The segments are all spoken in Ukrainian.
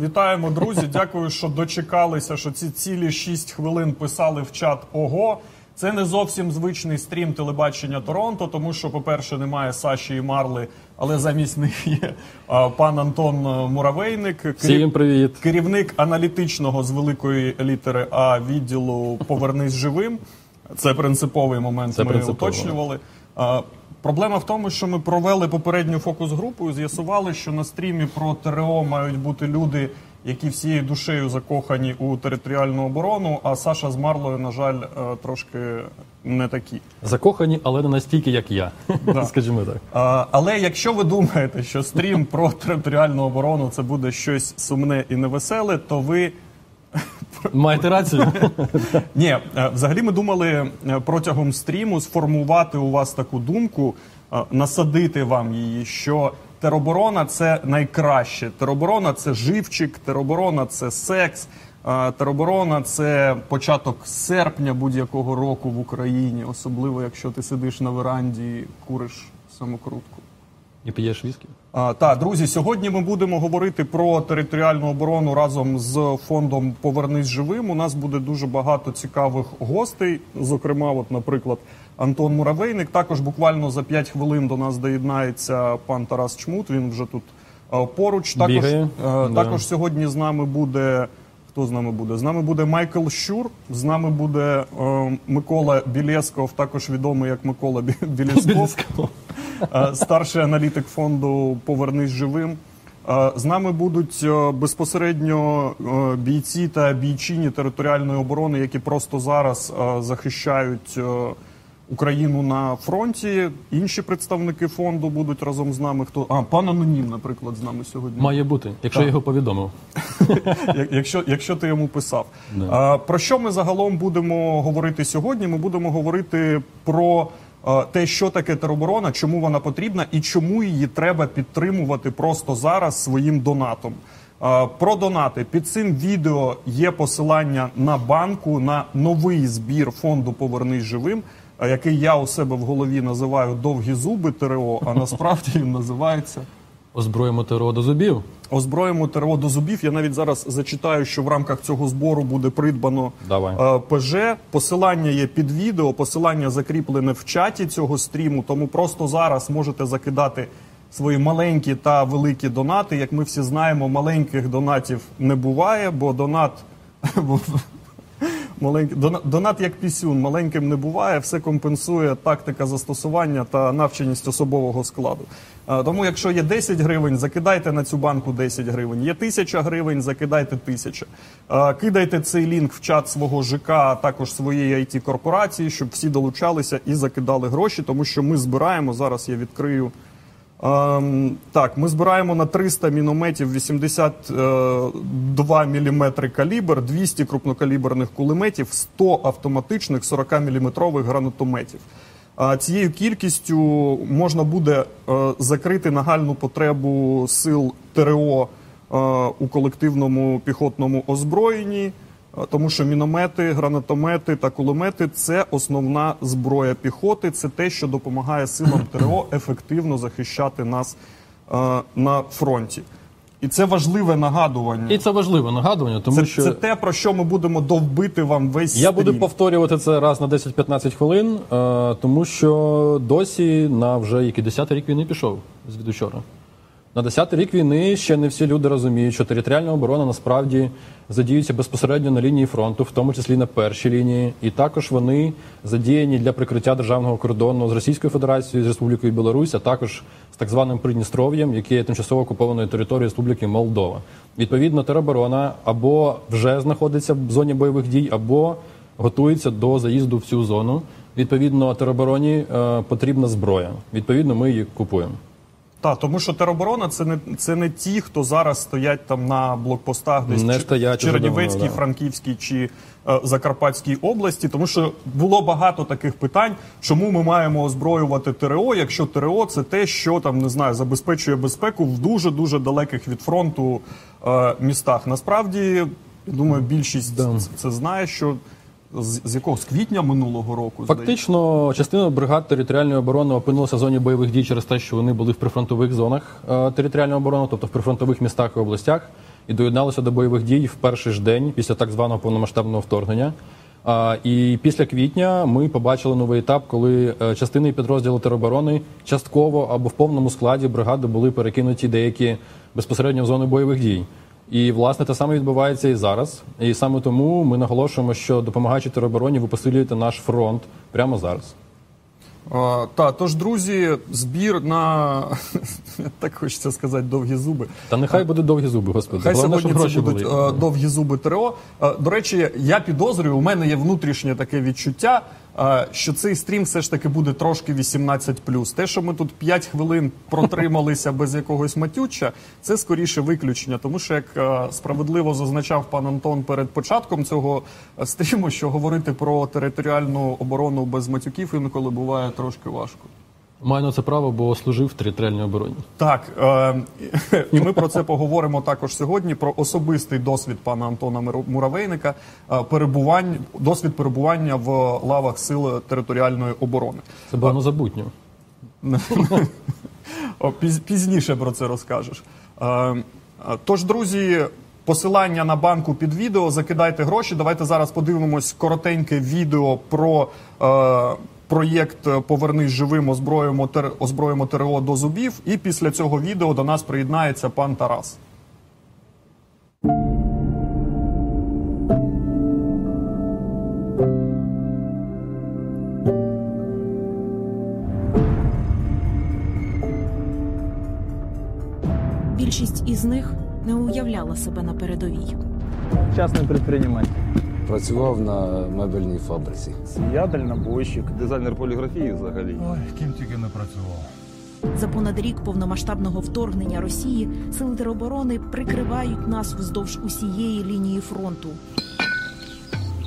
Вітаємо, друзі. Дякую, що дочекалися, що ці цілі 6 хвилин писали в чат ого. Це не зовсім звичний стрім телебачення Торонто, тому що, по-перше, немає Саші і Марли, але замість них є а, пан Антон е, Муравейник, керів- Всім привіт. керівник аналітичного з великої літери А відділу Повернись живим. Це принциповий момент. Це ми принципово, уточнювали. Проблема в тому, що ми провели попередню фокус-групу і з'ясували, що на стрімі про ТРО мають бути люди, які всією душею закохані у територіальну оборону. А Саша з Марлою, на жаль, е, трошки не такі. Закохані, але не настільки, як я. Да. Скажімо так. А, але якщо ви думаєте, що стрім про територіальну оборону це буде щось сумне і невеселе, то ви Маєте рацію? Ні, е, взагалі ми думали е, протягом стріму сформувати у вас таку думку, е, насадити вам її, що тероборона це найкраще. Тероборона це живчик, тероборона це секс. Тероборона це початок серпня будь-якого року в Україні, особливо якщо ти сидиш на веранді і куриш самокрутку. І п'єш віскі? А, Так, друзі, сьогодні ми будемо говорити про територіальну оборону разом з фондом Повернись живим. У нас буде дуже багато цікавих гостей. Зокрема, от, наприклад, Антон Муравейник. Також буквально за 5 хвилин до нас доєднається пан Тарас Чмут. Він вже тут е, поруч. Також, Бігає, е, да. також сьогодні з нами буде. Хто з нами буде? З нами буде Майкл Щур, з нами буде е, Микола Білєсков, також відомий як Микола Бі- Білєсков. Е, старший аналітик фонду Повернись живим. Е, З нами будуть е, безпосередньо бійці та бійчині територіальної оборони, які просто зараз захищають Україну на фронті. Інші представники фонду будуть разом з нами. Хто а пан Анонім, наприклад, з нами сьогодні. Має бути, якщо Так. я його повідомив. Якщо, якщо ти йому писав. А, про що ми загалом будемо говорити сьогодні? Ми будемо говорити про а, те, що таке тероборона, чому вона потрібна і чому її треба підтримувати просто зараз своїм донатом. Про донати під цим відео є посилання на банку на новий збір фонду Повернись живим, який я у себе в голові називаю довгі зуби ТРО, а насправді він називається. Озброїмо ТРО до зубів. Озброїмо ТРО до зубів. Я навіть зараз зачитаю, що в рамках цього збору буде придбано Давай. е, ПЖ. Посилання є під відео, посилання закріплене в чаті цього стріму. Тому просто зараз можете закидати свої маленькі та великі донати. Як ми всі знаємо, маленьких донатів не буває, бо донат. Маленький дона- донат як пісюн, маленьким не буває, все компенсує тактика застосування та навченість особового складу. Тому, якщо є 10 гривень, закидайте на цю банку 10 гривень. Є 1000 гривень, закидайте 1000. Кидайте цей лінк в чат свого ЖК, а також своєї it корпорації, щоб всі долучалися і закидали гроші, тому що ми збираємо зараз. Я відкрию. Ем, так, ми збираємо на 300 мінометів 82 мм калібр, 200 крупнокаліберних кулеметів, 100 автоматичних 40 мм гранатометів. А цією кількістю можна буде е, закрити нагальну потребу сил ТРО е, у колективному піхотному озброєнні. Тому що міномети, гранатомети та кулемети це основна зброя піхоти. Це те, що допомагає силам ТРО ефективно захищати нас е, на фронті. І це важливе нагадування. І це важливе нагадування, тому це, що це те, про що ми будемо довбити вам весь я буду повторювати це раз на 10-15 хвилин, е, тому що досі на вже який 10 рік війни пішов з учора. На 10 рік війни ще не всі люди розуміють, що територіальна оборона насправді задіюється безпосередньо на лінії фронту, в тому числі на першій лінії, і також вони задіяні для прикриття державного кордону з Російською Федерацією, з Республікою Білорусь, а також з так званим Придністров'ям, яке є тимчасово окупованою територією Республіки Молдова. Відповідно, тероборона або вже знаходиться в зоні бойових дій, або готується до заїзду в цю зону. Відповідно, теробороні е, потрібна зброя. Відповідно, ми її купуємо. Так, тому що тероборона це не це не ті, хто зараз стоять там на блокпостах, десь Не чи- стоять Чернівецькій, да. Франківській чи е, Закарпатській області, тому що було багато таких питань, чому ми маємо озброювати ТРО, якщо ТРО це те, що там не знаю, забезпечує безпеку в дуже дуже далеких від фронту е, містах. Насправді, я думаю, більшість Да. це, це знає, що з, з якого з квітня минулого року. Фактично, частина бригад територіальної оборони опинилася в зоні бойових дій через те, що вони були в прифронтових зонах е, територіальної оборони, тобто в прифронтових містах і областях. і доєдналися до бойових дій в перший ж день після так званого повномасштабного вторгнення. А, і після квітня ми побачили новий етап, коли е, частини підрозділу тероборони частково або в повному складі бригади були перекинуті деякі безпосередньо в зону бойових дій. І власне те саме відбувається і зараз. І саме тому ми наголошуємо, що допомагаючи теробороні, ви посилюєте наш фронт прямо зараз. А, та, тож, друзі, збір на так хочеться сказати довгі зуби. Та нехай буде довгі зуби, господи. Хай Головне, сьогодні щоб це будуть були. е, довгі зуби ТРО. Е, До речі, я підозрюю, у мене є внутрішнє таке відчуття, що цей стрім все ж таки буде трошки 18+. Те, що ми тут 5 хвилин протрималися без якогось матюча, це скоріше виключення. Тому що, як е, справедливо зазначав пан Антон перед початком цього е, стріму, що говорити про територіальну оборону без матюків інколи буває трошки важко. Маю на це право, бо служив в територіальній обороні. Так, е, і ми про це поговоримо також сьогодні. Про особистий досвід пана Антона Муравейника, е, перебувань, досвід перебування в лавах сил територіальної оборони. Це було незабутньо. Пізніше про це розкажеш. Е, е, Тож, друзі, посилання на банку під відео. Закидайте гроші. Давайте зараз подивимось коротеньке відео про е, проєкт Повернись живим, озброїмо, тер- озброїмо ТРО до зубів. І після цього відео до нас приєднається пан Тарас. Більшість із них не уявляла себе на передовій. Частний предприниматель. Працював на мебельній фабриці. Я дальнобойщик. Дизайнер поліграфії взагалі. Ой, ким тільки не працював. За понад рік повномасштабного вторгнення Росії сили тероборони прикривають нас вздовж усієї лінії фронту.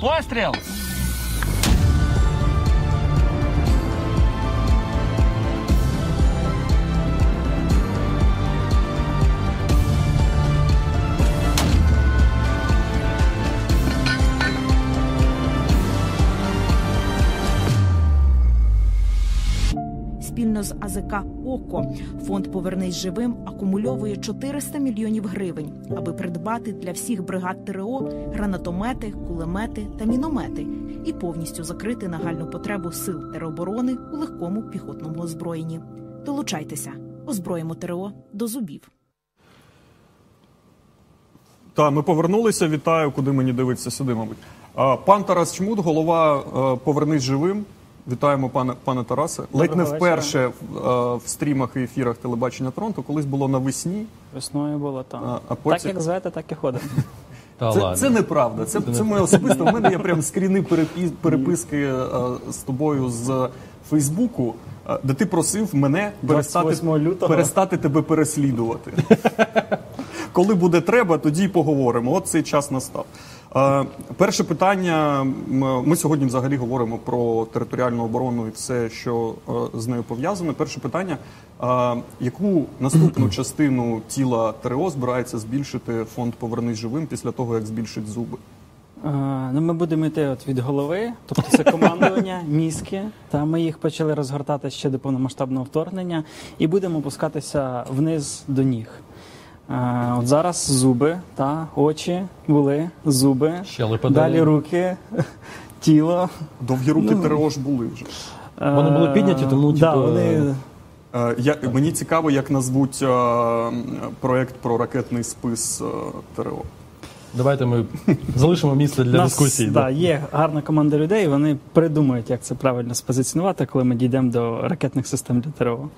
Постріл! Спільно з АЗК ОКО фонд Повернись живим акумульовує 400 мільйонів гривень, аби придбати для всіх бригад ТРО гранатомети, кулемети та міномети і повністю закрити нагальну потребу сил тероборони у легкому піхотному озброєнні. Долучайтеся, озброїмо ТРО до зубів. Та ми повернулися. Вітаю, куди мені дивитися сюди, мабуть. Пан Тарас Чмут, голова е, Повернись живим. Вітаємо, пане пане Тарасе. Ледь не вперше в, е, в стрімах і ефірах телебачення Торонто, колись було навесні. Весною було там. А- а Так потім- як звете, так і ходимо. Та Це, це неправда. Це, це моє особисто. У мене є прям скріни перепі- переписки е, з тобою з Фейсбуку, е, де ти просив мене перестати, перестати тебе переслідувати. Коли буде треба, тоді й поговоримо. От цей час настав. Е, перше питання. Ми сьогодні взагалі говоримо про територіальну оборону і все, що е, з нею пов'язане. Перше питання: е, яку наступну частину тіла ТРО збирається збільшити фонд Повернись живим після того, як збільшить зуби? Ну, ми будемо йти от від голови, тобто це командування, мізки. Та ми їх почали розгортати ще до повномасштабного вторгнення, і будемо опускатися вниз до ніг. Е, От зараз зуби, та очі були, зуби, далі руки, тіло. Довгі руки Ну, ТРО ж були вже. Вони були підняті, тому, Е, да, типу, вони Е, Я, мені цікаво, як назвуть е, проект про ракетний спис е, ТРО. Давайте ми залишимо місце для нас, дискусії. Да, да. є гарна команда людей. Вони придумають, як це правильно спозиціонувати, коли ми дійдемо до ракетних систем для ТРО.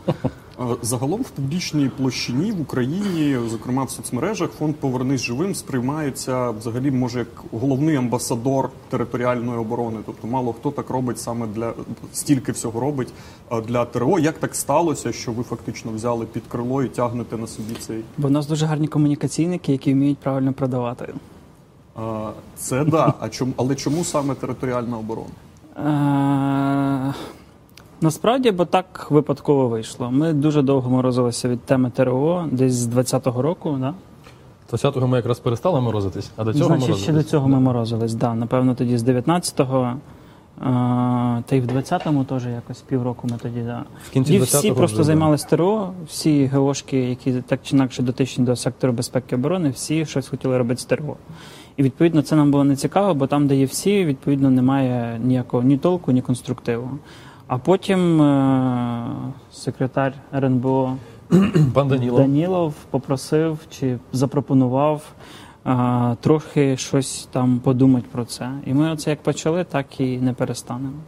Загалом в публічній площині в Україні, зокрема в соцмережах, фонд Повернись живим сприймається взагалі, може, як головний амбасадор територіальної оборони. Тобто, мало хто так робить саме для стільки всього робить для ТРО. Як так сталося, що ви фактично взяли під крило і тягнете на собі цей? Бо в нас дуже гарні комунікаційники, які вміють правильно продавати. Е, Це да. А чому, але чому саме територіальна оборона? Е, Насправді, бо так випадково вийшло. Ми дуже довго морозилися від теми ТРО, десь з 20-го року. Да? 20-го ми якраз перестали морозитись, а до цього Значить, морозитись. ще до цього ми морозились. Да. Напевно, тоді з 19-го А, та й в 20-му теж якось півроку ми тоді. Да. В кінці І всі просто вже, займалися ТРО, всі ГОшки, які так чи інакше дотичні до сектору безпеки і оборони, всі щось хотіли робити з ТРО. І відповідно це нам було не цікаво, бо там, де є всі, відповідно немає ніякого ні толку, ні конструктиву. А потім е- секретар РНБО Пан Данілов. Данілов попросив чи запропонував а, трохи щось там подумати про це. І ми оце як почали, так і не перестанемо.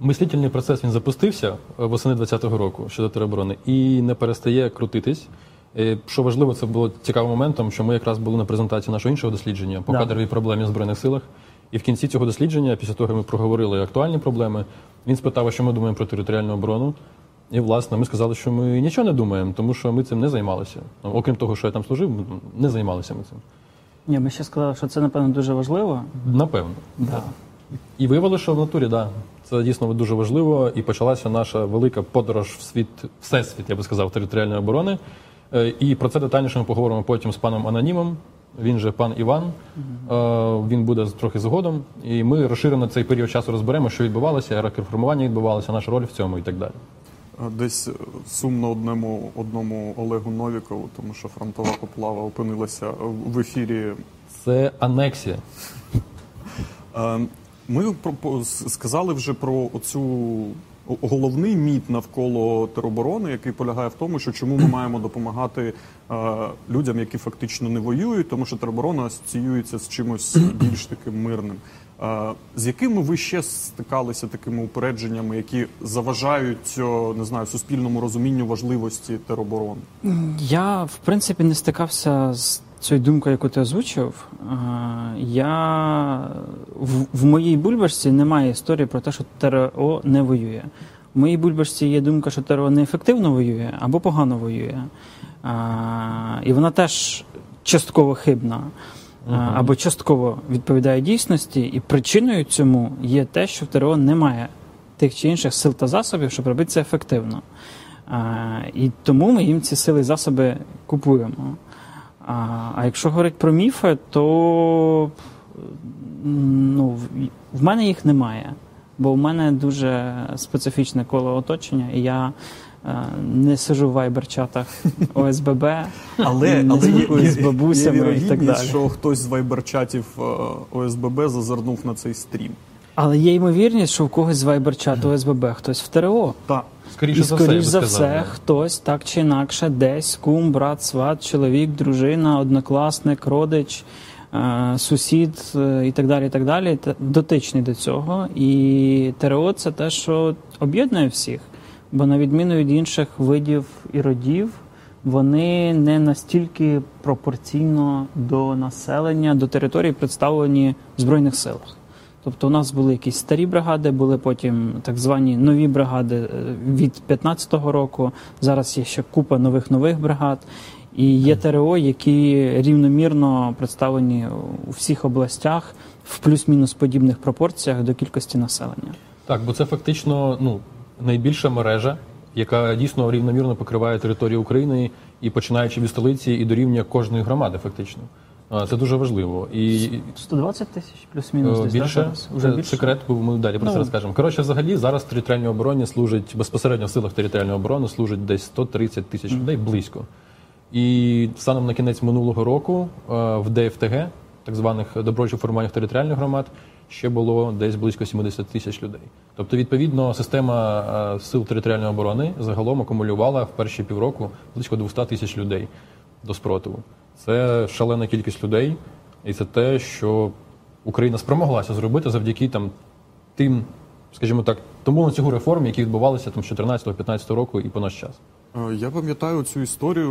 Мислительний процес він запустився е, восени 2020 року щодо тероборони і не перестає крутитись. Е, Що важливо, це було цікавим моментом, що ми якраз були на презентації нашого іншого дослідження по Да. кадровій проблемі в збройних силах. І в кінці цього дослідження, після того як ми проговорили актуальні проблеми, він спитав, що ми думаємо про територіальну оборону. І власне ми сказали, що ми нічого не думаємо, тому що ми цим не займалися. Окрім того, що я там служив, не займалися ми цим. Ні, ми ще сказали, що це напевно дуже важливо. Напевно. Да. І виявилося, що в натурі, да, це дійсно дуже важливо. І почалася наша велика подорож в світ, всесвіт, я би сказав, територіальної оборони. Е, І про це детальніше ми поговоримо потім з паном Анонімом. Він же пан Іван. Е, Він буде трохи згодом. І ми розширено цей період часу розберемо, що відбувалося, як реформування відбувалося, наша роль в цьому і так далі. Десь е, сумно одному одному Олегу Новікову, тому що фронтова поплава опинилася в ефірі. Це анексія. Ми сказали вже про оцю головний міт навколо тероборони, який полягає в тому, що чому ми маємо допомагати е, людям, які фактично не воюють, тому що тероборона асоціюється з чимось більш таким мирним. Е, З якими ви ще стикалися такими упередженнями, які заважають не знаю суспільному розумінню важливості тероборони? Я, в принципі, не стикався з цією думкою, яку ти озвучив. Е, Я в, в моїй бульбашці немає історії про те, що ТРО не воює. В моїй бульбашці є думка, що ТРО неефективно воює або погано воює. Е, І вона теж частково хибна. е, Або частково відповідає дійсності, і причиною цьому є те, що в ТРО немає тих чи інших сил та засобів, щоб робити це ефективно. А, і тому ми їм ці сили і засоби купуємо. А, а якщо говорити про міфи, то ну, в- мене їх немає. Бо в мене дуже специфічне коло оточення, і я е, не сижу в вайбер-чатах ОСББ, Але, не але є, з є, бабусями є і так далі. що хтось з вайбер-чатів е, ОСББ зазирнув на цей стрім. Але є ймовірність, що в когось з вайбер-чату ОСББ хтось в ТРО. Так. Скоріше І за скоріш би за сказав, все, хтось так чи інакше, десь кум, брат, сват, чоловік, дружина, однокласник, родич, е, сусід е, і так далі, і так далі, дотичний до цього. І ТРО це те, що об'єднує всіх. Бо на відміну від інших видів і родів, вони не настільки пропорційно до населення, до територій представлені в Збройних силах. Тобто у нас були якісь старі бригади, були потім так звані нові бригади е, від 15-го року. Зараз є ще купа нових нових бригад. І є ТРО, які рівномірно представлені у всіх областях в плюс-мінус подібних пропорціях до кількості населення. Так, бо це фактично ну, найбільша мережа, яка дійсно рівномірно покриває територію України і починаючи від столиці і до рівня кожної громади, фактично. Це дуже важливо. І 120 тисяч плюс-мінус е, десь, да, більше, зараз? Уже це більше? секрет, бо ми далі про це Ну. розкажемо. Коротше, взагалі зараз в територіальній обороні служить безпосередньо в силах територіальної оборони служить десь 130 тисяч людей близько. І станом на кінець минулого року е, в ДФТГ, так званих добровольчих формуваннях територіальних громад, ще було десь близько 70 тисяч людей. Тобто, відповідно, система е, сил територіальної оборони загалом акумулювала в перші півроку близько 200 тисяч людей до спротиву. Це шалена кількість людей, і це те, що Україна спромоглася зробити завдяки там тим, скажімо так, тому ланцюгу реформ, які відбувалися там з 14-15 року і по наш час. Е, Я пам'ятаю цю історію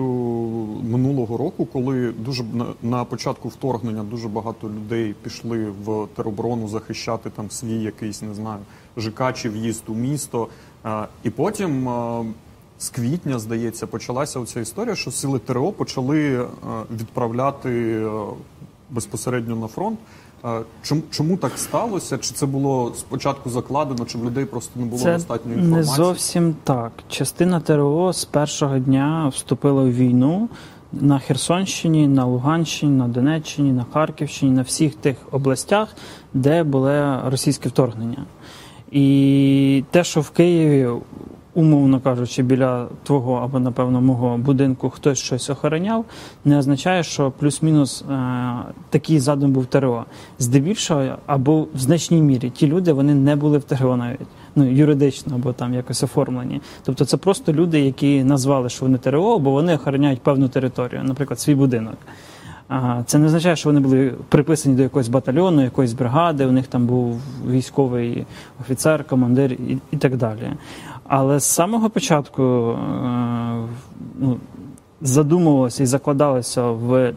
минулого року, коли дуже на, на початку вторгнення дуже багато людей пішли в тероборону захищати там свій якийсь, не знаю, ЖК чи в'їзд у місто. Е, І потім е, з квітня, здається, почалася оця історія, що сили ТРО почали е, відправляти е, безпосередньо на фронт. Е, Чому, чому так сталося? Чи це було спочатку закладено, чи в людей просто не було Це достатньо не інформації? зовсім так. Частина ТРО з першого дня вступила в війну на Херсонщині, на Луганщині, на Донеччині, на Харківщині, на всіх тих областях, де було російське вторгнення. І те, що в Києві, умовно кажучи, біля твого або, напевно, мого будинку хтось щось охороняв, не означає, що плюс-мінус е, такий задум був ТРО. Здебільшого, або в значній мірі ті люди вони не були в ТРО навіть. Ну, юридично або там якось оформлені. Тобто це просто люди, які назвали, що вони ТРО, бо вони охороняють певну територію, наприклад, свій будинок. Це не означає, що вони були приписані до якогось батальйону, якоїсь бригади, у них там був військовий офіцер, командир і, і так далі. Але з самого початку е, ну, задумувалося і закладалося в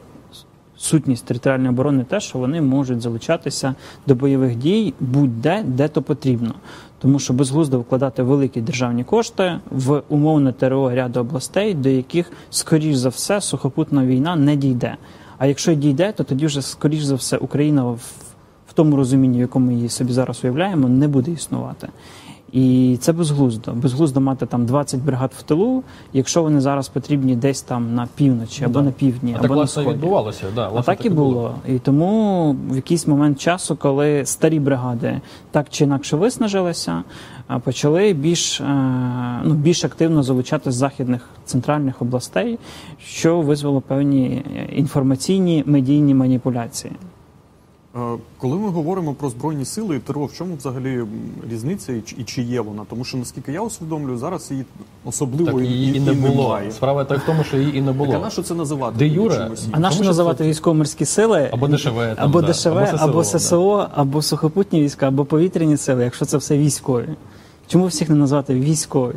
сутність територіальної оборони те, що вони можуть залучатися до бойових дій будь-де, де то потрібно. Тому що безглуздо вкладати великі державні кошти в умовне ТРО ряду областей, до яких, скоріш за все, сухопутна війна не дійде. А якщо дійде, то тоді вже, скоріш за все, Україна в, тому розумінні, в якому її собі зараз уявляємо, не буде існувати. І це безглуздо. Безглуздо мати там 20 бригад в тилу, якщо вони зараз потрібні десь там на півночі або Да. на півдні, А або так на сході. відбувалося. Да, А так і було. І тому в якийсь момент часу, коли старі бригади так чи інакше виснажилися, почали більш, е, ну, більш активно залучати з західних центральних областей, що визвело певні е, інформаційні медійні маніпуляції. Е, Коли ми говоримо про збройні сили і ТРО, в чому взагалі різниця і чи- і чи є вона? Тому що наскільки я усвідомлюю, зараз її особливо Так її і не було. немає. Справа так в тому, що її і не було. Так а на що це називати? Де Юре? А нащо що називати це- військово-морські сили Або ДШВ, там, або да, ДШВ, або ССО, або да. Або сухопутні війська, або повітряні сили, якщо це все військові? Чому всіх не назвати військові?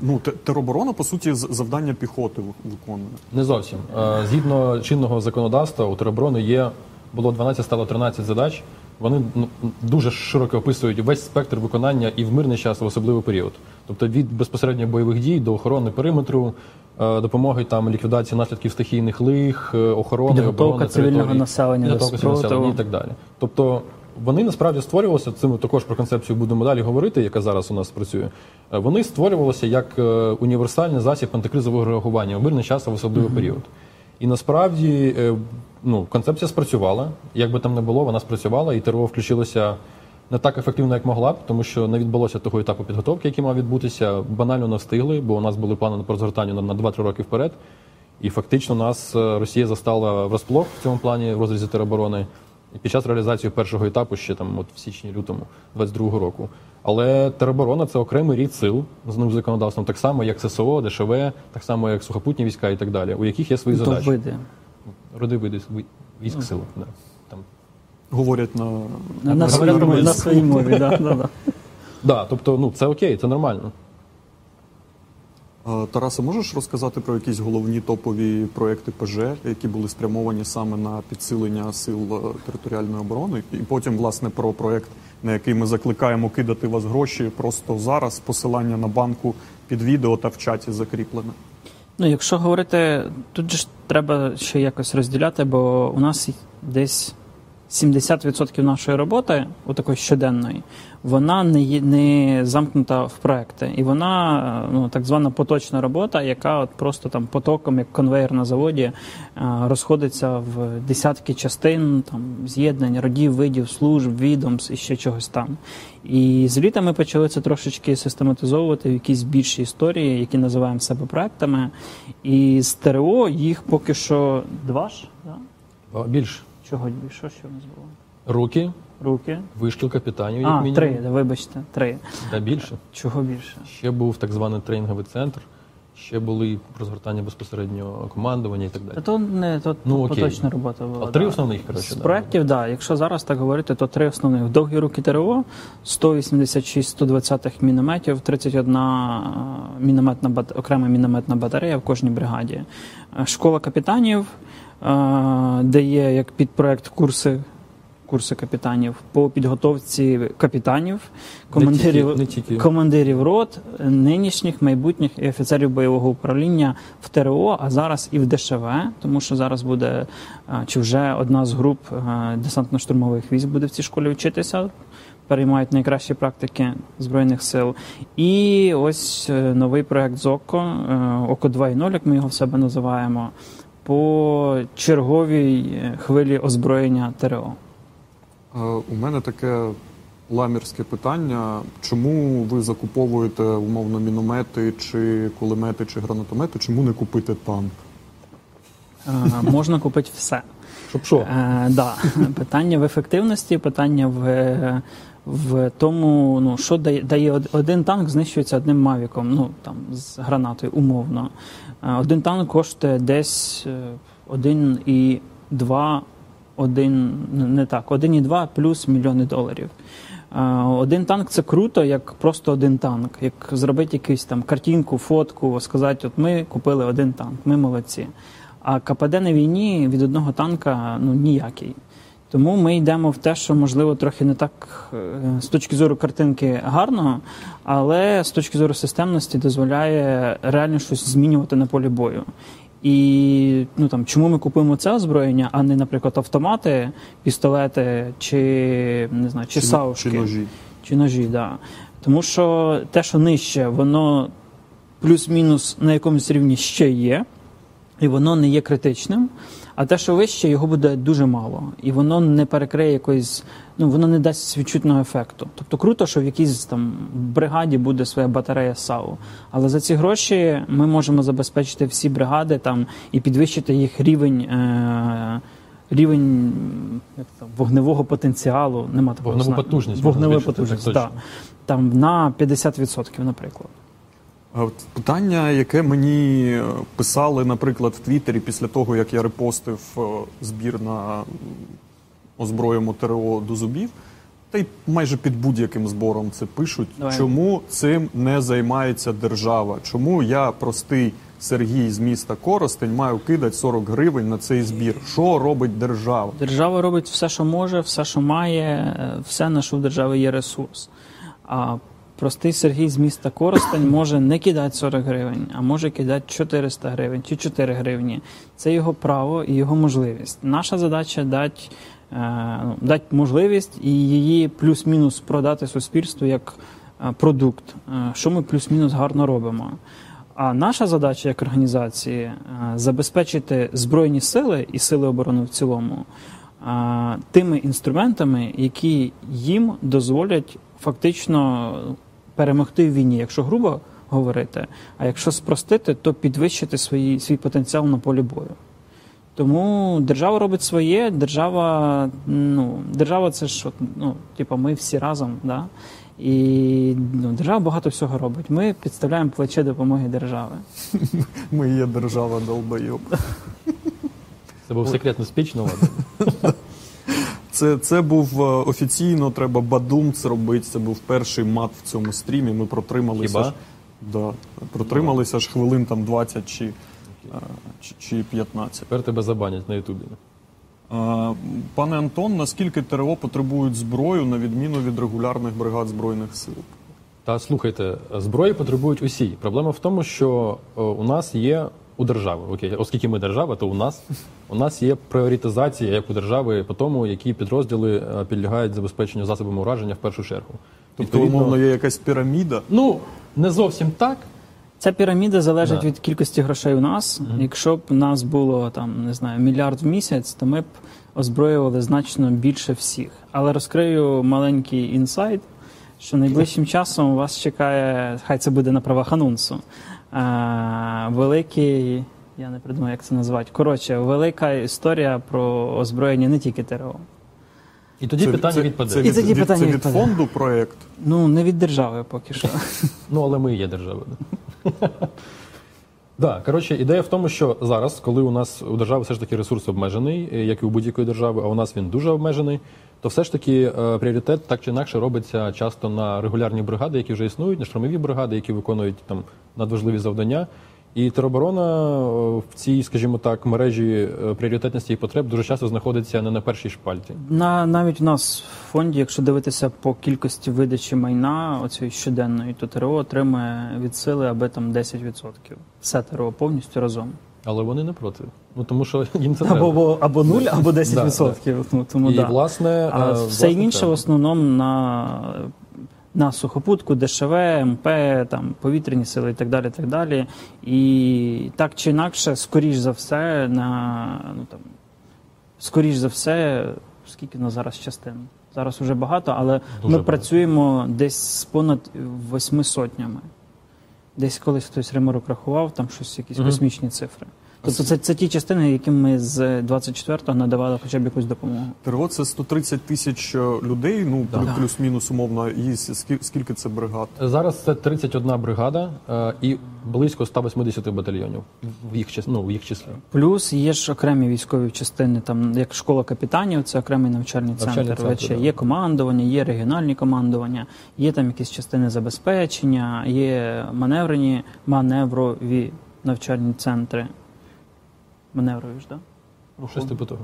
Ну, тероборона, по суті, завдання піхоти виконує. Не зовсім. Е, Згідно чинного законодавства, у тероборони є було 12, стало 13 задач. Вони ну, дуже широко описують весь спектр виконання і в мирний час, в особливий період. Тобто від безпосередньо бойових дій до охорони периметру, е, допомоги там ліквідації наслідків стихійних лих, е, охорони оборони цивільного населення населення і так далі. Тобто вони насправді створювалися. Цим ми також про концепцію будемо далі говорити, яка зараз у нас працює. Е, Вони створювалися як універсальний засіб антикризового реагування в мирний час, в особливий період. І насправді ну, концепція спрацювала. Як би там не було, вона спрацювала, і ТРО включилося не так ефективно, як могла б, тому що не відбулося того етапу підготовки, який мав відбутися. Банально не встигли, бо у нас були плани по розгортанню на, на 2-3 роки вперед. І фактично нас е, Росія застала врасплох в цьому плані в розрізі тероборони. Під час реалізації першого етапу, ще там от в січні-лютому 22-го року. Але тероборона це окремий рід сил з новим законодавством, так само як ССО, ДШВ, так само як сухопутні війська і так далі, у яких є свої задачі. Види. Роди види ви- військ сил. Да. Там. Говорять на, На, на, своїй, мові, на своїй мові, да, да, да. Да, тобто, ну це окей, це нормально. Тарасе, можеш розказати про якісь головні топові проекти ПЖ, які були спрямовані саме на підсилення сил е, територіальної оборони, і потім, власне, про проект, на який ми закликаємо кидати вас гроші просто зараз, посилання на банку під відео та в чаті закріплене. Ну, якщо говорити, тут же ж треба ще якось розділяти, бо у нас десь 70% нашої роботи, отакої щоденної, вона не є не замкнута в проекти. І вона ну, так звана поточна робота, яка от просто там потоком, як конвейер на заводі, е, розходиться в десятки частин, там з'єднань, родів, видів, служб, відомств і ще чогось там. І з літа ми почали це трошечки систематизовувати в якісь більші історії, які називаємо себе проектами. І з ТРО їх поки що два ж. Да? А, Більш Чого більше? Що в нас було? руки, Руки. вишкіл капітанів, як А, мінімум. три, вибачте, три. Та більше. Чого більше? Ще був так званий тренінговий центр, ще були розгортання безпосередньо командування і так далі. Та то не то Ну, окей. поточна робота була. А три да. основних, коротше, З да, проєктів, да. Якщо зараз так говорити, то три основних. Довгі руки ТРО, 186 120 мінометів, 31 мінометна бат... окрема мінометна батарея в кожній бригаді. Е, Школа капітанів, е, де є як підпроект курси. Курси капітанів по підготовці капітанів, командирів, тільки- не тільки. командирів рот, нинішніх, майбутніх і офіцерів бойового управління в ТРО, а зараз і в ДШВ, тому що зараз буде чи вже одна з груп десантно-штурмових військ буде в цій школі вчитися. Переймають найкращі практики збройних сил. І ось е, новий проект ЗОКО, е, ОКО 2.0, як ми його в себе називаємо. по черговій е, хвилі озброєння ТРО. Е, У мене таке ламірське питання. Чому ви закуповуєте умовно міномети, чи кулемети, чи гранатомети? Чому не купити танк? Е, Можна купити все. Щоб що? Е, да. Питання в ефективності, питання в, в тому, ну, що дає, дає один танк, знищується одним мавіком, ну там з гранатою, умовно. Один танк коштує десь е, 1,2, один, не так, 1,2 плюс мільйони доларів. Один танк це круто, як просто один танк. Як зробити якусь там картинку, фотку, сказати, от ми купили один танк, ми молодці. А КПД на війні від одного танка ну ніякий. Тому ми йдемо в те, що можливо трохи не так е, з точки зору картинки гарно, але з точки зору системності дозволяє реально щось змінювати на полі бою. І ну там чому ми купуємо це озброєння, а не, наприклад, автомати, пістолети чи не знаю, чи, Чи- саушки. чи ножі? Чи ножі, да. Тому що те, що нижче, воно плюс-мінус на якомусь рівні ще є, і воно не є критичним. А те, що вище, його буде дуже мало, і воно не перекриє якоїсь, ну воно не дасть відчутного ефекту. Тобто круто, що в якійсь там бригаді буде своя батарея САУ. Але за ці гроші ми можемо забезпечити всі бригади там і підвищити їх рівень. Е- Рівень як там, вогневого потенціалу, нема такого Вогневу потужність збільшити, потужності, так да. там на 50%, наприклад. Питання, яке мені е, писали, наприклад, в Твіттері після того, як я репостив е, збір на озброємо ТРО до зубів, та й майже під будь-яким збором це пишуть. Давай. Чому цим не займається держава? Чому я, простий Сергій з міста Коростень, маю кидати 40 гривень на цей збір? Що робить держава? Держава робить все, що може, все, що має, е, все, на що в держави є ресурс. А простий Сергій з міста Коростень може не кидати 40 гривень, а може кидати 400 гривень чи 4 гривні. Це його право і його можливість. Наша задача дати, е, ну, дати можливість і її плюс-мінус продати суспільству як е, продукт, е, що ми плюс-мінус гарно робимо. А наша задача як організації забезпечити збройні сили і сили оборони в цілому тими інструментами, які їм дозволять фактично перемогти в війні, якщо грубо говорити. А якщо спростити, то підвищити свої, свій потенціал на полі бою. Тому держава робить своє, держава, ну, держава це ж, от, ну, типу, ми всі разом, да? І ну, держава багато всього робить. Ми підставляємо плече допомоги держави. Ми є держава долбойоб. Це був секретний спіч, ну ладно. Це, це був е, офіційно, треба бадум зробити. Це був перший мат в цьому стрімі. Ми протрималися. Хіба? ж- Да, протрималися ж хвилин там 20 чи, е, чи, чи 15. Тепер тебе забанять на Ютубі. Е, Пане Антон, наскільки ТРО потребують зброю на відміну від регулярних бригад Збройних сил? Та слухайте, зброї потребують усі. Проблема в тому, що у нас є у держави, окей, оскільки ми держава, то у нас у нас є пріоритизація як у держави по тому, які підрозділи е, підлягають забезпеченню засобами ураження в першу чергу. Тобто, умовно, є якась піраміда. ну не зовсім так. Ця піраміда залежить Да. від кількості грошей у нас. Якщо б у нас було там не знаю мільярд в місяць, то ми б озброювали значно більше всіх. Але розкрию маленький інсайт, що найближчим часом вас чекає, хай це буде на правах анонсу. Великий, я не придумаю, як це назвати. Коротше, велика історія про озброєння не тільки ТРО. І тоді питання відпаде. Це І від, тоді від- питання це від відпаде. фонду проєкт. Ну не від держави поки що. Ну, але ми є держава. Да, коротше, ідея в тому, що зараз, коли у нас у держави все ж таки ресурс обмежений, е, як і у будь-якої держави, а у нас він дуже обмежений, то все ж таки е, пріоритет так чи інакше робиться часто на регулярні бригади, які вже існують, на штурмові бригади, які виконують там надважливі завдання. І тероборона е, в цій, скажімо так, мережі е, пріоритетності і потреб дуже часто знаходиться не на першій шпальті. На навіть у нас в фонді, якщо дивитися по кількості видачі майна оцієї щоденної, то ТРО отримує від сили аби там 10%. Все ТРО повністю разом. Але вони не проти. Ну тому що їм це Або, треба. або, або 0, або 10%. Да, Ну, тому, І да. власне, А е, все власне, інше в основному на на сухопутку, ДШВ, МП, там повітряні сили і так далі. так далі. І так чи інакше, скоріш за все, на ну там скоріш за все, скільки на зараз частин? Зараз уже багато, але Дуже ми багато. працюємо десь з понад восьми сотнями. Десь колись хтось ремарок рахував, там щось, якісь космічні цифри. Тобто це, це ті частини, яким ми з 24-го надавали хоча б якусь допомогу. ТРО це 130 тисяч е, людей, ну Да. плюс-мінус умовно. І скільки це бригад? Зараз це 31 бригада е, і близько 180 батальйонів в їх ну, в їх числі. Плюс є ж окремі військові частини, там як школа капітанів, це окремий навчальний центр. Навчальний центр, ВЧ. да. Є командування, є регіональні командування, є там якісь частини забезпечення, є маневрені, маневрові навчальні центри. Маневрові ж, так? Да? Щось типу того.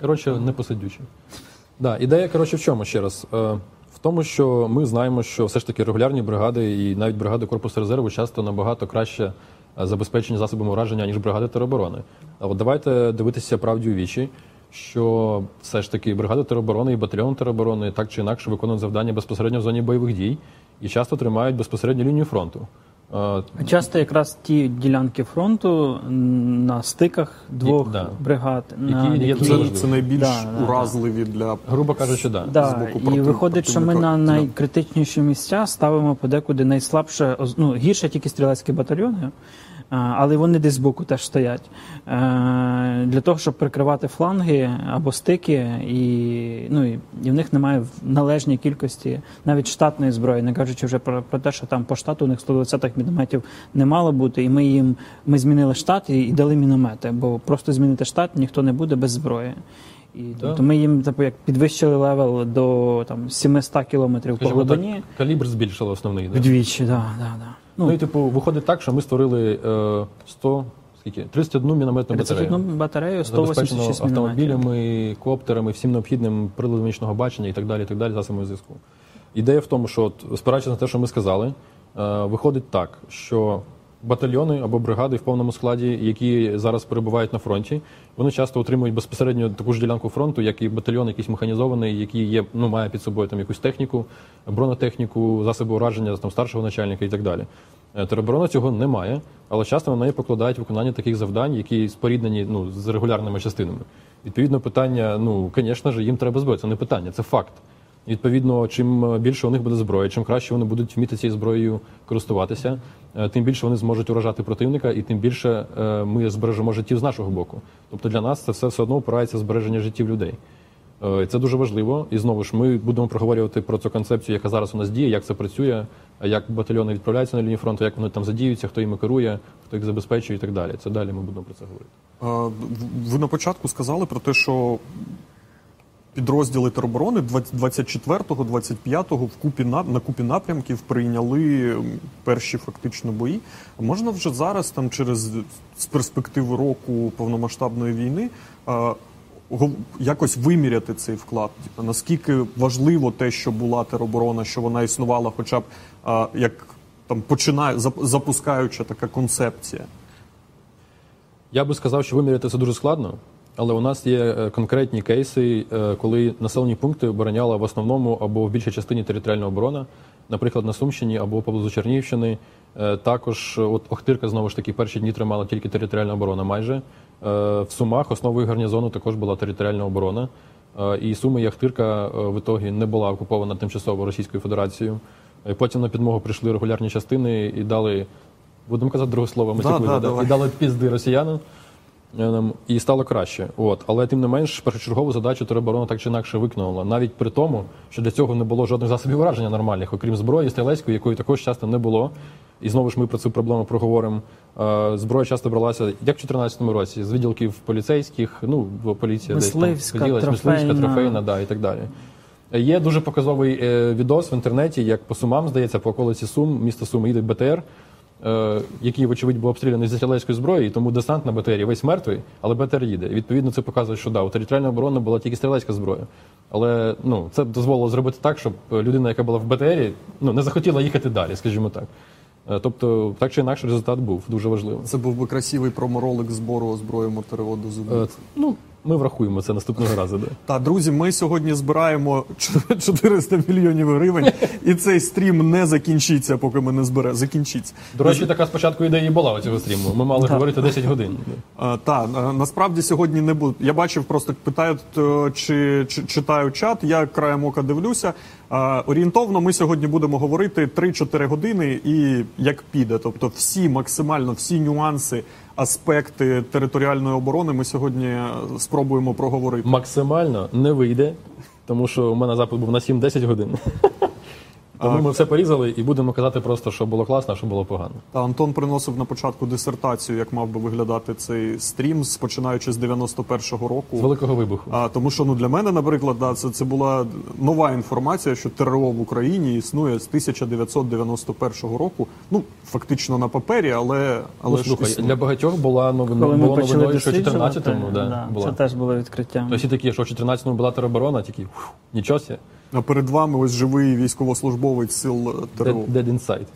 Коротше, не посидючи. Да, ідея, коротше, в чому ще раз? Е, в тому, що ми знаємо, що все ж таки регулярні бригади і навіть бригади Корпусу резерву часто набагато краще е, забезпечені засобами ураження, ніж бригади тероборони. А от давайте дивитися правді у вічі, що все ж таки бригади тероборони і батальйон тероборони так чи інакше виконують завдання безпосередньо в зоні бойових дій і часто тримають безпосередню лінію фронту. Е, А Часто якраз ті ділянки фронту на стиках двох да. бригад, Які на які, які- Це, найбільш Да, уразливі да. для грубо кажучи, да. з боку і проти- виходить, що ми на найкритичніші місця ставимо подекуди найслабше, ну, гірше тільки стрілецькі батальйони, але вони десь збоку теж стоять. Е, Для того, щоб прикривати фланги або стики, і, ну, і, і в них немає в належній кількості навіть штатної зброї, не кажучи вже про, про те, що там по штату у них 120-х мінометів не мало бути, і ми їм ми змінили штат і, і дали міномети, бо просто змінити штат ніхто не буде без зброї. І тобто ми їм типу, як підвищили level до там 700 кілометрів по Скажімо так, калібр збільшили основний. Да? Вдвічі, да, да, да. Ну, Ну, і типу, виходить так, що ми створили е, 100, скільки? 31 мінометну 31 батарею. батарею, Забезпечено 186 мінометів. автомобілями, коптерами, всім необхідним приладом нічного бачення і так далі, і так далі, засобами зв'язку. Ідея в тому, що, от, спираючись на те, що ми сказали, е, виходить так, що батальйони або бригади в повному складі, які зараз перебувають на фронті, вони часто отримують безпосередньо таку ж ділянку фронту, як і батальйон, якийсь механізований, який є, ну, має під собою там якусь техніку, бронетехніку, засоби ураження там, старшого начальника і так далі. Е, Тероборона цього немає, але часто на неї покладають виконання таких завдань, які споріднені ну, з регулярними частинами. Відповідно, питання, ну, звісно ж, їм треба зброя. Це не питання, це факт. Відповідно, чим більше у них буде зброї, чим краще вони будуть вміти цією зброєю користуватися, е, тим більше вони зможуть уражати противника, і тим більше е, ми збережемо життів з нашого боку. Тобто для нас це все все одно опирається збереження життів людей. Е, Це дуже важливо. І знову ж ми будемо проговорювати про цю концепцію, яка зараз у нас діє, як це працює, як батальйони відправляються на лінію фронту, як вони там задіються, хто їм керує, хто їх забезпечує і так далі. Це далі ми будемо про це говорити. Ви на початку сказали про те, що підрозділи тероборони 24-го, 25-го в купі на, на купі напрямків прийняли перші фактично бої. Можна вже зараз, там через з перспективи року повномасштабної війни, якось виміряти цей вклад? Типу, наскільки важливо те, що була тероборона, що вона існувала, хоча б а, як там починає запускаюча така концепція? Я би сказав, що виміряти це дуже складно, але у нас є е, конкретні кейси, е, коли населені пункти обороняла в основному або в більшій частині територіальна оборона, наприклад, на Сумщині або поблизу Чернігівщини. Е, Також от Охтирка знову ж таки перші дні тримала тільки територіальна оборона. Майже в Сумах основою гарнізону також була територіальна оборона. І Суми і Ахтирка е, в ітогі не була окупована тимчасово Російською Федерацією. Потім на підмогу прийшли регулярні частини і дали, будемо казати друге слово, Да, матюкливе, да, да, і дали пізди росіянам. Е, нам- І стало краще. От. Але тим не менш, першочергову задачу тероборона так чи інакше виконала. Навіть при тому, що для цього не було жодних засобів ураження нормальних, окрім зброї стрілецької, якої також часто не було. І знову ж ми про цю проблему проговоримо. Е, Зброя часто бралася, як в 2014 році, з відділків поліцейських, ну, поліція Мисливська, десь там поділась, мисливська, трофейна. трофейна, да, і так далі. Є дуже показовий е, відос в інтернеті, як по Сумам, здається, по околиці Сум, місто Сум, їде БТР, який, вочевидь, був обстріляний зі стрілецької зброї, і тому десант на БТРі весь мертвий, але БТР їде. І, відповідно, це показує, що да, у територіальної оборони була тільки стрілецька зброя. Але ну, це дозволило зробити так, щоб людина, яка була в БТРі, ну, не захотіла їхати далі, скажімо так. Е, Тобто, так чи інакше, результат був дуже важливий. Це був би красивий проморолик збору до Е, зубів. Ну, Ми врахуємо це наступного разу. Да. Та друзі, ми сьогодні збираємо 400 мільйонів гривень, і цей стрім не закінчиться, поки ми не зберемо. Закінчиться. До речі, така спочатку ідея і була у цього стріму. Ми мали Так. говорити 10 годин. Та насправді сьогодні не буде. Я бачив, просто питають, е, чи, чи читаю чат. Я краєм ока дивлюся. Орієнтовно ми сьогодні будемо говорити 3-4 години, і як піде. Тобто, всі максимально всі нюанси, аспекти територіальної оборони ми сьогодні е, спробуємо проговорити. Максимально не вийде, тому що у мене запит був на 7-10 годин. Тому ми все порізали і будемо казати просто, що було класно, а що було погано. Та Антон приносив на початку дисертацію, як мав би виглядати цей стрім, з- починаючи з 91-го року. З великого вибуху. А тому, що ну для мене, наприклад, да, це, це була нова інформація, що ТРО в Україні існує з 1991 року. Ну фактично на папері, але але Ну, ж слухай, існує. для багатьох була новина, Коли ми було почали новиною, що 14-му да, да, була. це теж було відкриттям. Тобто всі такі, що в 14-му була тероборона, тільки «Фу, нічого себе, А перед вами ось живий військовослужбовець сил е, ТРО. dead, dead inside.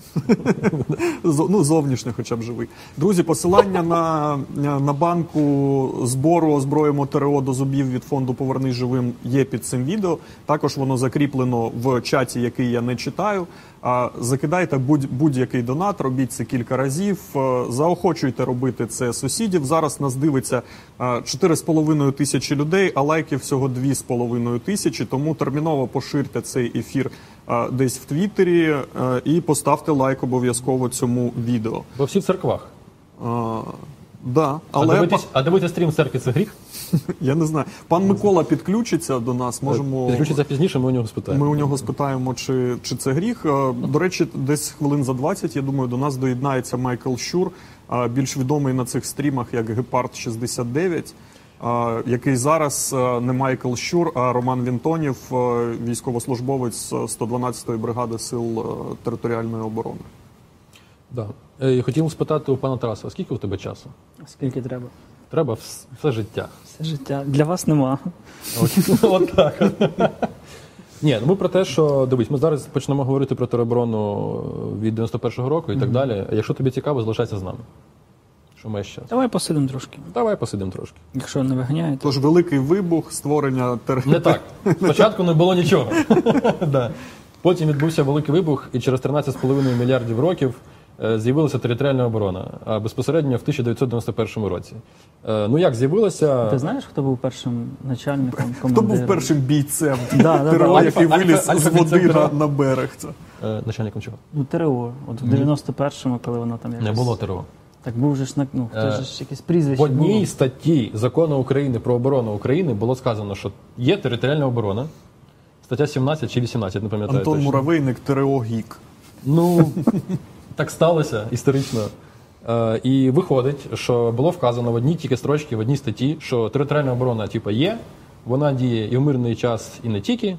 Ну, зовнішньо хоча б живий. Друзі, посилання на, на банку збору озброємо ТРО до зубів від фонду Повернись живим є під цим відео. Також воно закріплено в чаті, який я не читаю. А, Закидайте будь, будь-який донат, робіть це кілька разів. Е, Заохочуйте робити це сусідів. Зараз нас дивиться е, 4,5 тисячі людей, а лайків всього 2,5 тисячі. Тому терміново поширте цей ефір е, десь в Твіттері е, і поставте лайк обов'язково цьому відео. Бо всі в церквах. Е, Да, А, але дивитись, а дивитись стрім в церкві це гріх? я не знаю. Пан Микола підключиться до нас. Можемо Підключиться пізніше, ми у нього спитаємо. Ми у нього спитаємо, чи, чи це гріх. Е, До речі, десь хвилин за 20, я думаю, до нас доєднається Майкл Щур, е, більш відомий на цих стрімах як Гепард 69, е, який зараз не Майкл Щур, а Роман Вінтонів, військовослужбовець 112-ї бригади сил територіальної оборони. Да. Хотів спитати у пана Тараса, скільки у тебе часу? Скільки треба? Треба вс- все життя. Все життя. Для вас нема. От, от так. Ні, ну ми про те, що дивись, ми зараз почнемо говорити про тероборону від 91-го року і так далі. А Якщо тобі цікаво, залишайся з нами. Що маєш час? Давай посидимо трошки, Давай посидимо трошки. якщо не виганяєте. Тож великий вибух, створення тер... Не так. Спочатку не було нічого. Да. Потім відбувся великий вибух, і через 13,5 мільярдів років е, з'явилася територіальна оборона, а безпосередньо в 1991 році. Е, Ну як з'явилася? Ти знаєш, хто був першим начальником Хто був першим бійцем Да, да, ТРО, який виліз з води на, берег? Е, Начальником чого? Ну, ТРО. От в 91-му, коли воно там якось... Не було ТРО. Так був же ж, на- ну, хто Е, ж якесь прізвище В одній статті закону України про оборону України було сказано, що є територіальна оборона. Стаття 17 чи 18, не пам'ятаю. Антон точно. Муравейник, ТРО Гік. Ну, так сталося історично. Е, і виходить, що було вказано в одній тільки строчці, в одній статті, що територіальна оборона типу, є, вона діє і в мирний час, і не тільки.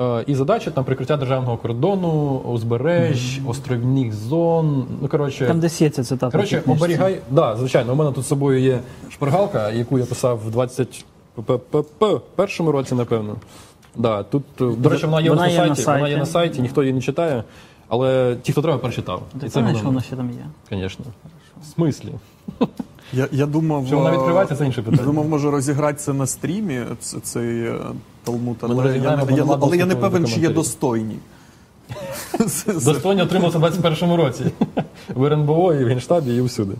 Е, і задача там прикриття державного кордону, узбереж, островних зон. Ну, коротше, Там десь є ця цитата. Коротше, оберігай. Да, звичайно, у мене тут з собою є шпаргалка, яку я писав в 21 році, напевно. Да, тут, е, до речі, вона є, Вона у нас є на на сайті, вона є на сайті, ніхто її не читає. Але ті, хто треба, прочитав. Ти що воно ще там є? Звісно. В смислі? Я, я думав, Що вона е, відкривається, це інше питання. Я Думав, може розіграти це на стрімі, цей е, Талмуд, але, я, не- я, але я не певен, чи є достойні. Це- отримався в 21-му році. В РНБО і в Генштабі, і всюди.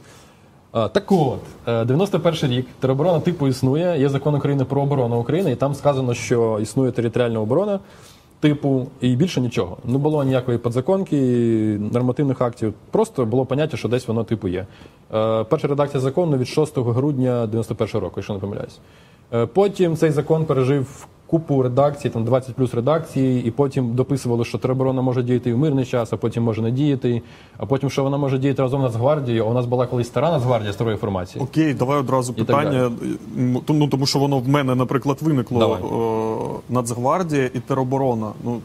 А, так от, е, 91 рік, тероборона типу існує, є закон України про оборону України, і там сказано, що існує територіальна оборона типу, і більше нічого. Не було ніякої подзаконки, нормативних актів. Просто було поняття, що десь воно типу є. Е, Перша редакція закону від 6 грудня 91 року, якщо не помиляюсь. Е, Потім цей закон пережив купу редакцій, там 20 плюс редакцій, і потім дописували, що тероборона може діяти і в мирний час, а потім може не діяти. А потім, що вона може діяти разом з Нацгвардією. У нас була колись стара Нацгвардія старої формації. Окей, давай одразу І питання. Ну, тому що воно в мене, наприклад, виникло Давай. О, Нацгвардія і тероборона. Ну,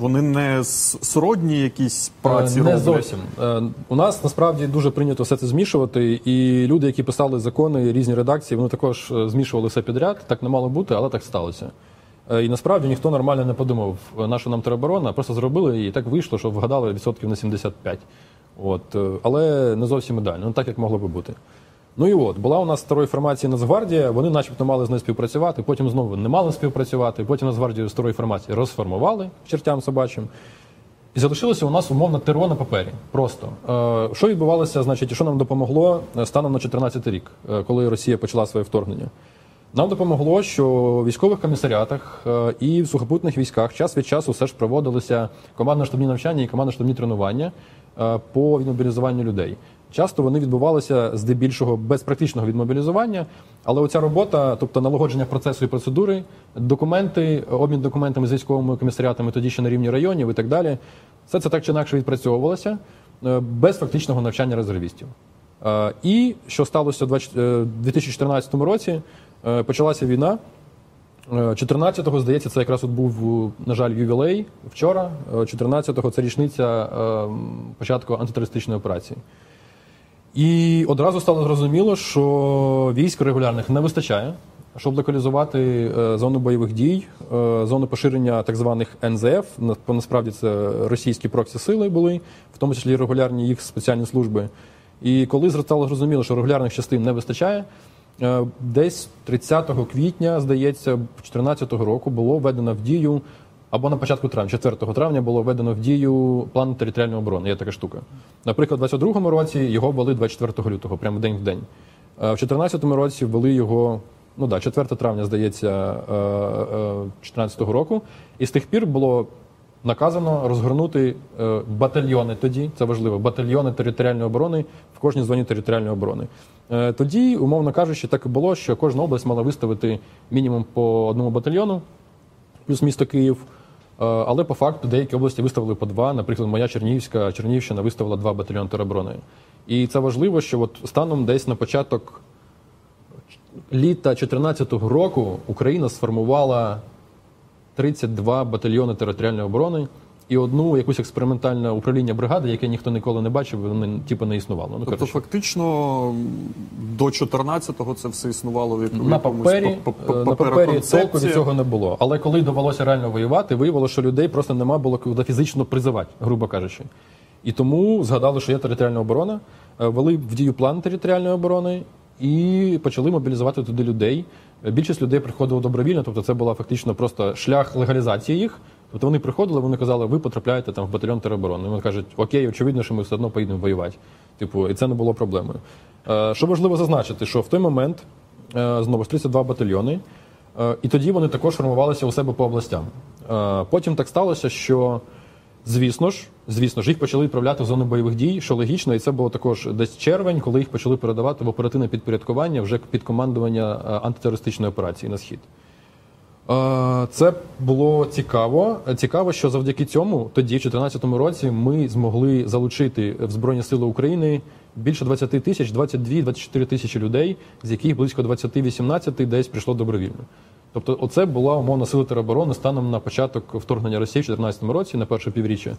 вони не сродні якісь праці Е, Не роблять? зовсім. Е, У нас насправді дуже прийнято все це змішувати, і люди, які писали закони, різні редакції, вони також е, змішували все підряд. Так не мало бути, але так сталося. І насправді ніхто нормально не подумав, на що нам тероборона, просто зробили і так вийшло, що вгадали відсотків на 75. От, але не зовсім ідеально, ну так як могло би бути. Ну і от була у нас старої формації Нацгвардія. Вони, начебто, мали з нею співпрацювати. Потім знову не мали співпрацювати. Потім Нацгвардію старої формації розформували чертям собачим. І залишилося у нас умовно ТРО на папері. Просто е, що відбувалося, значить, що нам допомогло е, станом на 2014 рік, е, коли Росія почала своє вторгнення. Нам допомогло, що в військових комісаріатах і в сухопутних військах час від часу все ж проводилися командно-штабні навчання і командно-штабні тренування по відмобілізуванню людей. Часто вони відбувалися здебільшого без практичного відмобілізування, але оця робота, тобто налагодження процесу і процедури, документи, обмін документами з військовими комісаріатами, тоді ще на рівні районів і так далі, все це так чи інакше відпрацьовувалося е, без фактичного навчання резервістів. Е, І що сталося у 20 е, 2014 році? Почалася війна. Е, 14-го, здається, це якраз от був, на жаль, ювілей вчора. Е, 14-го це річниця початку антитерористичної операції. І одразу стало зрозуміло, що військ регулярних не вистачає, щоб локалізувати е, зону бойових дій, е, зону поширення так званих НЗФ. Насправді це російські проксі-сили були, в тому числі регулярні їх спеціальні служби. І коли стало зрозуміло, що регулярних частин не вистачає, е, десь 30 квітня, здається, 2014 року було введено в дію. Або на початку травня, 4 травня було введено в дію план територіальної оборони. Є така штука. Наприклад, у 22-му році його ввели 24 лютого, прямо день в день. Е, В 2014 році ввели його, ну да, 4 травня, здається, е, е, 2014 року. І з тих пір було наказано розгорнути е, батальйони тоді, це важливо, батальйони територіальної оборони в кожній зоні територіальної оборони. Е, Тоді, умовно кажучи, так і було, що кожна область мала виставити мінімум по одному батальйону, плюс місто Київ. Е, Але по факту деякі області виставили по два. Наприклад, моя Чернігівська Чернігівщина виставила два батальйони тероборони. І це важливо, що от станом десь на початок літа 2014 року Україна сформувала 32 батальйони територіальної оборони і одну якусь експериментальне управління бригади, яке ніхто ніколи не бачив, воно типу не існувало. Ну, Тобто, фактично, до 14-го це все існувало в якомусь на папері, па- па- е, на папері толку від цього не було. Але коли довелося реально воювати, виявилося, що людей просто нема було куди фізично призивати, грубо кажучи. І тому згадали, що є територіальна оборона, е, ввели в дію план територіальної оборони і почали мобілізувати туди людей. Більшість людей приходило добровільно, тобто це була фактично просто шлях легалізації їх. Тобто вони приходили, вони казали, ви потрапляєте там в батальйон тероборони. Вони кажуть, окей, очевидно, що ми все одно поїдемо воювати. Типу, і це не було проблемою. Е, Що важливо зазначити, що в той момент е, знову ж 32 батальйони, е, і тоді вони також формувалися у себе по областям. Е, Потім так сталося, що звісно ж, звісно ж, їх почали відправляти в зону бойових дій, що логічно, і це було також десь червень, коли їх почали передавати в оперативне підпорядкування вже під командування е, антитерористичної операції на схід. Е, Це було цікаво. Цікаво, що завдяки цьому тоді, в 2014 році, ми змогли залучити в Збройні Сили України більше 20 тисяч, 22-24 тисячі людей, з яких близько 20-18 десь прийшло добровільно. Тобто, оце була умовна сила тероборони станом на початок вторгнення Росії в 2014 році, на перше півріччя.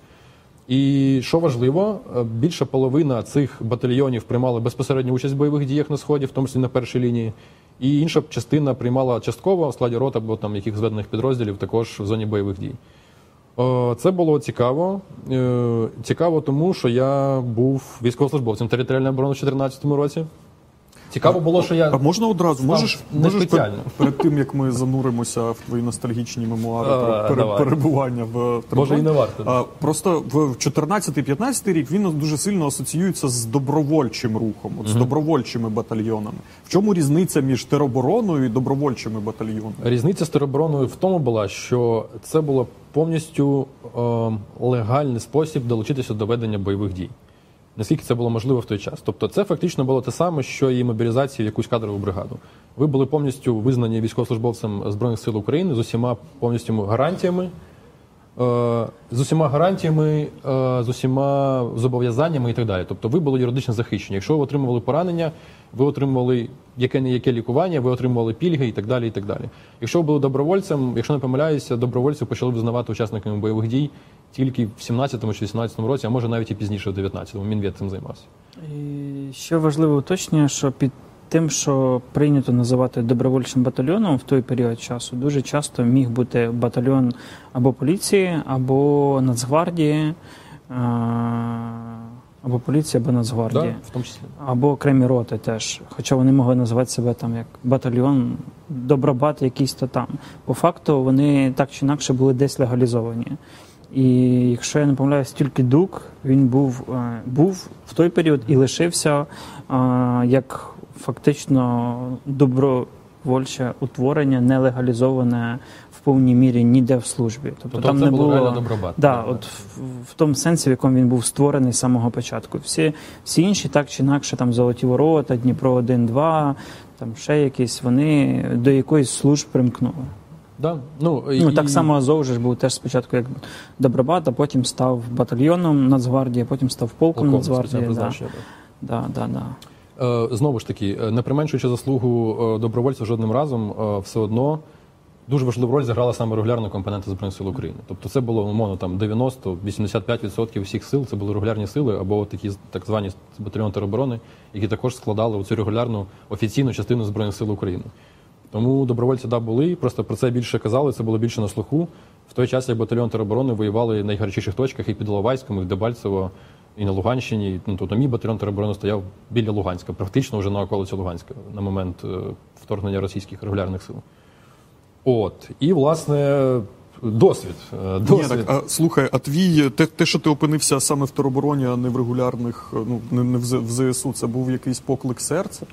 І що важливо, е, більша половина цих батальйонів приймали безпосередню участь в бойових діях на сході, в тому числі на першій лінії. І інша частина приймала частково в складі рот або там яких зведених підрозділів також в зоні бойових дій. Е, Це було цікаво. Е, Цікаво, тому що я був військовослужбовцем територіальної оборони в 2014 році. Цікаво було, що я А можна одразу? Можеш, не можеш пер- спеціально. перед тим, як ми зануримося в твої ностальгічні мемуари А, про пере- давай. перебування в Може, і не варто. А, Просто в 14-15 рік він дуже сильно асоціюється з добровольчим рухом, от з добровольчими батальйонами. В чому різниця між теробороною і добровольчими батальйонами? Різниця з теробороною в тому була, що це було повністю е, легальний спосіб долучитися до ведення бойових дій. Наскільки це було можливо в той час. Тобто, це фактично було те саме, що і мобілізація в якусь кадрову бригаду. Ви були повністю визнані військовослужбовцем Збройних сил України з усіма повністю гарантіями, е, з усіма гарантіями, е, з усіма зобов'язаннями і так далі. Тобто ви були юридично захищені. Якщо ви отримували поранення, ви отримували яке не яке лікування, ви отримували пільги і так далі. і так далі. Якщо ви були добровольцем, якщо не помиляюся, добровольців почали визнавати учасниками бойових дій тільки в 17-му чи 18-му році, а може навіть і пізніше, в 19-му. Мінвід цим займався. І ще важливе уточнення, що під тим, що прийнято називати добровольчим батальйоном в той період часу, дуже часто міг бути батальйон або поліції, або Нацгвардії. Е, або поліції, або Нацгвардії. Да, в тому числі. Або окремі роти теж. Хоча вони могли називати себе там як батальйон, добробат якийсь то там. По факту вони так чи інакше були десь легалізовані. І якщо я не помиляюсь, тільки ДУК він був, е, був в той період і лишився е, як фактично добровольче утворення, не легалізоване в повній мірі ніде в службі. Тобто, Тобто там це не було було добробат. Да, от в, в тому сенсі, в якому він був створений з самого початку. Всі, всі інші, так чи інакше, там Золоті Ворота, Дніпро 1-2, там ще якісь, вони до якоїсь служб примкнули. Да. Ну, Ну, і- так само Азов же ж був теж спочатку як Добробат, а потім став батальйоном Нацгвардії, а потім став полком полковник, Нацгвардії. Да. да. Да, да. Е, Знову ж таки, е, не применшуючи заслугу е, добровольців жодним разом, все одно дуже важливу роль зіграла саме регулярна компонента Збройних сил України. Тобто це було умовно там 90-85% всіх сил, це були регулярні сили або такі так звані батальйони тероборони, які також складали цю регулярну офіційну частину Збройних сил України. Тому добровольці да були, просто про це більше казали, це було більше на слуху. В той час, як батальйон тероборони воювали в найгарячіших точках і під Іловайськом, і в Дебальцево, і на Луганщині. Ну, тобто мій батальйон тероборони стояв біля Луганська, практично вже на околиці Луганська на момент е, вторгнення російських регулярних сил. От. І, власне, досвід. Е, Ні, так, а, слухай, а твій те, те, що ти опинився саме в теробороні, а не в регулярних, ну не, не в ЗСУ, це був якийсь поклик серця.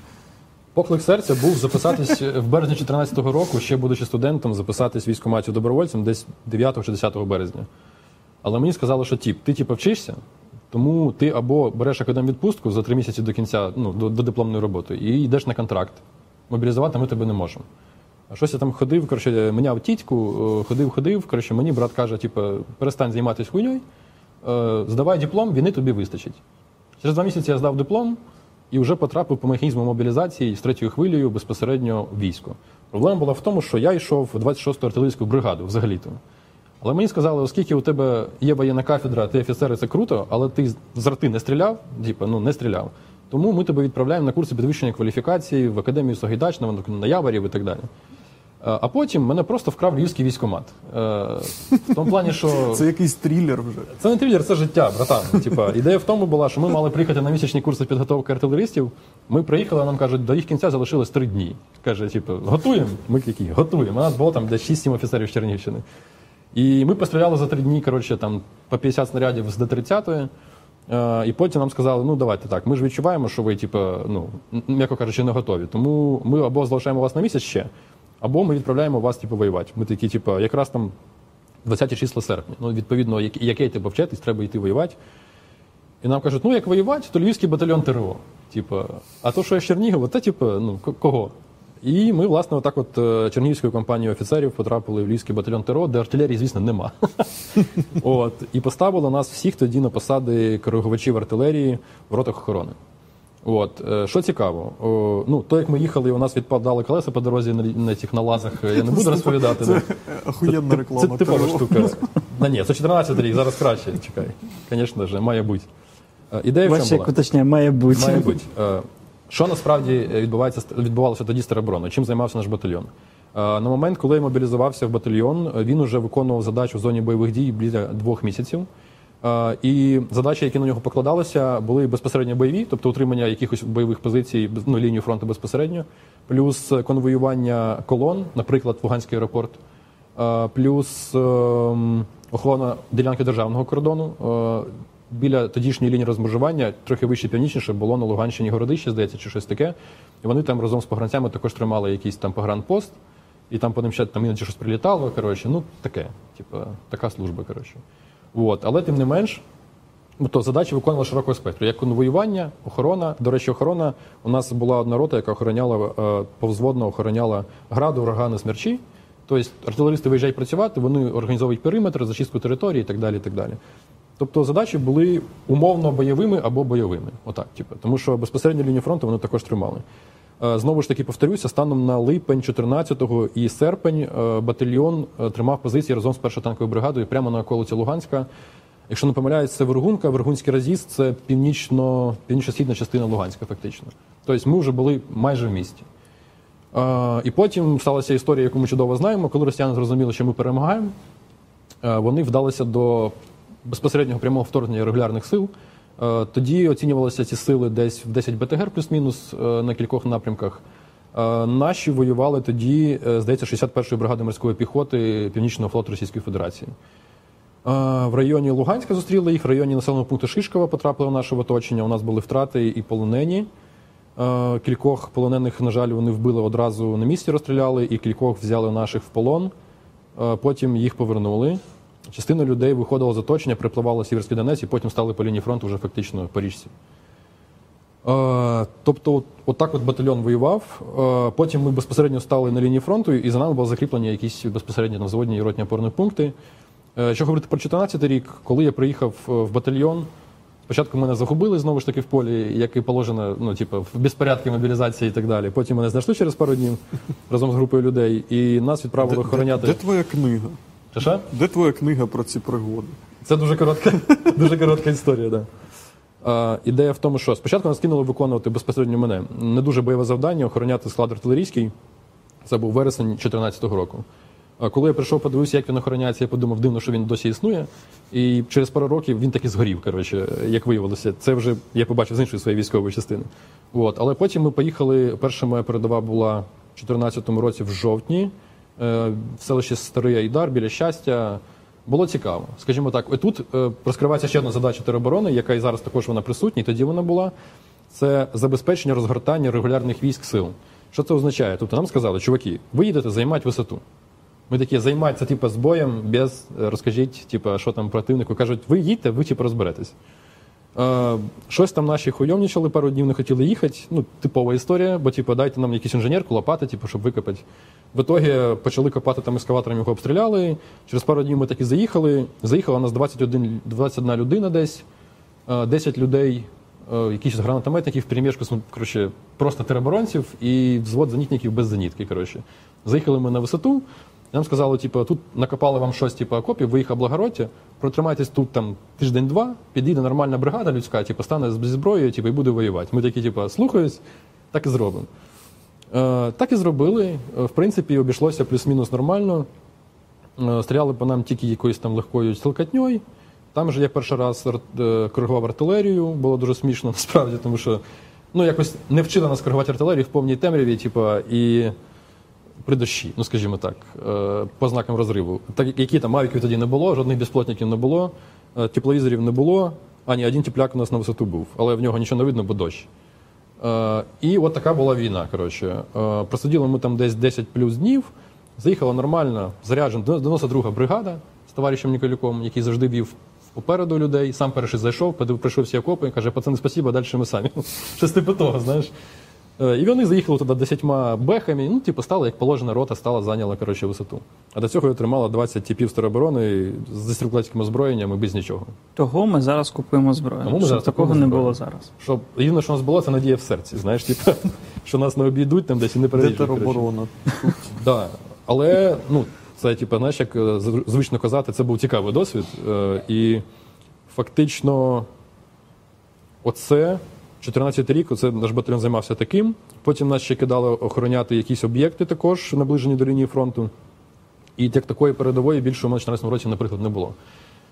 Поклик серця був записатись в березні 2014 року, ще будучи студентом, записатись військкоматі добровольцем десь 9 чи 10 березня. Але мені сказали, що тіп, ти типу вчишся, тому ти або береш академвідпустку за три місяці до кінця, ну, до, до дипломної роботи, і йдеш на контракт. Мобілізувати ми тебе не можемо. А щось я там ходив, коротше, міняв тітьку, е, ходив, ходив. Коротше, мені брат каже, типу, перестань займатися хуйньою, е, здавай диплом, війни тобі вистачить. Через два місяці я здав диплом і вже потрапив по механізму мобілізації з третьою хвилею безпосередньо в військо. Проблема була в тому, що я йшов в 26-ту артилерійську бригаду взагалі-то. Але мені сказали, оскільки у тебе є воєнна кафедра, ти офіцер, це круто, але ти з арти не стріляв, типу, ну не стріляв. Тому ми тебе відправляємо на курси підвищення кваліфікації в академію Сагайдачного, на Яворів і так далі. Е, А потім мене просто вкрав львівський військомат. Е, В тому плані, що Це якийсь трилер вже. це не трилер, це життя, братан. Типа, ідея в тому була, що ми мали приїхати на місячні курси підготовки артилеристів. Ми приїхали, а нам кажуть, до їх кінця залишилось три дні. Каже, типу, готуємо. Ми які готуємо. У нас було там десь 6-7 офіцерів з Чернігівщини. І ми постріляли за три дні, коротше, там по 50 снарядів з Д-30. Е, І потім нам сказали, ну давайте так, ми ж відчуваємо, що ви, типу, ну, м'яко кажучи, не готові. Тому ми або залишаємо вас на місяць ще, або ми відправляємо вас, типу, воювати. Ми такі, типу, якраз там 20 числа серпня. Ну, відповідно, як- яке типу, вчитись, треба йти воювати. І нам кажуть, ну як воювати, то львівський батальйон ТРО. Типу, а то, що я з Чернігова, то типу, ну кого? І ми, власне, отак от е, Чернігівською компанією офіцерів потрапили в Львівський батальйон ТРО, де артилерії, звісно, нема. От, і поставили нас всіх тоді на посади коригувачів артилерії в ротах охорони. От, е, що цікаво, о, ну, то як ми їхали, і у нас відпадали колеса по дорозі на, на цих на лазах, е, я не буду розповідати. Це охуєнна реклама. це типова штука. Да ні, це 14 рік, зараз краще. Чекай. Звісно ж, має бути. Е, Ідея в чому як була? має бути. Має бути. Що насправді відбувається відбувалося тоді з теробороною? Чим займався наш батальйон? На момент, коли я мобілізувався в батальйон, він уже виконував задачу в зоні бойових дій біля двох місяців. Е, І задачі, які на нього покладалися, були безпосередньо бойові, тобто утримання якихось бойових позицій, ну, лінію фронту безпосередньо, плюс конвоювання колон, наприклад, Луганський аеропорт, е, плюс ем, охорона ділянки державного кордону. Е, Біля тодішньої лінії розмежування, трохи вище північніше, було на Луганщині городище, здається, чи щось таке. І вони там разом з погранцями також тримали якийсь там погранпост, і там по ним ще там іноді щось прилітало. Коротше, ну таке, типу, така служба. Коротше. От. Але тим не менш, то задачі виконували широкого спектру. Як конвоювання, охорона. До речі, охорона у нас була одна рота, яка охороняла е, повзводно охороняла гради, урагани, смерчі. Тобто артилеристи виїжджають працювати, вони організовують периметр, зачистку території і так далі. І так далі. Тобто задачі були умовно бойовими або бойовими. Отак, типу. Тому що безпосередньо лінію фронту вони також тримали. Е, Знову ж таки, повторюся, станом на липень 14-го і серпень е, батальйон е, тримав позиції разом з першою танковою бригадою прямо на околиці Луганська. Якщо не помиляюсь, це Вергунка, Вергунський разіст це північно, північно-східна частина Луганська, фактично. Тобто ми вже були майже в місті. І потім сталася історія, яку ми чудово знаємо. Коли росіяни зрозуміли, що ми перемагаємо, вони вдалися до безпосереднього прямого вторгнення регулярних сил Тоді оцінювалися ці сили десь в 10 БТГ плюс-мінус е, на кількох напрямках. Е, Наші воювали тоді, е, здається, 61-ї бригади морської піхоти Північного флоту Російської Федерації. Е, В районі Луганська зустріли їх, в районі населеного пункту Шишкова потрапили в наше оточення. У нас були втрати і полонені. Е, Кількох полонених, на жаль, вони вбили одразу на місці, розстріляли, і кількох взяли наших в полон. Е, Потім їх повернули. Частина людей виходила з оточення, припливала Сіверський Донець і потім стали по лінії фронту вже фактично по річці. Е, Тобто, от- отак от батальйон воював. Е, Потім ми безпосередньо стали на лінії фронту, і за нами були закріплені якісь безпосередньо навзводні і ротні опорні пункти. Е, Що говорити про 14 рік, коли я приїхав е, в батальйон, спочатку мене загубили знову ж таки в полі, як і положено, ну, типу, в безпорядку мобілізації і так далі. Потім мене знайшли через пару днів разом з групою людей, і нас відправили охороняти. де твоя книга? Що, що? Де твоя книга про ці пригоди? Це дуже коротка, дуже коротка історія, да. А, ідея в тому, що спочатку нас кинули виконувати безпосередньо мене. Не дуже бойове завдання охороняти склад артилерійський. Це був вересень 2014 року. А коли я прийшов, подивився, як він охороняється, я подумав, дивно, що він досі існує. І через пару років він таки згорів, коротше, як виявилося. Це вже я побачив з іншої своєї військової частини. От. Але потім ми поїхали. Перша моя передова була в 2014 році в жовтні, в селищі Старий Айдар біля щастя. Було цікаво. Скажімо так, і тут е, розкривається ще одна задача тероборони, яка і зараз також вона присутня, і тоді вона була. Це забезпечення розгортання регулярних військ сил. Що це означає? Тобто нам сказали, чуваки, ви їдете займати висоту. Ми такі займатися типу, з боєм, без е, розкажіть, типу, що там противнику. Кажуть, ви їдьте, ви типу, розберетесь. Е, щось там наші хуйовнічали, пару днів не хотіли їхати. Ну, типова історія, бо типу, дайте нам якийсь інженерку, лопати, типу, щоб викопати. В ітогі почали копати там ескаватором, його обстріляли. Через пару днів ми таки заїхали. Заїхала у нас 21, 21 людина десь, е, 10 людей, е, якісь гранатометників, перемішку коротше, просто тероборонців і взвод зенітників без зенітки. Коротше. Заїхали ми на висоту. Нам сказали, типу, тут накопали вам щось, типу, окопів, ви їх облагородьте, протримайтесь тут там тиждень-два, підійде нормальна бригада людська, типу, стане зі зброєю, типу, і буде воювати. Ми такі, типу, слухаюсь, так і зробимо. Е, так і зробили. Е, В принципі, обійшлося плюс-мінус нормально. Е, Стріляли по нам тільки якоюсь там легкою стрілкатньою. Там же я перший раз е, коригував артилерію, було дуже смішно насправді, тому що ну, якось не вчили нас коригувати артилерію в повній темряві, типу, і при дощі, ну скажімо так, е, по знакам розриву. Так, які там мавіків тоді не було, жодних безплотників не було, е, тепловізорів не було. А ні, один тепляк у нас на висоту був, але в нього нічого не видно, бо дощ. Е, і от така була війна. Коротше. Просиділи ми там десь 10 плюс днів. Заїхала нормально, заряджена 92-га бригада з товаришем Ніколюком, який завжди вів попереду людей. Сам перший зайшов, прийшов всі окопи каже: пацани, спасибо, далі ми самі. Щось типу того, знаєш. Е, І вони заїхали туди десятьма бехами, ну, типу, стали, як положена рота, стала, зайняла коротше, висоту. А до цього я тримала 20 типів тероборони з стрілецьким озброєнням і без нічого. Того ми зараз купуємо зброю. Тому ми щоб зараз такого не було зараз. Щоб єдине, що у нас було, це надія в серці. Знаєш, типу, що нас не обійдуть там десь і не Де переріжуть. коротше. тероборона? Да. Але ну, це, типу, знаєш, як е, звично казати, це був цікавий досвід. Е, І фактично, оце 14 рік, оце наш батальйон займався таким. Потім нас ще кидали охороняти якісь об'єкти також наближені до лінії фронту. І як такої передової більше у мене в 14 році, наприклад, не було.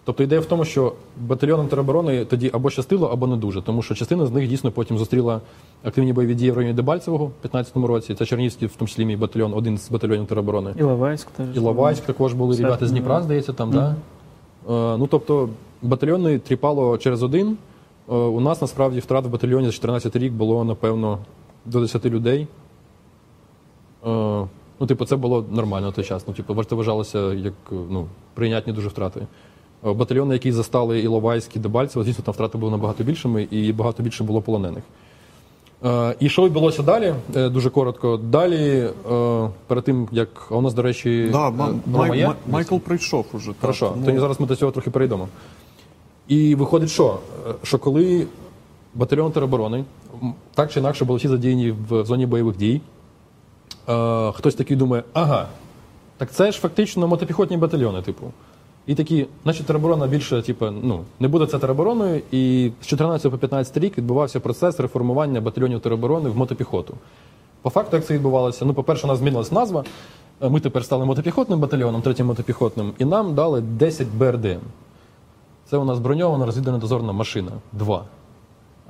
Тобто ідея в тому, що батальйонам тероборони тоді або щастило, або не дуже, тому що частина з них дійсно потім зустріла активні бойові дії в районі Дебальцевого в 15-му році. Це Чернігівський, в тому числі мій батальйон, один з батальйонів тероборони. Іловайськ теж. Іловайськ також були ребята з Дніпра, здається, там, да? Е, ну тобто батальйони тріпало через один. Е, у нас насправді втрат в батальйоні за 14 рік було, напевно, до 10 людей. Е, ну, типу, це було нормально на той час. Ну, типу, варто вважалося як ну, прийнятні дуже втрати. Е, Батальйони, які застали Іловайськ і Дебальцево, звісно, там втрати були набагато більшими і багато більше було полонених. І що відбулося далі? Дуже коротко. Далі, перед тим, як а у нас, до речі, Да, Майкл прийшов уже. Хорошо, тоді зараз ми до цього трохи перейдемо. І виходить, що? Що коли батальйон тероборони так чи інакше були всі задіяні в зоні бойових дій, е, хтось такий думає, ага, так це ж фактично мотопіхотні батальйони, типу. І такі, значить, тероборона більше, типу, ну, не буде це теробороною. І з 14 по 15 рік відбувався процес реформування батальйонів тероборони в мотопіхоту. По факту, як це відбувалося? Ну, по-перше, у нас змінилась назва. Е, Ми тепер стали мотопіхотним батальйоном, третім мотопіхотним, і нам дали 10 БРДМ. Це у нас броньована розвідувальна дозорна машина. Два.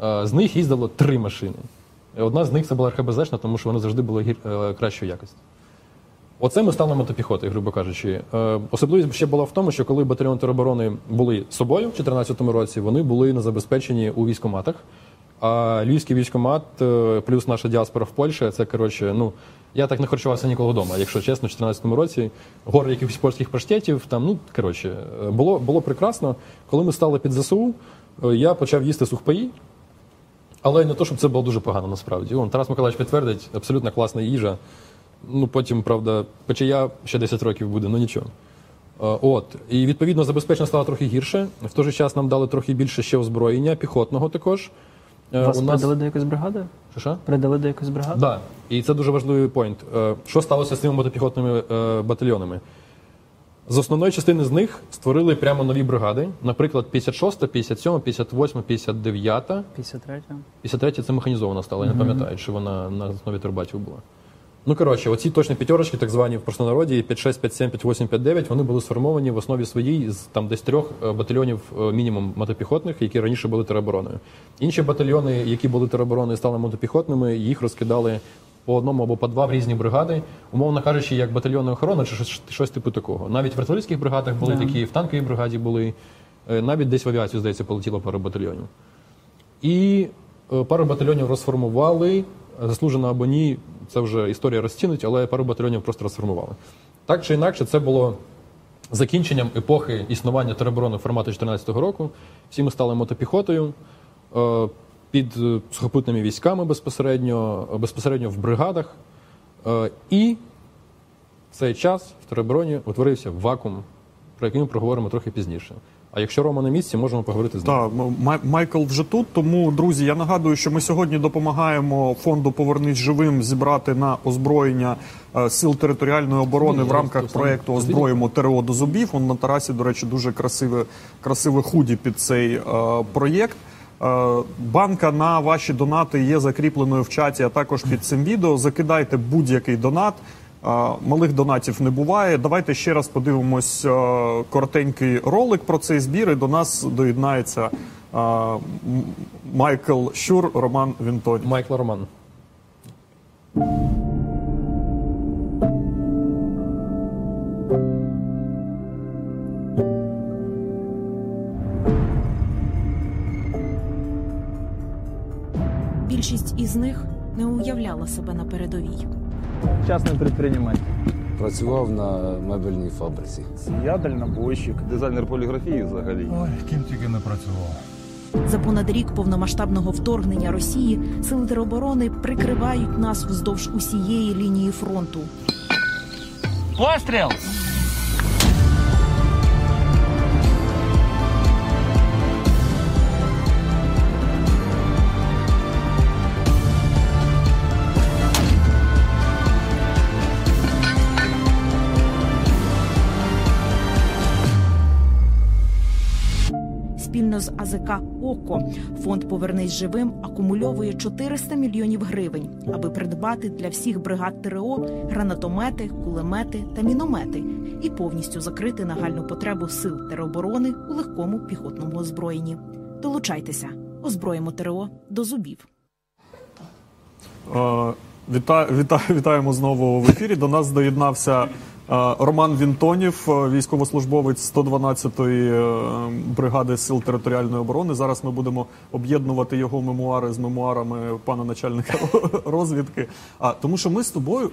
Е, З них їздило три машини. І Одна з них це була РХБЗшна, тому що вона завжди була гір... е, кращої якості. Оце ми стали мотопіхотою, грубо кажучи. Е, Особливість ще була в тому, що коли батальйон тероборони були собою в 2014 році, вони були на забезпеченні у військоматах. А львівський військомат е, плюс наша діаспора в Польщі, це коротше, ну я так не харчувався ніколи вдома, якщо чесно, в 2014 році гори якихось польських паштетів, там, ну коротше, е, було, було прекрасно. Коли ми стали під ЗСУ, е, я почав їсти сухпаї. Але не то, щоб це було дуже погано насправді. Вон, Тарас Миколаївич підтвердить, абсолютно класна їжа. Ну, потім, правда, печія ще 10 років буде, ну нічого. Е, От. І відповідно забезпечення стало трохи гірше. В той же час нам дали трохи більше ще озброєння, піхотного також. Е, Вас у нас... придали до якоїсь бригади? Що, що? Придали до якоїсь бригади? Да. І це дуже важливий поінт. Е, Що сталося з цими мотопіхотними е, батальйонами? З основної частини з них створили прямо нові бригади, наприклад, 56, 57, 58, 59. 53 53 це механізована стала, я не пам'ятаю, чи вона на основі турбатів була. Ну, коротше, оці точні п'ятерочки, так звані в простонароді, 5-6, 5-7, 5-8, 5-9, вони були сформовані в основі своїй з там десь трьох е, батальйонів е, мінімум мотопіхотних, які раніше були теробороною. Інші батальйони, які були теробороною, стали мотопіхотними, їх розкидали по одному або по два в різні бригади, умовно кажучи, як батальйонна охорона чи щось, щось типу такого. Навіть в артилерійських бригадах були такі, в танковій бригаді були, е, навіть десь в авіацію, здається, полетіло пару батальйонів. І пару батальйонів розформували. Заслужено або ні, це вже історія розцінить, але пару батальйонів просто розформували. Так чи інакше, це було закінченням епохи існування тероборони формату 2014 року. Всі ми стали мотопіхотою е, під е, сухопутними військами безпосередньо, е, безпосередньо в бригадах. І в цей час в теробороні утворився вакуум, про який ми проговоримо трохи пізніше. А якщо Рома на місці, можемо поговорити з ним. Так, Май- Майкл вже тут. Тому, друзі, я нагадую, що ми сьогодні допомагаємо фонду Повернись живим зібрати на озброєння е, сил територіальної оборони Ні, в рамках проєкту Озброїмо ТРО до зубів. Он на Тарасі, до речі, дуже красиве, красиве худі під цей е, проєкт. Е, Банка на ваші донати є закріпленою в чаті, а також під цим відео. Закидайте будь-який донат. Малих донатів не буває. Давайте ще раз подивимось коротенький ролик про цей збір. І до нас доєднається Майкл Щур, Роман Вінтонь. Майкл Роман. Більшість із них не уявляла себе на передовій. Частный предприниматель. Працював на мебельній фабриці. Я дальнобойщик. Дизайнер поліграфії взагалі. Ой, ким тільки не працював. За понад рік повномасштабного вторгнення Росії сили тероборони прикривають нас вздовж усієї лінії фронту. Постріл! Спільно з АЗК ОКО фонд Повернись живим акумульовує 400 мільйонів гривень, аби придбати для всіх бригад ТРО гранатомети, кулемети та міномети і повністю закрити нагальну потребу сил тероборони у легкому піхотному озброєнні. Долучайтеся, озброїмо ТРО до зубів. Е, Віта, віта, вітаємо знову в ефірі. До нас доєднався Роман Вінтонів, е, військовослужбовець 112-ї е, бригади сил територіальної оборони. Зараз ми будемо об'єднувати його мемуари з мемуарами пана начальника розвідки. А тому, що ми з тобою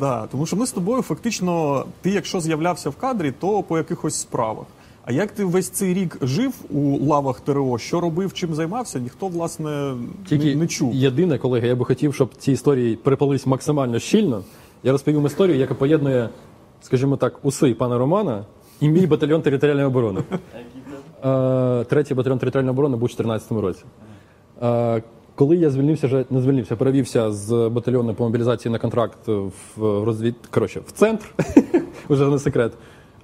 да, тому, що ми з тобою фактично, ти, якщо з'являвся в кадрі, то по якихось справах. А як ти весь цей рік жив у лавах ТРО? Що робив, чим займався? Ніхто власне Тільки не, не чув. єдине, колеги, я би хотів, щоб ці історії перепались максимально щільно. Я розповім історію, яка поєднує, скажімо так, уси пана Романа і мій батальйон територіальної оборони. Е, Третій батальйон територіальної оборони був у 2014 році. Е, Коли я звільнився, вже не звільнився, перевівся з батальйону по мобілізації на контракт в розвід... коротше, в центр, вже не секрет.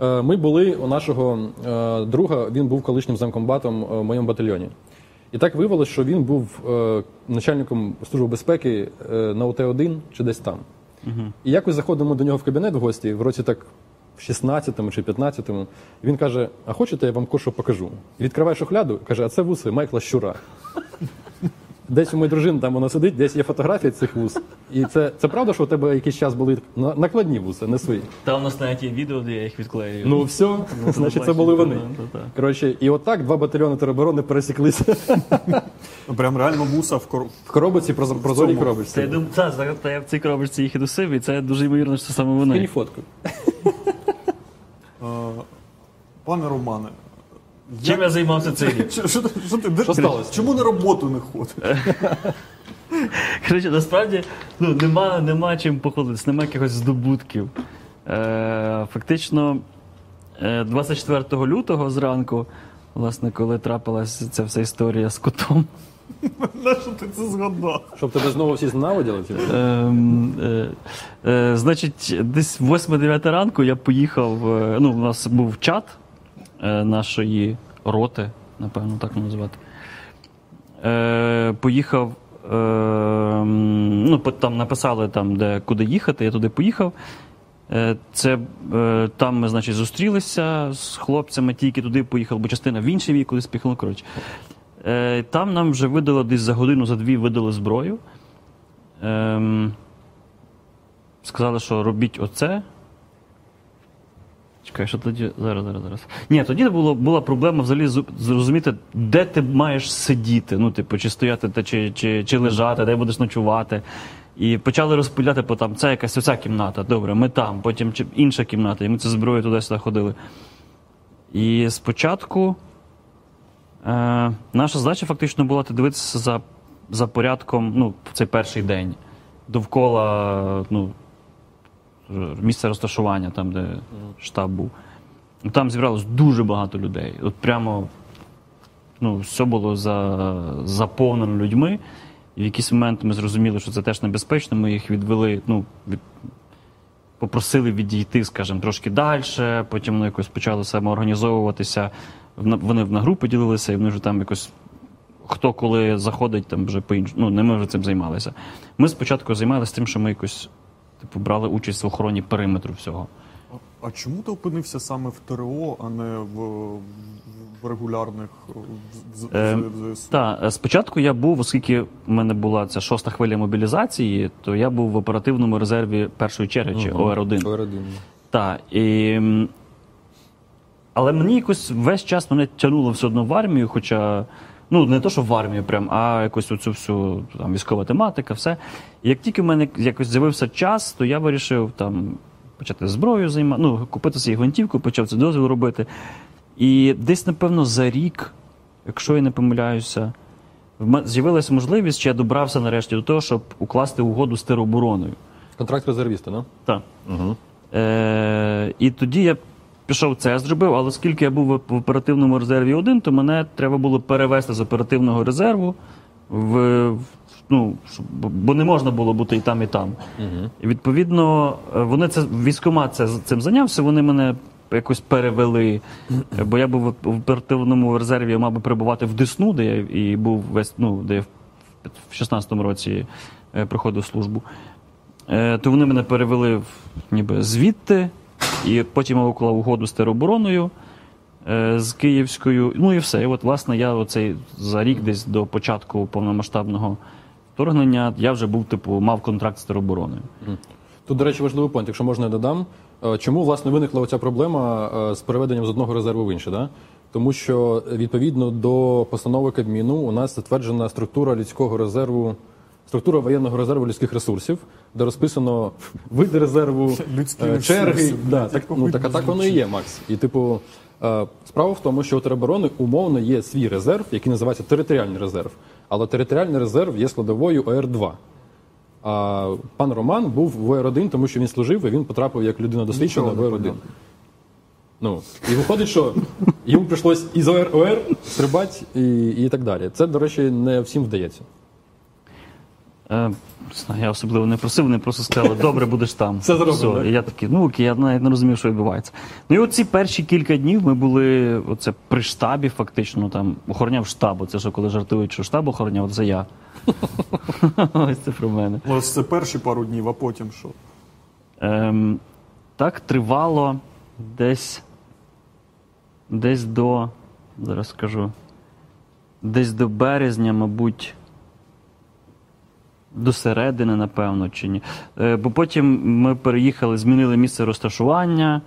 Е, Ми були у нашого друга, він був колишнім замкомбатом в моєму батальйоні. І так виявилося, що він був начальником служби безпеки на ОТ-1 чи десь там. І якось заходимо до нього в кабінет в гості в році так в 16-му чи 15-му. І він каже: А хочете, я вам кое-що покажу? І відкриває шухляду, каже, а це вуси Майкла Щура. Десь у моєї дружини там вона сидить, десь є фотографія цих вус. І це, це правда, що у тебе якийсь час були накладні вуси, не свої. Та у нас навіть є відео, де я їх відклею. Ну все, значить, це були вони. Ну. Коротше, і отак два батальйони тероборони пересіклися Ну, Прям реально вуса в кор... в коробці, прозо- прозорій коробочці. Та я думаю, та, зараз та я в цій коробочці їх і носив, і це дуже ймовірно, що це саме Скинь вони. фотку. Е, Пане Романе, Чим я займався цей рік? що, що, ти- що ти Що сталося? Чому на роботу не ходиш? Коротше, насправді ну, нема, нема чим похвалитися, нема якихось здобутків. Е, фактично, е, 24 лютого зранку, власне, коли трапилася ця вся історія з котом. На що ти це згадав? Щоб тебе знову всі зненавиділи? Ем, е, е, значить, десь 8-9 ранку я поїхав. е, Ну, у нас був чат е, нашої роти, напевно, так називати. Е, поїхав. Е, ну, там написали, там, де, куди їхати, я туди поїхав. Е, Це е, там ми, значить, зустрілися з хлопцями, тільки туди поїхав, бо частина в інший вік кудись поїхала. Коротше. Е, Там нам вже видали десь за годину, за дві видали зброю. Ем, сказали, що робіть оце. Чекай, що тоді. Зараз, зараз, зараз. Ні, тоді було, була проблема взагалі зрозуміти, де ти маєш сидіти. Ну, типу, чи стояти, та, чи, чи, чи лежати, де будеш ночувати. І почали розподіляти по там, це якась оця кімната, добре, ми там, потім інша кімната, і ми це зброю туди-сюди ходили. І спочатку е, наша задача фактично була ти дивитися за, за порядком ну, в цей перший день. Довкола ну, місця розташування, там, де штаб був. Там зібралось дуже багато людей. От прямо ну, все було за, заповнено людьми. І в якийсь момент ми зрозуміли, що це теж небезпечно. Ми їх відвели, ну, від, попросили відійти, скажімо, трошки далі. Потім вони якось почали самоорганізовуватися. Вони на групи ділилися, і вони вже там якось. Хто коли заходить, там вже по іншому. Ну, не ми вже цим займалися. Ми спочатку займалися тим, що ми якось типу, брали участь в охороні периметру всього. А чому ти опинився саме в ТРО, а не в, в регулярних з- Е. Так, спочатку я був, оскільки в мене була ця шоста хвиля мобілізації, то я був в оперативному резерві першої черги, чи ОР-1. Повередині. Так. І... Але мені якось весь час мене тягнуло все одно в армію, хоча. Ну, не то, що в армію, прям, а якось оцю всю там, військова тематика, все. І як тільки в мене якось з'явився час, то я вирішив там почати зброю займати, ну, купити собі гвинтівку, почав це дозвіл робити. І десь, напевно, за рік, якщо я не помиляюся, з'явилася можливість, чи я добрався нарешті до того, щоб укласти угоду з теробороною. Контракт резервіста, да? Так. Е, і тоді я пішов це зробив, але оскільки я був в оперативному резерві один, то мене треба було перевести з оперативного резерву в. Ну, бо- не можна було бути і там, і там. І відповідно, е, вони це військомат це, цим зайнявся, вони мене якось перевели. Бо я був в оперативному резерві, я мав би перебувати в Десну, де я і був весь, ну, де я в, в 16-му році е, проходив службу. Е, то вони мене перевели в, ніби звідти, і потім я уклав угоду з теробороною е, з Київською. Ну і все. І от, власне, я оцей за рік десь до початку повномасштабного вторгнення я вже був, типу, мав контракт з теробороною. Тут, до речі, важливий пункт, якщо можна я додам. Е, Чому власне виникла оця проблема е, з переведенням з одного резерву в інший? Да? Тому що відповідно до постанови Кабміну у нас затверджена структура людського резерву, структура воєнного резерву людських ресурсів, де розписано види резерву, е, черги. Да, так, ну, так, а так воно і є, Макс. І типу, е, справа в тому, що у тероборони умовно є свій резерв, який називається територіальний резерв. Але територіальний резерв є складовою ОР-2. А пан Роман був в ОР-1, тому що він служив, і він потрапив як людина досвідчена в Нічого не ОР-1. Ну, і виходить, що йому прийшлось із ОР ОР стрибати і, і так далі. Це, до речі, не всім вдається. Е, я особливо не просив, вони просто сказали, добре, будеш там. Все зроблено, Все. І я такий, ну окей, я навіть не розумів, що відбувається. Ну і оці перші кілька днів ми були оце при штабі, фактично, там охороняв штаб. Оце що коли жартують, що штаб охороняв, це я. Ось це про мене. Ось це перші пару днів, а потім що? Ем, так тривало десь. Десь до. Зараз скажу. Десь до березня, мабуть. До середини, напевно, чи ні. Е, Бо потім ми переїхали, змінили місце розташування,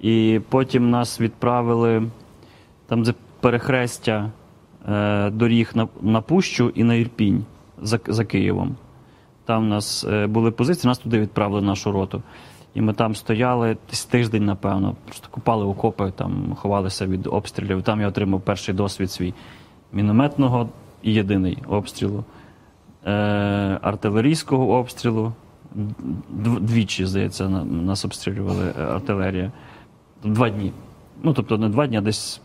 і потім нас відправили там де перехрестя е, доріг на, на Пущу і на Ірпінь за, за Києвом. Там у нас е, були позиції, нас туди відправили нашу роту. І ми там стояли десь тиждень, напевно, просто купали окопи, там ховалися від обстрілів. Там я отримав перший досвід свій мінометного і єдиний обстрілу, е, артилерійського обстрілу. Двічі, здається, нас обстрілювали е, артилерія. Два дні. Ну, тобто не два дні, а десь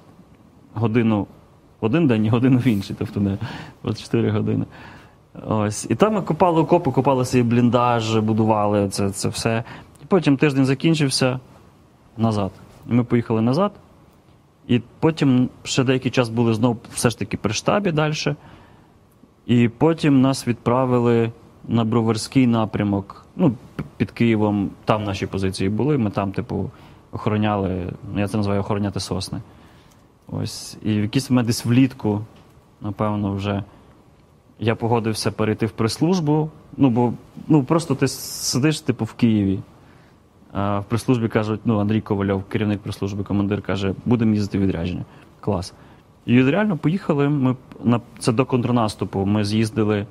годину в один день і годину в інший, тобто не 24 години. Ось. І там ми копали окопи, копали свій бліндаж, будували це, це все. І потім тиждень закінчився назад. І ми поїхали назад. І потім ще деякий час були знову все ж таки при штабі далі. І потім нас відправили на Броварський напрямок. Ну, під Києвом, там наші позиції були. Ми там, типу, охороняли, ну, я це називаю охороняти сосни. Ось. І в якийсь момент десь влітку, напевно, вже я погодився перейти в прес-службу. Ну, бо ну, просто ти сидиш, типу, в Києві. А в прес-службі кажуть, ну, Андрій Ковальов, керівник прес-служби, командир, каже, будемо їздити відрядження. Клас. І реально поїхали. Ми на це до контрнаступу. Ми з'їздили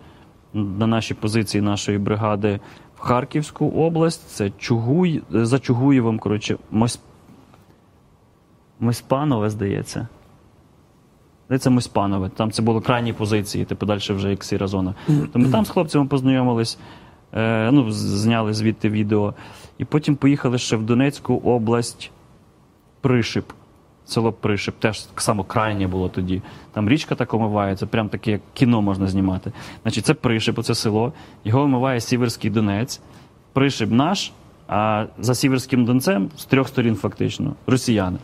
на наші позиції нашої бригади в Харківську область. Це Чугуй, за Чугуєвом, коротше, Моспанове, здається. Здається, Моспанове. Там це було крайні позиції, типу далі вже як сіра зона. То ми там з хлопцями познайомились, е, ну, зняли звідти відео. І потім поїхали ще в Донецьку область Пришип. Село Пришип, теж так само крайнє було тоді. Там річка так омивається, прям таке, як кіно можна знімати. Значить, це Пришип, оце село. Його омиває Сіверський Донець. Пришип наш, а за Сіверським Донцем з трьох сторін фактично росіяни.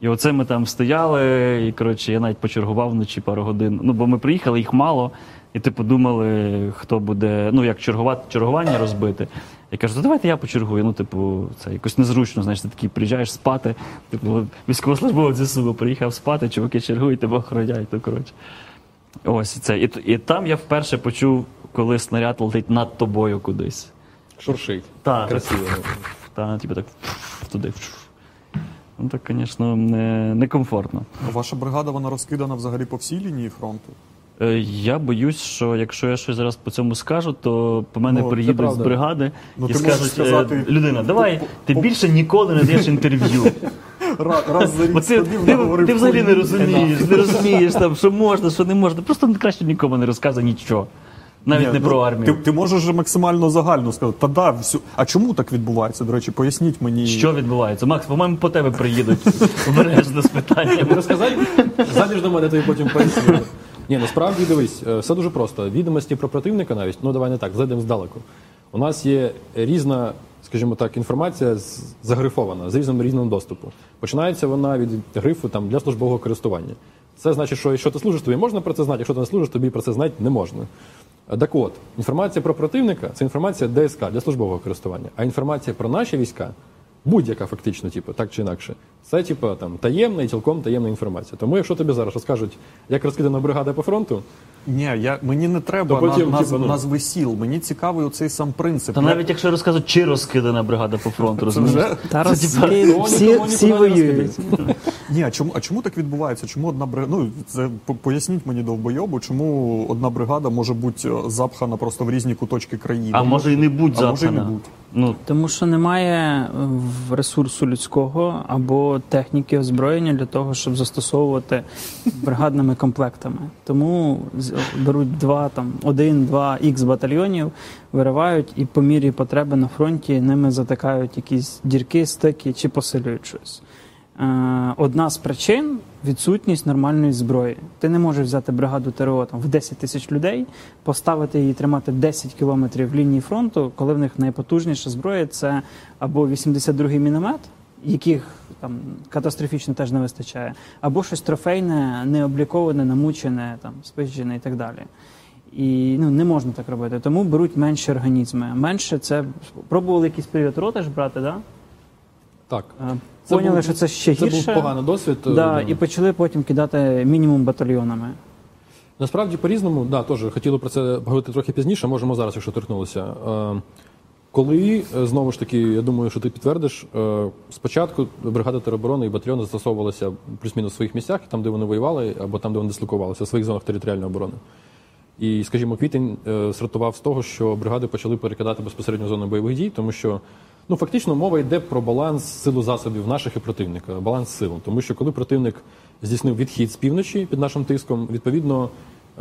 І оце ми там стояли, і коротше, я навіть почергував вночі пару годин. Ну, бо ми приїхали, їх мало, і типу думали, хто буде, ну як чергувати, чергування розбити. Я кажу, то давайте я почергую. Ну, типу, це якось незручно, знаєш, ти такий приїжджаєш спати, типу, військовослужбовець ЗСУ приїхав спати, чуваки чергують, тебе охороняють, то коротше. Ось це. І, і там я вперше почув, коли снаряд летить над тобою кудись. Шуршить. Так, Красиво. Та, типу так туди. Ну так, звісно, не, некомфортно. Ваша бригада вона розкидана взагалі по всій лінії фронту. Е, Я боюсь, що якщо я щось зараз по цьому скажу, то по мене Ну, приїдуть з бригади Ну, і скажуть, сказати- «Е, людина, давай, ти більше ніколи не даєш інтерв'ю. Раз, за Бо рік ти, ти, наговорив ти взагалі не розумієш, не розумієш там, що можна, що не можна. Просто краще нікому не розказуй нічого. Навіть Ні, не ну, про армію. Ти, ти можеш максимально загально сказати, та да, всю... а чому так відбувається? До речі, поясніть мені. Що відбувається? Макс, по-моєму, по тебе приїдуть обережно з питанням. Розказати? Зайдеш до мене, тобі потім поясню. Ні, насправді дивись, е, все дуже просто. Відомості про противника навіть, ну давай не так, зайдемо здалеку. У нас є різна, скажімо так, інформація загрифована з різним різним доступу. Починається вона від грифу там для службового користування. Це значить, що якщо ти служиш, тобі можна про це знати, якщо ти не служиш, тобі про це знати не можна. Так от, інформація про противника це інформація ДСК для службового користування. А інформація про наші війська, будь-яка фактично, типу, так чи інакше, це типу там таємна і цілком таємна інформація. Тому, якщо тобі зараз розкажуть, як розкидана бригада по фронту, Ні, я, мені не треба То потім, наз, типу, ну. назви сіл. Мені цікавий оцей сам принцип. Та Я- навіть якщо розказують, чи розкидана бригада по фронту, розумієш? Та Це, всі, всі не воюють. Ні, а чому, а чому так відбувається? Чому одна бригада? Ну, це по- поясніть мені довбойобу, чому одна бригада може бути е, запхана просто в різні куточки країни. А може і не будь А може і не запхана. будь. Ну, Тому що немає е, ресурсу людського або техніки озброєння для того, щоб застосовувати бригадними комплектами. Тому беруть два там один-два ікс батальйонів, виривають і по мірі потреби на фронті ними затикають якісь дірки, стики чи посилюють щось. Е, Одна з причин відсутність нормальної зброї. Ти не можеш взяти бригаду ТРО там в 10 тисяч людей, поставити її тримати 10 кілометрів лінії фронту, коли в них найпотужніша зброя це або 82-й міномет, яких там катастрофічно теж не вистачає, або щось трофейне, необліковане, намучене, там спизджене і так далі. І ну не можна так робити. Тому беруть менші організми. Менше це пробували якийсь період роти ж брати, да? Так. Е, Це Поняли, був- що це ще Це гірше. був поганий досвід. е, Да, і почали потім кидати мінімум батальйонами. Насправді по-різному, да, теж хотіли про це поговорити трохи пізніше, можемо зараз, якщо торкнулися. Е, коли, е, знову ж таки, я думаю, що ти підтвердиш, спочатку бригада тероборони і батальйони застосовувалися плюс-мінус в своїх місцях, там, де вони воювали, або там, де вони дислокувалися, в своїх зонах територіальної оборони. І, скажімо, квітень стартував з того, що бригади почали перекидати безпосередньо в зону бойових дій, тому що ну фактично мова йде про баланс силу засобів наших і противника, баланс сил. Тому що коли противник здійснив відхід з півночі під нашим тиском, відповідно.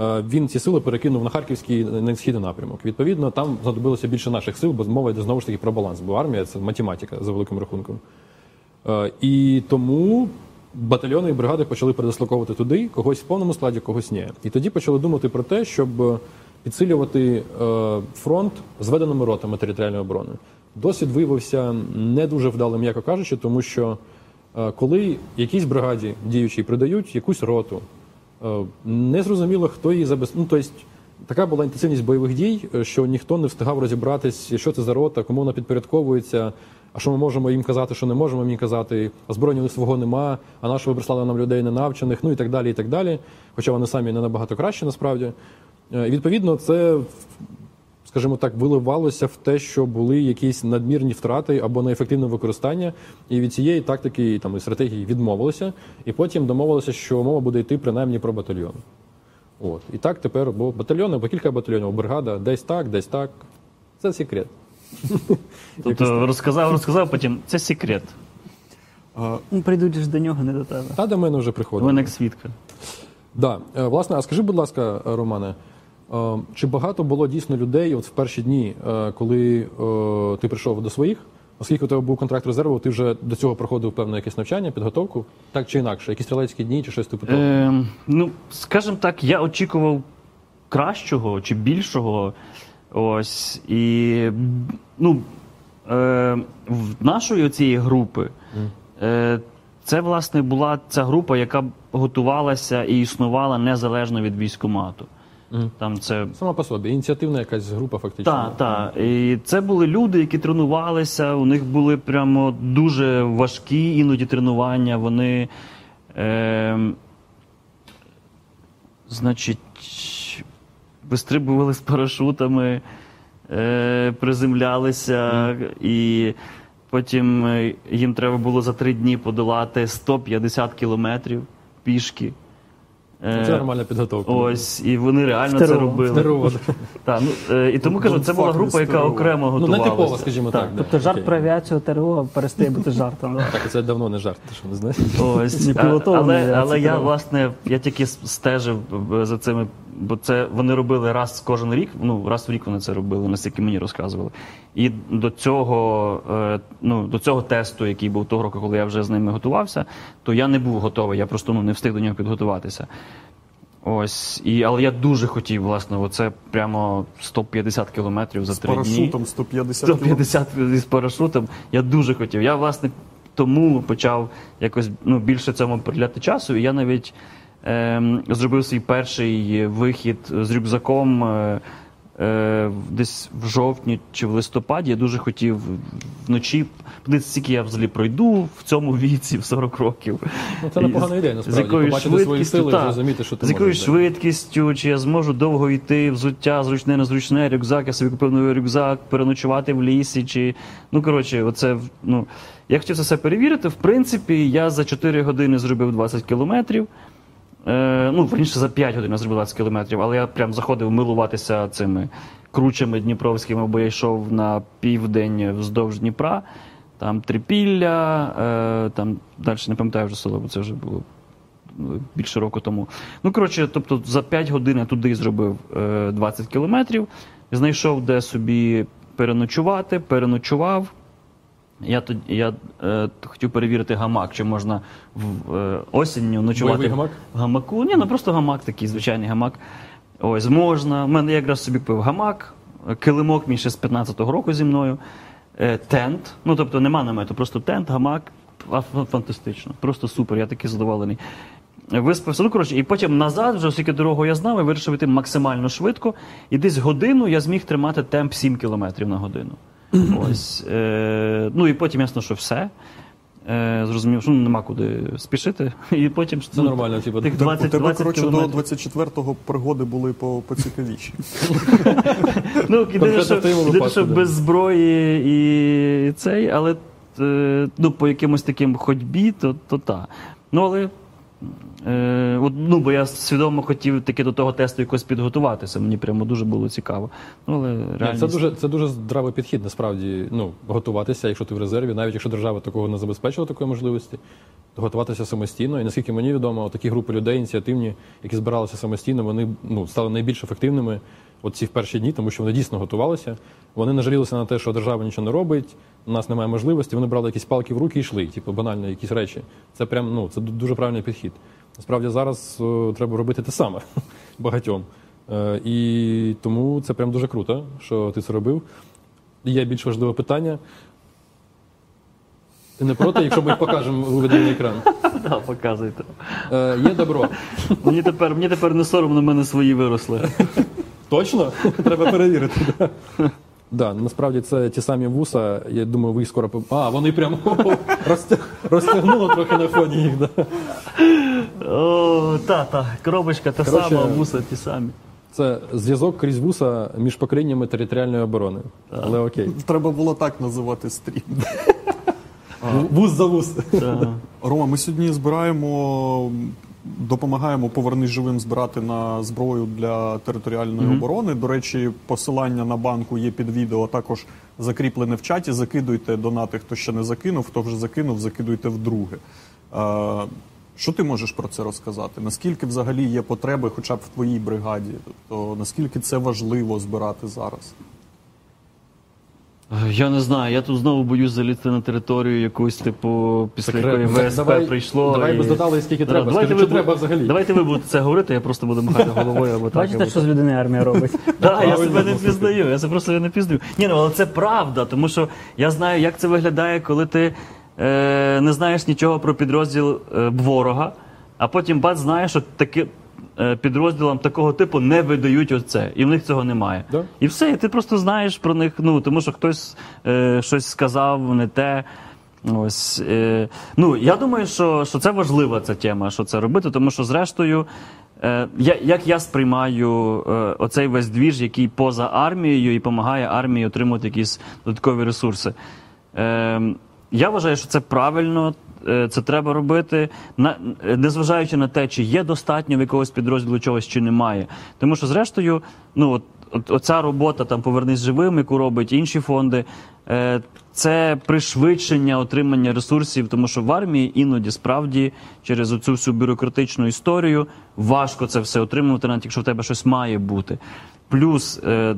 е, Він ці сили перекинув на харківський на східний напрямок. Відповідно, там знадобилося більше наших сил, бо мова йде знову ж таки про баланс. Бо армія це математика за великим рахунком. Е, І тому батальйони і бригади почали передислоковувати туди, когось в повному складі, когось ні. І тоді почали думати про те, щоб підсилювати е, фронт зведеними ротами територіальної оборони. Досвід виявився не дуже вдалим, м'яко кажучи, тому що е, коли якійсь бригаді діючій придають якусь роту, е, незрозуміло, хто її забезпечить. Ну, тобто, Така була інтенсивність бойових дій, що ніхто не встигав розібратись, що це за рота, кому вона підпорядковується, а що ми можемо їм казати, що не можемо їм казати, озброєння свого нема, а на що ви прислали нам людей ненавчених, ну і так далі, і так далі. Хоча вони самі не набагато краще насправді. Е, І відповідно, це, скажімо так, виливалося в те, що були якісь надмірні втрати або неефективне використання, і від цієї тактики і, там, і стратегії відмовилися, і потім домовилися, що мова буде йти принаймні про батальйон. От. І так тепер бо батальйони, або кілька батальйонів, бригада, десь так, десь так. Це секрет. Тобто розказав, розказав, потім це секрет. Ну, прийдуть ж до нього, не до тебе. Та до мене вже приходить. не як свідка. Да. Е, Власне, а скажи, будь ласка, Романе, чи багато було дійсно людей от в перші дні, е, коли е, ти прийшов до своїх? Оскільки у тебе був контракт резерву, ти вже до цього проходив певне якесь навчання, підготовку, так чи інакше, якісь стрілецькі дні чи щось типу того? Е, ну, скажімо так, я очікував кращого чи більшого. Ось. І ну, е, в нашої цієї групи е, це, власне, була ця група, яка готувалася і існувала незалежно від військкомату. Там це Сама по собі, ініціативна якась група, фактично. так, так. І це були люди, які тренувалися. У них були прямо дуже важкі іноді тренування. Вони, е, значить, вистрибували з парашутами, е, приземлялися, і потім е, їм треба було за три дні подолати 150 кілометрів пішки. Е, Це нормальна підготовка. Ось, і вони реально Второго. це робили. Здорово. Так, ну, е, і тому кажу, це була група, яка окремо Ну, не типова, скажімо так. да. Тобто жарт Окей. про авіацію ТРО перестає бути жартом. да. Так, це давно не жарт, ти що не знаєш? Ось, Не а- пілотована але, але я треба. власне я тільки стежив е, за цими, бо це вони робили раз кожен рік. Ну раз в рік вони це робили, наскільки мені розказували. І до цього, е, ну до цього тесту, який був того року, коли я вже з ними готувався, то я не був готовий. Я просто ну не встиг до нього підготуватися. Ось і але я дуже хотів, власне, оце прямо 150 кілометрів за три дні. парашутом 150 кілометрів. 150 з парашутом. Я дуже хотів. Я, власне, тому почав якось ну, більше цьому приділяти часу. І я навіть зробив свій перший вихід з рюкзаком е, е, десь в жовтні чи в листопаді. Я дуже хотів вночі подивитися, скільки я взагалі пройду в цьому віці, в 40 років. Ну, це непогана ідея, з якою Побачити свої сили і зрозуміти, що ти з якою швидкістю, чи я зможу довго йти, взуття, зручне, незручне, рюкзак, я собі купив новий рюкзак, переночувати в лісі, чи. Ну, коротше, оце, ну, я хотів це все перевірити. В принципі, я за 4 години зробив 20 кілометрів. Е, ну, верніше, за 5 годин я зробив 20 кілометрів, але я прям заходив милуватися цими кручами дніпровськими, бо я йшов на південь вздовж Дніпра. Там Трипілля, е, там далі не пам'ятаю вже село, бо це вже було більше року тому. Ну, коротше, тобто за 5 годин я туди зробив е, 20 кілометрів, знайшов, де собі переночувати, переночував. Я тоді я е, хотів перевірити гамак, чи можна в е, осінню ночувати Бойовий гамак? в гамаку. Ні, ну просто гамак такий, звичайний гамак. Ось можна. У мене якраз собі купив гамак, килимок мій ще з 15-го року зі мною, е, тент. Ну тобто нема намету, просто тент, гамак. Фантастично, просто супер, я такий задоволений. Виспався. Ну, коротше, і потім назад, вже оскільки дорогу я знав, я вирішив йти максимально швидко. І десь годину я зміг тримати темп 7 км на годину. Ось. Е, ну і потім ясно, що все. Е, зрозумів, що ну, нема куди спішити. І потім Це нормально, типу, тих 20, у тебе, 20 коротше, до кілометрів. 24-го пригоди були по, поцікавіші. Ну, єдине, Конкретно що, в єдине, випадку, що да. без зброї і цей, але е, ну, по якимось таким ходьбі, то, то та. Ну, але. Е, ну, бо я свідомо хотів таки до того тесту якось підготуватися. Мені прямо дуже було цікаво. Ну, але реальність... Це дуже, це дуже здравий підхід, насправді, ну, готуватися, якщо ти в резерві, навіть якщо держава такого не забезпечила такої можливості, то готуватися самостійно. І наскільки мені відомо, такі групи людей ініціативні, які збиралися самостійно, вони ну, стали найбільш ефективними от ці в перші дні, тому що вони дійсно готувалися. Вони не жалілися на те, що держава нічого не робить, у нас немає можливості. Вони брали якісь палки в руки і йшли, типу банально якісь речі. Це прям ну це дуже правильний підхід. Насправді зараз треба робити те саме багатьом. Е, і тому це прям дуже круто, що ти це робив. Є більш важливе питання. Ти не проти, якщо ми їх покажемо виведемо на екран. Да, показуйте. Е, є добро. Мені тепер, мені тепер не соромно, в мене свої виросли. Точно? Треба перевірити. Да. Да, насправді це ті самі вуса. Я думаю, ви їх скоро поб- А, вони прямо розтягнуло трохи на фоні їх. Да. О, та, та, коробочка та Коротше, сама, вуса ті самі. Це зв'язок крізь вуса між поколіннями територіальної оборони. Але окей. Треба було так називати стрім. Вуз за вуз. Рома, ми сьогодні збираємо, допомагаємо повернись живим збирати на зброю для територіальної оборони. До речі, посилання на банку є під відео, також закріплене в чаті. Закидуйте донати, хто ще не закинув, хто вже закинув, закидуйте вдруге. Е, Що ти можеш про це розказати? Наскільки взагалі є потреби, хоча б в твоїй бригаді? Тобто наскільки це важливо збирати зараз? Я не знаю, я тут знову боюсь залізти на територію якусь, типу, після якої ВСП Давай- прийшло. давай і... без деталей, скільки Да, треба. Давайте Скажи, ви, чи треба взагалі? Давайте ви будете це говорити, я просто буду махати головою або так. Бачите, або що з людини армія робить? Так, я себе не пізнаю, я це просто не пізнаю. Ні, ну але це правда, тому що я знаю, як це виглядає, коли ти е, не знаєш нічого про підрозділ е, ворога, а потім бац знаєш, що таки, е, підрозділам такого типу не видають оце, і в них цього немає. Да. І все, і ти просто знаєш про них, ну тому що хтось е, щось сказав, не те. Ось е, ну я думаю, що, що це важлива ця тема, що це робити, тому що зрештою, е, я, як я сприймаю е, оцей весь двіж, який поза армією і допомагає армії отримувати якісь додаткові ресурси. Е, я вважаю, що це правильно, е, це треба робити, е, незважаючи на те, чи є достатньо в якогось підрозділу чогось, чи немає. Тому що, зрештою, ну от, от оця робота там повернись живим, яку робить інші фонди. е, Це пришвидшення отримання ресурсів, тому що в армії іноді справді через оцю всю бюрократичну історію важко це все отримувати, навіть якщо в тебе щось має бути. Плюс е,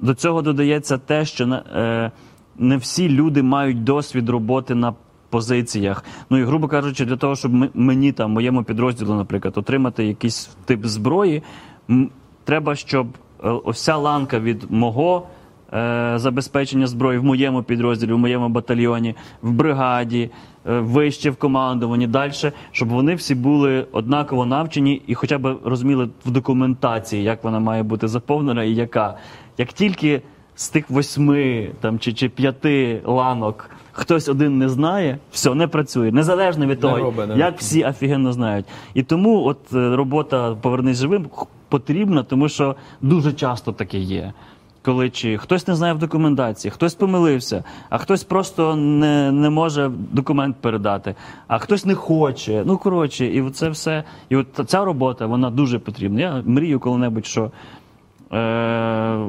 до цього додається те, що е, не всі люди мають досвід роботи на позиціях. Ну і грубо кажучи, для того, щоб мені там, моєму підрозділу, наприклад, отримати якийсь тип зброї, треба, щоб е, ось ланка від мого. е, Забезпечення зброї в моєму підрозділі, в моєму батальйоні, в бригаді, е, вище в командуванні, далі, щоб вони всі були однаково навчені і хоча б розуміли в документації, як вона має бути заповнена і яка. Як тільки з тих восьми там, чи, чи п'яти ланок хтось один не знає, все, не працює. Незалежно від того, робить, як всі офігенно знають. І тому от е, робота Повернись живим потрібна, тому що дуже часто таке є. Коли чи хтось не знає в документації, хтось помилився, а хтось просто не, не може документ передати, а хтось не хоче. Ну коротше, і це все. І от ця робота вона дуже потрібна. Я мрію коли-небудь, що е,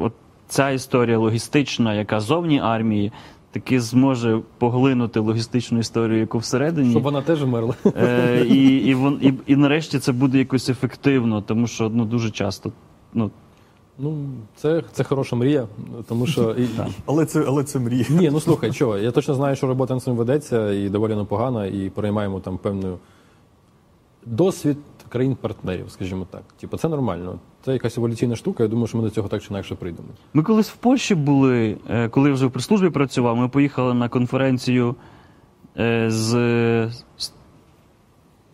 от ця історія логістична, яка зовні армії, таки зможе поглинути логістичну історію, яку всередині. Щоб вона теж вмерла. Е, і, і, вон, і, і нарешті це буде якось ефективно, тому що ну, дуже часто. Ну, Ну, це, це хороша мрія, тому що. І, Але це, але це мрія. Ні, ну слухай, чого, я точно знаю, що робота над цим ведеться і доволі непогана, і переймаємо там певну досвід країн-партнерів, скажімо так. Типу, це нормально. Це якась еволюційна штука, я думаю, що ми до цього так чи інакше прийдемо. Ми колись в Польщі були, е, коли вже в прес-службі працював, ми поїхали на конференцію е, з,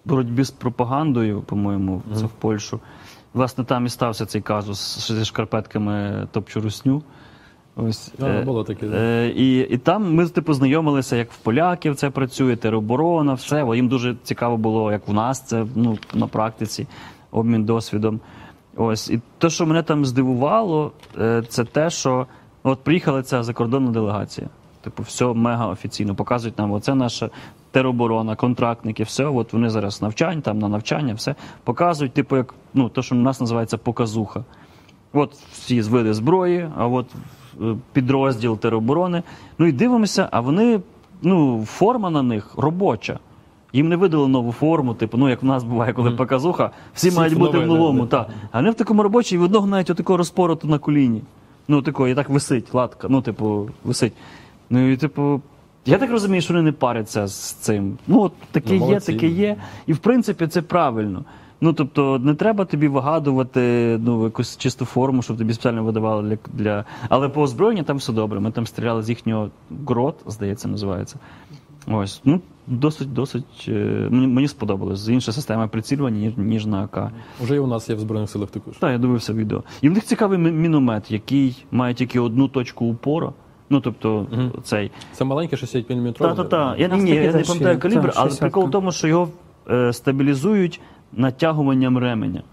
боротьби з пропагандою, по-моєму, це в Польщу. Власне, там і стався цей казус зі шкарпетками топчу русню. Ось, Да, е, було таке, да. Е, і, і там ми типу знайомилися, як в поляків це працює, тероборона, все. Бо Їм дуже цікаво було, як в нас це ну, на практиці, обмін досвідом. Ось. І те, що мене там здивувало, е, це те, що от приїхала ця закордонна делегація. Типу, все мега офіційно. Показують нам, оце наша тероборона, контрактники, все. От вони зараз навчань, там на навчання, все показують, типу, як ну, те, що у нас називається показуха. От всі види зброї, а от підрозділ тероборони. Ну і дивимося, а вони, ну, форма на них робоча. Їм не видали нову форму, типу, ну як в нас буває, коли показуха, всі, Всі мають в бути в новому. да. Та. А вони в такому робочій, і в одного навіть отако розпорото на коліні. Ну, тако, і так висить, латка, ну, типу, висить. Ну і типу. Я так розумію, що вони не паряться з цим. Ну, от таке є, таке є. І в принципі це правильно. Ну тобто не треба тобі вигадувати ну, якусь чисту форму, щоб тобі спеціально видавали для. для... Але по озброєнню там все добре. Ми там стріляли з їхнього грот, здається, називається. Ось. Ну, досить, досить. е, Мені, мені сподобалось. Інша система прицілювання, ніж, ніж на АК. Вже і у нас є в Збройних силах також. Так, я дивився відео. І в них цікавий міномет, який має тільки одну точку упору. Ну, тобто, Мгм. цей. Це маленький 60 мм. Та-та-та. Я, ні, я не пам'ятаю калібр, але прикол в тому, що його е, стабілізують натягуванням ременя.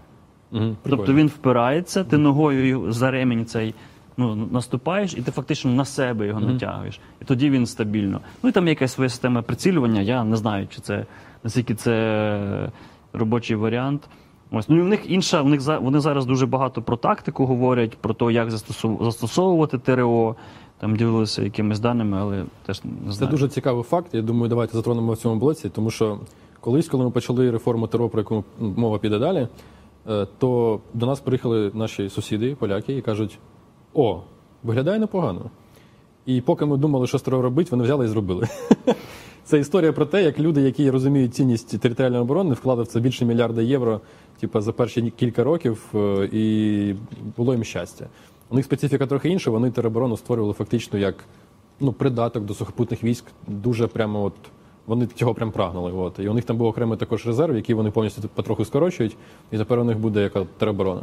Угу, Тобто він впирається, ти ногою за ремінь цей ну, наступаєш, і ти фактично на себе його натягуєш. І тоді він стабільно. Ну і там є якась своя система прицілювання. Я не знаю, чи це наскільки це робочий варіант. Ось ну і в них інша, в них вони зараз дуже багато про тактику говорять, про те, як застосов- застосовувати ТРО. Там ділилися якимись даними, але теж не Це дуже цікавий факт. Я думаю, давайте затронемо в цьому блоці, тому що колись, коли ми почали реформу ТРО, про яку мова піде далі, е, то до нас приїхали наші сусіди, поляки, і кажуть: о, виглядає непогано. І поки ми думали, що з ТРО робити, вони взяли і зробили. Це історія про те, як люди, які розуміють цінність територіальної оборони, вклали в це більше мільярда євро, типу, за перші кілька років, е, і було їм щастя. У них специфіка трохи інша. Вони тероборону створювали фактично як ну, придаток до сухопутних військ. Дуже прямо от вони цього прям прагнули. От. І у них там був окремий також резерв, який вони повністю потроху скорочують, і тепер у них буде яка тероборона.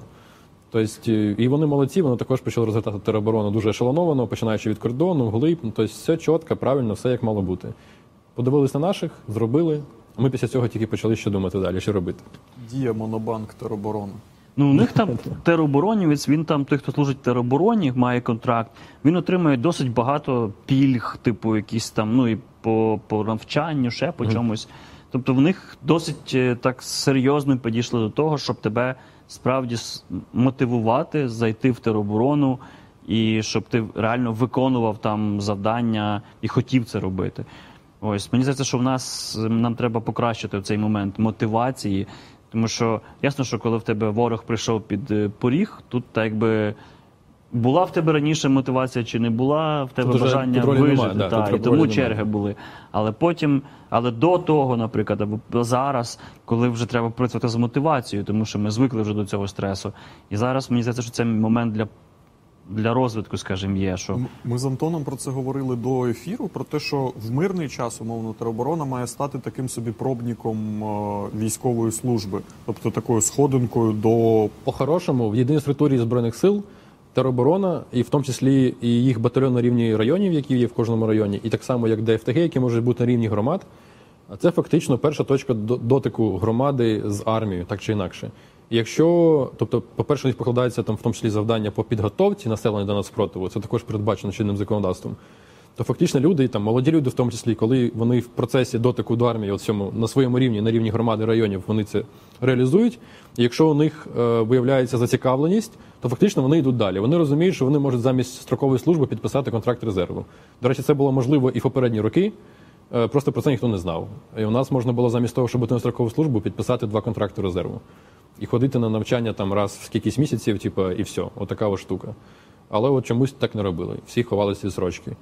Тобто, е, і вони молодці, вони також почали розгортати тероборону дуже ешелоновано, починаючи від кордону, вглиб. Ну, Тобто все чітко, правильно, все як мало бути. Подивились на наших, зробили. Ми після цього тільки почали що думати далі, що робити. Дія Монобанк тероборони. Ну, у них там тероборонівець, він там, той, хто служить в теробороні, має контракт, він отримує досить багато пільг, типу, якісь там, ну і по, по навчанню, ще по чомусь. Тобто в них досить е, так серйозно підійшли до того, щоб тебе справді мотивувати, зайти в тероборону, і щоб ти реально виконував там завдання і хотів це робити. Ось мені здається, що в нас нам треба покращити цей момент мотивації, тому що ясно, що коли в тебе ворог прийшов під е, поріг, тут так якби. Була в тебе раніше мотивація чи не була, в тебе Тут бажання вижити, немає, да, та, і тому немає. черги були. Але потім, але до того, наприклад, або зараз, коли вже треба працювати з мотивацією, тому що ми звикли вже до цього стресу. І зараз мені здається, що це момент для, для розвитку, скажімо, є. Що Ми з Антоном про це говорили до ефіру, про те, що в мирний час умовно тероборона має стати таким собі пробником е, військової служби, тобто такою сходинкою до По-хорошому, в єдиній структурі Збройних сил тероборона, і в тому числі і їх батальйон на рівні районів, які є в кожному районі, і так само як ДФТГ, які можуть бути на рівні громад. А це фактично перша точка до- дотику громади з армією, так чи інакше. Якщо, тобто, по-перше, них покладається там в тому числі завдання по підготовці населення до нацпротиву, це також передбачено чинним законодавством. То фактично люди, там молоді люди, в тому числі, коли вони в процесі дотику до армії, от цьому на своєму рівні, на рівні громади районів, вони це реалізують. І якщо у них е, виявляється зацікавленість, то фактично вони йдуть далі. Вони розуміють, що вони можуть замість строкової служби підписати контракт резерву. До речі, це було можливо і в попередні роки. Е, Просто про це ніхто не знав. І у нас можна було замість того, щоб бути на строкову службу, підписати два контракти резерву і ходити на навчання там раз в кількись місяців, типу, і все. Отака от штука. Але от чомусь так не робили. Всі ховалися від срочки.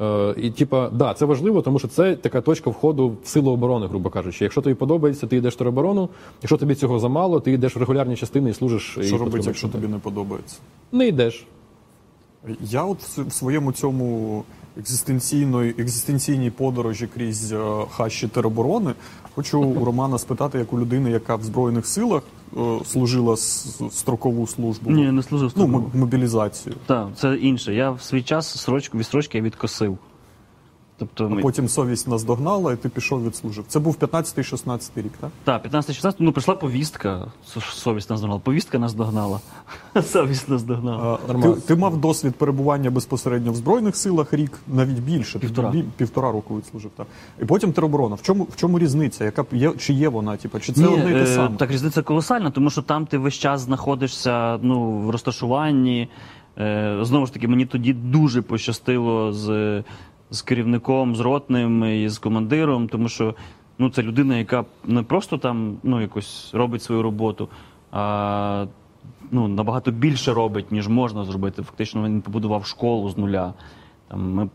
Е, і, типа, да, це важливо, тому що це така точка входу в силу оборони, грубо кажучи. Якщо тобі подобається, ти йдеш в тероборону. Якщо тобі цього замало, ти йдеш в регулярні частини і служиш. що робити, потрібно якщо тобі не подобається. не йдеш. Я от в своєму цьому екзистенційної екзистенційній подорожі крізь е, хащі тероборони. Хочу у Романа спитати, як у людини, яка в збройних силах е, служила с- строкову службу, Ні, не служив ну строкову. м- мобілізацію. Так, це інше. Я в свій час срочку від срочки я відкосив. Тобто, А потім совість наздогнала, і ти пішов відслужив. Це був 15-16 рік, так? Так, 15-16, ну прийшла повістка. Совість нас догнала. Повістка нас догнала. Совість нас догнала. А, ти, ти мав досвід перебування безпосередньо в збройних силах рік, навіть більше. Півтора. бі- півтора року відслужив. Так. І потім тероборона. В чому в чому різниця? Яка є чи є вона? Типу, чи це Ні, одне і те е, саме? Так, різниця колосальна, тому що там ти весь час знаходишся ну, в розташуванні. Е, Знову ж таки, мені тоді дуже пощастило з, з керівником, з ротним і з командиром, тому що ну, це людина, яка не просто там ну, якось робить свою роботу, а ну, набагато більше робить, ніж можна зробити. Фактично він побудував школу з нуля. Там ми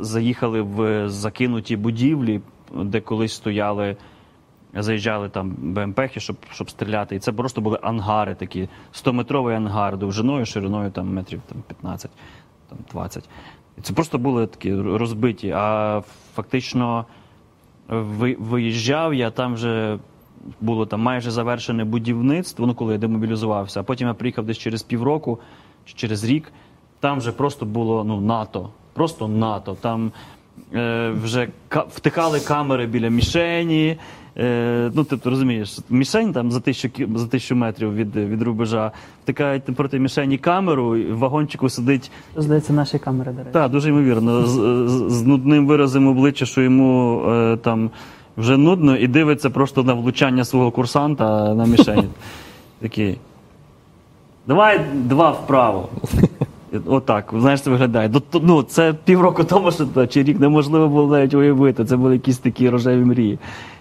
заїхали в закинуті будівлі, де колись стояли заїжджали там БМПхи, щоб, щоб стріляти. І це просто були ангари такі, 100-метровий ангар довжиною, шириною там метрів там, 15, там, 20. Це просто були такі розбиті. А фактично ви- виїжджав я, там вже було там майже завершене будівництво, ну коли я демобілізувався, а потім я приїхав десь через півроку чи через рік. Там вже просто було ну, НАТО. Просто НАТО. Там е, вже ка- втикали камери біля мішені. Е, ну, ти розумієш, мішень там за тисячу, за тисячу метрів від, від рубежа, втикають проти мішені камеру, і в вагончику сидить Здається, наші камери, до речі. так, дуже ймовірно. З, з, з нудним виразом обличчя, що йому е, там вже нудно, і дивиться просто на влучання свого курсанта на мішені. Такий. Давай два вправо. Отак, знаєш, це виглядає. Ну, це півроку тому, що чи рік неможливо було навіть уявити. Це були якісь такі рожеві мрії.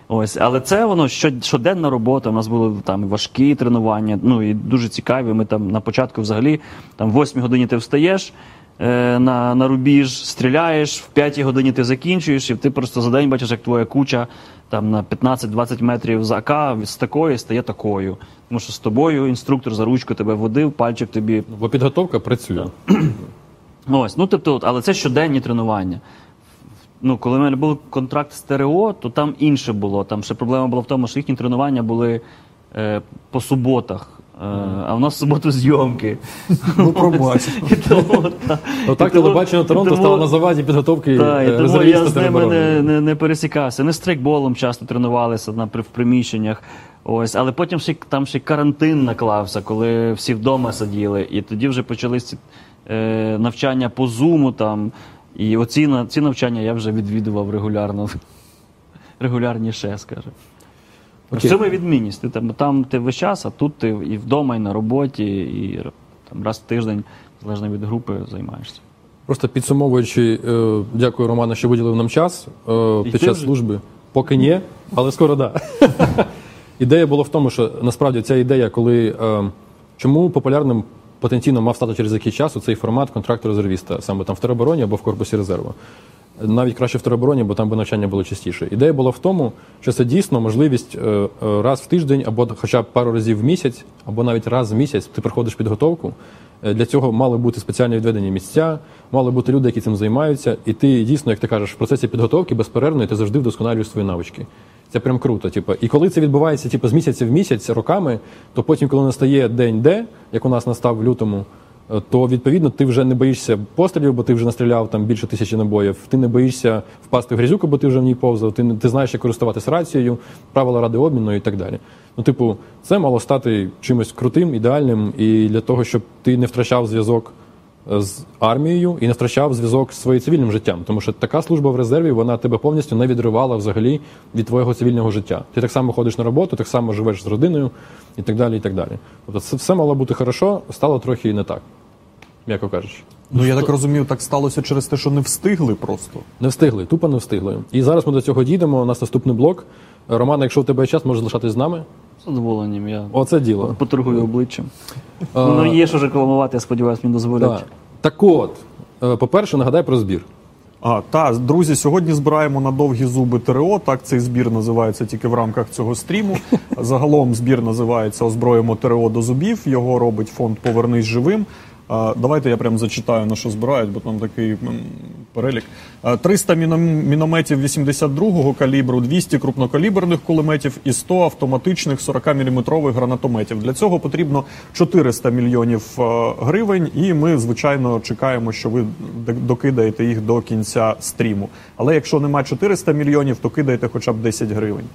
Ось, але це воно що, щоденна робота. У нас були там важкі тренування, ну і дуже цікаві. Ми там на початку взагалі там в 8 годині ти встаєш е, на, на рубіж, стріляєш, в 5 годині ти закінчуєш, і ти просто за день бачиш, як твоя куча там на 15-20 метрів за АК з такої стає такою. Тому що з тобою інструктор за ручку тебе водив, пальчик тобі Бо підготовка працює. Ось, ну тобто, але це щоденні тренування. Ну, коли в мене був контракт з ТРО, то там інше було. Там ще проблема була в тому, що їхні тренування були е, по суботах. Е, а в нас в суботу зйомки. Ну, пробач. І тому, та, Отак і тому- телебачення Торонто тому- стало на заваді підготовки та, і е, тому резервіста я з ними тероборони. не, не, не пересікався. Ми стрейкболом часто тренувалися на, при- в приміщеннях. Ось, але потім ще там ще карантин наклався, коли всі вдома сиділи. І тоді вже почалися е, навчання по зуму там. І оці ці навчання я вже відвідував регулярно. Регулярніше, скажімо. В цьому відмінність. Ти там, там ти весь час, а тут ти і вдома, і на роботі, і там, раз в тиждень, залежно від групи, займаєшся. Просто підсумовуючи, е, дякую Роману, що виділив нам час е, під час вже? служби. Поки ні, але скоро да. Ідея була в тому, що насправді ця ідея, коли е, чому популярним потенційно мав стати через який час у цей формат контракту резервіста, саме там в теробороні або в корпусі резерву. Навіть краще в теробороні, бо там би навчання було частіше. Ідея була в тому, що це дійсно можливість е, е, раз в тиждень, або хоча б пару разів в місяць, або навіть раз в місяць ти проходиш підготовку. Е, Для цього мали бути спеціально відведені місця, мали бути люди, які цим займаються, і ти дійсно, як ти кажеш, в процесі підготовки безперервно ти завжди вдосконалюєш свої навички. Це прям круто. Типу. І коли це відбувається типу, з місяця в місяць роками, то потім, коли настає день Д, як у нас настав в лютому, е, то відповідно ти вже не боїшся пострілів, бо ти вже настріляв там більше тисячі набоїв. Ти не боїшся впасти в грязюку, бо ти вже в ній повзав. Ти, ти знаєш, як користуватися рацією, правила радіообміну і так далі. Ну, типу, це мало стати чимось крутим, ідеальним, і для того, щоб ти не втрачав зв'язок з армією і не втрачав зв'язок з своїм цивільним життям. Тому що така служба в резерві вона тебе повністю не відривала взагалі від твого цивільного життя. Ти так само ходиш на роботу, так само живеш з родиною і так далі. і так далі. Тобто це все мало бути хорошо, стало трохи не так, м'яко кажучи. Ну я так розумію, так сталося через те, що не встигли просто. Не встигли, тупо не встигли. І зараз ми до цього дійдемо. У нас наступний блок. Роман, якщо у тебе є час, можеш залишатись з нами. Задоволенням я Оце діло. поторгую обличчям. Ну Воно є що рекламувати, я сподіваюся, мені дозволять. Так. так от, е, по-перше, нагадай про збір. А, та, друзі, сьогодні збираємо на довгі зуби ТРО. Так цей збір називається тільки в рамках цього стріму. Загалом збір називається Озброїмо ТРО до зубів. Його робить фонд Повернись живим. Давайте я прям зачитаю, на що збирають, бо там такий перелік. А, 300 мінометів 82-го калібру, 200 крупнокаліберних кулеметів і 100 автоматичних 40-мм гранатометів. Для цього потрібно 400 мільйонів гривень, і ми, звичайно, чекаємо, що ви докидаєте їх до кінця стріму. Але якщо нема 400 мільйонів, то кидайте хоча б 10 гривень.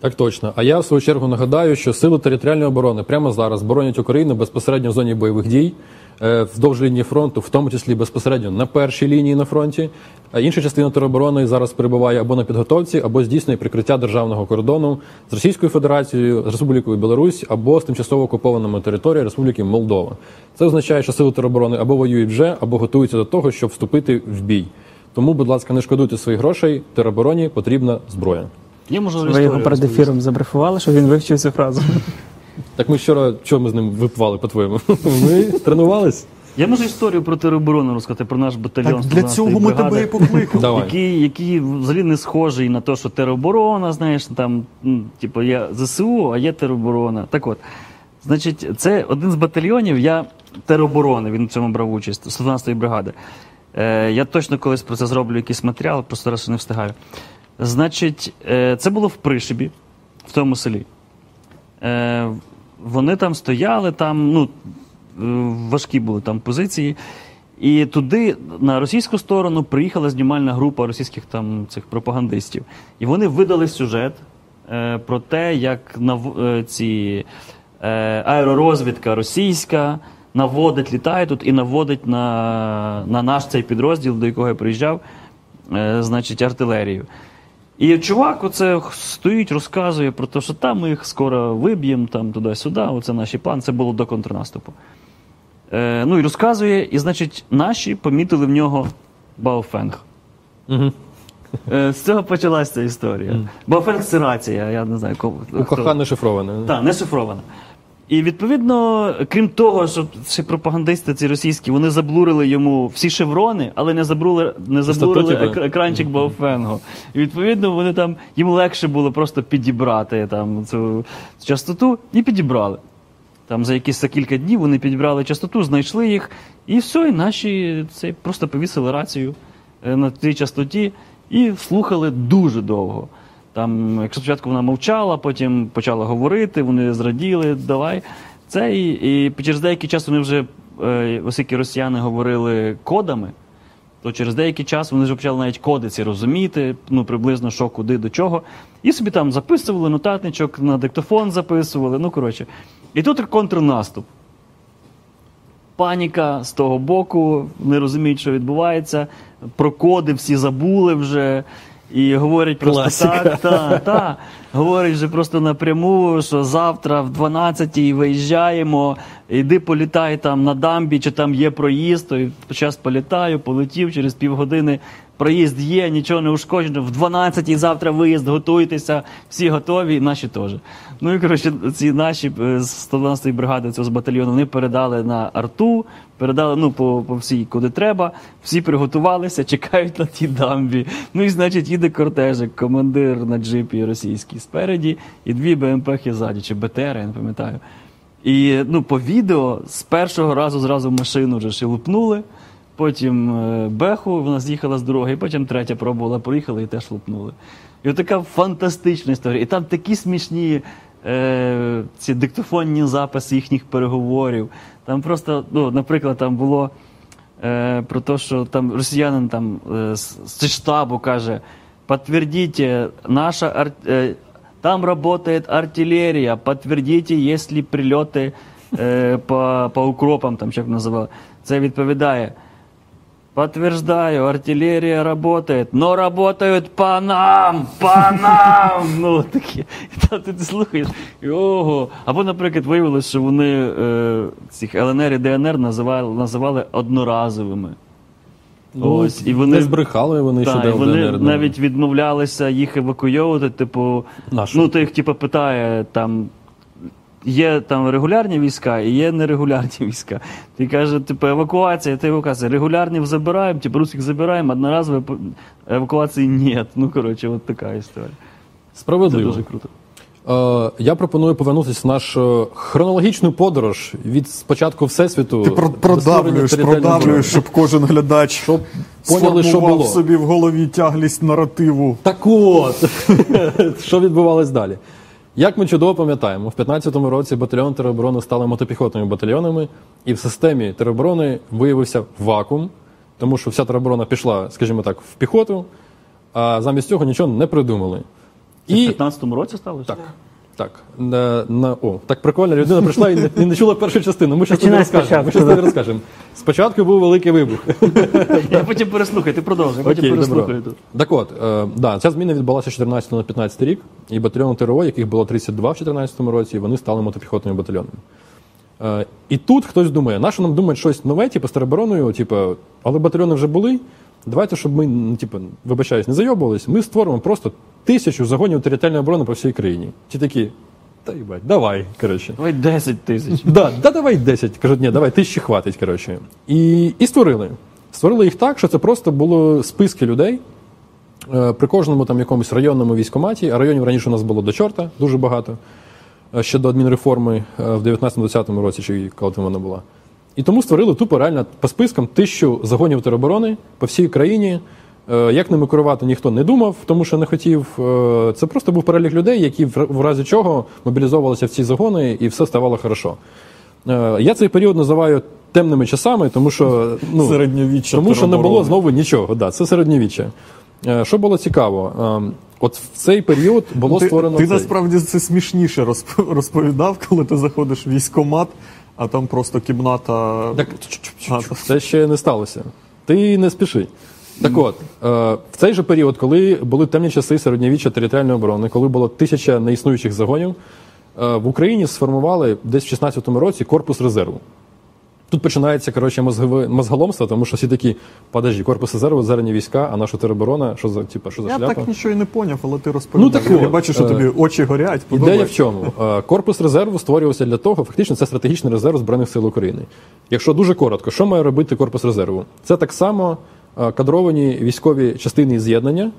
Так точно. А я в свою чергу нагадаю, що сили територіальної оборони прямо зараз боронять Україну безпосередньо в зоні бойових дій, вздовж лінії фронту, в тому числі безпосередньо на першій лінії на фронті. А інша частина тероборони зараз перебуває або на підготовці, або здійснює прикриття державного кордону з Російською Федерацією, з Республікою Білорусь або з тимчасово окупованими територіями Республіки Молдова. Це означає, що сили тероборони або воюють вже, або готуються до того, щоб вступити в бій. Тому, будь ласка, не шкодуйте своїх грошей. Теробороні потрібна зброя. Я можу Ви його перед ефіром забрифували, щоб він вивчив цю фразу. Так ми вчора чого ми з ним випивали, по-твоєму? Ми тренувались? Я можу історію про тероборону розказати, про наш батальйон. Так для 112-ї цього ми бригади. тебе і покликали. Давай. який, який взагалі не схожий на те, що тероборона, знаєш, там, м, типу, є ЗСУ, а є тероборона. Так от, значить, це один з батальйонів, я тероборони, він в цьому брав участь, 112-ї бригади. Е, я точно колись про це зроблю якийсь матеріал, просто ще не встигаю. Значить, е, це було в Пришибі, в тому селі. Е, вони там стояли, там, ну, е, важкі були там позиції. І туди, на російську сторону, приїхала знімальна група російських там цих пропагандистів. І вони видали сюжет е, про те, як нав, е, ці е, аеророзвідка російська наводить, літає тут і наводить на, на наш цей підрозділ, до якого я приїжджав, е, значить, артилерію. І чувак оце стоїть, розказує про те, що там ми їх скоро виб'ємо, там туди-сюди, оце наші план, це було до контрнаступу. Е, ну і розказує, і, значить, наші помітили в нього Баофенг. Угу. Е, з цього почалася ця історія. Баофенг це рація, я не знаю, кого. У коха не шифроване. Так, не шифрована. І відповідно, крім того, що ці пропагандисти ці російські, вони заблурили йому всі шеврони, але не забули, не заблурили екранчик Баофенгу. І відповідно вони там їм легше було просто підібрати там цю частоту і підібрали. Там за якісь за кілька днів вони підібрали частоту, знайшли їх, і все, і наші це просто повісили рацію е, на цій частоті і слухали дуже довго. Там, якщо спочатку вона мовчала, потім почала говорити, вони зраділи, давай. Це і, і через деякий час вони вже, е, оскільки росіяни говорили кодами, то через деякий час вони вже почали навіть коди ці розуміти, ну приблизно що, куди, до чого. І собі там записували нотатничок, на диктофон записували. Ну, коротше. І тут контрнаступ. Паніка з того боку, не розуміють, що відбувається. Про коди всі забули вже. І говорить просто Класика. так, та, та. говорить вже просто напряму, що завтра в 12-й виїжджаємо, іди політай там на дамбі, чи там є проїзд, то час політаю, полетів через півгодини. Проїзд є, нічого не ушкоджено. В 12-й завтра виїзд, готуйтеся, всі готові, і наші теж. Ну і коротше, ці наші е, з 112-ї бригади цього з батальйону вони передали на арту, передали ну, по, по всій, куди треба. Всі приготувалися, чекають на тій дамбі. Ну і значить, їде кортежик, командир на джипі російський спереді, і дві БМПхи ззаді, чи БТР, я не пам'ятаю. І ну, по відео з першого разу зразу машину вже ще лупнули. Потім е, Беху, вона з'їхала з дороги, потім третя пробувала, проїхала і теж лупнули. І така фантастична історія. І там такі смішні е, ці диктофонні записи їхніх переговорів. Там просто, ну, наприклад, там було е, про те, що там росіянин там е, з, штабу каже: подтвердите, наша ар... е, там работает артиллерия, подтвердите, если прильоти е, по, по укропам, там як називали. Це відповідає. Подтверждаю, артиллерия работает, но работают по нам, по нам. Ну, такі. І там ти, слухаєш, і ого. Або, наприклад, виявилось, що вони е, цих ЛНР і ДНР називали, називали одноразовими. Ось, і вони не збрехали вони Так, щодо і вони ЛДНР. да. навіть відмовлялися їх евакуйовувати. Типу, Нащо? ну ти їх типу, питає там. Є там регулярні війська і є нерегулярні війська. Ти каже, типу, евакуація, ти евакуація. Регулярні забираємо, типу, русських забираємо, одноразової евакуації ні. Ну, коротше, от така історія. Це Справедливо. дуже круто. Е, я пропоную повернутися в нашу хронологічну подорож від спочатку Всесвіту. Ти про- продавлюєш, продавлюєш, щоб кожен глядач Щоб поняли, що було. собі в голові тяглість наративу. Так от, що відбувалось далі? Як ми чудово пам'ятаємо, в 15-му році батальйон тероборони стали мотопіхотними батальйонами, і в системі тероборони виявився вакуум, тому що вся тероборона пішла, скажімо так, в піхоту, а замість цього нічого не придумали. Це в 15-му році сталося? Так. Так, на, на, о, так прикольно, людина прийшла і не, і не чула першу частину. Ми тобі Починай розкажемо. Ми спочатку, щас да. розкажемо. Спочатку був великий вибух. Я потім переслухаю, ти продовжуй, потім Окей, переслухаю добро. тут. Так от, е, да, ця зміна відбулася з 14 на 15 рік, і батальйон ТРО, яких було 32 в 14 році, вони стали мотопіхотними батальйонами. Е, і тут хтось думає, нащо нам думати щось нове, типу, з теробороною, типу, але батальйони вже були. Давайте, щоб ми, ну, типу, вибачаюсь, не зайобувались, ми створимо просто тисячу загонів територіальної оборони по всій країні. Ті такі, та їбать, давай, коротше. Давай 10 тисяч. Да, да, давай 10. Кажуть, ні, давай тисячі хватить. Коротше. І, і створили. Створили їх так, що це просто було списки людей. Е, При кожному там якомусь районному військоматі, а районів раніше у нас було до чорта, дуже багато. е, Ще до адмінреформи е, в 19-20 році, чи коли там вона була. І тому створили тупо реально по спискам тисячу загонів тероборони по всій країні. Е, Як ними керувати ніхто не думав, тому що не хотів. Е, Це просто був перелік людей, які в разі чого мобілізовувалися в ці загони, і все ставало хорошо. Е, Я цей період називаю темними часами, тому що ну, Середньовіччя тому що не було знову нічого. Да, це середньовіччя. Що було цікаво? От в цей період було Ти, створено. ти цей. насправді це смішніше розповідав, коли ти заходиш в військкомат, а там просто кімната. Так, це ще не сталося. Ти не спіши. Так от, е, в цей же період, коли були темні часи середньовіччя територіальної оборони, коли було тисяча неіснуючих загонів, е, в Україні сформували десь в 16-му році корпус резерву. Тут починається коротше мозгове мозголомство, тому що всі такі, подожди, корпус резерву, зерні війська, а наша тероборона, що за типа, що за Я так нічого і не поняв, але ти розповідав. Ну, так Я бачу, що е, тобі очі горять. Ідея в чому? Корпус резерву створювався для того, фактично, це стратегічний резерв Збройних сил України. Якщо дуже коротко, що має робити корпус резерву? Це так само кадровані військові частини і з'єднання,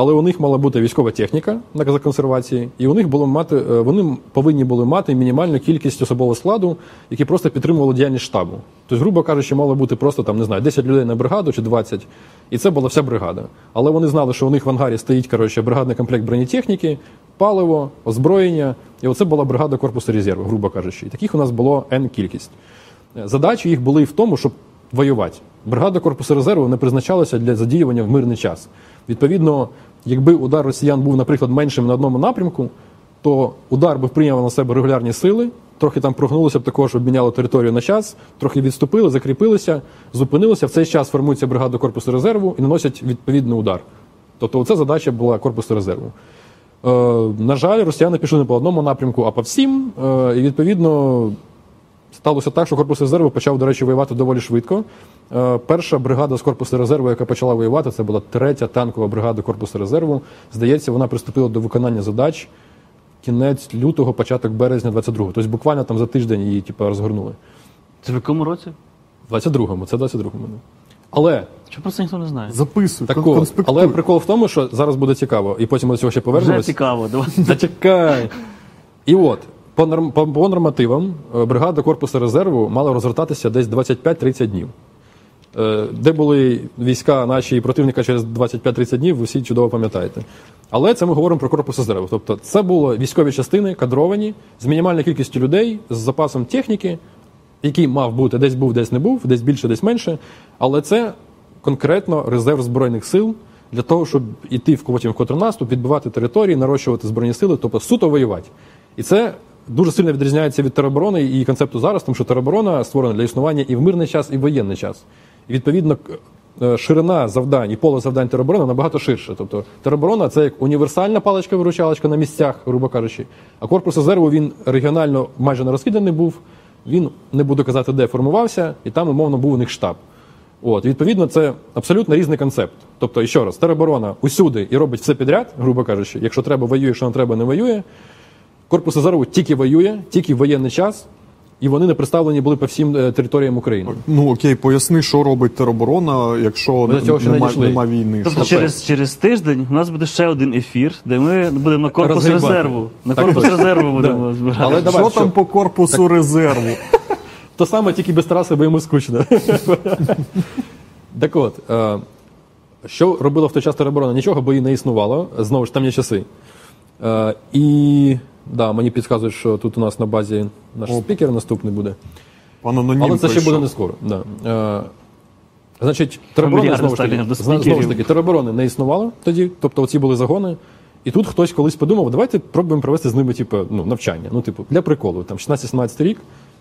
але у них мала бути військова техніка на консервації, і у них було мати, е, вони повинні були мати мінімальну кількість особового складу, які просто підтримували діяльність штабу. Тобто, грубо кажучи, мало бути просто там, не знаю, 10 людей на бригаду чи 20, і це була вся бригада. Але вони знали, що у них в ангарі стоїть коротше, бригадний комплект бронетехніки, паливо, озброєння. І оце була бригада корпусу резерву, грубо кажучи. І таких у нас було N кількість. Е, Задачі їх були в тому, щоб воювати. Бригада корпусу резерву не призначалася для задіювання в мирний час. Відповідно, якби удар росіян був, наприклад, меншим на одному напрямку, то удар би прийняв на себе регулярні сили, трохи там прогнулося б також, обміняло територію на час, трохи відступили, закріпилися, зупинилися. В цей час формується бригада корпусу резерву і наносять відповідний удар. Тобто, це задача була корпусу резерву. Е, на жаль, росіяни пішли не по одному напрямку, а по всім. Е, і відповідно сталося так, що корпус резерву почав, до речі, воювати доволі швидко. Е, перша бригада з корпусу резерву, яка почала воювати, це була третя танкова бригада корпусу резерву. Здається, вона приступила до виконання задач кінець лютого, початок березня 22-го. Тобто буквально там за тиждень її типу, розгорнули. Це в якому році? В 22-му, це 22-му. Але Чому про це ніхто не знає? Записуй, так конспектуй. але прикол в тому, що зараз буде цікаво, і потім ми до цього ще Вже повернемось. цікаво. Давай. Зачекай. І от, по, норм, по, по нормативам, е, бригада корпусу резерву мала розгортатися десь 25-30 днів. Е, Де були війська наші противника через 25-30 днів, ви всі чудово пам'ятаєте. Але це ми говоримо про корпус резерву. Тобто це були військові частини, кадровані, з мінімальною кількістю людей, з запасом техніки, який мав бути, десь був, десь не був, десь більше, десь менше. Але це конкретно резерв Збройних сил для того, щоб іти в потім в контрнаступ, відбивати території, нарощувати збройні сили, тобто суто воювати. І це дуже сильно відрізняється від тероборони і концепту зараз, тому що тероборона створена для існування і в мирний час, і в воєнний час. І відповідно е, ширина завдань і поле завдань тероборони набагато ширше. Тобто тероборона це як універсальна паличка-виручалочка на місцях, грубо кажучи. А корпус резерву він регіонально майже не розкиданий був. Він не буду казати, де формувався, і там умовно був у них штаб. От, відповідно, це абсолютно різний концепт. Тобто, ще раз, тероборона усюди і робить все підряд, грубо кажучи, якщо треба, воює, якщо не треба, не воює. Корпус резерву тільки воює, тільки в воєнний час. І вони не представлені були по всім е, територіям України. Ну окей, поясни, що робить тероборона, якщо цього ще нема, нема війни. Тобто Що- через, через тиждень у нас буде ще один ефір, де ми будемо на корпус Розгрібати. резерву. На Так корпус точно. резерву будемо Да. збирати. Але давай, що що? там по корпусу резерву? То саме тільки без траси, бо йому скучно. так от, е, що робила в той час тероборона? Нічого, бо її не існувало. Знову ж темні часи. Е, і да, мені підказують, що тут у нас на базі наш спікер наступний буде. Пан анонім Але це ще буде не скоро. Да. Е, значить, тероборони знову ж таки, знову ж таки, тероборони не існувало тоді, тобто оці були загони. І тут хтось колись подумав, давайте пробуємо провести з ними типу, ну, навчання. Ну, типу, для приколу, там 16-17 рік.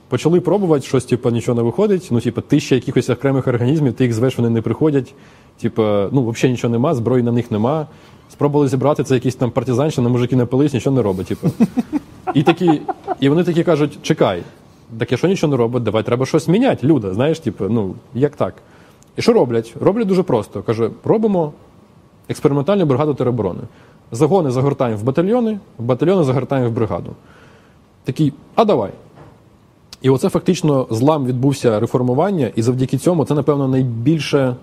Почали пробувати, щось, типу, нічого не виходить. Ну, типу, тисяча якихось окремих організмів, ти їх звеш, вони не приходять. Типу, ну, взагалі нічого нема, зброї на них нема. Спробували зібрати це якісь там партизанщина, мужики напились, нічого не робить. Типу. І, такі, і вони такі кажуть: чекай, так якщо нічого не робить, давай треба щось міняти, люди. Знаєш, типу, ну як так? І що роблять? Роблять дуже просто. Каже, робимо експериментальну бригаду тероборони. Загони загортаємо в батальйони, батальйони загортаємо в бригаду. Такий, а давай. І оце фактично злам відбувся реформування, і завдяки цьому це, напевно, найбільше,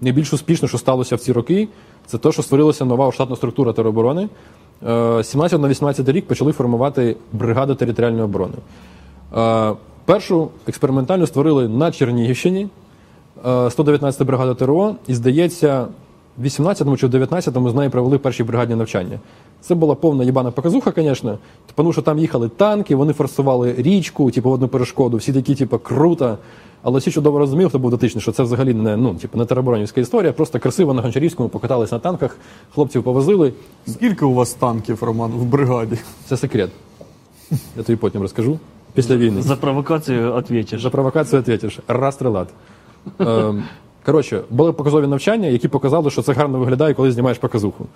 найбільш успішно, що сталося в ці роки, це те, що створилася нова штатна структура тероборони. Е, 17 на 18 рік почали формувати бригаду територіальної оборони. Е, Першу експериментальну створили на Чернігівщині, е, 119 бригада ТРО, і здається, в 18-му чи в 19-му з нею провели перші бригадні навчання. Це була повна їбана показуха, звісно, тому що там їхали танки, вони форсували річку, типу, водну перешкоду, всі такі, типу, круто. Але всі чудово розуміли, хто був дотичний, що це взагалі не, ну, типу, не тероборонівська історія, просто красиво на Гончарівському покатались на танках, хлопців повозили. Скільки у вас танків, Роман, в бригаді? Це секрет. Я тобі потім розкажу. Після війни. За провокацію відповідаєш. За провокацію відповіш. Раз стрілат. Ем, коротше, були показові навчання, які показали, що це гарно виглядає, коли знімаєш показуху.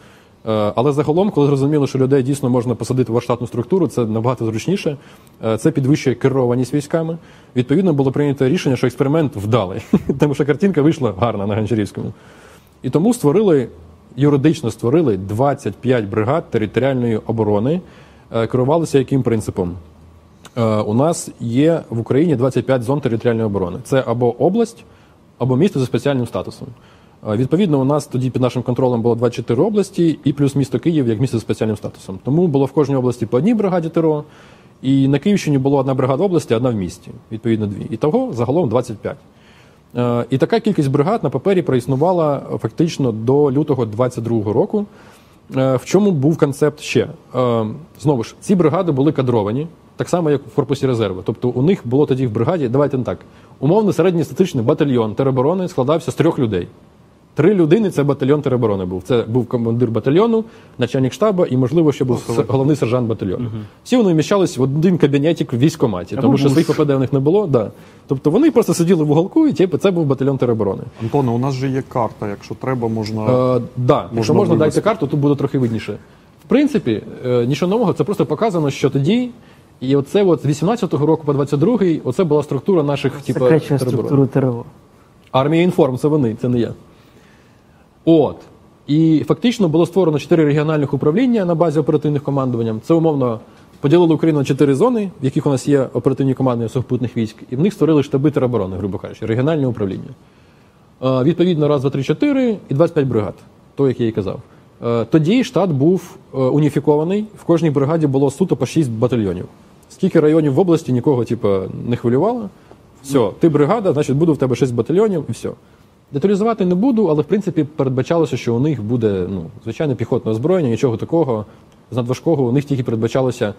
Е, але загалом, коли зрозуміло, що людей дійсно можна посадити в штатну структуру, це набагато зручніше. Е, це підвищує керованість військами. Відповідно, було прийнято рішення, що експеримент вдалий, тому що картинка вийшла гарна на Гончарівському. І тому створили, юридично створили 25 бригад територіальної оборони, е, керувалися яким принципом? У нас є в Україні 25 зон територіальної оборони. Це або область, або місто зі спеціальним статусом. Е, Відповідно, у нас тоді під нашим контролем було 24 області і плюс місто Київ як місто з спеціальним статусом. Тому було в кожній області по одній бригаді ТРО, і на Київщині було одна бригада області, одна в місті, відповідно, дві. І того загалом 25. Е, І така кількість бригад на папері проіснувала фактично до лютого 22 року. Е, В чому був концепт ще? Знову ж, ці бригади були кадровані, так само, як в корпусі резерву. Тобто у них було тоді в бригаді, давайте не так, умовно середньостатичний батальйон тероборони складався з трьох людей. Три людини це батальйон тероборони був. Це був командир батальйону, начальник штабу і, можливо, ще був с- головний сержант батальйону. Всі вони вміщались в один кабінетик в військкоматі, тому що своїх ППД в них не було. Да. Тобто вони просто сиділи в уголку, і типу, це був батальйон тероборони. Антоне, у нас же є карта, якщо треба, можна. Е, да, якщо можна вивести. дайте карту, тут буде трохи видніше. В принципі, е, нічого нового, це просто показано, що тоді. І оце от з 18-го року по 22-й, оце була структура наших типу, структуру ТРО. Армія інформ, це вони, це не я. От. І фактично було створено чотири регіональних управління на базі оперативних командувань. Це умовно поділили Україну на чотири зони, в яких у нас є оперативні командування сухопутних військ, і в них створили штаби тероборони, грубо кажучи, регіональне управління. Е, Відповідно, раз, два, три, чотири і 25 бригад, той, як я і казав. Е, Тоді штат був е, уніфікований. В кожній бригаді було суто по 6 батальйонів. Скільки районів в області нікого, типу, не хвилювало. Все, ти бригада, значить, буде в тебе 6 батальйонів і все. Деталізувати не буду, але в принципі передбачалося, що у них буде ну, звичайне піхотне озброєння, нічого такого. З надважкого у них тільки передбачалося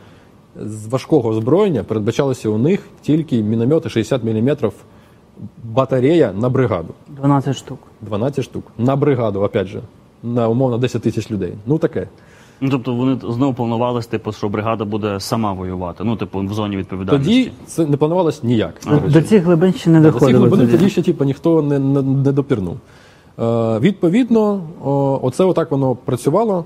з важкого озброєння, передбачалося у них тільки міномети 60 мм батарея на бригаду. 12 штук. 12 штук. На бригаду, опять же, на умовно 10 тисяч людей. Ну таке. Ну, тобто вони знову планувалися, типу, що бригада буде сама воювати. Ну, типу, в зоні відповідальності. Тоді це не планувалось ніяк. до. До цих глибин ще не До цих доходило. глибин тоді. тоді ще типу, ніхто не, не, не допірнув. Е, відповідно, о, оце отак воно працювало.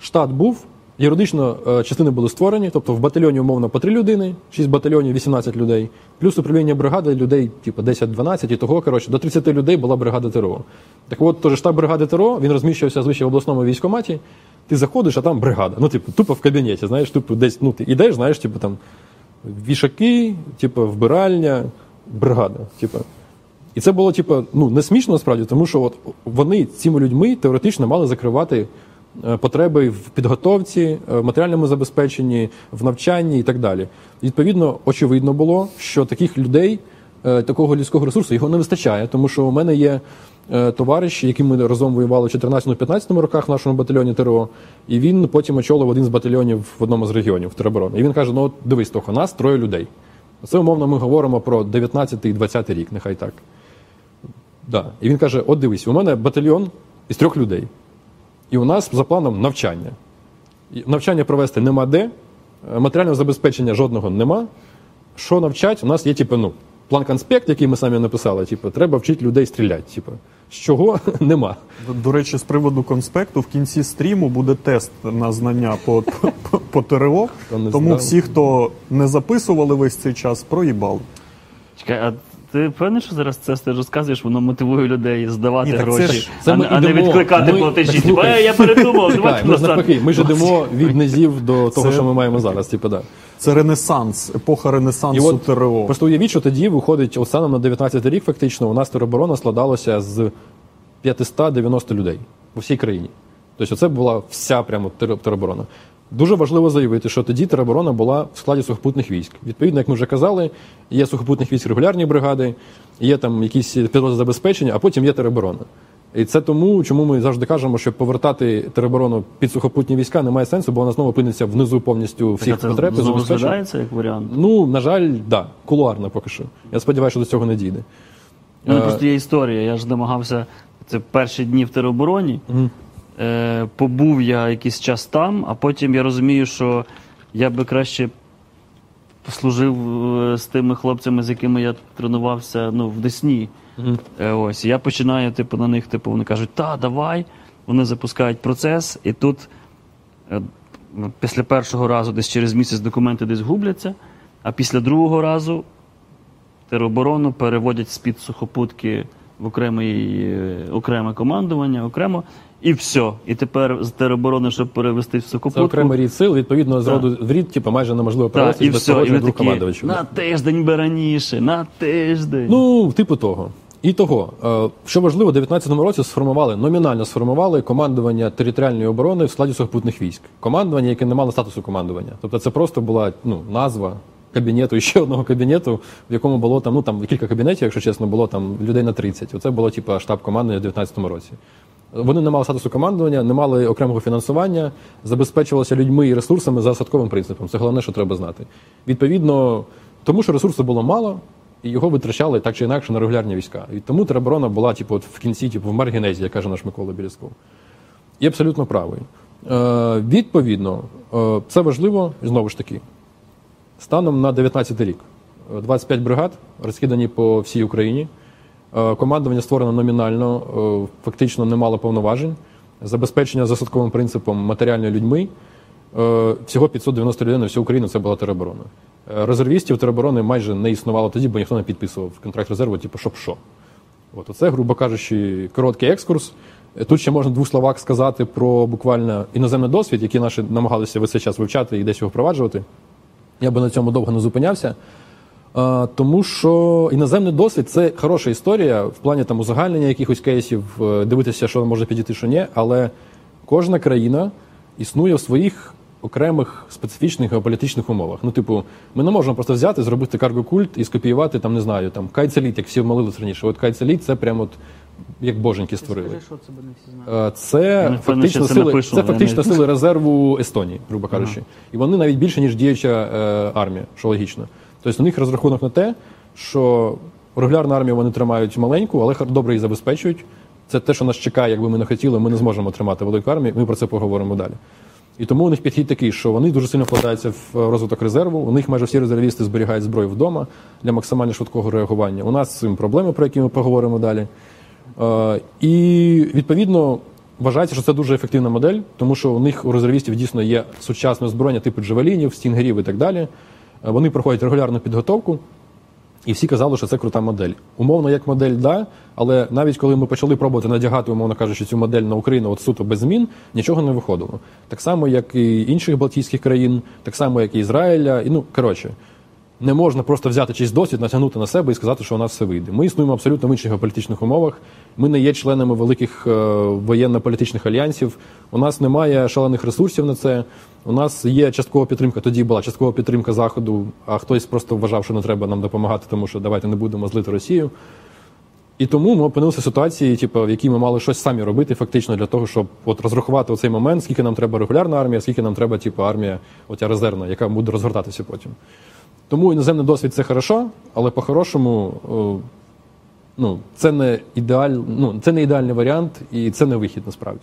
Штат був, юридично е, частини були створені, тобто в батальйоні умовно по 3 людини, 6 батальйонів, 18 людей, плюс управління бригади людей, типу 10-12, і того, коротше, до 30 людей була бригада ТРО. Так от, теж штаб бригади ТРО, він розміщувався звичайно в обласному військкоматі, ти заходиш, а там бригада. Ну, типу, тупо в кабінеті, знаєш, тупо десь, ну, ти ідеш, знаєш, типу там. вішаки, типу, вбиральня, бригада. Типу. І це було, типу, ну, не смішно насправді, тому що от вони цими людьми теоретично мали закривати е, потреби в підготовці, е, в матеріальному забезпеченні, в навчанні і так далі. Відповідно, очевидно було, що таких людей, такого людського ресурсу, його не вистачає, тому що у мене є е, товариш, яким ми разом воювали в 14-15 роках в нашому батальйоні ТРО, і він потім очолив один з батальйонів в одному з регіонів тероборони. І він каже: ну от дивись, Тоха, нас троє людей. Це умовно ми говоримо про 19 і 20 рік, нехай так. Да. І він каже: от дивись, у мене батальйон із трьох людей. І у нас за планом навчання. Навчання провести нема де, е, матеріального забезпечення жодного нема. Що навчать? У нас є, типу, ну, план конспект, який ми самі написали, типу, треба вчити людей стріляти. Типу, з чого нема. До, до речі, з приводу конспекту в кінці стріму буде тест на знання по, по, по ТРО. Тому всі, хто не записували весь цей час, проїбали. Чекай, а ти впевнений, що зараз це ти розказуєш, воно мотивує людей здавати Ні, так це гроші, ж- це а, ми не- а не відкликати ми- платежі. так, «Е, я передумав, давайте ми ж ми ж йдемо від низів до того, Це- що ми маємо зараз. Типу, да. Це Ренесанс, епоха І Ренесансу от ТРО. Просто уявіть, що тоді виходить, от станом на 19 рік, фактично, у нас тероборона складалася з 590 людей у всій країні. Тобто це була вся прямо тер- тероборона. Дуже важливо заявити, що тоді тероборона була в складі сухопутних військ. Відповідно, як ми вже казали, є сухопутних військ регулярні бригади, є там якісь підрозділи забезпечення, а потім є тероборона. І це тому, чому ми завжди кажемо, що повертати тероборону під сухопутні війська немає сенсу, бо вона знову опиниться внизу повністю всіх Так, потреб. це розглядається як варіант. Ну, на жаль, да, кулуарно поки що. Я сподіваюся, що до цього не дійде. Ну, Е, просто є історія. Я ж намагався це перші дні в теробороні. Е, побув я якийсь час там, а потім я розумію, що я би краще послужив е, з тими хлопцями, з якими я тренувався ну, в Десні. Е, ось. Я починаю, типу, на них, типу, вони кажуть, та, давай. Вони запускають процес, і тут е, ну, після першого разу, десь через місяць документи десь губляться, а після другого разу тероборону переводять з-під сухопутки в окремий, е, окреме командування, окремо, і все. І тепер з тероборони, щоб перевести в Це окремий рід сил, відповідно, з Так. роду в рід, типу, майже неможливо перевести без ви такі, командувачів. на тиждень би раніше, на тиждень. Ну, типу того. І того, Е, що важливо, у 19-му році сформували, номінально сформували командування територіальної оборони в складі сухопутних військ. Командування, яке не мало статусу командування. Тобто це просто була ну, назва кабінету, ще одного кабінету, в якому було там, ну там кілька кабінетів, якщо чесно, було там людей на 30. Оце було типу штаб командування в 19-му році. Вони не мали статусу командування, не мали окремого фінансування, забезпечувалися людьми і ресурсами за осадковим принципом. Це головне, що треба знати. Відповідно, тому що ресурсу було мало, і його витрачали так чи інакше на регулярні війська. І тому тероборона була, типу, от в кінці, типу, в маргінезі, як каже наш Микола Білісков. І абсолютно правий. Е, відповідно, е, це важливо, знову ж таки, станом на 19 рік. Е, 25 бригад розкидані по всій Україні. Е, Командування створено номінально, е, фактично не мало повноважень. Забезпечення за садковим принципом матеріально людьми. Е, Всього 590 людей на всю Україну це була тероборона. Резервістів тероборони майже не існувало тоді, бо ніхто не підписував контракт резерву, типу, щоб що. От оце, грубо кажучи, короткий екскурс. Тут ще можна в двох словах сказати про буквально іноземний досвід, який наші намагалися весь час вивчати і десь його впроваджувати. Я би на цьому довго не зупинявся. Тому що іноземний досвід це хороша історія в плані там узагальнення якихось кейсів, е, дивитися, що може підійти, що ні. Але кожна країна існує в своїх окремих специфічних геополітичних умовах. Ну, типу, ми не можемо просто взяти, зробити карго-культ і скопіювати там, не знаю, там кайцеліт, як всі молились раніше. От кайцеліт це прямо от як боженьки створили. що це не всі знають. Е, Це фактично це сили, це фактично сили резерву Естонії, грубо кажучи. І вони навіть більше, ніж діюча е, армія, що логічно. Тобто у них розрахунок на те, що регулярну армію вони тримають маленьку, але добре її забезпечують. Це те, що нас чекає, якби ми не хотіли, ми не зможемо тримати велику армію. Ми про це поговоримо далі. І тому у них підхід такий, що вони дуже сильно вкладаються в е, розвиток резерву. У них майже всі резервісти зберігають зброю вдома для максимально швидкого реагування. У нас з цим проблеми, про які ми поговоримо далі. Е, І відповідно вважається, що це дуже ефективна модель, тому що у них у резервістів дійсно є сучасне озброєння типу джавелінів, стінгерів і так далі. Е, Вони проходять регулярну підготовку. І всі казали, що це крута модель. Умовно, як модель, да, але навіть коли ми почали пробувати надягати, умовно кажучи, цю модель на Україну от суто без змін, нічого не виходило. Так само, як і інших Балтійських країн, так само, як і Ізраїля. І ну коротше, не можна просто взяти чийсь досвід, натягнути на себе і сказати, що у нас все вийде. Ми існуємо абсолютно в інших геополітичних умовах. Ми не є членами великих е, воєнно-політичних альянсів. У нас немає шалених ресурсів на це. У нас є часткова підтримка. Тоді була часткова підтримка Заходу, а хтось просто вважав, що не треба нам допомагати, тому що давайте не будемо злити Росію. І тому ми опинилися в ситуації, типу, в якій ми мали щось самі робити, фактично для того, щоб от розрахувати оцей момент, скільки нам треба регулярна армія, скільки нам треба, типу, армія, оця резервна, яка буде розгортатися потім. Тому іноземний досвід це хорошо, але по-хорошому ну, це не ідеаль, ну, це не ідеальний варіант і це не вихід насправді.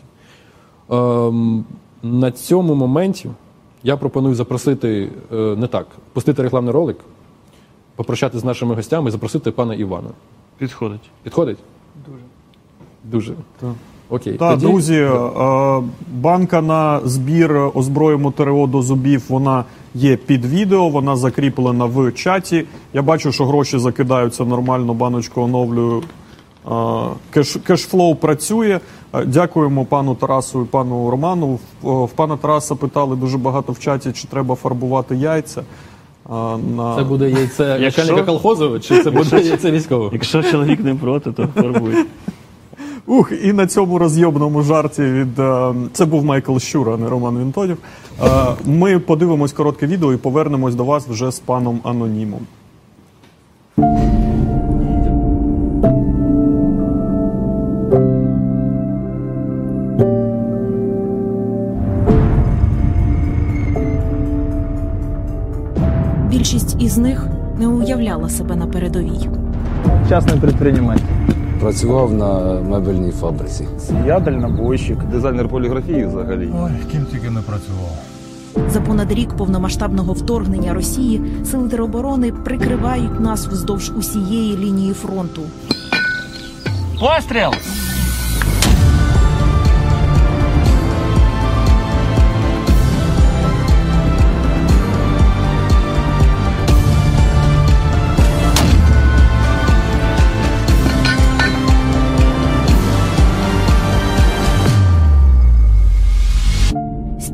Ем, на цьому моменті я пропоную запросити е, не так, пустити рекламний ролик, попрощатися з нашими гостями і запросити пана Івана. Підходить. Підходить? Дуже. Дуже. Окей. Так, Тоді- друзі, е, банка на збір озброємо ТРО до зубів. Вона є під відео, вона закріплена в чаті. Я бачу, що гроші закидаються нормально, баночку оновлюю. Е, Кеш, кешфлоу працює. Е, Дякуємо пану Тарасу і пану Роману. В, в пана Тараса питали дуже багато в чаті, чи треба фарбувати яйця. Е, На... Це буде яйце Якщо- начальника колхозу, чи це буде яйце військового? Якщо чоловік не проти, то фарбуй. Ух, і на цьому розйобному жарті від е, це був Майкл Щура, а не Роман Вінтонів. Е, Ми подивимось коротке відео і повернемось до вас вже з паном Анонімом. Більшість із них не уявляла себе на передовій. Частный предприниматель. Працював на мебельній фабриці. Я дальнобойщик. Дизайнер поліграфії взагалі. Ой, ким тільки не працював. За понад рік повномасштабного вторгнення Росії сили тероборони прикривають нас вздовж усієї лінії фронту. Постріл!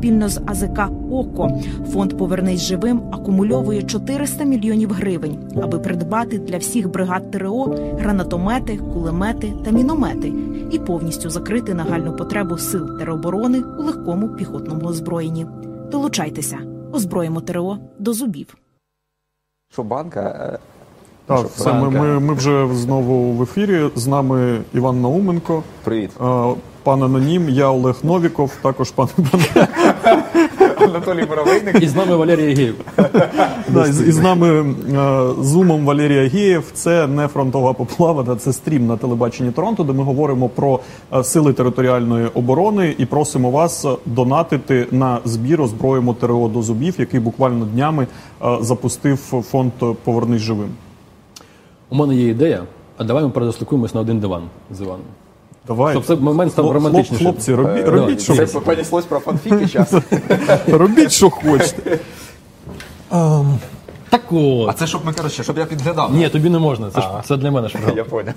Спільно з АЗК ОКО фонд Повернись живим акумульовує 400 мільйонів гривень, аби придбати для всіх бригад ТРО гранатомети, кулемети та міномети і повністю закрити нагальну потребу сил тероборони у легкому піхотному озброєнні. Долучайтеся, озброїмо ТРО до зубів. Що банка? Так, все, ми, ми, ми вже знову в ефірі. З нами Іван Науменко, Привіт. е, пан Анонім, я Олег Новіков, також пан Анатолій Боровейник. І з нами Валерій Геєв. Да, і з- і з нами е, зумом Валерій Агієв. Це не фронтова поплава, да, це стрім на телебаченні Торонто, де ми говоримо про е, сили територіальної оборони і просимо вас донатити на збір озброємо ТРО до зубів, який буквально днями е, запустив фонд Повернись живим. У мене є ідея, а давай ми передислокуємось на один диван з Іваном. Давай Щоб це момент став Хлоп- романтичнішим. Хлопці, робі, Е, робіть, давай. що, Це понеслось про фанфіки зараз. робіть, що хочете. Так от. А це щоб ми, коротше, щоб я підглядав. Ні, тобі не можна. Це ж це для мене ж програма. Я поняв.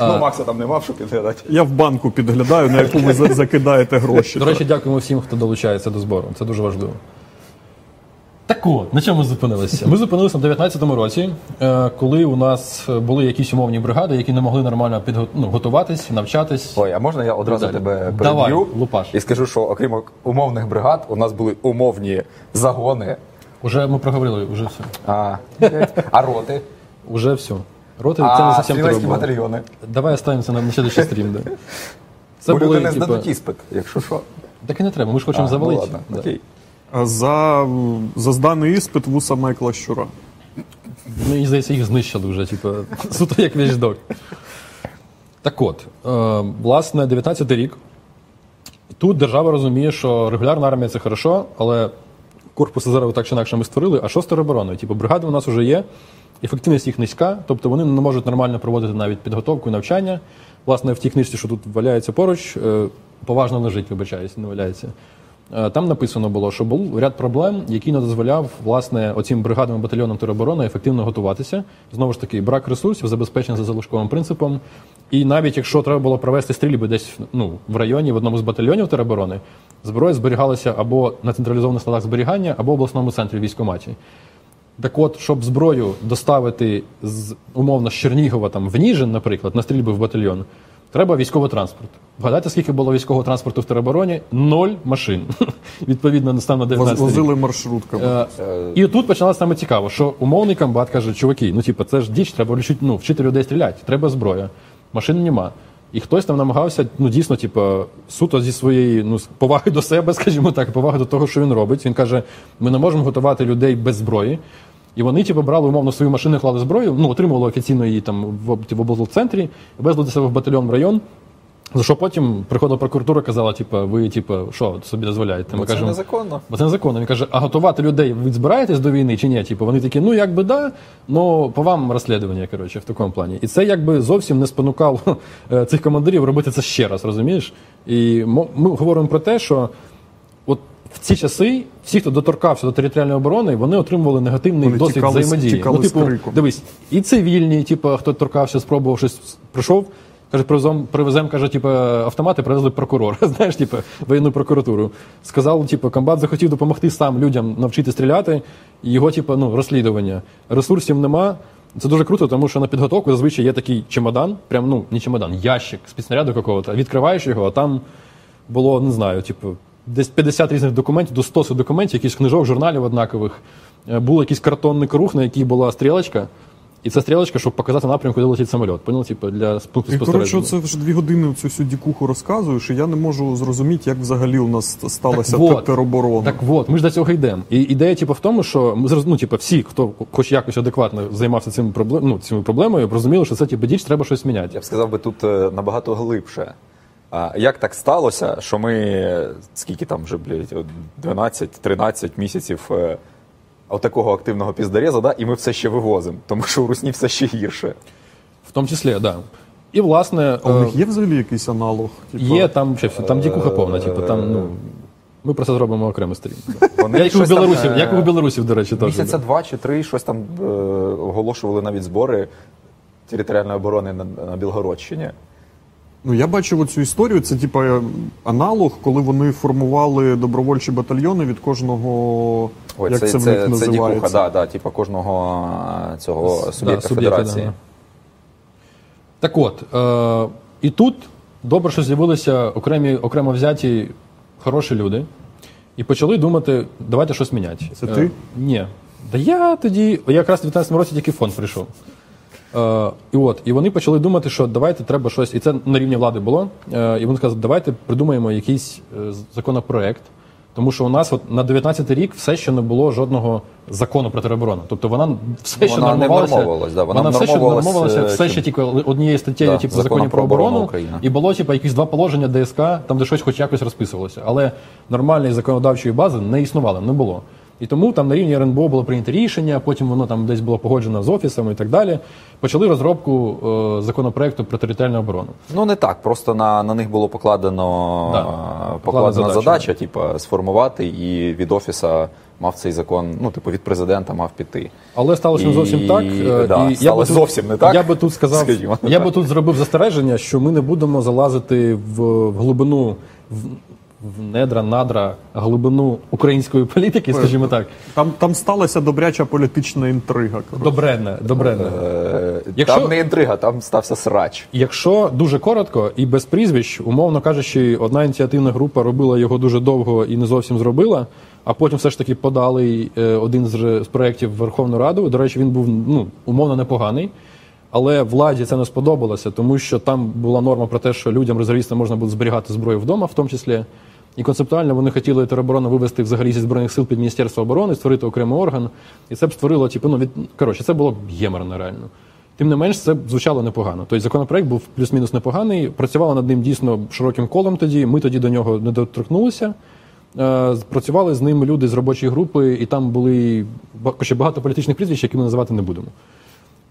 Ну, Макса там не мав, щоб підглядати. Я в банку підглядаю, на яку ви за- закидаєте гроші. До речі, дякуємо всім, хто долучається до збору. Це дуже важливо. Так от, на чому ми зупинилися? Ми зупинилися в 19-му році, е, коли у нас були якісь умовні бригади, які не могли нормально підго... ну, готуватись, навчатись. Ой, а можна я одразу Далі. тебе Давай, лупаш. і скажу, що окрім умовних бригад, у нас були умовні загони, Уже ми проговорили, уже все. а, а роти, Уже все. Роти це не зовсім треба. батальйони. Давай оставимося на, на следующий стрім. Да. Це Бо люди не типа, здадуть іспит, якщо що. Так і не треба, ми ж хочемо А, ну завалити. ладно, Да. окей. За, за зданий іспит вуса Майкла Щура. Мені здається, їх знищили вже, типу, суто як вещдок. Так от, е, власне, 19-й рік. Тут держава розуміє, що регулярна армія це хорошо, але корпус резерву так чи інакше ми створили, а що з теробороною? Типу, бригади у нас вже є, ефективність їх низька, тобто вони не можуть нормально проводити навіть підготовку і навчання. Власне, в тій книжці, що тут валяється поруч, е, поважно лежить, вибачаюсь, не валяється. Е, Там написано було, що був ряд проблем, які не дозволяв власне оцім бригадам і батальйонам тероборони ефективно готуватися. Знову ж таки, брак ресурсів, забезпечення за залишковим принципом. І навіть якщо треба було провести стрільби десь ну, в районі в одному з батальйонів тероборони, зброя зберігалася або на централізованих складах зберігання, або в обласному центрі військкоматі. Так от, щоб зброю доставити з умовно з Чернігова там в Ніжин, наприклад, на стрільби в батальйон, треба військовий транспорт. Вгадайте, скільки було військового транспорту в теробороні? Ноль машин. Відповідно, стан на 19 рік. Возили маршрутками. Е, І тут почалося саме цікаво, що умовний комбат каже, чуваки, ну типу, це ж діч, треба вчити, ну, вчити людей стріляти, треба зброя. Машин нема. І хтось там намагався, ну дійсно, типу, суто зі своєї ну, поваги до себе, скажімо так, поваги до того, що він робить. Він каже: ми не можемо готувати людей без зброї. І вони, типу, брали умовно свою машину, клали зброю, ну, отримували офіційно її там в, в облцентрі, везли до себе в батальйон в район. За що потім приходила прокуратура, казала, типу, ви, типу, що собі дозволяєте? Бо це незаконно. Бо це незаконно. Він каже, а готувати людей ви збираєтесь до війни чи ні? Типу, вони такі, ну якби да, ну по вам розслідування, коротше, в такому плані. І це якби зовсім не спонукало е, цих командирів робити це ще раз, розумієш? І ми говоримо про те, що в ці часи всі, хто доторкався до територіальної оборони, вони отримували негативний Вони досвід тікали взаємодії. тікали ну, типу, дивись, і цивільні, типу, хто торкався, спробував щось прийшов. Каже, привезем, привезем, каже, типу, автомати, привезли прокурора. Знаєш, типу, воєнну прокуратуру. Сказав, типу, комбат захотів допомогти сам людям навчити стріляти, і його, типу, ну, розслідування. Ресурсів нема. Це дуже круто, тому що на підготовку зазвичай є такий чемодан, прям ну не чемодан, ящик з підснаряду какого-то. Відкриваєш його, а там було, не знаю, типу, десь 50 різних документів, до 100 документів, якісь книжок, журналів однакових. Е, Був якийсь картонний круг, на якій була стрілочка. І ця стрілочка, щоб показати напрямок, куди летить самоліт. Поняв, типу, для пункту І коротше, це вже дві години цю всю дікуху розказуєш, і я не можу зрозуміти, як взагалі у нас сталася Так вот, тероборона. Так от, ми ж до цього йдемо. І ідея, типу, в тому, що ми ну, типу, всі, хто хоч якось адекватно займався цим проблем, ну, цими проблемою, розуміли, що це типу, діч, треба щось міняти. Я б сказав би тут е, набагато глибше. А як так сталося, що ми е, скільки там вже, блядь, 12-13 місяців е, отакого активного піздареза, да, і ми все ще вивозимо, тому що у Русні все ще гірше. В тому числі, так. Да. І, власне, А у е, них є взагалі якийсь аналог? Типу, є там, ще все, там дікуха повна, типу, там, ну, ми про це зробимо сторінку. Вони Як у там, білорусів, е, як у білорусів, до речі, теж. Місяця два чи три щось там е, оголошували навіть збори територіальної оборони на, на Білгородщині. Ну, я бачив оцю історію. Це типа аналог, коли вони формували добровольчі батальйони від кожного. Ой, як це, це, в них це, називається? дікуха, да, да, типу кожного е, цього Да, суб'єкта суб'єкта, федерації. да. Так от, е, і тут добре, що з'явилися окремі, окремо взяті хороші люди, і почали думати, давайте щось міняти. Це Е, ти? Ні. Да я тоді, я якраз в 19 році тільки фонд прийшов. Е, і от, і вони почали думати, що давайте треба щось, і це на рівні влади було. Е, і вони сказали, давайте придумаємо якийсь е, законопроект. Тому що у нас от на 19 рік все ще не було жодного закону про тероборону. Тобто вона все ще Вона не нормувалася, да, вона все ще нормовувалася, е, все ще тільки однією статтею, Да, типу законів про про оборону оборону, і було типу якісь два положення ДСК, там де щось хоч якось розписувалося. Але нормальної законодавчої бази не існувало, не було. І тому там на рівні РНБО було прийнято рішення, потім воно там десь було погоджено з офісами і так далі. Почали розробку е, законопроекту про територіальну оборону. Ну не так, просто на, на них було покладено, Да, е, покладена покладена задача. задача, типу, сформувати, і від офіса мав цей закон, ну, типу, від президента мав піти. Але сталося не зовсім так. е, да, і я би тут, зовсім не так, Я би тут сказав, скажімо я так. би тут зробив застереження, що ми не будемо залазити в, в глибину. В, в недра, надра, глибину української політики, скажімо так. Там, там сталася добряча політична інтрига. коротше. Добренне, добренне. Е, Якщо- Там не інтрига, там стався срач. Якщо дуже коротко і без прізвищ, умовно кажучи, одна ініціативна група робила його дуже довго і не зовсім зробила, а потім все ж таки подали е, один з, з проєктів в Верховну Раду. До речі, він був ну, умовно непоганий. Але владі це не сподобалося, тому що там була норма про те, що людям резервістам можна буде зберігати зброю вдома, в тому числі. І концептуально вони хотіли тероборону вивести взагалі зі збройних сил під Міністерство оборони, створити окремий орган. І це б створило, типу, ну від коротше, це було б геморно реально. Тим не менш, це звучало непогано. Тобто законопроект був плюс-мінус непоганий. Працювали над ним дійсно широким колом тоді. Ми тоді до нього не доторкнулися. Е, Працювали з ним люди з робочої групи, і там були ще багато політичних прізвищ, які ми називати не будемо.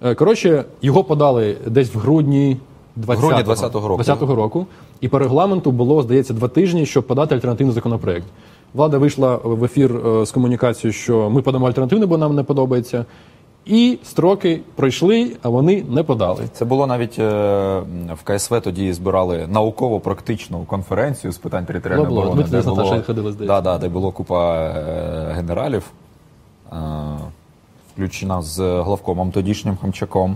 Е, Коротше, його подали десь в грудні 20-го, 20-го року. 20-го року. І по регламенту було, здається, два тижні, щоб подати альтернативний законопроект. Влада вийшла в ефір е, з комунікацією, що ми подамо альтернативний, бо нам не подобається. І строки пройшли, а вони не подали. Це було навіть е, в КСВ тоді збирали науково-практичну конференцію з питань територіальної Було, було. оборони. Ми з Наташею ходили, да, да, де було купа е, генералів. Е, включена з главкомом тодішнім Хамчаком, е,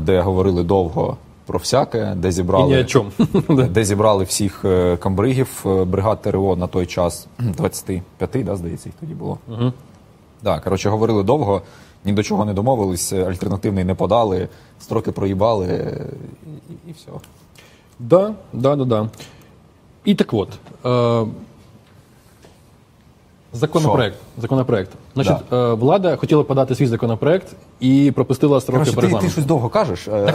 де говорили довго про всяке, де І зібрали, ні о чому. де зібрали всіх е, камбригів е, бригад ТРО на той час 25, да, здається, їх тоді було. Угу. Да, коротше, говорили довго, ні до чого не домовились, альтернативний не подали, строки проїбали е, і, і все. Да, да, да, да. І так от. Законопроект. законопроект. Значить, е, влада хотіла подати свій законопроект і пропустила строки Коротше, ти, ти щось довго кажеш. е,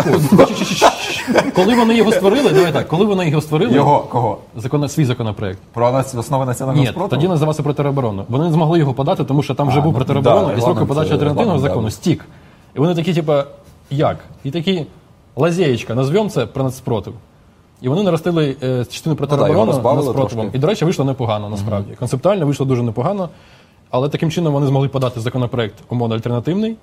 Коли вони його створили, давай так, коли вони його створили, Його кого? закон, свій законопроект. Про нас- основи національного Ні, спротиву? тоді називався про тероборону. Вони не змогли його подати, тому що там вже А, був ну, про да, і сроки регламент, подачі альтернативного регламент, закону да. стік. І вони такі, типа, як? І такі лазєєчка, назвемо це про нацпротив. І вони наростили е, частину про Ну да, спротивом. І, до речі, вийшло непогано насправді. Концептуально вийшло дуже непогано. Але таким чином вони змогли подати законопроект умовно альтернативний.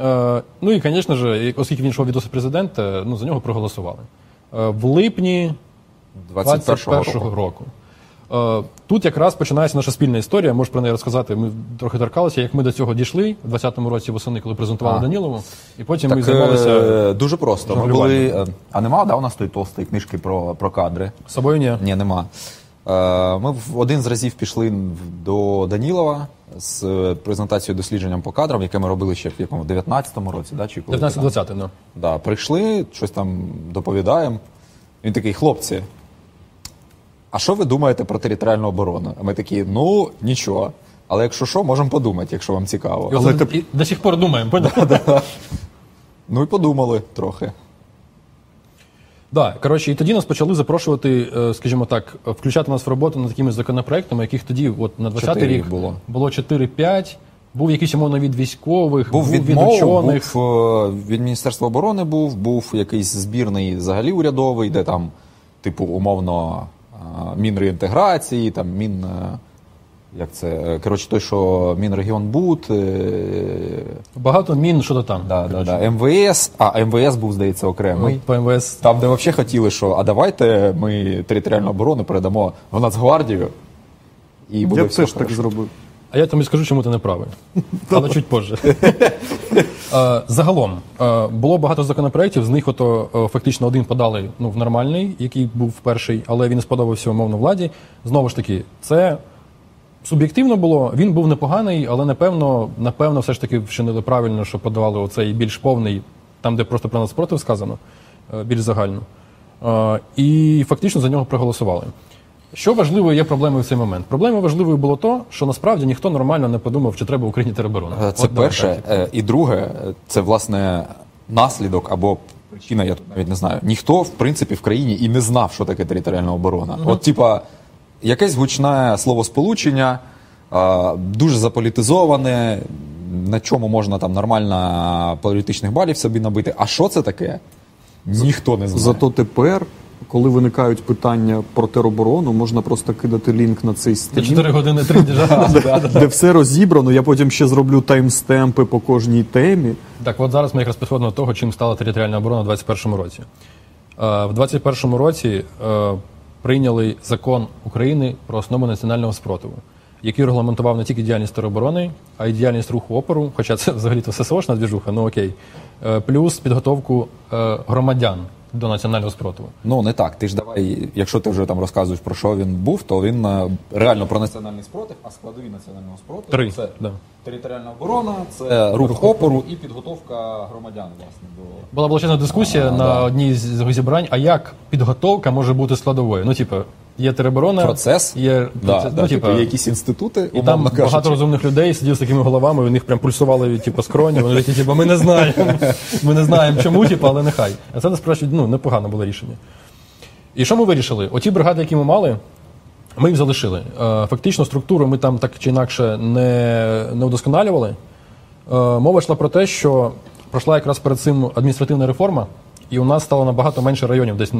Е, ну і, звісно ж, оскільки він йшов від президента, ну, за нього проголосували. Е, в липні 21-го 21-го року. року. Е, Тут якраз починається наша спільна історія. Можу про неї розказати. Ми трохи торкалися, як ми до цього дійшли в 20-му році восени, коли презентували А. Данілову. І потім ми займалися е, дуже просто. Ми були, е, а нема, да, у нас тої толстої книжки про, про кадри? з собою. Ні. Ні, нема. Ми в один з разів пішли до Данілова з презентацією дослідженням по кадрам, яке ми робили ще в якому 19-му році, да, чи коли це там? 19-20, ну. Да, прийшли, щось там доповідаємо. Він такий, хлопці, а що ви думаєте про територіальну оборону? А ми такі, ну нічого. Але якщо що, можемо подумати, якщо вам цікаво. І, оце- і до сих пор думаємо, поняв? Ну і подумали трохи. Да, коротше, і тоді нас почали запрошувати, е, скажімо так, включати нас в роботу над такими законопроектами, яких тоді, от на 20-й рік було. було 4-5, був якийсь умовно від військових, Був був, від від МОУ, учених. був е, від Міністерства оборони був, був якийсь збірний взагалі урядовий, де там, типу, умовно, Мінреінтеграції, там Мін. е, Як це? е, Коротше, той, що Мінрегіонбуд, е, Багато мін, що то там. да, да, да, МВС, а МВС був, здається, окремий. По МВС Там, де взагалі хотіли, що а давайте ми територіальну оборону передамо в Нацгвардію. І буде Я б все теж так зробив. А я тобі скажу, чому ти не правий. Але чуть позже. Е, Загалом е, було багато законопроєктів, з них ото е, фактично один подали ну, в нормальний, який був перший, але він сподобався умовно владі. Знову ж таки, це суб'єктивно було. Він був непоганий, але напевно, напевно, все ж таки вчинили правильно, що подавали оцей більш повний, там, де просто про нас спротив сказано, більш загально. І фактично за нього проголосували. Що важливою є проблемою в цей момент? Проблемою важливою було то, що насправді ніхто нормально не подумав, чи треба Україні тероборону. Е, Це От перше. Е, І друге, це власне наслідок або причина, я тут навіть не знаю. Ніхто, в принципі, в країні і не знав, що таке територіальна оборона. От, типа, якесь гучне словосполучення, е, дуже заполітизоване, на чому можна там нормально політичних балів собі набити. А що це таке? Ніхто не знає. Зато тепер, коли виникають питання про тероборону, можна просто кидати link на цей Це stream, 4 години 3 держави. де все розібрано. Я потім ще зроблю timestamp и по кожній темі. Так, от зараз ми якраз підходимо до того, чим стала територіальна оборона у 2021 році. Е, В 2021 році е, прийняли закон України про основи національного спротиву, який регламентував не тільки діяльність тероборони, а й діяльність руху опору, хоча це взагалі-то ССОшна двіжуха, ну окей. Е, Плюс підготовку громадян до національного спротиву. Ну не так. Ти ж давай, якщо ти вже там розказуєш про що він був, то він е, реально про національний спротив, а складові національного спротиву Три. це Да. Територіальна оборона, це рух опору і підготовка громадян власне до Була величезна дискусія А, на да. одній з зібрань, а як підготовка може бути складовою? Ну, типу, є тероборона, процес. є да, процес, да, ну, типу, типу, є якісь інститути, І там кажучи. багато розумних людей сиділи з такими головами, у них прям пульсували типу, скроні. Вони такі, типу, ми не знаємо. Ми не знаємо чому, типу, але нехай. А це насправді ну, непогане було рішення. І що ми вирішили? Оті бригади, які ми мали, ми їх залишили. Е, Фактично, структуру ми там так чи інакше не, не удосконалювали. Е, Мова йшла про те, що пройшла якраз перед цим адміністративна реформа, і у нас стало набагато менше районів, десь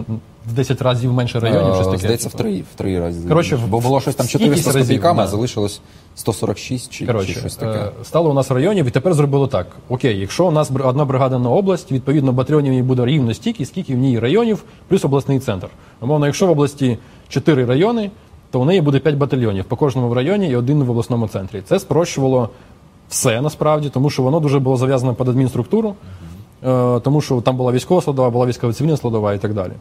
в 10 разів менше районів. Е, щось таке. Здається, в типу. три, в три рази. Коротше, Бо було щось там стількись 400 з разів, копійками, а залишилось 146 чи, Коротше, чи щось таке. стало у нас районів, і тепер зробили так: окей, якщо у нас одна бригада на область, відповідно батальйонів в буде рівно стільки, скільки в ній районів, плюс обласний центр. Умовно, якщо в області 4 райони, то в неї буде 5 батальйонів по кожному в районі і один в обласному центрі. Це спрощувало все насправді, тому що воно дуже було зав'язане під адмінструктуру, е, тому що там була військова складова, була військово-цивільна складова і так далі.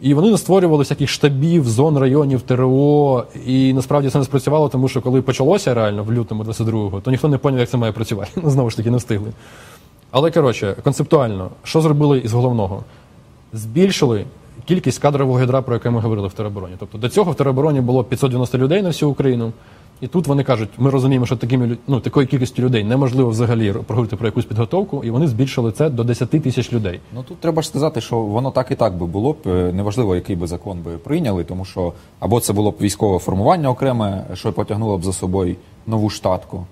І вони не створювали всяких штабів, зон, районів, ТРО. І насправді це не спрацювало, тому що коли почалося реально в лютому 22-го, то ніхто не поняв, як це має працювати. Знову ж таки, не встигли. Але коротше, концептуально, що зробили із головного? Збільшили кількість кадрового ядра, про яке ми говорили в теробороні. Тобто до цього в теробороні було 590 людей на всю Україну. І тут вони кажуть, ми розуміємо, що такими ну, такою кількістю людей неможливо взагалі проговорити про якусь підготовку, і вони збільшили це до 10 тисяч людей. Ну тут треба ж сказати, що воно так і так би було б, е, неважливо, який би закон би прийняли, тому що або це було б військове формування окреме, що потягнуло б за собою нову штатку.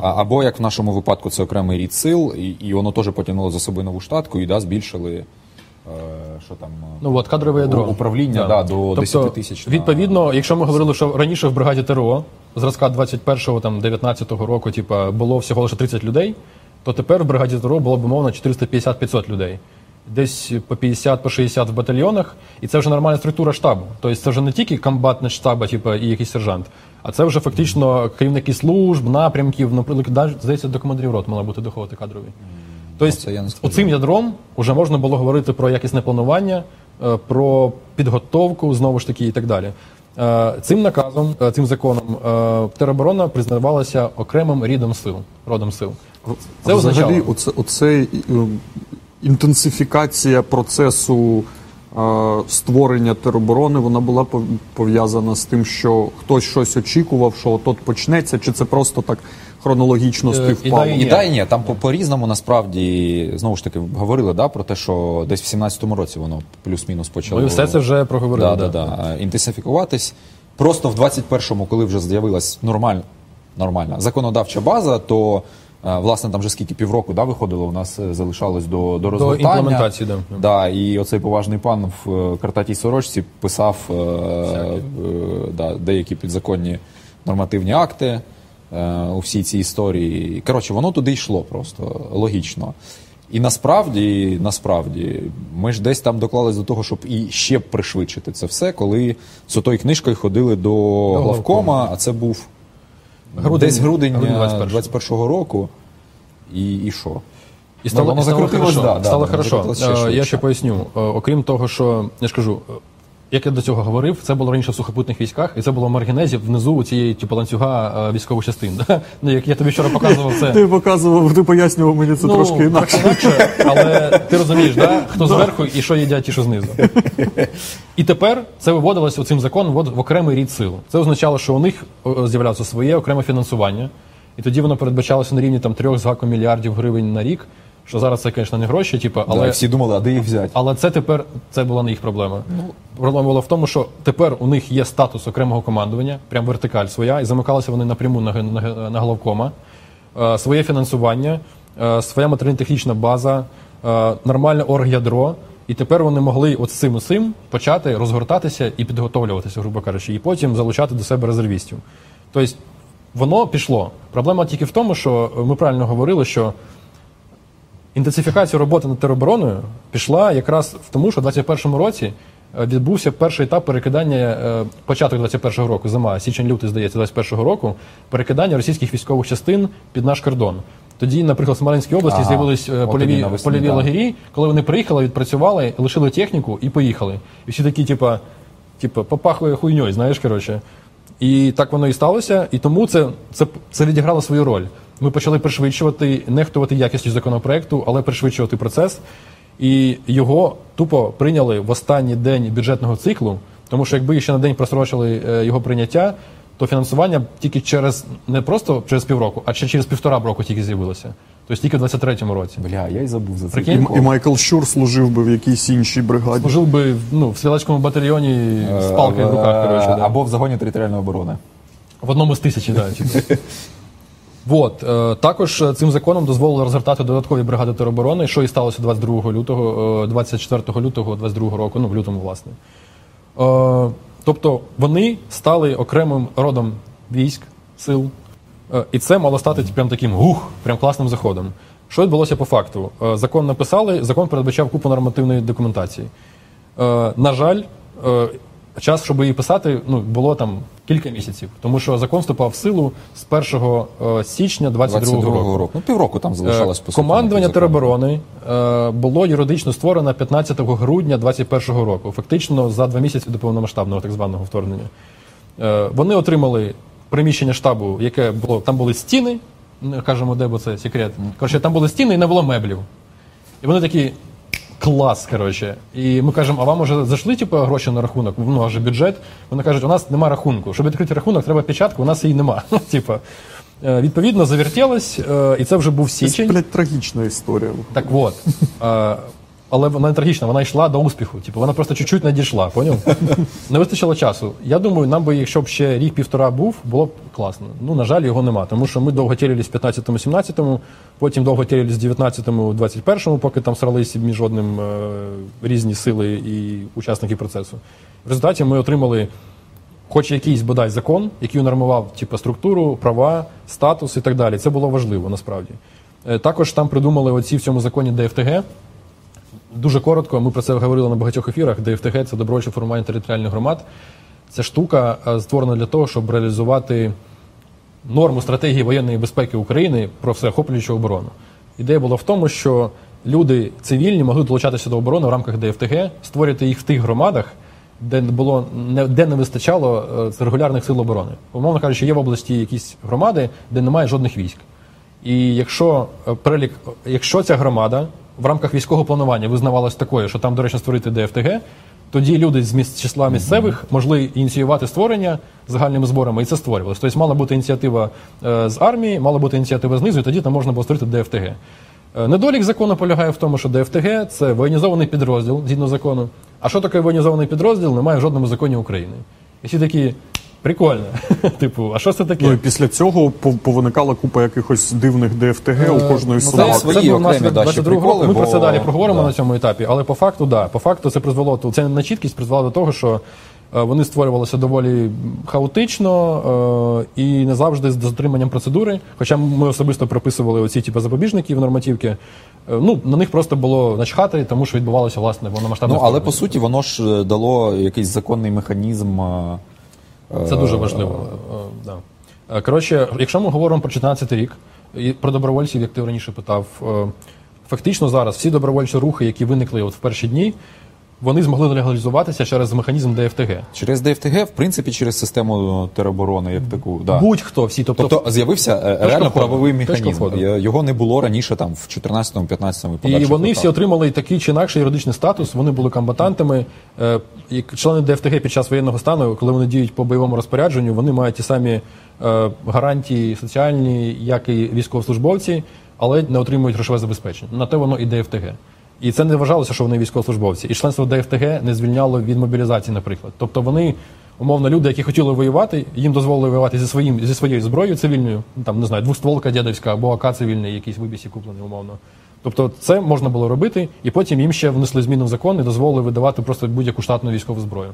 Або як в нашому випадку це окремий рід сил, і, і воно теж потягнуло за собою нову штатку, і да, збільшили що там е, Ну от кадрове ядро управління да. до Тобто, 10 тисяч. на- Відповідно, якщо ми говорили, що раніше в бригаді ТРО зразка 21-го, там 19-го року, типа, було всього лише 30 людей, то тепер в бригаді ТРО було б умовно 450-500 людей. Десь по 50 по 60 в батальйонах, і це вже нормальна структура штабу. Тобто це вже не тільки комбатна штаба, типу, і якийсь сержант, а це вже фактично керівники служб, напрямків, наприклад, здається, до командирів рот мала бути доходити кадрові. Тобто, це я не оцим ядром вже можна було говорити про якісне планування, е, про підготовку, знову ж таки, і так далі. Е, Цим наказом, е, цим законом, тероборона признавалася окремим рідом сил, родом сил. Це А взагалі, означало, оце, оце інтенсифікація процесу створення тероборони, вона була пов- пов'язана з тим, що хтось щось очікував, що от почнеться, чи це просто так хронологічно Е, співпало? і да, І да, і ні, там по- по-різному насправді знову ж таки говорили да, про те, що десь в 17-му році воно плюс-мінус почало. ми все це вже проговорили. да, да, да, інтенсифікуватись. Просто в 21-му, коли вже з'явилась нормаль, нормальна законодавча база, то е, власне там вже скільки півроку да, виходило, у нас е, залишалось до, до розгортання. імплементації, да. Да, і оцей поважний пан в е, картатій сорочці писав е, е, да, деякі підзаконні нормативні акти е, у всій цій історії. Коротше, воно туди йшло просто логічно. І насправді, насправді, ми ж десь там доклались до того, щоб і ще пришвидшити це все, коли з отою книжкою ходили до, главкома, а це був Грудень- десь грудень, грудень 21 21-го. 21-го року. І, і що? І стало, воно і стало закрутилось, хорошо. да, да, стало воно хорошо. закрутилось ще Е, Я ще поясню. Е, Окрім того, що я ж кажу, е, як я до цього говорив, це було раніше в сухопутних військах, і це було в Маргінезі внизу у цієї типу, ланцюга е, військових частин. Ну, як я тобі вчора показував це. Ти показував, ти пояснював мені це трошки інакше. інакше, але ти розумієш, да? хто зверху і що їдять ті, що знизу. І тепер це виводилося цим законом в окремий рід сил. Це означало, що у них з'являлося своє окреме фінансування, і тоді воно передбачалося на рівні там трьох з гаком мільярдів гривень на рік. Що зараз це, звісно, не гроші, типу, Але але всі думали, а де їх взяти? але це тепер це була не їх проблема. Проблема була в тому, що тепер у них є статус окремого командування, прям вертикаль своя, і замикалися вони напряму на, ген- на, ген- на головкома, е, своє фінансування, е, своя матеріально-технічна база, е, нормальне оргядро. І тепер вони могли от з цим усім почати розгортатися і підготовлюватися, грубо кажучи, і потім залучати до себе резервістів. Тобто воно пішло. Проблема тільки в тому, що ми правильно говорили, що Інтенсифікація роботи над теробороною пішла якраз в тому, що в 2021 році е, відбувся перший етап перекидання е, початок 21-го року, зима, січень-лютий, здається, 21-го року, перекидання російських військових частин під наш кордон. Тоді, наприклад, в Смоленській області Ага, з'явились е, польові, навесні, польові да. лагері. Коли вони приїхали, відпрацювали, лишили техніку і поїхали. І всі такі, типа, типа, попахує хуйньою, знаєш, коротше. І так воно і сталося, і тому це, це, це відіграло свою роль. Ми почали пришвидшувати, нехтувати якістю законопроекту, але пришвидшувати процес. І його тупо прийняли в останній день бюджетного циклу, тому що якби ще на день просрочили е, його прийняття, то фінансування б тільки через не просто через півроку, а ще через півтора року тільки з'явилося. Тобто тільки в 23-му році. Бля, я й забув за це. Прикинь? І, і Майкл Щур служив би в якійсь іншій бригаді. Служив би ну, в стрілецькому батальйоні з Е, палкою в руках, коротше. Да. Або в загоні територіальної оборони. В одному з тисячі, да, типу. Вот. е, Також е, цим законом дозволили розгортати додаткові бригади тероборони, що і сталося 22 лютого, е, 24 лютого 22 року, ну в лютому, власне. Е, Тобто вони стали окремим родом військ, сил, е, і це мало стати прям таким гух, прям класним заходом. Що відбулося по факту? Е, Закон написали, закон передбачав купу нормативної документації. Е, На жаль, е, час, щоб її писати, ну, було там Кілька місяців. Тому що закон вступав в силу з 1 е, січня 22 року. року. Ну, півроку там залишалось Е, по суті, Командування тероборони е, було юридично створено 15 грудня 2021 року, фактично за два місяці до повномасштабного так званого вторгнення. Вони отримали приміщення штабу, яке було там були стіни. Кажемо, де, бо це секрет. Коротше, там були стіни і не було меблів. І вони такі. Клас, коротше. І ми кажемо, а вам уже зайшли типу, гроші на рахунок? Ну, вже бюджет. Вони кажуть, у нас нема рахунку. Щоб відкрити рахунок, треба печатку, у нас її нема. Типа. е, відповідно, завертілось, е, і це вже був Це, блядь, трагічна історія. Так от. Але вона не трагічна, вона йшла до успіху. Типу, вона просто чуть-чуть не дійшла, поняв? Не вистачило часу. Я думаю, нам би, якщо б ще рік-півтора був, було б класно. Ну, на жаль, його нема. Тому що ми довго тілились в 15-му, 17-му, потім довго тілились в 19-му, 21-му, поки там срались між одним е, різні сили і учасники процесу. В результаті ми отримали хоч якийсь бодай закон, який унормував типу, структуру, права, статус і так далі. Це було важливо насправді. Е, Також там придумали оці в цьому законі ДФТГ. Дуже коротко, ми про це говорили на багатьох ефірах. ДФТГ це добровольче формування територіальних громад. Це штука е, створена для того, щоб реалізувати норму стратегії воєнної безпеки України про всеохоплюючу оборону. Ідея була в тому, що люди цивільні могли долучатися до оборони в рамках ДФТГ, створювати їх в тих громадах, де було де не вистачало е, регулярних сил оборони. Умовно кажучи, є в області якісь громади, де немає жодних військ. І якщо е, перелік, якщо ця громада в рамках військового планування визнавалась такою, що там доречно створити ДФТГ, тоді люди з міс- числа місцевих могли ініціювати створення загальними зборами, і це створювалося. Тобто мала бути ініціатива е, з армії, мала бути ініціатива знизу, і тоді там можна було створити ДФТГ. Е, Недолік закону полягає в тому, що ДФТГ це воєнізований підрозділ згідно закону. А що таке воєнізований підрозділ, немає в жодному законі України. І всі такі прикольно. типу, а що це таке? Ну і після цього повиникала купа якихось дивних ДФТГ у кожної ну, села. це Це, був наслідок 22 року. приколи, Ми про це далі проговоримо да. на цьому етапі. Але по факту, да, по факту це призвело то це на чіткість призвело до того, що е, вони створювалися доволі хаотично е, і не завжди з дотриманням процедури. Хоча ми особисто прописували оці типу, запобіжники в нормативки. Е, Ну, на них просто було начхати, тому що відбувалося власне повномасштабне Ну, але вторгнення. по суті, воно ж е, дало якийсь законний механізм. е, Це дуже важливо. Е, Да. Е, Коротше, якщо ми говоримо про 14 рік і про добровольців, як ти раніше питав, е, фактично зараз всі добровольчі рухи, які виникли от в перші дні, вони змогли легалізуватися через механізм ДФТГ. Через ДФТГ, в принципі, через систему тероборони, як таку. Да. Будь-хто всі, тобто, Тобто з'явився е, реально входу. правовий Точка механізм. Е, Його не було раніше там в 14-му, 15-му і І вони всі отримали такий чи інакший юридичний статус. Вони були комбатантами. Е, Як члени ДФТГ під час воєнного стану, коли вони діють по бойовому розпорядженню, вони мають ті самі е, гарантії соціальні, як і військовослужбовці, але не отримують грошове забезпечення. На те воно і ДФТГ. І це не вважалося, що вони військовослужбовці. І членство ДФТГ не звільняло від мобілізації, наприклад. Тобто вони, умовно, люди, які хотіли воювати, їм дозволили воювати зі своїм зі своєю зброєю цивільною, там не знаю, двостволка дядовська або АК цивільний, якийсь вибісі куплений, умовно. Тобто це можна було робити, і потім їм ще внесли зміну в закон і дозволили видавати просто будь-яку штатну військову зброю.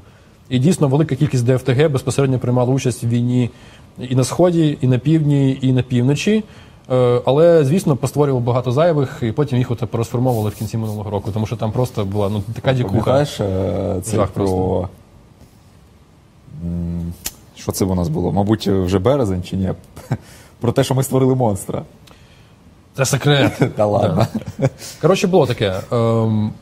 І дійсно велика кількість ДФТГ безпосередньо приймала участь в війні і на сході, і на півдні, і на півночі. Е, Але, звісно, постворювало багато зайвих, і потім їх от розформовували в кінці минулого року, тому що там просто була ну така дікуха. Е, це про. Що це у нас було? Мабуть, вже березень чи ні? Про те, що ми створили монстра. Це секрет. Та ладно. Коротше, було таке. Ем,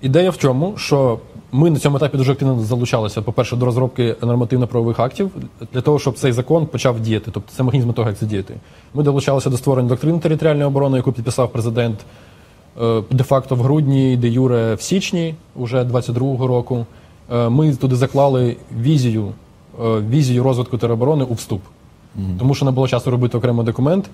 ідея в чому, що ми на цьому етапі дуже активно залучалися, по-перше, до розробки нормативно-правових актів для того, щоб цей закон почав діяти. Тобто це механізм того, як це діяти. Ми долучалися до створення доктрини територіальної оборони, яку підписав президент е, де-факто в грудні, де Юре в січні уже 22-го року. Е, Ми туди заклали візію, е, візію розвитку тероборони у вступ. Тому що не було часу робити окремий документ.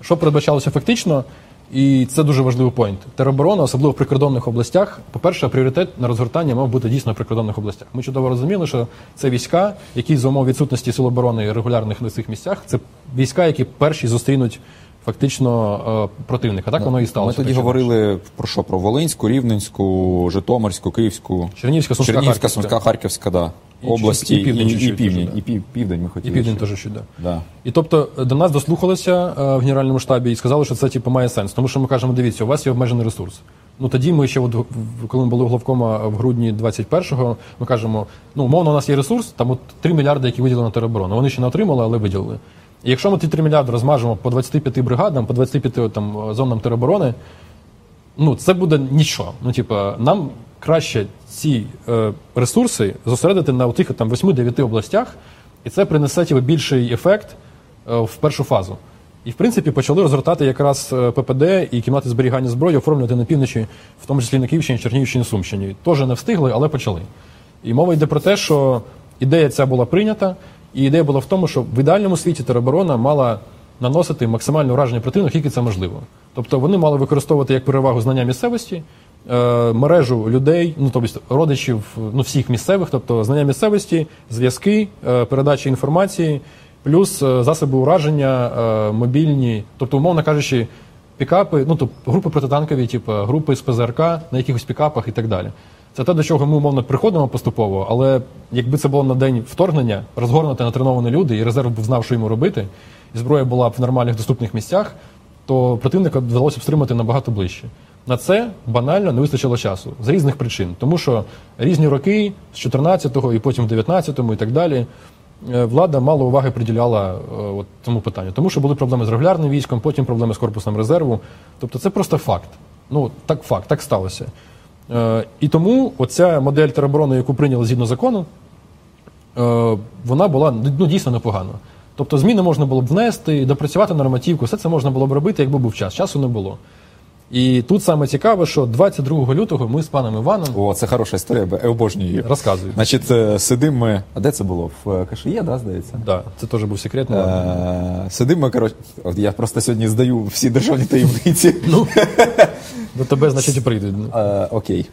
Що передбачалося фактично, і це дуже важливий поінт. Тероборона, особливо в прикордонних областях, по-перше, пріоритет на розгортання мав бути дійсно в прикордонних областях. Ми чудово розуміли, що це війська, які за умов відсутності сил оборони регулярних на цих місцях, це війська, які перші зустрінуть фактично е, противника. Так воно і Ми тоді так говорили про що? Про Волинську, Рівненську, Житомирську, Київську, Чернігівська, Сумська, Харківська. Сумська, Харківська, да. І області і південь і, чуть-чуть і південь. теж, да. І південь ми І південь теж ще, да. Да. І тобто е, до нас дослухалися е, в генеральному штабі і сказали, що це типу має сенс. Тому що ми кажемо, дивіться, у вас є обмежений ресурс. Ну тоді ми ще, от, коли ми були у главкома в грудні 21-го, ми кажемо, ну умовно, у нас є ресурс, там от 3 мільярди, які виділили на тероборону. Вони ще не отримали, але виділили. Якщо ми ті 3 мільярди розмажемо по 25 бригадам, по 25 там, зонам тероборони, ну це буде нічого. Ну, типа, нам краще ці е, ресурси зосередити на тих там 8-9 областях, і це принесе типу, більший ефект е, в першу фазу. І в принципі почали розгортати якраз е, ППД і кімнати зберігання зброї, оформлювати на півночі, в тому числі на Київщині, Чернігівщині, Сумщині. Теж не встигли, але почали. І мова йде про те, що ідея ця була прийнята, і ідея була в тому, що в ідеальному світі тероборона мала наносити максимальне враження противнику, скільки це можливо. Тобто вони мали використовувати як перевагу знання місцевості, е, мережу людей, ну тобто родичів ну, всіх місцевих, тобто знання місцевості, зв'язки, е, передача інформації, плюс е, засоби ураження, мобільні, тобто, умовно кажучи, пікапи, ну тобто групи протитанкові, типу групи з ПЗРК на якихось пікапах і так далі. Це те, до чого ми умовно приходимо поступово, але якби це було на день вторгнення, розгорнути натреновані люди, і резерв був знав, що йому робити, і зброя була б в нормальних доступних місцях, то противника вдалося б стримати набагато ближче. На це банально не вистачило часу з різних причин, тому що різні роки з 14-го і потім в 19-му і так далі. е, Влада мало уваги приділяла е, от цьому питанню, тому що були проблеми з регулярним військом, потім проблеми з корпусом резерву. Тобто це просто факт. Ну так факт, так сталося. Е, і тому оця модель тероборони, яку прийняли згідно закону, е, вона була ну, дійсно непогана. Тобто зміни можна було б внести, допрацювати нормативку, все це можна було б робити, якби був час. Часу не було. І тут саме цікаве, що 22 лютого ми з паном Іваном О, це хороша історія, я обожнюю її. розказуємо. Значить, е, сидимо ми. А де це було? В Кашиє, да, здається? Да, це теж був секретний. Сидимо ми, коротше. Я просто сьогодні здаю всі державні таємниці. Ну, до тебе, значить, і прийдуть. Е, Окей.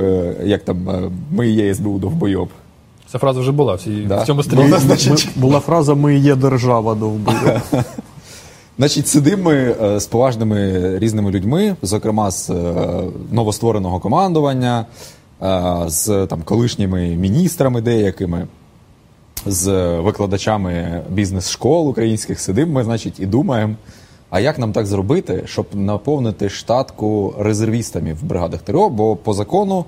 Е, Як там, е, ми є СБУ довбойоб. Ця фраза вже була всі, Да. в цьому Ну, стрімі. Була фраза Ми є держава довбили. Значить, сидимо ми е, з поважними різними людьми, зокрема з е, новоствореного командування, е, з там колишніми міністрами деякими, з викладачами бізнес-школ українських. Сидимо ми, значить, і думаємо, а як нам так зробити, щоб наповнити штатку резервістами в бригадах ТРО, бо по закону.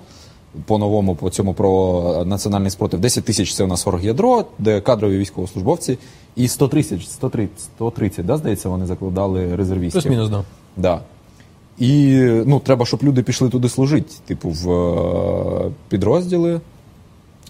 По новому, по цьому про національний спротив 10 тисяч це у нас оргядро, де кадрові військовослужбовці, і 130, 130, 130 да, здається, вони закладали резервістів. Плюс-мінус, да. Да. І ну, треба, щоб люди пішли туди служити, типу, в е, підрозділи,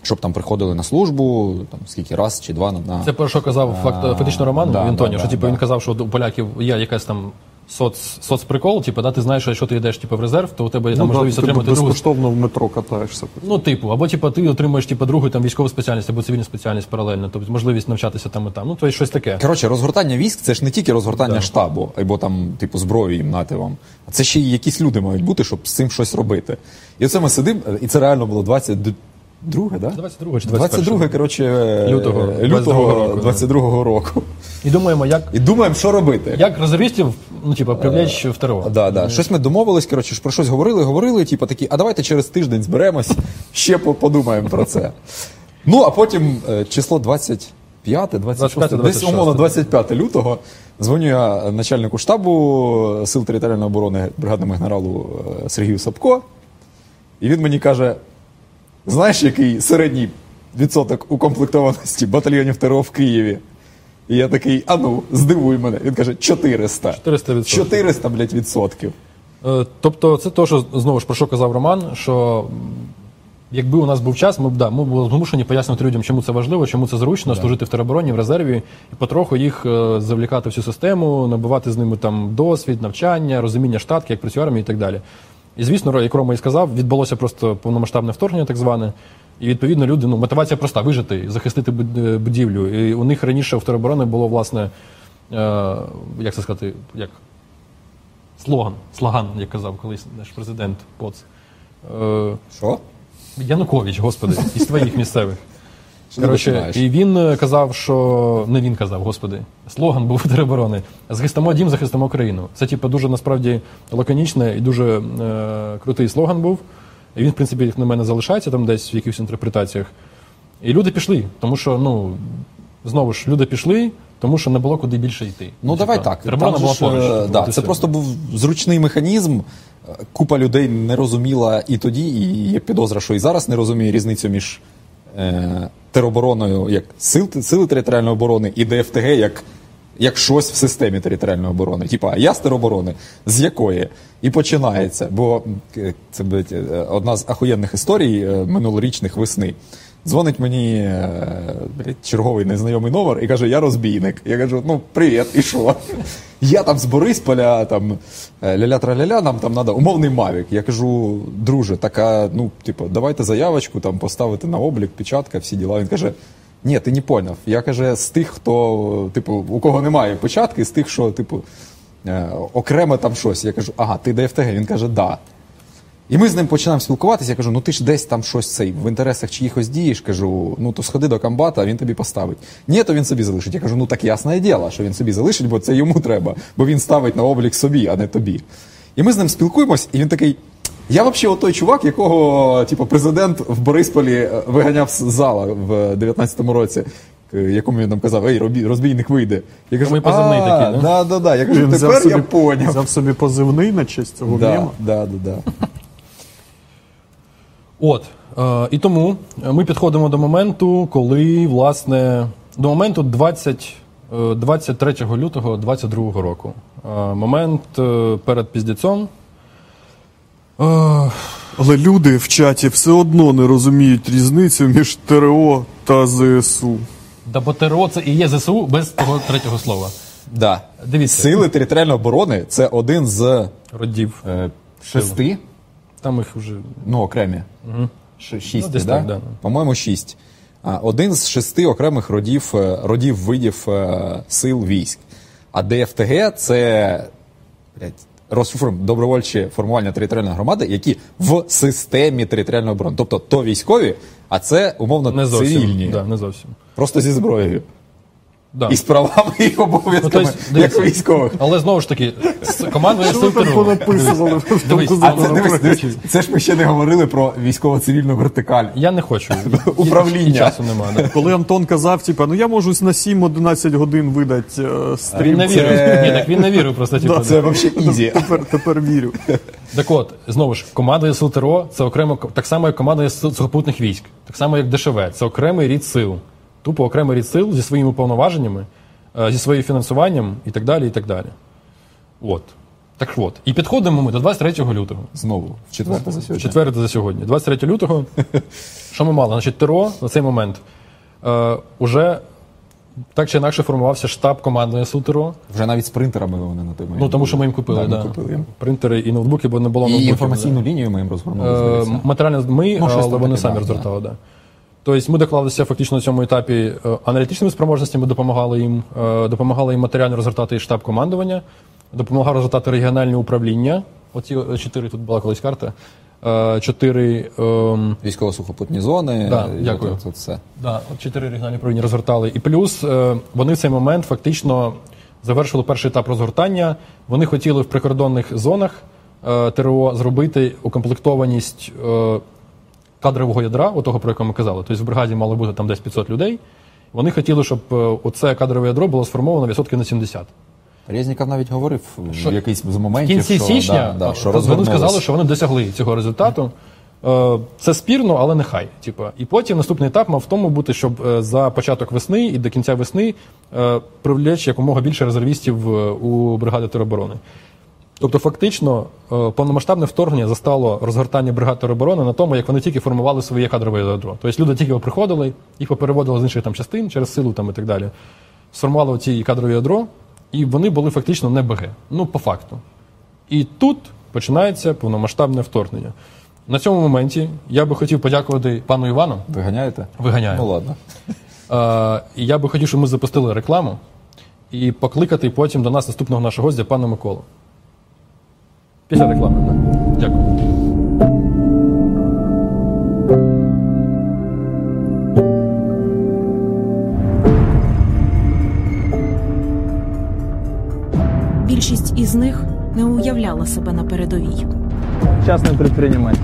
щоб там приходили на службу, там скільки раз чи два на. на- Це про що казав факт, фактично Роман да, Вінтоні, да, що да, типу, да. він казав, що у поляків є якась там соц, соцприкол, типу, да, ти знаєш, що якщо ти йдеш типу, в резерв, то у тебе є там Ну, можливість да, ти отримати другу. безкоштовно в метро катаєшся. Ну, типу, або типу, ти отримуєш типу, другу там, військову спеціальність або цивільну спеціальність паралельно, тобто можливість навчатися там і там. Ну, то є щось таке. Коротше, розгортання військ це ж не тільки розгортання штабу, або там, типу, зброї їм нати вам. А це ще й якісь люди мають бути, щоб з цим щось робити. І оце ми сидимо, і це реально було 22, да? 22 чи 22, 21. коротше, Лютого, лютого 22 року. 22. І думаємо, як, І думаємо, що робити. як резервістів ну, типу, привлечь в ТРО. Да, да. Щось ми домовились, коротше, ж про щось говорили, говорили, типу такі, а давайте через тиждень зберемось, ще по- подумаємо про це. Ну, а потім е, число 25, 26, 25, десь умовно 25 лютого. Дзвоню я начальнику штабу Сил територіальної оборони бригадному генералу е, Сергію Сапко. І він мені каже: знаєш, який середній відсоток укомплектованості батальйонів ТРО в Києві? І я такий, а ну, здивуй мене. Він каже, 400. 400%. 400, блядь, відсотків. Е, Тобто, це те, що знову ж про що казав Роман, що якби у нас був час, ми б да, ми були змушені пояснити людям, чому це важливо, чому це зручно, служити в теробороні, в резерві, і потроху їх е, завлікати в цю систему, набувати з ними там досвід, навчання, розуміння штатки, як працює армія і так далі. І звісно, як Рома і сказав, відбулося просто повномасштабне вторгнення, так зване. І відповідно люди, ну мотивація проста вижити, захистити е, будівлю. І у них раніше в тероборони було власне, е, як це сказати, як слоган, слоган, як казав колись наш президент Поц. Е, Що? Янукович, господи, із твоїх місцевих. Коротше, і він е, казав, що не він казав, господи, слоган був тероборони. Захистимо дім, захистимо країну. Це типу дуже насправді лаконічне і дуже е, крутий слоган був. І він, в принципі, як на мене залишається там десь в якихось інтерпретаціях. І люди пішли, тому що, ну, знову ж, люди пішли, тому що не було куди більше йти. Ну, давай типа, так. Там була ж, поруч. е, типу, да, це все. просто був зручний механізм, купа людей не розуміла і тоді, і є підозра, що і зараз не розуміє різницю між е, теробороною як сил, сили територіальної оборони і ДФТГ як, як щось в системі територіальної оборони. Типа, я з тероборони, з якої? І починається. Бо е, це е, одна з ахуєнних історій е, минулорічних весни. Дзвонить мені е, блядь, черговий незнайомий номер і каже: Я розбійник. Я кажу, ну привіт, і що? Я там з Борисполя, там е, ля-ля траля-ля, нам там треба умовний Мавік. Я кажу, друже, така, ну, типу, давайте заявочку там поставити на облік, печатка, всі діла. Він каже: ні, ти не поняв. Я каже, з тих, хто, типу, у кого немає початки, з тих, що, типу, е, окремо там щось. Я кажу, ага, ти ДФТГ. Він каже, да. І ми з ним починаємо спілкуватися. Я кажу, ну ти ж десь там щось цей в інтересах чиїхось дієш. Кажу, ну то сходи до комбата, а він тобі поставить. Ні, то він собі залишить. Я кажу, ну так ясне діло, що він собі залишить, бо це йому треба, бо він ставить на облік собі, а не тобі. І ми з ним спілкуємось, і він такий. Я взагалі той чувак, якого типу, президент в Борисполі е, виганяв з зала в 19-му році. е, Якому він нам казав, ей, розбійник вийде. Я кажу, Ми позивний «А, такий, да?» да, да, да. Я кажу, тепер собі, я поняв. взяв собі позивний на честь цього Да, мема. да, да, да. От. Е, і тому ми підходимо до моменту, коли, власне, до моменту 20, е, 23 лютого 22 року. Е, момент е, перед піздецом. Е, Але люди в чаті все одно не розуміють різницю між ТРО та ЗСУ. да бо ТРО це і є ЗСУ без того третього слова. Да. Дивіться. Сили територіальної оборони це один з Родів. е, шести, Там їх вже. ну окремі. Ш- Шість, Ну, десь да? так, да. По-моєму, шість. Один з шести окремих родів, е, родів видів е, сил військ. А ДФТГ це розформ, добровольчі формування територіальної громади, які в системі територіальної оборони. Тобто то військові, а це умовно Не зовсім. цивільні. Да, не зовсім. Просто зі зброєю. Да. І з правами і обов'язками, Ну, тобто, як у військових. Але знову ж таки, командує сил ТРО. понаписували в Дивись, тому А це, ж ми ще не говорили про військово-цивільну вертикаль. Я не хочу. Управління. І часу немає. Да. Коли Антон казав, типа, ну я можу на 7-11 годин видати е, stream. Він не це- Ні, так він не вірив просто. Типу, Це взагалі easy. Тепер, тепер вірю. Так от, знову ж, команда сил ТРО це окремо так само, як команда сухопутних військ, так само, як ДШВ. Це окремий рід сил. Тупо окремий рід сил зі своїми повноваженнями, е, зі своїм фінансуванням і так далі. і так далі. От. Так от. І підходимо ми до 23 лютого. Знову, в четверте за сьогодні. Четверте за сьогодні. 23 лютого. Що ми мали? Значить, ТРО на цей момент е, уже так чи інакше формувався штаб командування сил ТРО. Вже навіть з принтерами вони на той момент. Ну тому що ми їм купили, Да, да, купили принтери і ноутбуки, бо не було І ноутбуків. інформаційну лінію ми їм розгорнули. Е, здається. Матеріально ми, Ну, щось але там вони таке, самі да, розгортали. Да. Тобто ми доклалися фактично на цьому етапі е, аналітичними спроможностями, допомагали їм, е, допомагали їм матеріально розгортати штаб командування, допомагали розгортати регіональне управління. Оці е, чотири тут була колись карта. Чотири ем, Військово-сухопутні зони. Да, дякую. Це, все. Да, от чотири регіональні управління розгортали. І плюс вони в цей момент фактично завершили перший етап розгортання. Вони хотіли в прикордонних зонах ТРО зробити укомплектованість кадрового ядра, отого, про якого ми казали. Тобто в бригаді мало бути там десь 500 людей. Вони хотіли, щоб е, оце кадрове ядро було сформовано відсотків на 70. Резніков навіть говорив Що? в якийсь з В кінці що, січня да, да, що вони сказали, що вони досягли цього результату. Е, Це спірно, але нехай. Типа. І потім наступний етап мав в тому бути, щоб е, за початок весни і до кінця весни привлечь якомога більше резервістів у бригади тероборони. Тобто, фактично, е, повномасштабне вторгнення застало розгортання бригад тероборони на тому, як вони тільки формували своє кадрове ядро. Тобто люди тільки приходили, їх попереводили з інших там частин через силу там і так далі. Сформували ці кадрові ядро, і вони були фактично не БГ. Ну, по факту. І тут починається повномасштабне вторгнення. На цьому моменті я би хотів подякувати пану Івану. Виганяєте? Виганяю. Ну ладно. Е, і я би хотів, щоб ми запустили рекламу і покликати потім до нас наступного нашого гостя, пана Миколу. Після реклами, так. Дякую. Більшість із них не уявляла себе на передовій. Частный предприниматель.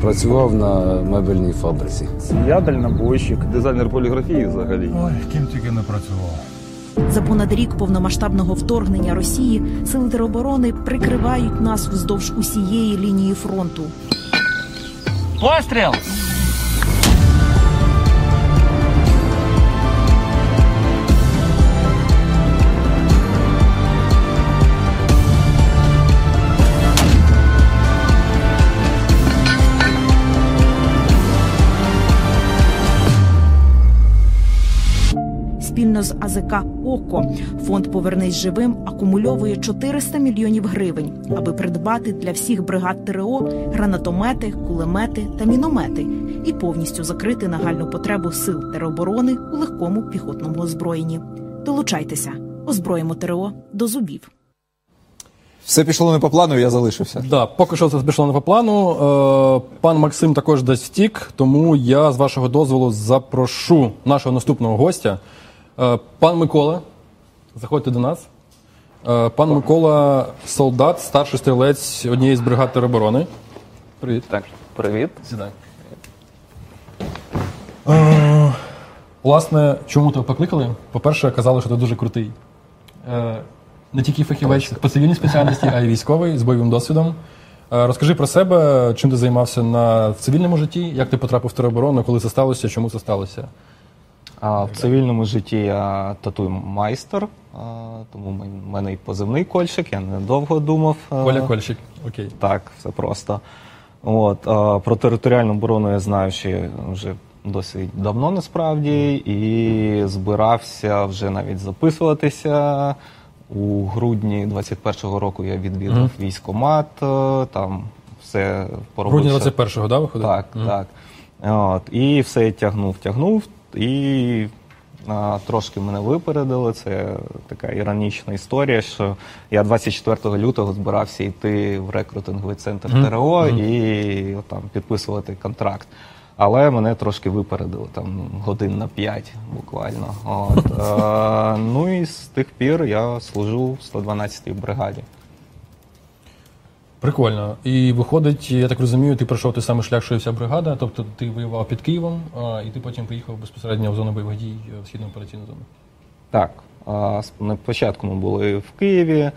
Працював на мебельній фабриці. Я дальнобойщик. Дизайнер поліграфії взагалі. Ой, ким тільки не працював. За понад рік повномасштабного вторгнення Росії сили тероборони прикривають нас вздовж усієї лінії фронту. Постріл! Спільно з АЗК ОКО фонд Повернись живим акумульовує 400 мільйонів гривень, аби придбати для всіх бригад ТРО гранатомети, кулемети та міномети і повністю закрити нагальну потребу сил тероборони у легкому піхотному озброєнні. Долучайтеся, озброїмо ТРО до зубів. Все пішло не по плану, я залишився. Да, поки що це пішло не по плану. Е, пан Максим також десь втік, тому я з вашого дозволу запрошу нашого наступного гостя. Е, пан Микола, заходьте до нас. Е, пан Микола солдат, старший стрілець однієї з бригад тероборони. Привіт. Так, привіт. Сідай. Е, власне, чому тебе покликали? По-перше, казали, що ти дуже крутий. Е, не тільки фахівець по цивільній спеціальності, а й військовий з бойовим досвідом. Е, Розкажи про себе, чим ти займався на в цивільному житті, як ти потрапив в тероборону, коли це сталося, чому це сталося? А, в цивільному житті я татуй майстер, тому в мене і позивний кольчик, я недовго думав. а, Коля Кольчик. Окей. Так, все просто. От, про територіальну оборону я знаю ще вже досить давно насправді, і збирався вже навіть записуватися. У грудні 21-го року я відвідав Мгм. військомат, е, там все поробив. Грудні 21-го, да, виходить? Так, Мгм. так. От, і все я тягнув, тягнув, і а, трошки мене випередили. Це така іронічна історія, що я 24 лютого збирався йти в рекрутинговий центр Мгм. ТРО Мгм. і от, там, підписувати контракт. Але мене трошки випередили, там годин на 5 буквально. От, е, ну і з тих пір я служу в 112-й бригаді. Прикольно. І виходить, я так розумію, ти пройшов той самий шлях, що і вся бригада, тобто ти воював під Києвом, а, і ти потім поїхав безпосередньо в зону бойових дій е, в східну операційну зону. Так, а, на початку ми були в Києві.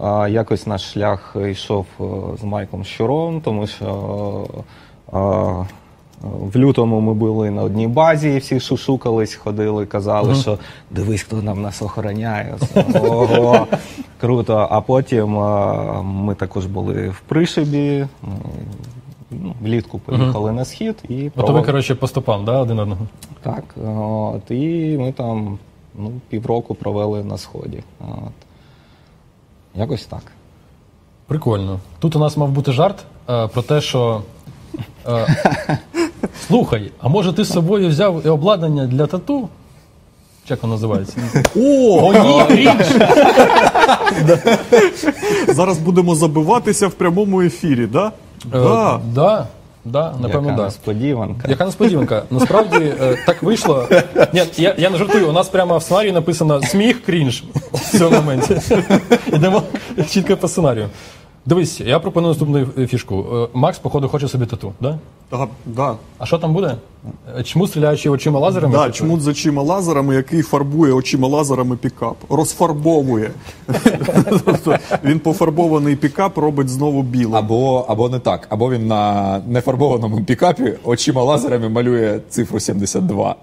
а, Якось наш шлях йшов е, з Майклом Щуром, тому що а, в лютому ми були на одній базі, і всі шушукались, ходили, казали, що дивись, хто нам нас охороняє. Ого, круто. А потім а, ми також були в Пришибі. ну, Влітку поїхали на схід і Ото ви, провели- коротше, по стопам, да, один одного. так, от, і ми там ну, півроку провели на сході. От. Якось так. Прикольно. Тут у нас мав бути жарт е, про те, що. Е, слухай, а може ти з собою взяв і обладнання для тату? Як воно називається? О, ні! Зараз будемо забиватися в прямому ефірі, да? Е, Да. да, да, напевно, Яка да. несподіванка. Яка несподіванка. Насправді е, так вийшло. Ні, я, я не жартую. У нас прямо в сценарії написано сміх, крінж в цьому моменті. Йдемо чітко по сценарію. Дивись, я пропоную наступну фішку. Е, Макс, походу, хоче собі тату, да? Да, да. А що там буде? Е, Чому стріляючи очима лазерами? Да, Чи чмут з очима лазерами, який фарбує очима лазерами пікап. Розфарбовує. Тобто він пофарбований пікап робить знову білим. Або, або не так, або він на нефарбованому пікапі очима лазерами малює цифру 72.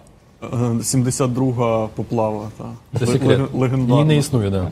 Е, 72 поплава. Та. Це секрет. ле- Легендарна. Її не існує, да.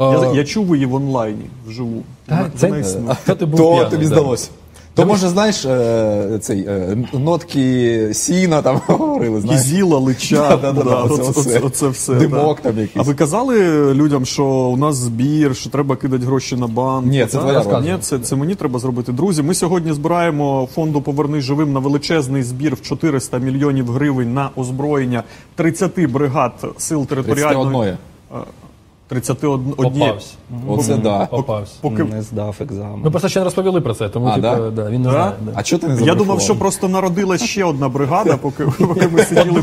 Я, Е, я чув її в онлайні вживу. Та, Вона- це- вона існує. Це ти був То п'яний, тобі да. здалося. То може, знаєш, е, цей е, нотки сіна там говорили, знаєш. Кізіла, лича, оце оце, все. оце, оце все. Димок там якийсь. А ви казали людям, що у нас збір, що треба кидати гроші на банк? Ні, це твоя. Ні, це, це мені треба зробити. Друзі, ми сьогодні збираємо фонду Повернись живим на величезний збір в 400 мільйонів гривень на озброєння 30 бригад сил територіальної... 31. 31 Попався. Оце да. Попався. Поки... Не здав екзамен. Ми просто ще не розповіли про це, тому А, типу, да? да, він не Да? знає. Да. А чого ти не Я думав, що просто народилась ще одна бригада, поки, поки ми сиділи,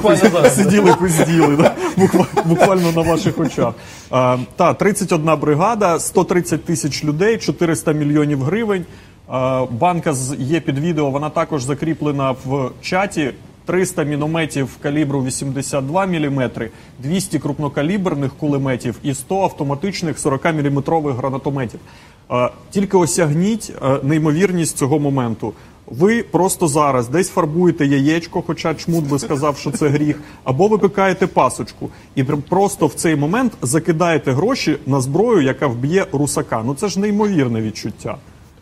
сиділи пизділи, да? Буквально на ваших очах. А, та, 31 бригада, 130 тисяч людей, 400 мільйонів гривень. А, банка з- є під відео, вона також закріплена в чаті. 300 мінометів калібру 82 мм, 200 крупнокаліберних кулеметів і 100 автоматичних 40-мм гранатометів. Е, Тільки осягніть е, неймовірність цього моменту. Ви просто зараз десь фарбуєте яєчко, хоча чмут би сказав, що це гріх, або випікаєте пасочку, і просто в цей момент закидаєте гроші на зброю, яка вб'є русака. Ну це ж неймовірне відчуття.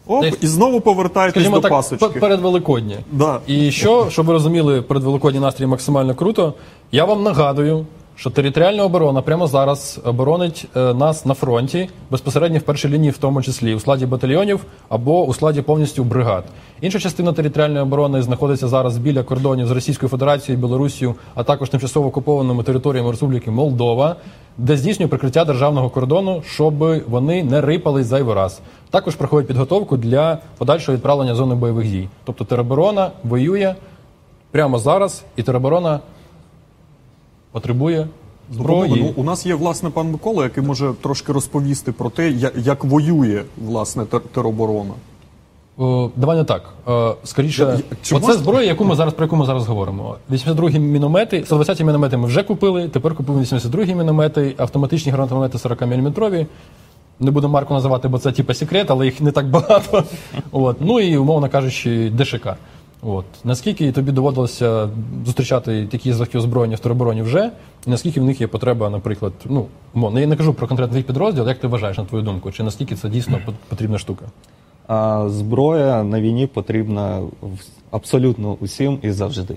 Оп, Десь- і знову повертаєтесь Скажімо до так, пасочки. пе- перед Великодні. Да. І що, щоб ви розуміли, передвеликодній настрій максимально круто. Я вам нагадую, що територіальна оборона прямо зараз оборонить е, нас на фронті, безпосередньо в першій лінії, в тому числі у складі батальйонів або у складі повністю бригад. Інша частина територіальної оборони знаходиться зараз біля кордонів з Російською Федерацією, Білорусією, а також тимчасово окупованими територіями Республіки Молдова, де здійснює прикриття державного кордону, щоб вони не рипались зайвий раз. Також проходить підготовку для подальшого відправлення зони бойових дій. Тобто тероборона воює прямо зараз, і тероборона потребує Зброї. Ну, у нас є власне пан Микола, який може трошки розповісти про те, як воює власне тероборона. О, давай не так. Е, скоріше, чи оце можна- зброя, яку ми зараз про яку ми зараз говоримо. 82-гі міномети, 120-ті міномети ми вже купили. Тепер купуємо 82-гі міномети, автоматичні гранатомети 40 мм. Не буду марку називати, бо це типу секрет, але їх не так багато. От. Ну і умовно кажучи, ДШК. От. Наскільки тобі доводилося зустрічати такі зразки озброєння в теробороні вже, і наскільки в них є потреба, наприклад, ну, умовно, я не кажу про конкретний підрозділ, як ти вважаєш, на твою думку, чи наскільки це дійсно пот- потрібна штука? А зброя на війні потрібна абсолютно усім і завжди.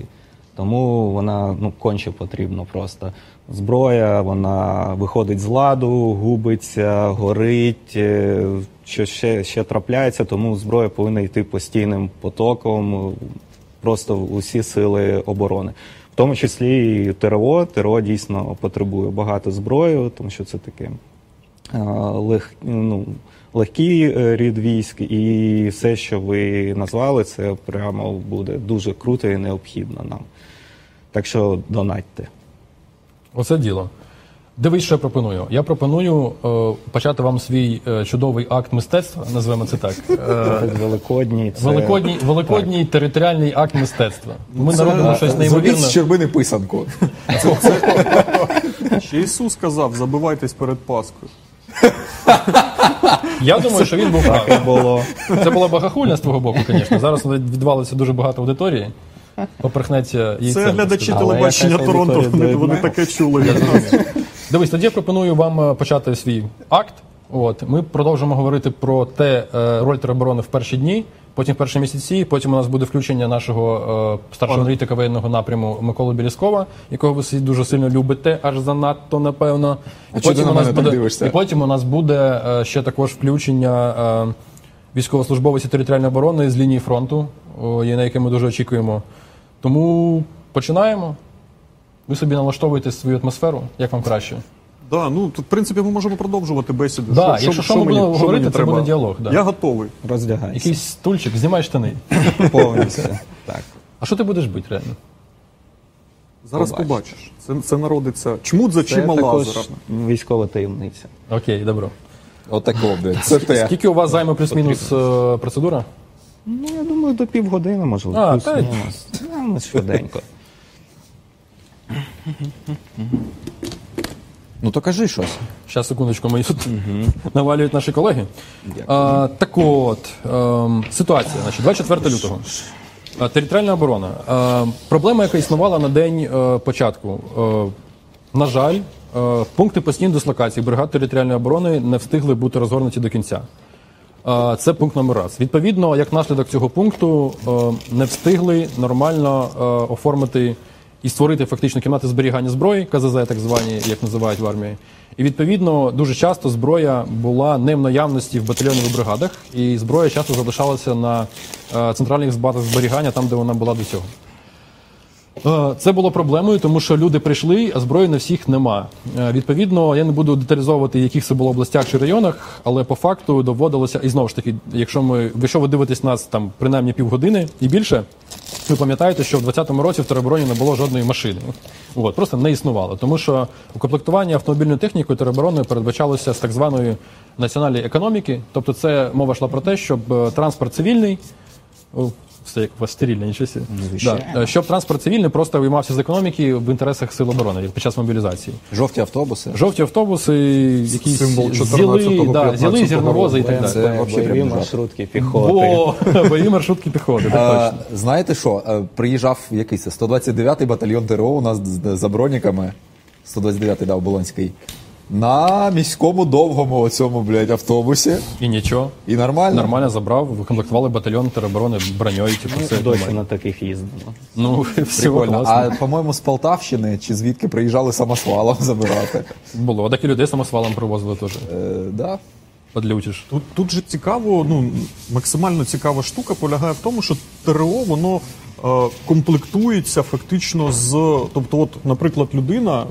Тому вона ну, конче потрібна просто. Зброя, вона виходить з ладу, губиться, горить, е, що ще, ще трапляється, тому зброя повинна йти постійним потоком, просто в усі сили оборони. В тому числі і ТРО. ТРО дійсно потребує багато зброї, тому що це таке лег, ну, легкий е, рід військ, і все, що ви назвали, це прямо буде дуже круто і необхідно нам. Так що донатьте. Оце діло. Дивись, що я пропоную. Я пропоную е, почати вам свій е, чудовий акт мистецтва, назвемо це так. Е, Великодній це великодній, великодній територіальний акт мистецтва. Ми Це- народимо щось неймовірне. Зробіть з щербини писанку. Ще Ісус сказав, забивайтесь перед Паскою. Я думаю, що він був було. Це було багахульня з твого боку, звісно. Зараз відвалиться дуже багато аудиторії. Поперхнеться яйцем. Це глядачі телебачення Торонто, вони, таке чули від нас. Дивись, тоді я пропоную вам е, почати свій акт. От ми продовжимо говорити про те е, роль тероборони в перші дні, потім в перші місяці. Потім у нас буде включення нашого е, старшого аналітика воєнного напряму Миколи Біліскова, якого ви всі дуже сильно любите, аж занадто напевно. А чого ти у нас буде дивишся? і потім у нас буде е, ще також включення е, військовослужбовців територіальної оборони з лінії фронту, о, на яке ми дуже очікуємо. Тому починаємо. Ви собі налаштовуєте свою атмосферу, як вам краще. Да, ну тут, в принципі, ми можемо продовжувати бесіду. Да, якщо що ми мені- будемо говорити, мені це треба? буде діалог, да. Я готовий. Роздягайся. Якийсь стульчик, знімай штани. повністю. Так. А що ти будеш бити реально? Зараз Побачиш. побачиш. Це, це народиться. Чмут за чима лазера. військова таємниця. Окей, добро. Отако, блядь. Це те. Скільки у вас займе плюс-мінус е, процедура? Ну, я думаю, до півгодини, можливо. А, плюс та- мінус. Ну, швиденько. Ну то кажи щось. Зараз, секундочку, мої тут навалюють наші колеги. А, так от, ем, ситуація. Значить, 24 лютого. А, Територіальна оборона. Е, проблема, яка існувала на день е, початку. Е, на жаль, е, пункти постійної дислокації бригад територіальної оборони не встигли бути розгорнуті до кінця. Це пункт номер раз. Відповідно, як наслідок цього пункту е, не встигли нормально е, оформити і створити фактично кімнати зберігання зброї, КЗЗ, так звані, як називають в армії. І відповідно дуже часто зброя була не в наявності в батальйонах і бригадах, і зброя часто залишалася на е, центральних базах зберігання, там, де вона була до цього. Е, Це було проблемою, тому що люди прийшли, а зброї на всіх нема. Е, Відповідно, я не буду деталізовувати, яких це було областях чи районах, але по факту доводилося, і знову ж таки, якщо ми, якщо ви дивитесь нас там принаймні півгодини і більше, ви пам'ятаєте, що в 2020 році в теробороні не було жодної машини. От, просто не існувало. Тому що укомплектування автомобільною технікою теробороною передбачалося з так званої національної економіки. Тобто, це мова йшла про те, щоб е, транспорт цивільний. О, Все як у вас стерильно, нічого собі. Да. Е, Щоб транспорт цивільний просто виймався з економіки в інтересах сил оборони під час мобілізації. Жовті автобуси. Жовті автобуси, якісь Символ зіли, 14-го, да, зіли 15-го зерновози і так далі. Це бойові маршрутки піхоти. О, бойові маршрутки піхоти, так Е, точно. знаєте що? Е, Приїжджав якийсь 129-й батальйон ТРО у нас з- за броніками. 129-й, да, Оболонський. На міському довгому оцьому, блядь, автобусі. І нічого. І нормально. Нормально забрав, викомплектували батальйон тероборони броньою, типу, все Досі на таких їздимо. Ну, Прикольно. А по-моєму, з Полтавщини чи звідки приїжджали самосвалом забирати. Було. Так і людей самосвалом привозили теж. Е, да. Подлютиш. Тут, тут же цікаво, ну максимально цікава штука полягає в тому, що ТРО воно е, комплектується фактично з. Тобто, от, наприклад, людина,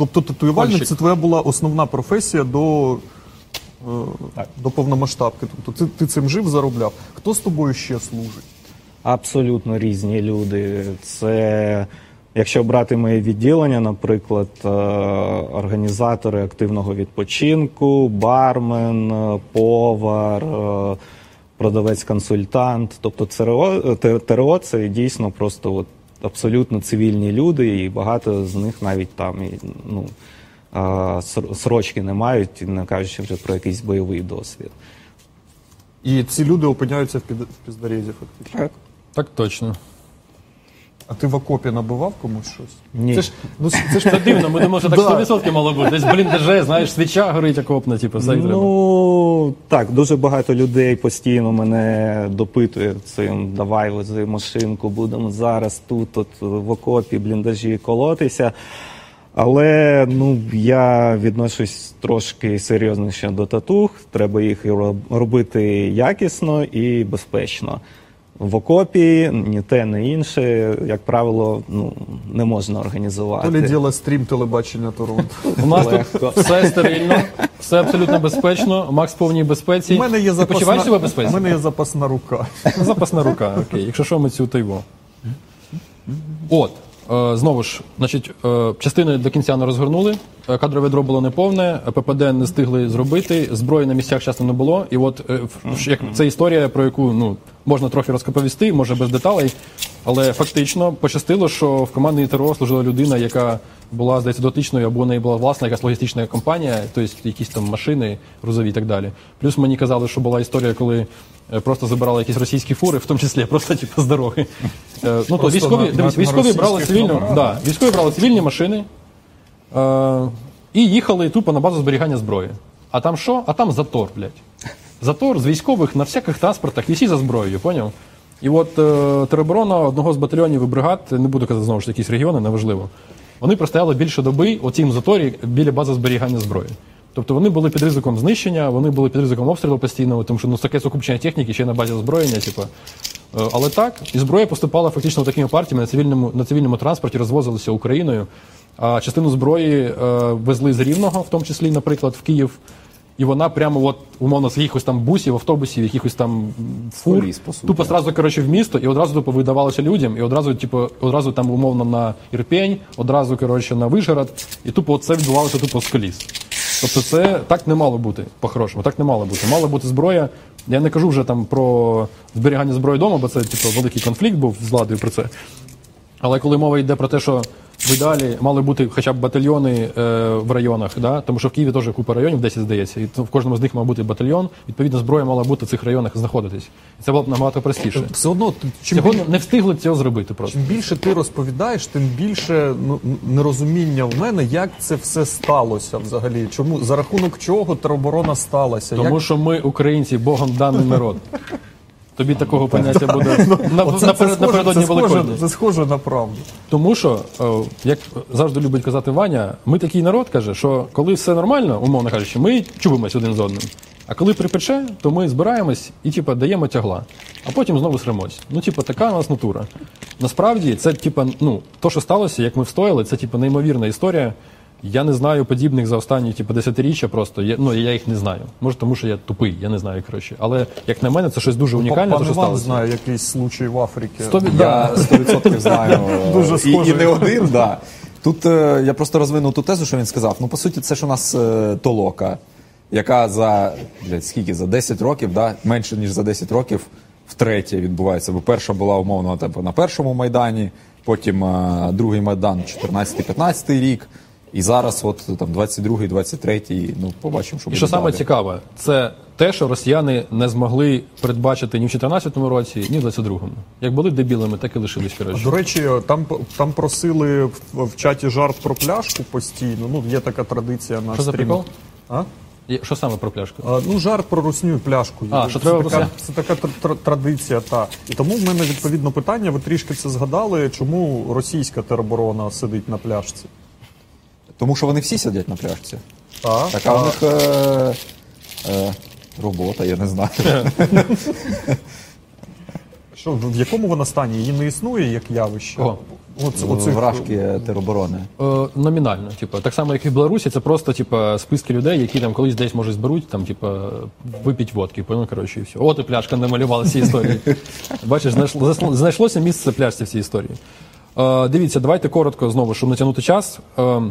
тобто татуювальник це твоя була основна професія до, е, до повномасштабки. Тобто ти, ти цим жив, заробляв. Хто з тобою ще служить? Абсолютно різні люди. Це, якщо брати моє відділення, наприклад, е, організатори активного відпочинку, бармен, е, повар, продавець-консультант. Тобто ТРО, ТРО це дійсно просто от абсолютно цивільні люди, і багато з них навіть там і, ну, срочки не мають, не кажучи вже про якийсь бойовий досвід. І ці люди опиняються в, під, фактично. Так. Так точно. А ти в окопі набивав комусь щось? Ні. Це ж, ну, це ж Це дивно, ми думали, що так Да. 100% мало бути. Десь бліндаже, знаєш, свіча горить окопна, типу, все як треба. Ну так, дуже багато людей постійно мене допитує цим. Давай вези машинку, будемо зараз тут, от в окопі, бліндажі колотися. Але ну я відношусь трошки серйозніше до татух. Треба їх робити якісно і безпечно. В окопі ні те, ні інше, як правило, ну не можна організувати. то ли діло стрім телебачення Торонто. У нас тут все стерильно, все абсолютно безпечно. Макс в повній безпеці. У мене є Ти почуваєш себе запасна, безпеці? у мене є запасна рука. Запасна рука, окей. Якщо що, ми цю тайво. От. е, Знову ж, значить, е, частини до кінця не розгорнули, кадрове ядро було неповне, е, ППД не встигли зробити, зброї на місцях часто не було. І от е, як це історія, про яку ну можна трохи розповісти, може без деталей, але фактично пощастило, що в команді ТРО служила людина, яка була здається дотичною, або неї була власна якась логістична компанія, тобто якісь там машини грузові і так далі. Плюс мені казали, що була історія, коли е, просто забирали якісь російські фури, в тому числі просто типу з дороги. Е, Ну то військові, на- дивись, на- військові брали цивільну, да, військові брали цивільні машини е, і їхали тупо на базу зберігання зброї. А там що? А там затор, блядь. Затор з військових на всяких транспортах, і всі за зброєю, поняв? І от е, тероборона одного з батальйонів і бригад, не буду казати знову ж якісь регіони, неважливо. Вони простояли більше доби у цім заторі біля бази зберігання зброї. Тобто вони були під ризиком знищення, вони були під ризиком обстрілу постійного, тому що ну таке сукупчення техніки ще на базі озброєння, типу. Е, Але так, і зброя поступала фактично такими партіями на цивільному, на цивільному транспорті, розвозилися Україною. А частину зброї е, везли з Рівного, в тому числі, наприклад, в Київ. І вона прямо, от, умовно, з якихось там бусів, автобусів, якихось там фур, тупо сразу, коротше, в місто, і одразу тупо видавалося людям, і одразу, типу, одразу там умовно на Ірпень, одразу, коротше, на Вишгород, і тупо це відбувалося тупо з коліс. Тобто це так не мало бути, по-хорошому, так не мало бути. Мала бути зброя. Я не кажу вже там про зберігання зброї вдома, бо це типу, великий конфлікт був з владою про це. Але коли мова йде про те, що в ідеалі мали бути хоча б батальйони е, в районах, да? тому що в Києві теж купа районів, 10 здається, і то в кожному з них мав бути батальйон. Відповідно, зброя мала бути в цих районах знаходитись. І це було б набагато простіше. Все одно чим, Цього біль- не встигли цього зробити просто. чим більше ти розповідаєш, тим більше ну, нерозуміння в мене, як це все сталося взагалі. Чому за рахунок чого тероборона сталася? Тому Як... що ми, українці, Богом даний народ. Тобі такого поняття буде на- Оце- це наперед- схоже- напередодні це схоже, Великодня. це схоже на правду. Тому що, е, як завжди любить казати Ваня, ми такий народ каже, що коли все нормально, умовно кажучи, ми чубимось один з одним. А коли припече, то ми збираємось і типа даємо тягла, а потім знову сремось. Ну, типа, така у нас натура. Насправді, це типа, ну, то, що сталося, як ми встояли, це типа неймовірна історія. Я не знаю подібних за останні типу, десятиріччя просто. Я, ну, я їх не знаю. Може, тому що я тупий, я не знаю, коротше. Але як на мене, це щось дуже унікальне, Пан що Іван сталося. знає якийсь случай в Африці. Сто Я 100% знаю. Дуже і, схожий. і не один, да. Тут е, я просто розвинув ту тезу, що він сказав. Ну, по суті, це ж у нас е, толока, яка за блядь, скільки за 10 років, да, менше ніж за 10 років, втретє відбувається. Бо перша була умовно типу, на першому майдані, потім е, другий майдан 14-15 рік. І зараз, от там 22-й, 23-й, ну побачимо, що І що саме далі. цікаве, це те, що росіяни не змогли передбачити ні в 2014 році, ні в 22-му. Як були дебілами, так і лишились коротше. До речі, там, там просили в, в чаті жарт про пляшку постійно. Ну, є така традиція на Що за прикол? А? Що саме про пляшку? А, ну, жарт про русню і пляшку. А, це що треба така, це така тр- тр- традиція, та. І тому в мене відповідно питання, ви трішки це згадали, чому російська тероборона сидить на пляшці? Тому що вони всі сидять на пляшці. А? Така у них е, е, робота, я не знаю. Що, в якому вона стані? Її не існує як явище? Кого? Оц, оцих- Вражки тероборони. Е, номінально, типу, так само, як і в Білорусі, це просто типу, списки людей, які там колись десь може зберуть, там, типу, випіть водки, понял, коротше, і все. От і пляшка намалювала всі історії. Бачиш, знайшло, знайшлося місце пляшці в цій історії. Е, дивіться, давайте коротко знову, щоб не тягнути час. Е,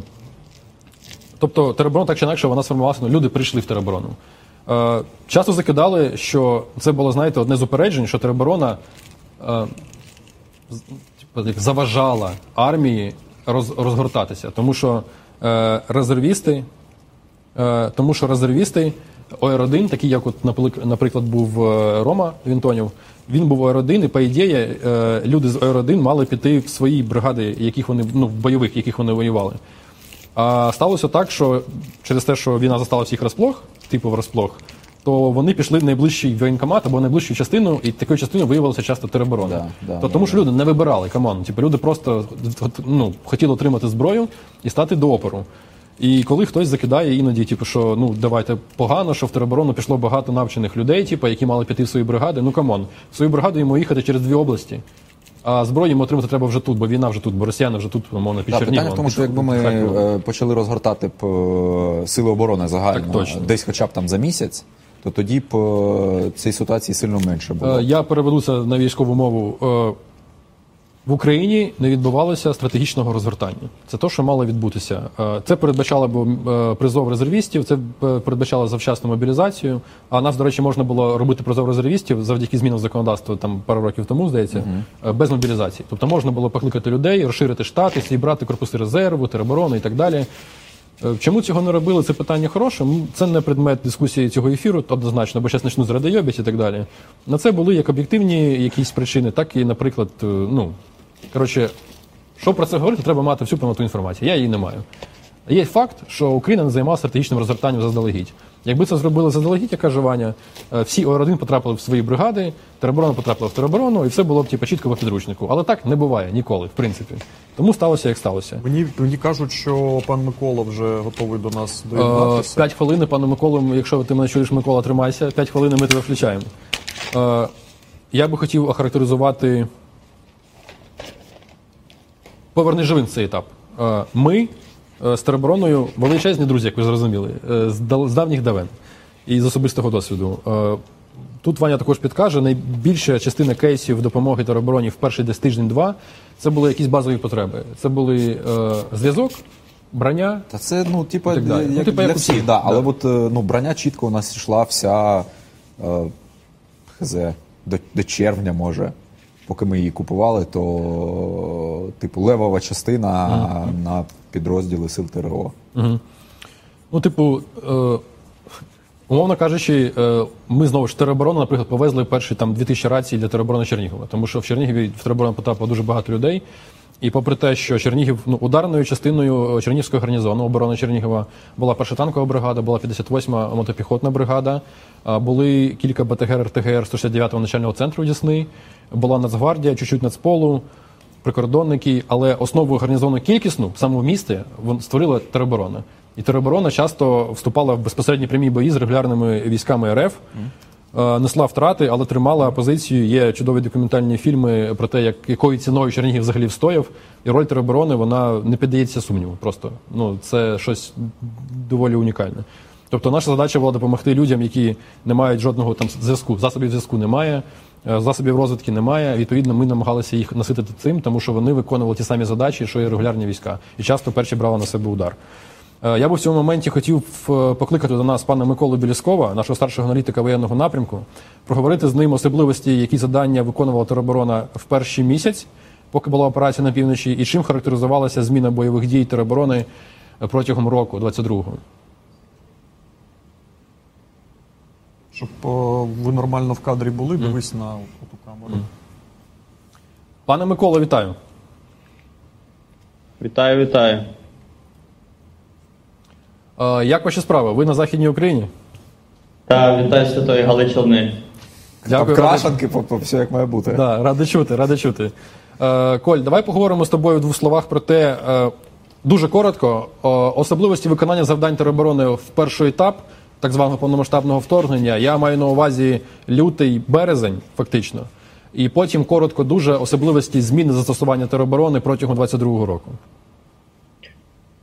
тобто, тероборона так чи інакше вона сформувалася, ну, люди прийшли в тероборону. Е, часто закидали, що це було, знаєте, одне з упереджень, що тероборона е, заважала армії роз, розгортатися, тому що е, резервісти, е, тому що резервісти ОР-1, такі як, от, наприклад, був е, Рома Вінтонів, він був ОР-1, і по ідеї е, люди з ОР-1 мали піти в свої бригади, яких вони ну, бойових, яких вони воювали. А сталося так, що через те, що війна застала всіх розплох, типу врозплох, то вони пішли в найближчий воєнкомат або найближчу частину, і такою частиною виявилася часто тероборона. Да, да, то, тому що люди не вибирали come on. Типу, люди просто ну, хотіли отримати зброю і стати до опору. І коли хтось закидає іноді, типу, що ну давайте погано, що в тероборону пішло багато навчених людей, типу, які мали піти в свої бригади. Ну come on, в свою бригаду йому їхати через дві області. А зброю йому отримати треба вже тут, бо війна вже тут, бо росіяни вже тут, умовно, під Да, Черніговом. питання в тому, під- що якби ми Харковом. е, почали розгортати б е, сили оборони загально Так точно. десь хоча б там за місяць, то тоді б е, цієї ситуації сильно менше було. Е, Я переведуся на військову мову. Е, В Україні не відбувалося стратегічного розгортання. Це те, що мало відбутися. Е, Це передбачало б е, призов резервістів, це е, передбачало завчасну мобілізацію. А нас, до речі, можна було робити призов резервістів завдяки змінам законодавства там пару років тому, здається, е, без мобілізації. Тобто можна було покликати людей, розширити штати, зібрати корпуси резерву, тероборони і так далі. Чому цього не робили? Це питання хороше. Це не предмет дискусії цього ефіру, однозначно, бо зараз почну з радийобіць і так далі. На це були як об'єктивні якісь причини, так і, наприклад, ну коротше, що про це говорити, треба мати всю повноту інформацію. Я її не маю. Є факт, що Україна не займалася стратегічним розгортанням заздалегідь. Якби це зробили заздалегідь, як каже Ваня, е, всі Ор-1 потрапили в свої бригади, тероборона потрапила в тероборону, і все було б типу, чітко по підручнику. Але так не буває ніколи, в принципі. Тому сталося, як сталося. Мені, мені кажуть, що пан Микола вже готовий до нас Е, доєднатися. П'ять хвилин, пане Миколу, якщо ти мене чуєш, Микола, тримайся. П'ять хвилин ми тебе включаємо. Е, Я би хотів охарактеризувати. Поверни живим цей етап. Е, Ми е, з теробороною величезні друзі, як ви зрозуміли, е, з давніх давен і з особистого досвіду. Тут Ваня також підкаже, найбільша частина кейсів допомоги теробороні в перший десь тиждень-два це були якісь базові потреби. Це були е, зв'язок, броня, Та це, ну, типа, як, Ну, типа, для як всіх, всіх, да. Але да. от, ну, броня чітко у нас йшла вся е, хз, до, до червня, може. Поки ми її купували, то типу левова частина на підрозділи сил ТРО. Ну, типу, е, умовно кажучи, е, ми знову ж тероборону, наприклад, повезли перші там 2000 рацій для тероборони Чернігова, тому що в Чернігові в тероборону потрапило дуже багато людей. І попри те, що Чернігів ну, ударною частиною Чернігівського гарнізону оборони Чернігова була перша танкова бригада, була 58-ма мотопіхотна бригада, були кілька БТГР, РТГР 169-го начального центру Дісни, була Нацгвардія, чуть-чуть Нацполу, прикордонники, але основу гарнізону кількісну саме в місті створила тероборона. І тероборона часто вступала в безпосередні прямі бої з регулярними військами РФ, е, несла втрати, але тримала позицію. Є чудові документальні фільми про те, як якою ціною Чернігів взагалі встояв. І роль тероборони вона не піддається сумніву. Просто ну це щось доволі унікальне. Тобто наша задача була допомогти людям, які не мають жодного там зв'язку. Засобів зв'язку немає, е, засобів розвідки немає. Відповідно, ми намагалися їх наситити цим, тому що вони виконували ті самі задачі, що і регулярні війська, і часто перші брали на себе удар. Е, Я би в цьому моменті хотів е, покликати до нас пана Миколу Біліскова, нашого старшого аналітика воєнного напрямку, проговорити з ним особливості, які завдання виконувала тероборона в перший місяць, поки була операція на півночі, і чим характеризувалася зміна бойових дій тероборони е, протягом року 22-го. Щоб ви нормально в кадрі були, дивись на ту камеру. Пане Миколо, вітаю. Вітаю, вітаю. Е, Як ваші справи? Ви на Західній Україні? Та вітаю Святої Галичини. Там радий- крашанки, по, по, все як має бути. Да, радий чути, радий чути. Е, Коль, давай поговоримо з тобою в двох словах про те, е, дуже коротко, е, особливості виконання завдань тероборони в перший етап так званого повномасштабного вторгнення. Я маю на увазі лютий березень, фактично. І потім коротко дуже особливості зміни застосування тероборони протягом 22-го року.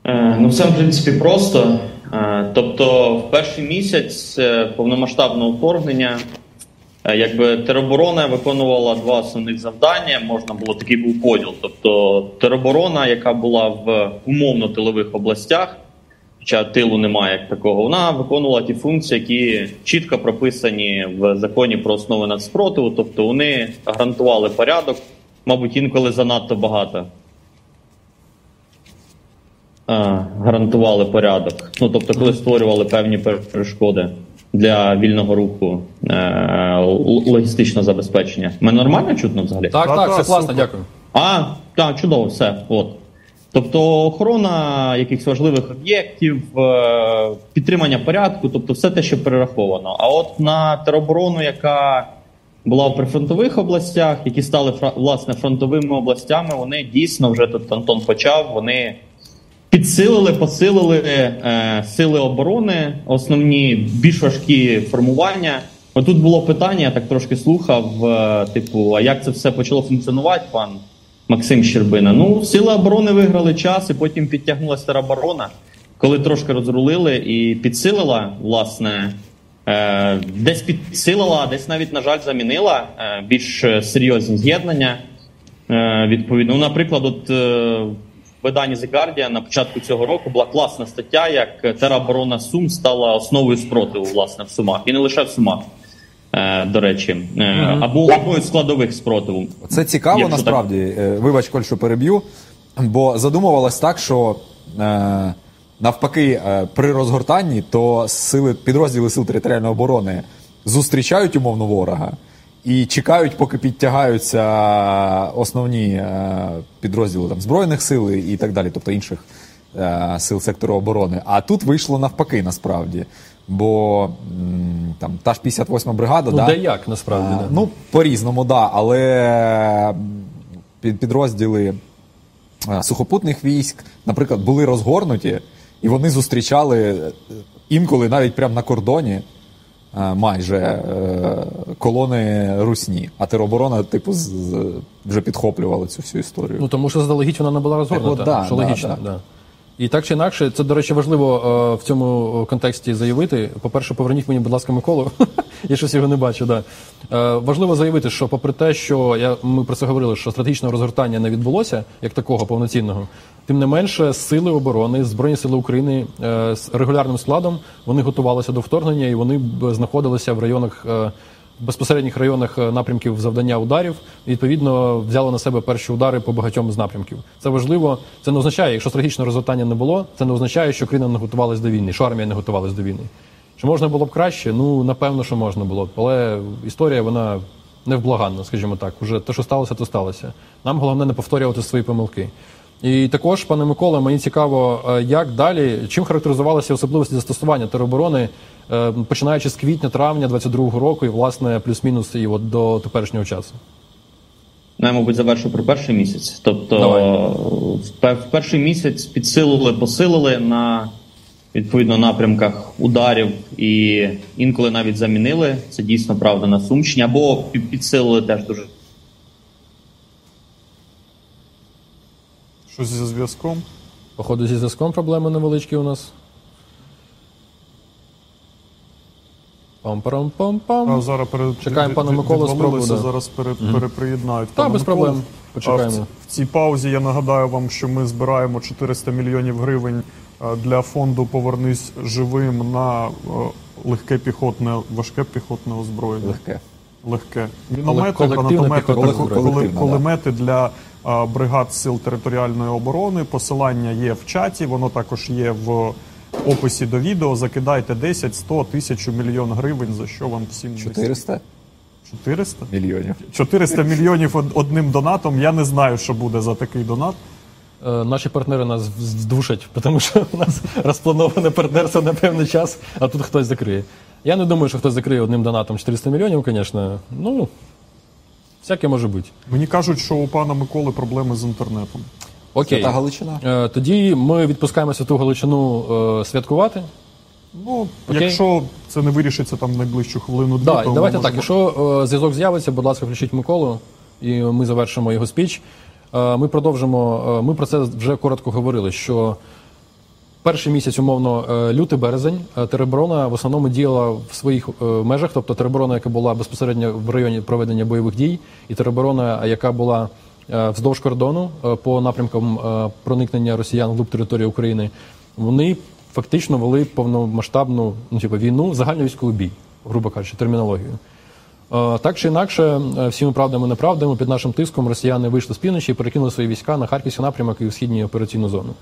Е, Ну, все в принципі просто. Е, Тобто, в перший місяць е, повномасштабного вторгнення, якби тероборона виконувала два основних завдання. Можна було такий був поділ. Тобто, тероборона, яка була в умовно тилових областях, хоча тилу немає як такого, вона виконувала ті функції, які чітко прописані в законі про основи нацспротиву. Тобто, вони гарантували порядок, мабуть, інколи занадто багато. А, гарантували порядок. Ну тобто, коли створювали певні перешкоди для вільного руху, е- л- логістичного забезпечення. Мене нормально чутно взагалі? Так, так, все класно, дякую. А, так, чудово, все. От. Тобто охорона якихось важливих об'єктів, е, підтримання порядку, тобто все те, що перераховано. А от на тероборону, яка була в прифронтових областях, які стали власне фронтовими областями, вони дійсно вже тут Антон почав. Вони підсилили, посилили е, сили оборони, основні більш важкі формування. Отут було питання, я так трошки слухав: е, типу, а як це все почало функціонувати, пан Максим Щербина? Ну, сили оборони виграли час, і потім підтягнулася тероборона, коли трошки розрулили і підсилила, власне. Е, десь підсилила, десь навіть, на жаль, замінила е, більш е, серйозні з'єднання. Е, відповідно, ну, наприклад, от е, виданні The Guardian на початку цього року була класна стаття, як тероборона Сум стала основою спротиву власне в Сумах, і не лише в Сумах, е, до речі, е, або одною з складових спротиву. Це цікаво Якщо насправді. Е, Вибач, Коль, що переб'ю. Бо задумувалось так, що навпаки, при розгортанні то сили, підрозділи сил територіальної оборони зустрічають умовно ворога і чекають, поки підтягаються основні е, підрозділи там, Збройних сил і так далі, тобто інших е, сил сектору оборони. А тут вийшло навпаки, насправді. Бо там та ж 58 бригада, Ну, да, де як, насправді, а, да. ну по-різному, да, але під, підрозділи е, сухопутних військ, наприклад, були розгорнуті, і вони зустрічали е, інколи навіть прямо на кордоні. Е, Майже е, колони русні, а тероборона, типу, з, з- вже підхоплювала цю всю історію. Ну тому що заздалегідь вона не була розгорнута, от да, що да, логічно. да. І так чи інакше, це, до речі, важливо е, в цьому контексті заявити. По-перше, поверніть мені, будь ласка, Миколу. Я щось його не бачу. Да. Е, важливо заявити, що попри те, що я, ми про це говорили, що стратегічного розгортання не відбулося, як такого повноцінного, тим не менше, сили оборони, Збройні сили України е, з регулярним складом вони готувалися до вторгнення і вони знаходилися в районах. Безпосередніх районах е, напрямків завдання ударів і відповідно взяло на себе перші удари по багатьом з напрямків. Це важливо. Це не означає, якщо стратегічного розгортання не було, це не означає, що країна не готувалась до війни, що армія не готувалась до війни. Чи можна було б краще? Ну напевно, що можна було б, але історія вона невблаганна, скажімо так. Уже те, що сталося, то сталося. Нам головне не повторювати свої помилки. І також, пане Микола, мені цікаво, е, як далі, чим характеризувалися особливості застосування тероборони, е, починаючи з квітня-травня 22-го року і, власне, плюс-мінус і от до теперішнього часу. Ну, я, мабуть, завершу про перший місяць. Тобто, Давай. в, перший місяць підсилили, посилили на відповідно напрямках ударів і інколи навіть замінили. Це дійсно правда на Сумщині, або підсилили теж дуже Щось зі зв'язком. Походу, зі зв'язком проблеми невеличкі у нас. Пам-парам-пам-пам. А зараз пере... Чекаємо пана від- Миколу, да. зараз пере... Переприєднають. Та, пана без Миколу. проблем. А Почекаємо. в, в цій паузі я нагадаю вам, що ми збираємо 400 мільйонів гривень е, для фонду Повернись живим на е, легке піхотне, важке піхотне озброєння. Легке. Легке. Міномети, колективне гранатомети, піхотне та озброєння. куле- да. кулемети для бригад сил територіальної оборони. Посилання є в чаті, воно також є в описі до відео. Закидайте 10, 100, 1000, мільйон гривень, за що вам всім нести. 400 400? мільйонів. 400 мільйонів одним донатом. Я не знаю, що буде за такий донат. Е, Наші партнери нас здушать, тому що у нас розплановане партнерство на певний час, а тут хтось закриє. Я не думаю, що хтось закриє одним донатом 400 мільйонів, звісно. Ну, всяке може бути. Мені кажуть, що у пана Миколи проблеми з інтернетом. Окей. Свята Галичина? Е, Тоді ми відпускаємо святу Галичину е, святкувати. Ну, Окей. якщо це не вирішиться там в найближчу хвилину дві, Да, то давайте ми так. можемо- Якщо е, зв'язок з'явиться, будь ласка, включіть Миколу, і ми завершимо його спіч. Е, ми продовжимо. е, ми про це вже коротко говорили. Що перший місяць, умовно, е, лютий березень, е, тероборона в основному діяла в своїх е, межах, тобто тероборона, яка була безпосередньо в районі проведення бойових дій, і тероборона, яка була вздовж кордону по напрямкам проникнення росіян в території України, вони фактично вели повномасштабну ну, типу, війну, загальновійськовий бій, грубо кажучи, термінологію. Так чи інакше, всіми правдами і неправдами під нашим тиском росіяни вийшли з півночі і перекинули свої війська на Харківський напрямок і в східній операційну зону.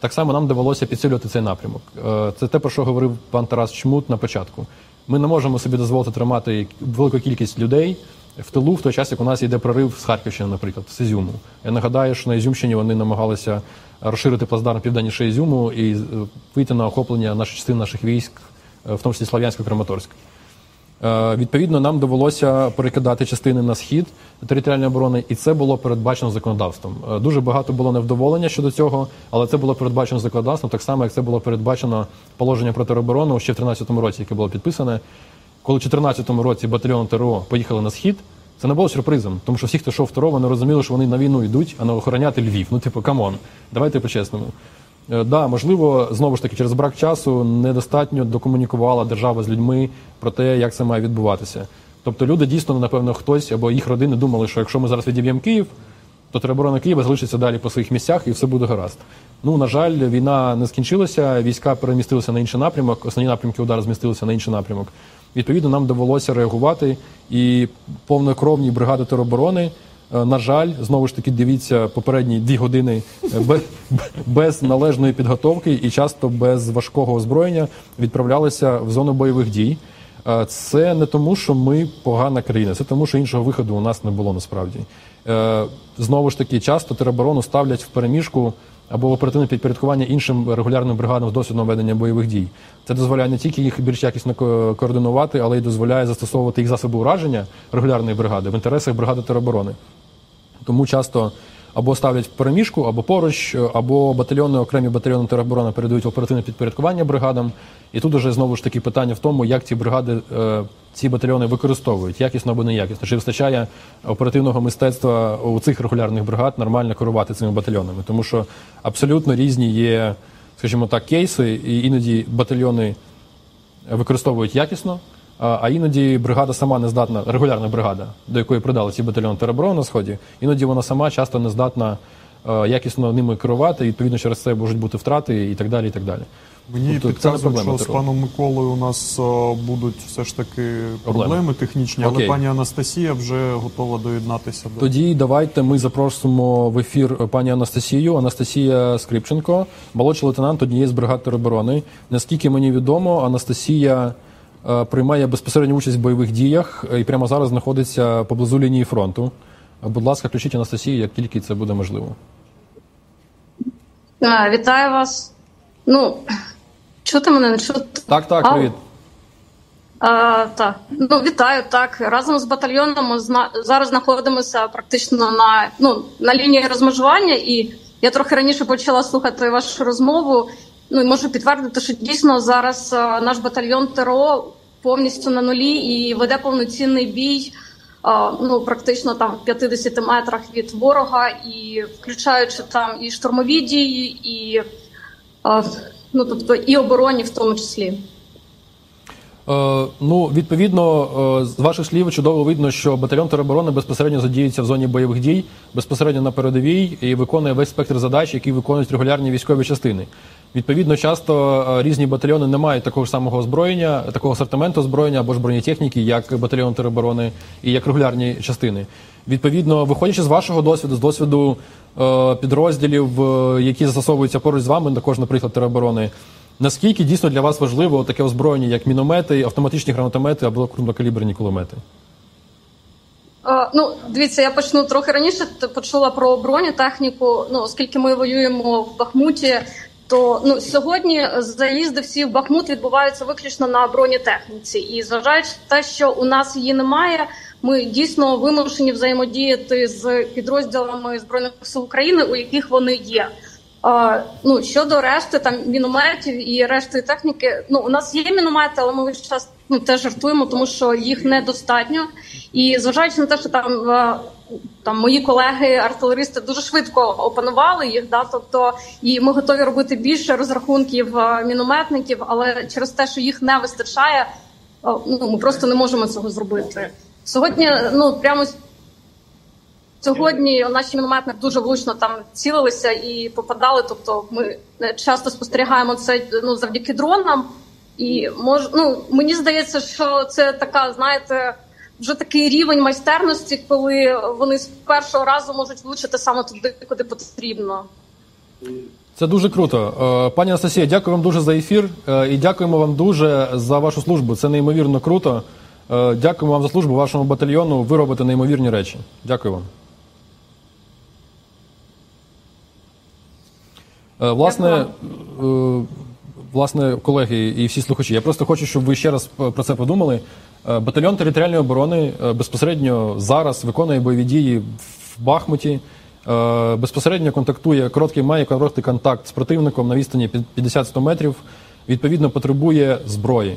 Так само нам довелося підсилювати цей напрямок. Е, Це те, про що говорив пан Тарас Чмут на початку. Ми не можемо собі дозволити тримати велику кількість людей в тилу в той час, як у нас йде прорив з Харківщини, наприклад, з Ізюму. Я нагадаю, що на Ізюмщині вони намагалися розширити плацдарм південніше Ізюму і е, вийти на охоплення наших частин наших військ, е, в тому числі Слав'янсько-Краматорськ. Е, Відповідно, нам довелося перекидати частини на схід територіальної оборони, і це було передбачено законодавством. Е, Дуже багато було невдоволення щодо цього, але це було передбачено законодавством, так само як це було передбачено положення про тероборону ще в 2013 році, яке було підписане. Коли в 2014 році батальйон ТРО поїхали на схід, це не було сюрпризом, тому що всі, хто йшов в ТРО, вони розуміли, що вони на війну йдуть, а не охороняти Львів. Ну, типу, come on, давайте по-чесному. Е, Да, можливо, знову ж таки, через брак часу недостатньо докомунікувала держава з людьми про те, як це має відбуватися. Тобто люди дійсно, напевно, хтось або їх родини думали, що якщо ми зараз відіб'ємо Київ, то тероборона Києва залишиться далі по своїх місцях і все буде гаразд. Ну, на жаль, війна не скінчилася, війська перемістилися на інший напрямок, основні напрямки удару змістилися на інший напрямок. Відповідно, нам довелося реагувати, і повнокровні бригади тероборони, е, на жаль, знову ж таки, дивіться попередні дві години е, без, належної підготовки і часто без важкого озброєння відправлялися в зону бойових дій. Е, Це не тому, що ми погана країна, це тому, що іншого виходу у нас не було насправді. Е, Знову ж таки, часто тероборону ставлять в переміжку або оперативне підпорядкування іншим регулярним бригадам з досвідом ведення бойових дій. Це дозволяє не тільки їх більш якісно координувати, але й дозволяє застосовувати їх засоби ураження регулярної бригади в інтересах бригади тероборони. Тому часто або ставлять в переміжку, або поруч, або батальйони, окремі батальйони тероборони передають в оперативне підпорядкування бригадам. І тут уже знову ж таки питання в тому, як ці бригади, е, ці батальйони використовують, якісно або неякісно. Чи вистачає оперативного мистецтва у цих регулярних бригад нормально керувати цими батальйонами? Тому що абсолютно різні є, скажімо так, кейси, і іноді батальйони використовують якісно, а іноді бригада сама не здатна, регулярна бригада, до якої придали ці батальйони тероборони на сході, іноді вона сама часто не здатна якісно ними керувати, і відповідно через це можуть бути втрати і так далі. І так далі. Мені Тобто підказують, що з паном Миколою у нас будуть все ж таки проблеми, Проблеми. технічні, але Окей. пані Анастасія вже готова доєднатися до Тоді давайте ми запросимо в ефір пані Анастасію. Анастасія Скрипченко, молодший лейтенант однієї з бригад тероборони. Наскільки мені відомо, Анастасія приймає безпосередню участь в бойових діях е, і прямо зараз знаходиться поблизу лінії фронту. Е, Будь ласка, включіть Анастасію, як тільки це буде можливо. А, Вітаю вас. Ну, чути мене, не чути? Так, так, А, привіт. А, так. Ну, вітаю, так. Разом з батальйоном ми зна- зараз знаходимося практично на, ну, на лінії розмежування, і я трохи раніше почала слухати вашу розмову. Ну, і можу підтвердити, що дійсно зараз а, наш батальйон ТРО повністю на нулі і веде повноцінний бій. Ну, практично там в 50 метрах від ворога, і включаючи там і штурмові дії, і ну тобто і оборонні в тому числі. Е, ну, відповідно, е, з ваших слів чудово видно, що батальйон тероборони безпосередньо задіюється в зоні бойових дій, безпосередньо на передовій і виконує весь спектр задач, які виконують регулярні військові частини. Відповідно, часто е, різні батальйони не мають такого ж самого озброєння, такого асортименту озброєння або ж бронетехніки, як батальйон тероборони і як регулярні частини. Відповідно, виходячи з вашого досвіду, з досвіду е, підрозділів, е, які застосовуються поруч з вами, також, наприклад, тероборони, наскільки дійсно для вас важливо таке озброєння, як міномети, автоматичні гранатомети або крупнокаліберні кулемети? Е, Ну, дивіться, я почну трохи раніше. Почула про бронетехніку. Ну, оскільки ми воюємо в Бахмуті, то ну сьогодні заїзди всі в Бахмут відбуваються виключно на бронетехніці. І зважаючи те, що у нас її немає, ми дійсно вимушені взаємодіяти з підрозділами збройних сил України, у яких вони є. Ну щодо решти там мінометів і решти техніки, ну у нас є міномети, але ми весь час ну теж жартуємо, тому що їх недостатньо. І зважаючи на те, що там е, там мої колеги, артилеристи дуже швидко опанували їх, да, тобто і ми готові робити більше розрахунків е, мінометників, але через те, що їх не вистачає, е, ну ми просто не можемо цього зробити. Сьогодні, ну прямо Сьогодні наші мінометники дуже влучно там цілилися і попадали. Тобто, ми е, часто спостерігаємо це ну завдяки дронам. І мож, ну мені здається, що це така, знаєте, вже такий рівень майстерності, коли вони з першого разу можуть влучити саме туди, куди потрібно. Це дуже круто. Е, Пані Анастасія, дякую вам дуже за ефір е, і дякуємо вам дуже за вашу службу. Це неймовірно круто. Дякуємо вам за службу вашому батальйону. Ви робите неймовірні речі. Дякую вам. Власне, е, власне, колеги і всі слухачі, я просто хочу, щоб ви ще раз про це подумали. Е, Батальйон територіальної оборони е, безпосередньо зараз виконує бойові дії в Бахмуті. е, Безпосередньо контактує короткий має короткий контакт з противником на відстані під 50-100 метрів. Відповідно, потребує зброї.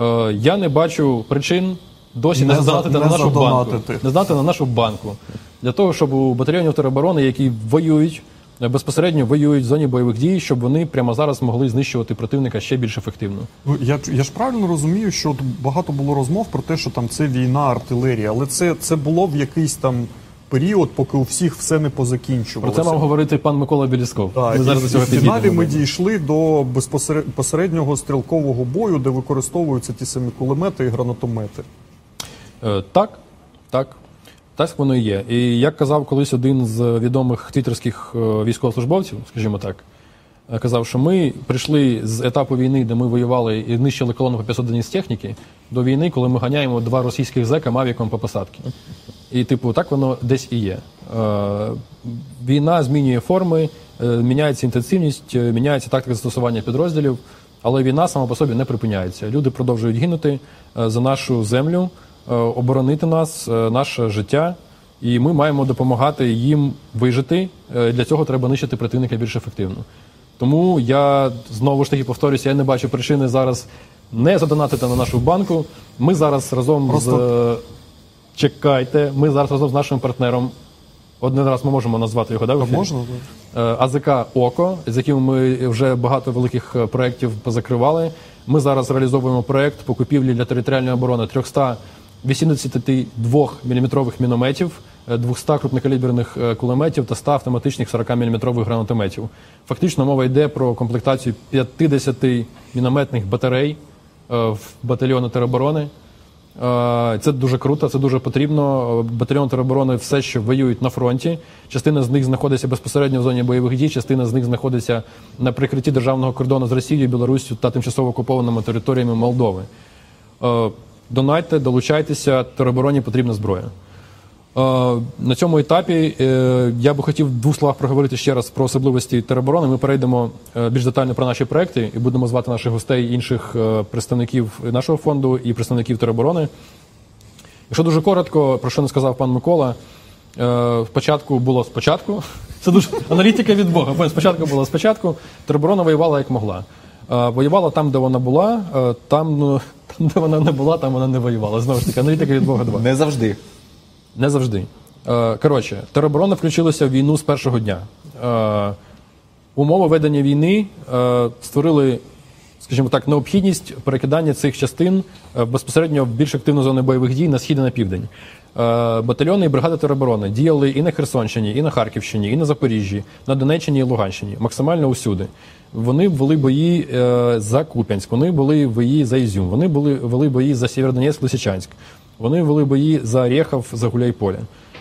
Е, Я не бачу причин досі не, Не за- задонатити на нашу банку. Не здати на нашу банку для того, щоб у батальйонів тероборони, які воюють е, безпосередньо воюють в зоні бойових дій, щоб вони прямо зараз могли знищувати противника ще більш ефективно. Ну, я, я ж правильно розумію, що багато було розмов про те, що там це війна артилерії, але це, це було в якийсь там період, поки у всіх все не позакінчувалося. Про це мав говорити пан Микола Білісков. Так, Ми зараз і, і в фіналі ми дійшли до безпосереднього стрілкового бою, де використовуються ті самі кулемети і гранатомети. Е, Так, так. Так воно і є. І як казав колись один з відомих твіттерських е, військовослужбовців, скажімо так, е, казав, що ми прийшли з етапу війни, де ми воювали і нищили колону по 500 одиниць техніки, до війни, коли ми ганяємо два російських зека мавіком по посадці. І, типу, так воно десь і є. Е, Війна змінює форми, міняється інтенсивність, міняється тактика застосування підрозділів, але війна сама по собі не припиняється. Люди продовжують гинути за нашу землю, Е, оборонити нас, е, наше життя, і ми маємо допомагати їм вижити. Е, для цього треба нищити противника більш ефективно. Тому я знову ж таки повторюся, я не бачу причини зараз не задонатити на нашу банку. Ми зараз разом Просто... з чекайте. Ми зараз разом з нашим партнером. Один раз ми можемо назвати його, да, так? Можна АЗК Око, з яким ми вже багато великих проєктів позакривали. Ми зараз реалізовуємо проєкт по купівлі для територіальної оборони 300 82-мм мінометів, е, 200 крупнокаліберних е, кулеметів та 100 автоматичних 40-мм гранатометів. Фактично мова йде про комплектацію 50 мінометних батарей е, в батальйону тероборони. Це дуже круто, це дуже потрібно. Батальйон тероборони все ще воюють на фронті. Частина з них знаходиться безпосередньо в зоні бойових дій, частина з них знаходиться на прикритті державного кордону з Росією, Білоруссю та тимчасово окупованими територіями Молдови. Донайте, долучайтеся, теробороні потрібна зброя. Е, На цьому етапі е, я би хотів в двох словах проговорити ще раз про особливості тероборони. Ми перейдемо е, більш детально про наші проекти і будемо звати наших гостей інших представників нашого фонду і представників тероборони. Якщо дуже коротко, про що не сказав пан Микола, спочатку було спочатку. Це дуже аналітика від Бога. Спочатку було спочатку. Тероборона воювала як могла. Воювала там, де вона була, там, ну, там, де вона не була, там вона не воювала. Знову ж таки, аналітика від Бога 2. Не завжди. Не завжди. Коротше, тероборона включилася в війну з першого дня. Умови ведення війни створили, скажімо так, необхідність перекидання цих частин безпосередньо в більш активну зону бойових дій на схід і на південь. Батальйони і бригади тероборони діяли і на Херсонщині, і на Харківщині, і на Запоріжжі, на Донеччині і Луганщині, максимально усюди. Вони вели бої е, за Куп'янськ, вони були бої за Ізюм, вони були вели бої за Сєвєродонецьк, Лисичанськ, вони вели бої за Орєхов, за Гуляйполя,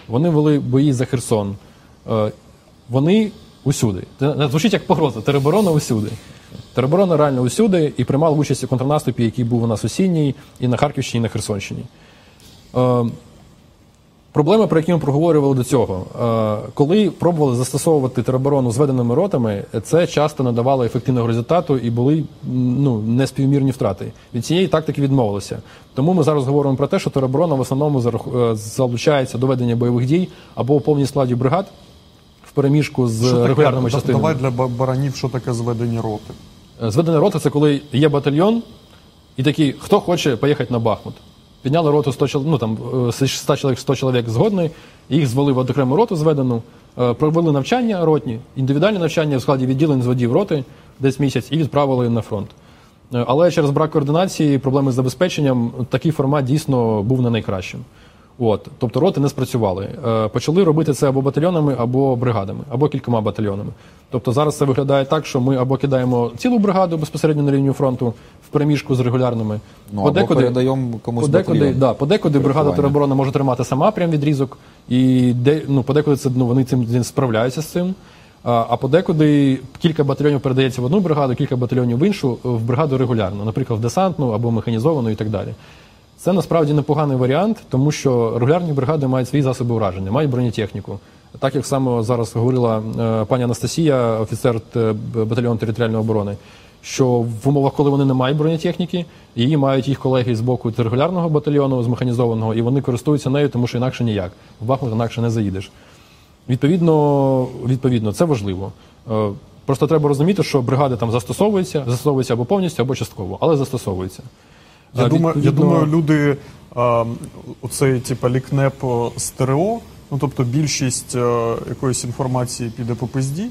вони вели бої за Херсон. Е, Вони усюди. Це звучить як погроза. Тероборона усюди. Тероборона реально усюди і приймала участь у контрнаступі, який був у нас осінній, і на Харківщині, і на Херсонщині. Проблеми, про які ми проговорювали до цього, Е, коли пробували застосовувати тероборону зведеними ротами, це часто не давало ефективного результату і були ну, неспівмірні втрати. Від цієї тактики відмовилися. Тому ми зараз говоримо про те, що тероборона в основному е, залучається до ведення бойових дій або у повній складі бригад в переміжку з Що таке? регулярними частинами. Давай для баранів, що таке зведені роти. Е, Зведена рота це коли є батальйон, і такий, хто хоче поїхати на Бахмут. Підняли роту 100 чоловік, ну там е, 100 чоловік 100 чоловік згодні, їх звели в окрему роту зведену, е, провели навчання ротні, індивідуальне навчання в складі відділень з водів роти десь місяць і відправили на фронт. Е, Але через брак координації, проблеми з забезпеченням, такий формат дійсно був не найкращим. От, тобто роти не спрацювали. Е, почали робити це або батальйонами, або бригадами, або кількома батальйонами. Тобто зараз це виглядає так, що ми або кидаємо цілу бригаду безпосередньо на лінію фронту в переміжку з регулярними. Ну, або передаємо комусь подекуди, батальйон. да, подекуди бригада тероборони може тримати сама прям відрізок, і де, ну, подекуди це, ну, вони цим справляються з цим. А, а подекуди кілька батальйонів передається в одну бригаду, кілька батальйонів в іншу, в бригаду регулярно, наприклад, в десантну або механізовану і так далі. Це насправді непоганий варіант, тому що регулярні бригади мають свої засоби ураження, мають бронетехніку. Так як саме зараз говорила е, пані Анастасія, офіцер е, батальйону територіальної оборони, що в умовах, коли вони не мають бронетехніки, її мають їх колеги з боку регулярного батальйону, з механізованого, і вони користуються нею, тому що інакше ніяк. В Бахмут інакше не заїдеш. Відповідно, відповідно, це важливо. Е, Просто треба розуміти, що бригади там застосовуються, застосовуються або повністю, або частково, але застосовуються. Я, Е, думаю, я думаю, люди а, оцей типа лікнеп стерео, ну тобто більшість е, якоїсь інформації піде по пизді.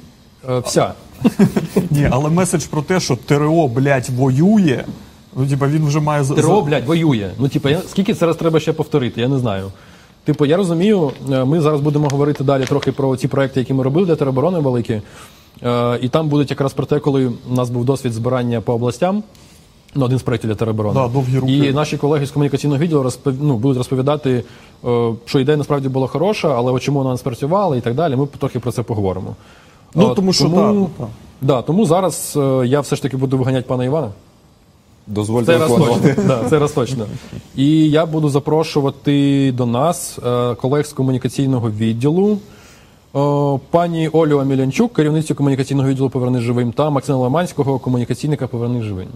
Е, Вся. Ні, але меседж про те, що ТРО, блядь, воює. Ну, типа, він вже має за- ТРО, блядь, воює. Ну, типу, я, скільки це раз треба ще повторити, я не знаю. Типу, я розумію, е, ми зараз будемо говорити далі трохи про ті проекти, які ми робили для тероборони великі. Е, і там будуть якраз про те, коли у нас був досвід збирання по областям. Ну, один з проєктів для тероборони. Да, довгі руки. І наші колеги з комунікаційного відділу розпов... ну, будуть розповідати, е, що ідея насправді була хороша, але чому вона не спрацювала і так далі. Ми трохи про це поговоримо. Ну, тому що тому, так. Да, тому зараз е, я все ж таки буду виганяти пана Івана. Дозвольте Це раз точно. Да, це раз точно. І я буду запрошувати до нас е, колег з комунікаційного відділу. Пані Олю Амілянчук, керівницю комунікаційного відділу Поверни живим та Максима Ломанського, комунікаційника Поверни живим.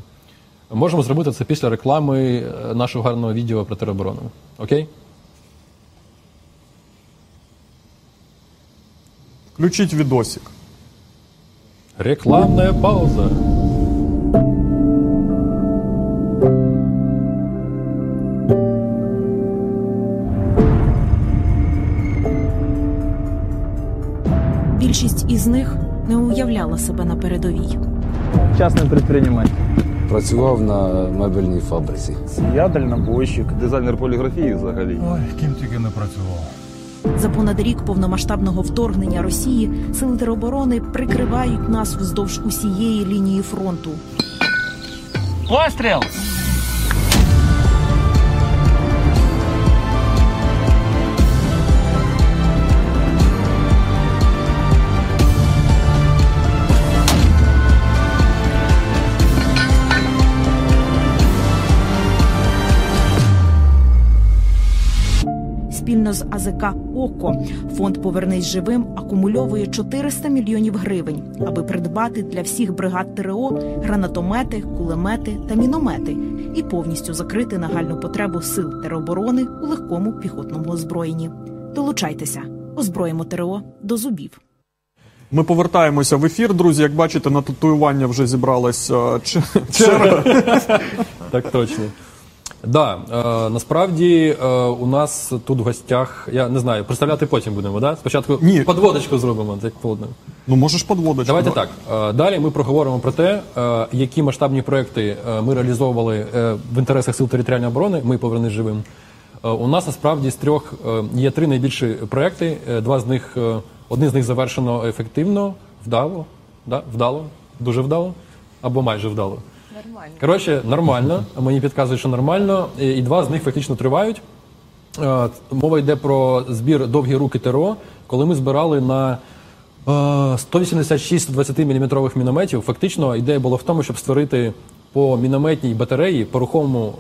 Можемо зробити це після реклами е, нашого гарного відео про тероборону. Окей? Включіть відосик. Рекламная пауза. Більшість із них не уявляла себе на передовій. Частний предприниматель. Працював на мебельній фабриці. Я дальнобойщик. Дизайнер поліграфії взагалі. Ой, ким тільки не працював. За понад рік повномасштабного вторгнення Росії сили тероборони прикривають нас вздовж усієї лінії фронту. Постріл! Спільно з АЗК ОКО фонд Повернись живим акумульовує 400 мільйонів гривень, аби придбати для всіх бригад ТРО гранатомети, кулемети та міномети і повністю закрити нагальну потребу сил тероборони у легкому піхотному озброєнні. Долучайтеся, озброїмо ТРО до зубів. Ми повертаємося в ефір, друзі. Як бачите, на татуювання вже зібралась е, черга. Так точно. Да, е, насправді е, у нас тут в гостях, я не знаю, представляти потім будемо, да? Спочатку Ні. подводочку зробимо, так холодно. Ну можеш подводочку. Давайте да. так. е, Далі ми проговоримо про те, е, які масштабні проекти е, ми реалізовували е, в інтересах сил територіальної оборони. Ми повернись живим. Е, У нас насправді з трьох е, є три найбільші проекти. Е, Два з них е, один з них завершено ефективно, вдало, да? вдало, дуже вдало, або майже вдало. Нормально. Коротше, нормально. Мені підказують, що нормально. І і два з них фактично тривають. Е, Мова йде про збір довгі руки ТРО, коли ми збирали на е, 186 20 мм мінометів. Фактично ідея була в тому, щоб створити по мінометній батареї по рухомому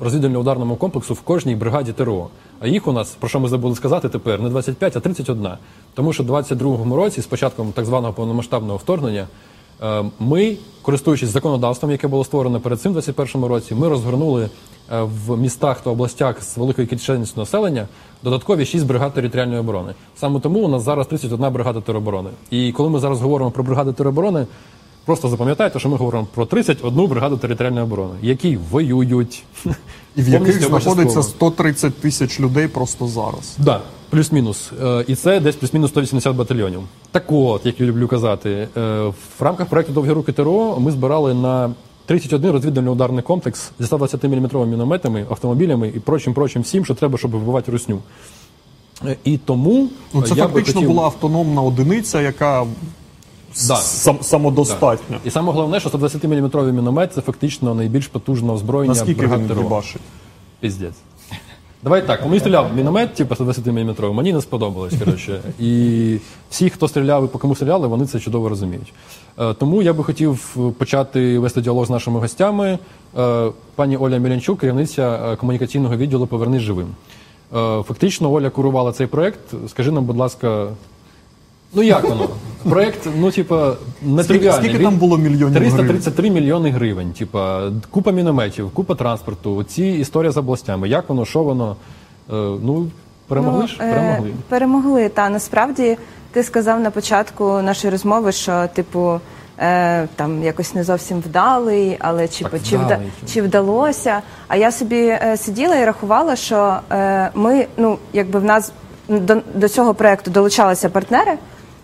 е, розвідувально-ударному комплексу в кожній бригаді ТРО. А їх у нас, про що ми забули сказати тепер, не 25, а 31. Тому що в 22-му році, з початком так званого повномасштабного вторгнення, Е, Ми, користуючись законодавством, яке було створено перед цим 21 році, ми розгорнули е, в містах та областях з великою кількістю населення додаткові 6 бригад територіальної оборони. Саме тому у нас зараз 31 бригада тероборони. І коли ми зараз говоримо про бригади тероборони, просто запам'ятайте, що ми говоримо про 31 бригаду територіальної оборони, які воюють. І в яких знаходиться частково. 130 тисяч людей просто зараз. Да, плюс-мінус. Е, І це десь плюс-мінус 180 батальйонів. Так от, як я люблю казати, е, в рамках проекту Довгі руки ТРО ми збирали на 31 розвідувальний ударний комплекс зі 120 мм мінометами, автомобілями і прочим, прочим всім, що треба, щоб вибивати русню. Е, І тому Ну, це я фактично хотів- була автономна одиниця, яка Да. сам, самодостатня. І саме головне, що 120 мм міномет це фактично найбільш потужне озброєння Наскільки він. Піздець. Давай так, мені стріляв міномет, типу 120 мм, мені не сподобалось. Коротше. І всі, хто стріляв і по кому стріляли, вони це чудово розуміють. Е, Тому я би хотів почати вести діалог з нашими гостями. Е, Пані Оля Мілянчук, керівниця е, комунікаційного відділу Повернись живим. Е, Фактично, Оля курувала цей проект. Скажи нам, будь ласка, ну як воно? Проект, ну, типа, нетривіальний. скільки там було мільйонів 333 мільйони гривень. Типа, купа мінометів, купа транспорту. Ці історія з областями. Як воно, що воно? Е, ну, перемогли ж? Ну, е, Перемогли. Перемогли. Та насправді ти сказав на початку нашої розмови, що типу. Е, там якось не зовсім вдалий, але чи, Так чи, вда, вдалий. чи вдалося. А я собі е, сиділа і рахувала, що е, ми, ну якби в нас до, до цього проекту долучалися партнери,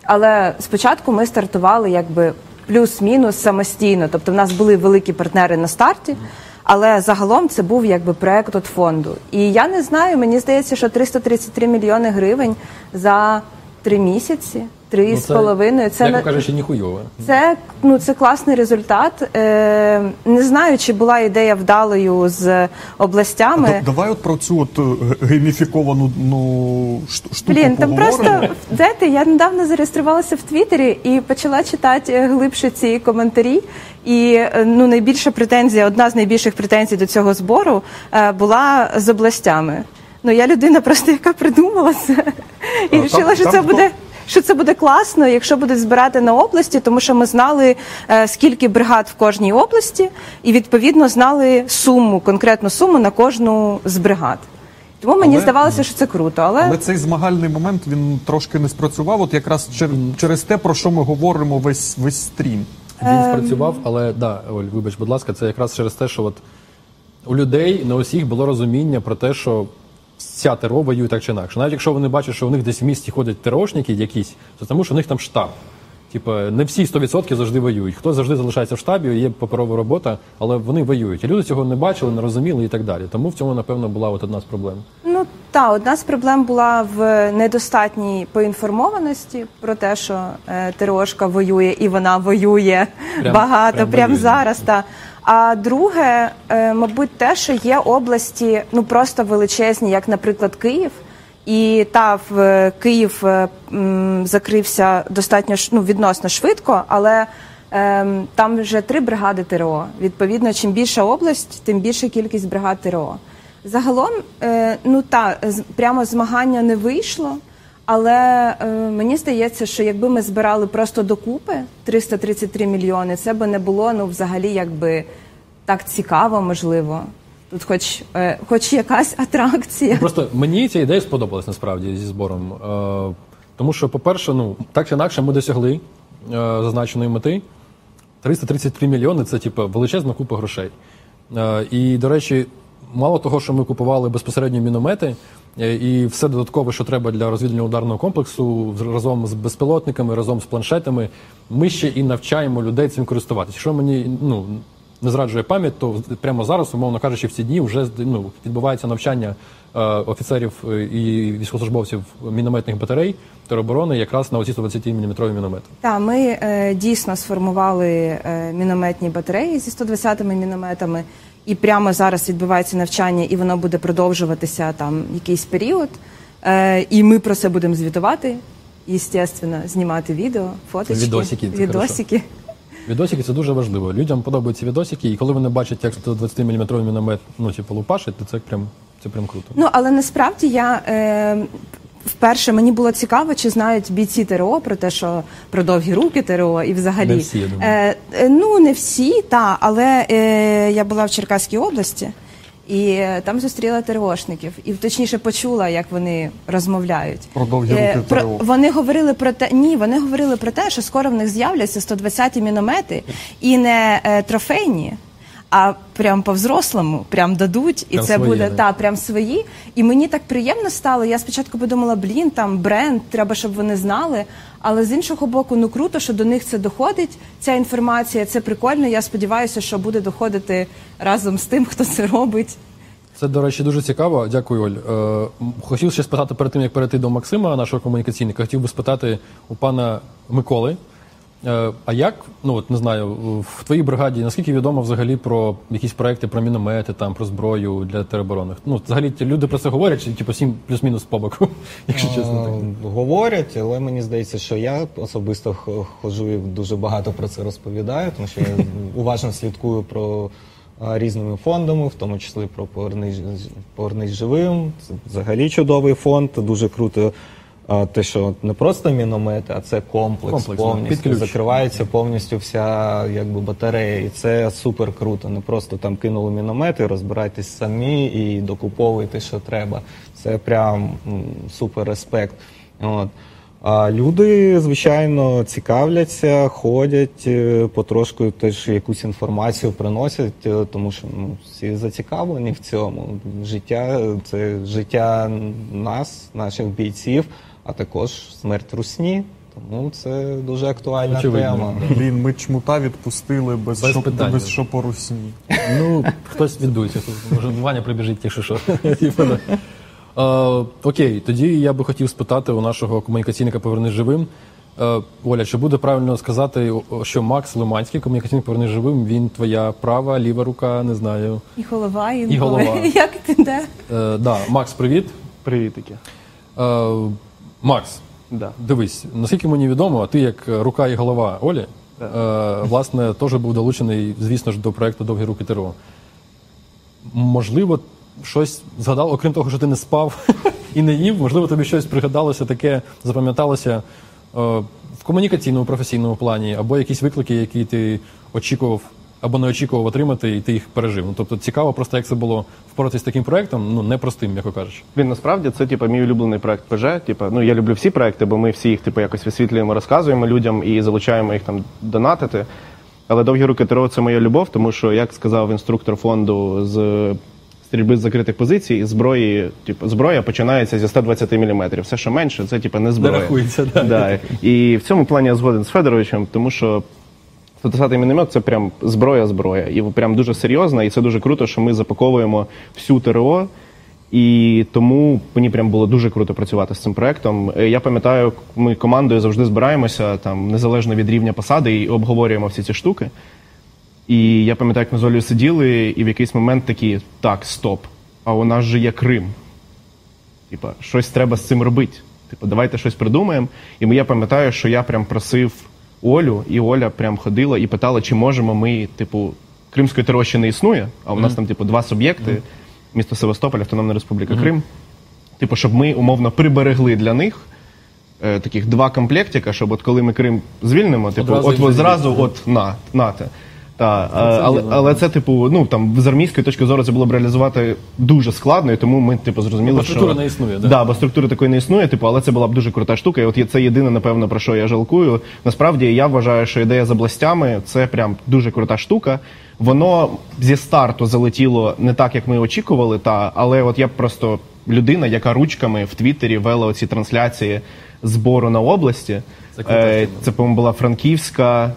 але спочатку ми стартували якби плюс-мінус самостійно. Тобто в нас були великі партнери на старті. Але загалом це був якби проект от фонду. І я не знаю, мені здається, що 333 мільйони гривень за три місяці, три з половиною. Це на- кажучи, ніхуйове. це ну це класний результат. Е, не знаю, чи була ідея вдалою з областями. Да- Давай от про цю от е, гейміфіковану ну, штуку Блін, там просто знаєте, я недавно зареєструвалася в Твіттері і почала читати глибше ці коментарі. І е, ну найбільша претензія, одна з найбільших претензій до цього збору е, була з областями. Ну я людина, просто яка придумала це і вирішила, що це хто- буде. Що це буде класно, якщо будуть збирати на області, тому що ми знали е, скільки бригад в кожній області, і відповідно знали суму, конкретну суму на кожну з бригад. Тому мені Але- здавалося, що це круто. Але, Але цей змагальний момент він трошки не спрацював, от якраз чер- через те, про що ми говоримо весь весь стрім. Він Ем. спрацював, але да, Оль, вибач, будь ласка, це якраз через те, що от у людей не усіх було розуміння про те, що вся ТРО воює так чи інакше. Навіть якщо вони бачать, що у них десь в місті ходять ТРОшники якісь, то тому що у них там штаб. Типа, не всі 100% завжди воюють. Хтось завжди залишається в штабі, є паперова робота, але вони воюють. І люди цього не бачили, не розуміли і так далі. Тому в цьому, напевно, була от одна з проблем. Ну та одна з проблем була в недостатній поінформованості про те, що е, ТРОшка воює і вона воює Прям- багато, прям воює. зараз. Та. А друге, е, мабуть, те, що є області ну просто величезні, як, наприклад, Київ. І та в е, Київ е, закрився достатньо ну, відносно швидко, але ем, там вже три бригади ТРО. Відповідно, чим більша область, тим більша кількість бригад ТРО. Загалом, е, ну та прямо змагання не вийшло. Але е, мені здається, що якби ми збирали просто докупи 333 мільйони, це би не було ну взагалі якби так цікаво, можливо. Тут, хоч, е, хоч якась атракція. Просто мені ця ідея сподобалась насправді зі збором. Е, тому що, по-перше, ну так чи інакше, ми досягли е, зазначеної мети. 333 мільйони це типу, величезна купа грошей. Е, і, до речі, мало того, що ми купували безпосередньо міномети е, і все додаткове, що треба для розвідувального ударного комплексу, разом з безпілотниками, разом з планшетами, ми ще і навчаємо людей цим користуватися. Що мені ну, не зраджує пам'ять, то прямо зараз, умовно кажучи, в ці дні вже ну, відбувається навчання е, офіцерів е, і військовослужбовців мінометних батарей тероборони якраз на оці 120-мм міномети. Так, ми е, дійсно сформували е, мінометні батареї зі 120-ми мінометами, і прямо зараз відбувається навчання, і воно буде продовжуватися там якийсь період. Е, і ми про це будемо звітувати. Естественно, знімати відео, фоточки, відосики, це відосики. Відосики це дуже важливо. Людям подобаються відосики, і коли вони бачать, як 120-мм міномет ну, типу, лупашить, то це прям це прям круто. Ну але насправді я е, вперше мені було цікаво, чи знають бійці ТРО про те, що про довгі руки ТРО і взагалі Не всі, я думаю. Е, е, ну не всі, та але е, я була в Черкаській області. І е, там зустріла ТРОшників, і точніше почула, як вони розмовляють. Про довгі Е, руки про, ТРО. вони говорили про те, ні, вони говорили про те, що скоро в них з'являться 120-ті міномети і не е, трофейні, а прям по-взрослому, прям дадуть, і Прям це свої, буде да. та прям свої. І мені так приємно стало. Я спочатку подумала, блін, там бренд, треба, щоб вони знали. Але з іншого боку, ну круто, що до них це доходить. Ця інформація, це прикольно. Я сподіваюся, що буде доходити разом з тим, хто це робить. Це, до речі, дуже цікаво. Дякую, Оль. Е, хотів ще спитати перед тим, як перейти до Максима, нашого комунікаційника, хотів би спитати у пана Миколи. Е, а як, ну от не знаю, в твоїй бригаді наскільки відомо взагалі про якісь проекти про міномети, там про зброю для тероборони? Ну, взагалі люди про це говорять, чи типу сім плюс-мінус по боку, якщо чесно. так? Е, Говорять, але мені здається, що я особисто ходжу і дуже багато про це розповідаю, тому що я уважно слідкую про різними фондами, в тому числі про «Повернись, «Повернись живим. Це взагалі чудовий фонд. Дуже круто. Те, що не просто міномети, а це комплекс, Комплекс, повністю закривається повністю вся якби батарея, і це супер круто. Не просто там кинули міномети, розбирайтесь самі і докуповуйте, що треба. Це прям супер респект. От. А люди, звичайно, цікавляться, ходять, е, потрошку теж якусь інформацію приносять, е, тому що ну, всі зацікавлені в цьому. Життя це життя нас, наших бійців, а також смерть русні. Тому це дуже актуальна Очевидно. тема. Блін, ми чмута відпустили без, Без питань. без шопорусні. Ну, хтось віддується. Може, Ваня прибіжить, якщо що. Типу, окей, тоді я би хотів спитати у нашого комунікаційника «Повернись живим. Оля, чи буде правильно сказати, що Макс Лиманський, комунікаційник «Повернись живим, він твоя права, ліва рука, не знаю. І голова. І голова. Як ти де? Е, да, Макс, привіт. Привітики. Е, Макс, Да. дивись, наскільки мені відомо, ти як рука і голова Олі, е, власне, теж був долучений, звісно ж, до проекту Довгі руки ТРО. Можливо, щось згадав, окрім того, що ти не спав і не їв, можливо, тобі щось пригадалося таке, запам'яталося е, в комунікаційному професійному плані, або якісь виклики, які ти очікував або не очікував отримати, і ти їх пережив. Ну, тобто цікаво просто, як це було впоратися з таким проектом, ну непростим, м'яко кажучи. Він насправді це типу, мій улюблений проект ПЖ. Типу, ну я люблю всі проекти, бо ми всі їх типу, якось висвітлюємо, розказуємо людям і залучаємо їх там донатити. Але довгі руки ТРО це моя любов, тому що, як сказав інструктор фонду з стрільби з закритих позицій, зброї, типу, зброя починається зі 120 мм. Все, що менше, це типу, не зброя. Не рахується, да. Да. І в цьому плані я згоден з Федоровичем, тому що 120 міномет це прям зброя-зброя. І прям дуже серйозна, і це дуже круто, що ми запаковуємо всю ТРО. І тому мені прям було дуже круто працювати з цим проектом. Е, Я пам'ятаю, ми командою завжди збираємося там незалежно від рівня посади і обговорюємо всі ці штуки. І я пам'ятаю, як ми з Олею сиділи, і в якийсь момент такі: так, стоп, а у нас же є Крим. Типа, щось треба з цим робити. Типу, давайте щось придумаємо. І я пам'ятаю, що я прям просив Олю, і Оля прям ходила і питала, чи можемо ми, типу, Кримської ТРО не існує, а у нас там, типу, два суб'єкти: місто Севастополь, Автономна Республіка. Крим. Типу, щоб ми умовно приберегли для них. е, Таких два комплектика, щоб от коли ми Крим звільнимо, типу, Одразу от, їх от зразу, от на, нате. Та, Це а, але, але це, типу, ну там з армійської точки зору це було б реалізувати дуже складно, і тому ми, типу, зрозуміли, Бо що структура не існує, да? Да, бо структури такої не існує, типу, але це була б дуже крута штука. І от є- це єдине, напевно, про що я жалкую. Насправді я вважаю, що ідея з областями це прям дуже крута штука. Воно зі старту залетіло не так, як ми очікували, та але от я просто людина, яка ручками в Твіттері вела оці трансляції збору на області. Це Е, це, по-моєму, була Франківська,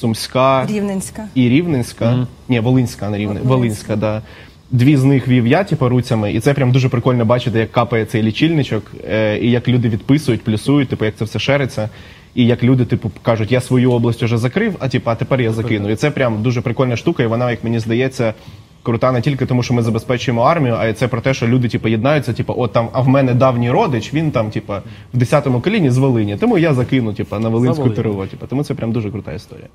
Сумська Рівненська. і Рівненська. Ні, Волинська, не Рівне. Волинська, да. Дві з них вів я, типу, руцями, і це прям дуже прикольно бачити, як капає цей лічильничок, е, і як люди відписують, плюсують, типу, як це все шериться. І як люди, типу, кажуть, я свою область вже закрив, а типу, а тепер я закину. І це прям дуже прикольна штука, і вона, як мені здається, крута не тільки тому, що ми забезпечуємо армію, а й це про те, що люди, типу, єднаються, типу, от там, а в мене давній родич, він там, типу, в 10-му коліні з Волині. Тому я закину, типу, на Волинську Волинь. ТРО. Типу, тому це прям дуже крута історія.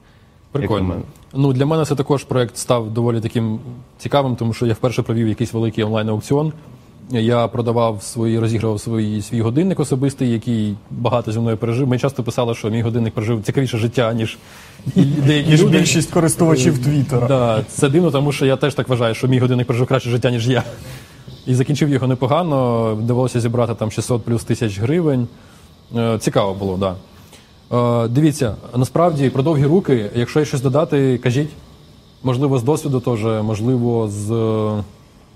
Прикольно. Ну, для мене це також проект став доволі таким цікавим, тому що я вперше провів якийсь великий онлайн-аукціон. Я продавав свої, розігрував свої, свій годинник особистий, який багато зі мною пережив. Мені часто писали, що мій годинник прожив цікавіше життя, ніж деякі Ніж люди. більшість користувачів Е, Твіттера. Да, це дивно, тому що я теж так вважаю, що мій годинник прожив краще життя, ніж я. І закінчив його непогано. Довелося зібрати там 600 плюс тисяч гривень. Е, Цікаво було, так. Да. Е, Дивіться, насправді про довгі руки, якщо є щось додати, кажіть. Можливо, з досвіду теж, можливо, з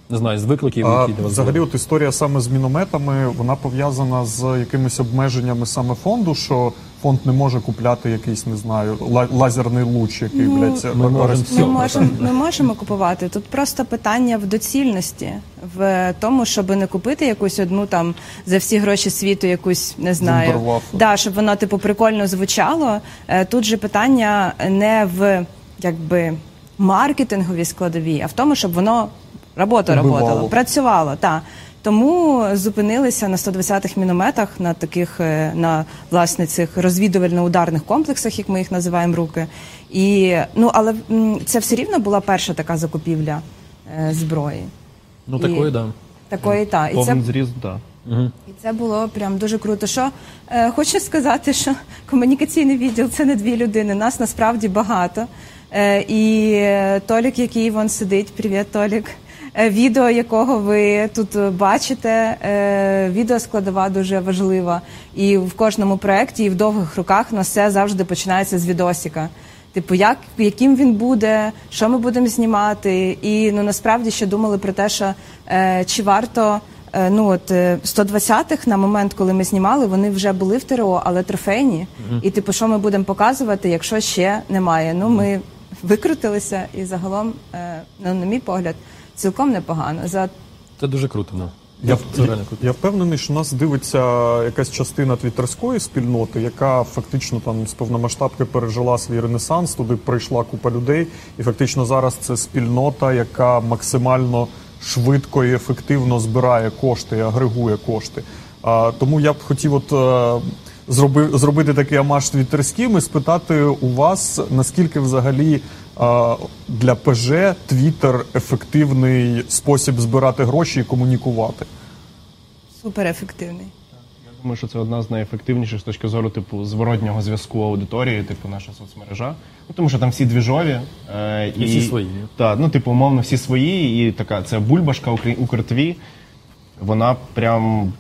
не знаю, з викликів, А, які для вас взагалі, були. от історія саме з мінометами, вона пов'язана з якимись обмеженнями саме фонду, що фонд не може купляти якийсь, не знаю, лазерний луч, який, Ну, блядь, це ми можемо Ми можемо, ми можемо купувати. Тут просто питання в доцільності, в тому, щоб не купити якусь одну там за всі гроші світу, якусь не знаю. Да, щоб воно типу прикольно звучало. Е, Тут же питання не в якби маркетинговій складовій, а в тому, щоб воно роботу Убивало. работало, працювало. Та. Тому зупинилися на 120-х мінометах, на таких е, на власне цих розвідувально-ударних комплексах, як ми їх називаємо руки. І ну але це все рівно була перша така закупівля е, зброї. Ну, і- такої, да. Такої та і це Повний зріз, так. Да. і це було прям дуже круто. Що е, хочу сказати, що комунікаційний відділ це не дві людини. Нас насправді багато. Е, і е, Толік, який вон сидить, привіт, Толік. Е, Відео, якого ви тут е, бачите, е, відео складова дуже важлива. І в кожному проєкті, і в довгих руках у нас все завжди починається з відосика. Типу, як яким він буде, що ми будемо знімати, і ну насправді ще думали про те, що е, чи варто е, ну от е, 120-х на момент, коли ми знімали, вони вже були в ТРО, але трофейні. І типу, що ми будемо показувати, якщо ще немає. Ну ми викрутилися, і загалом, е, ну на мій погляд, цілком непогано. За Це дуже круто. Ну. Я, Це реально круто. я впевнений, що нас дивиться якась частина твіттерської спільноти, яка фактично там з повномасштабки пережила свій ренесанс, туди прийшла купа людей, і фактично зараз це спільнота, яка максимально швидко і ефективно збирає кошти і агрегує кошти. А, тому я б хотів от. е, Зроби, зробити такий амаш твіттерським і спитати у вас, наскільки взагалі для ПЖ Твіттер ефективний спосіб збирати гроші і комунікувати. суперефективний. Думаю, що це одна з найефективніших з точки зору типу зворотнього зв'язку аудиторії, типу наша соцмережа. Ну тому що там всі двіжові е, І всі свої. Так, ну типу, умовно, всі свої, і така це бульбашка Укр- Укртві. Вона прям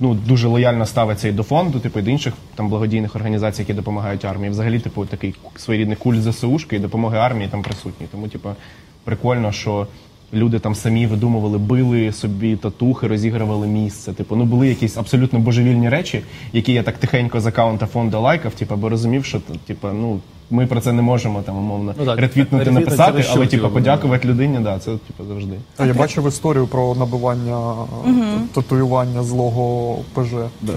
ну дуже лояльно ставиться і до фонду, типу і до інших там благодійних організацій, які допомагають армії. Взагалі, типу, такий своєрідний культ ЗСУшки і допомоги армії там присутній. Тому, типу, прикольно, що. Люди там самі видумували, били собі татухи, розігрували місце. Типу, ну були якісь абсолютно божевільні речі, які я так тихенько з аккаунта фонду лайкав, типу, бо розумів, що типу, ну ми про це не можемо там умовно Ну, так, ретвітнути, ретвітнути написати, але типу, типу, подякувати людині, да, це типу завжди. А я бачив історію про набивання татуювання злого ПЖ.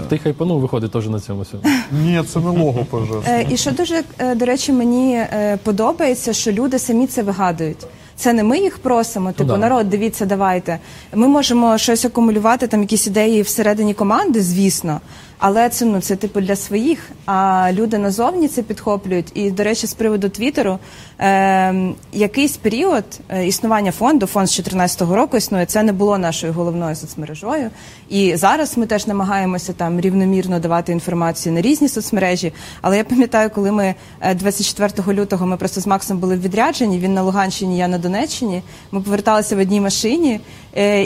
Ти хайпанув, виходить теж на цьому всьому. Ні, це не лого ПЖ. Е, і що дуже, е, до речі, мені е, подобається, що люди самі це вигадують. Це не ми їх просимо, типу, да. народ, дивіться, давайте. Ми можемо щось акумулювати, там якісь ідеї всередині команди, звісно. Але це ну це типу для своїх. А люди назовні це підхоплюють. І до речі, з приводу Твіттеру, е, якийсь період е, існування фонду, фонд з 2014 року існує. Це не було нашою головною соцмережою. І зараз ми теж намагаємося там рівномірно давати інформацію на різні соцмережі. Але я пам'ятаю, коли ми е, 24 лютого ми просто з Максом були в відрядженні. Він на Луганщині, я на Донеччині. Ми поверталися в одній машині е,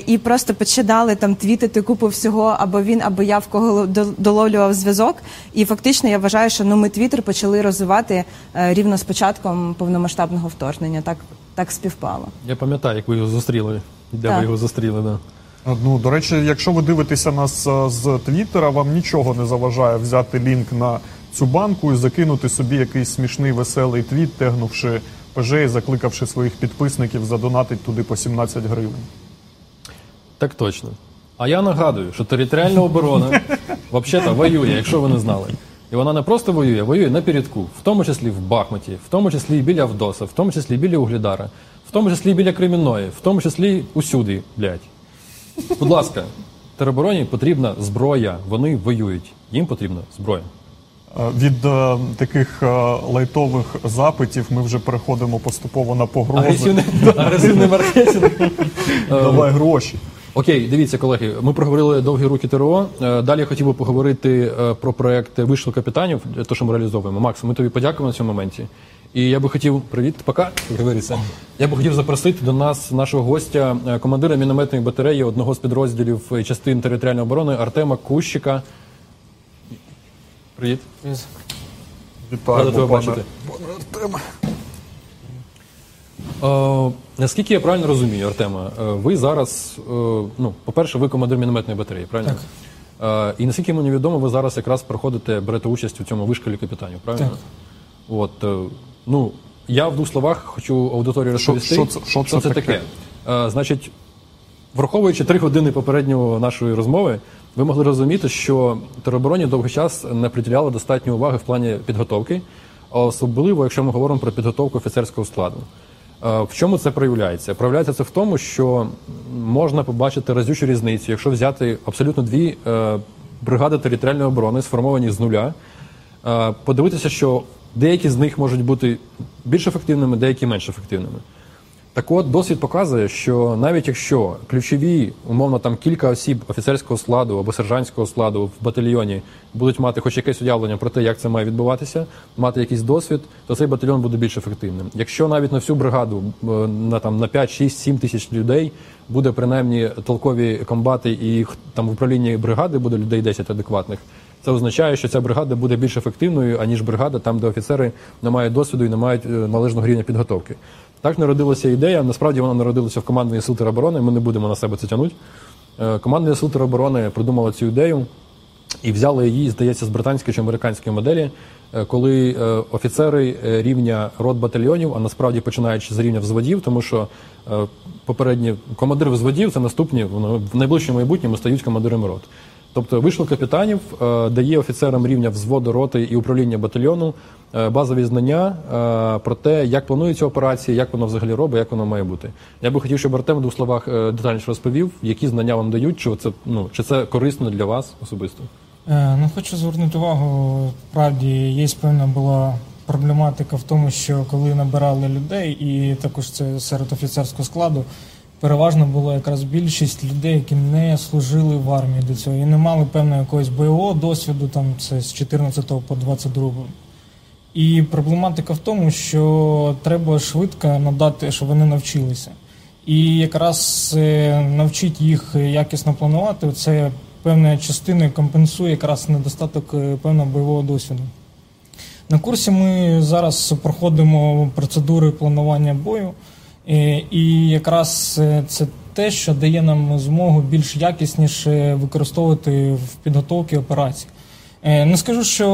і просто починали там твітити купу всього, або він, або я в кого до- доловлював зв'язок. І фактично я вважаю, що ну ми твіттер почали розвивати е, рівно з початком повномасштабного вторгнення. Так, так співпало. Я пам'ятаю, як ви його зустріли. Де Так. ви його зустріли, да. Ну, до речі, якщо ви дивитеся нас е, з Твіттера, вам нічого не заважає взяти лінк на цю банку і закинути собі якийсь смішний веселий твіт, тегнувши ПЖ і закликавши своїх підписників задонатить туди по 17 гривень. Так точно. А я нагадую, що територіальна оборона взагалі воює, якщо ви не знали. І вона не просто воює, воює на передку, в тому числі в Бахмуті, в тому числі і біля Авдоса, в тому числі і біля Углідара, в тому числі і біля Кремінної, в тому числі усюди, блядь. Будь ласка, теробороні потрібна зброя. Вони воюють. Їм потрібна зброя. Е, Від е, таких е, лайтових запитів ми вже переходимо поступово на погрози. Агресивний маркетинг. Давай гроші. Окей, дивіться, колеги. Ми проговорили довгі руки ТРО. Е, Далі я хотів би поговорити е, про проект вишил капітанів, те, що ми реалізовуємо. Макс, ми тобі подякуємо на цьому моменті. І я би хотів привіт, пока говориться. Я би хотів запросити до нас нашого гостя, е, командира мінометної батареї одного з підрозділів е, частин територіальної оборони Артема Кущика. Привіт. Вітаю, Рада тебе бачити. Е, наскільки я правильно розумію, Артема, е, ви зараз, е, ну, по-перше, ви командир мінометної батареї, правильно? Так. Е, і наскільки мені відомо, ви зараз якраз проходите, берете участь у цьому вишколі капітанів, правильно? Так. От, ну, я в двох словах хочу аудиторії Що- розповісти. що це- що це це таке? таке. Значить, Враховуючи три години попереднього нашої розмови, ви могли розуміти, що теробороні довгий час не приділяли достатньо уваги в плані підготовки, особливо, якщо ми говоримо про підготовку офіцерського складу. Е, В чому це проявляється? Проявляється це в тому, що можна побачити разючу різницю, якщо взяти абсолютно дві е, бригади територіальної оборони, сформовані з нуля, е, подивитися, що деякі з них можуть бути більш ефективними, деякі менш ефективними. Так от досвід показує, що навіть якщо ключові, умовно, там кілька осіб офіцерського складу або сержантського складу в батальйоні будуть мати хоч якесь уявлення про те, як це має відбуватися, мати якийсь досвід, то цей батальйон буде більш ефективним. Якщо навіть на всю бригаду е, на там на 5, 6, 7 тисяч людей буде принаймні толкові комбати, і там в управлінні бригади буде людей 10 адекватних. Це означає, що ця бригада буде більш ефективною, аніж бригада, там, де офіцери не мають досвіду і не мають е, належного рівня підготовки. Так народилася ідея. Насправді вона народилася в командній сил тероборони. Ми не будемо на себе це тягнути. Е, Командні сил тероборони придумала цю ідею і взяли її, здається, з британської чи американської моделі, е, коли е, офіцери рівня рот батальйонів, а насправді починаючи з рівня взводів, тому що попередні командири взводів це наступні в найближчому майбутньому стають командирами рот. Тобто вишкіл капітанів е, дає офіцерам рівня взводу роти і управління батальйону е, базові знання е, про те, як плануються операції, як воно взагалі робить, як воно має бути. Я би хотів, щоб Артем в двох словах детальніше розповів, які знання вам дають, чи це ну чи це корисно для вас особисто. Ну, хочу звернути увагу, правді є певна була проблематика в тому, що коли набирали людей, і також це серед офіцерського складу, переважно було якраз більшість людей, які не служили в армії до цього і не мали певного якогось бойового досвіду, там це з 14 по 22. І проблематика в тому, що треба швидко надати, щоб вони навчилися. І якраз е, навчити їх якісно планувати, це певною частиною компенсує якраз недостаток е, певного бойового досвіду. На курсі ми зараз проходимо процедури планування бою, і якраз е, це те, що дає нам змогу більш якісніше використовувати в підготовці операцій. Е, Не скажу, що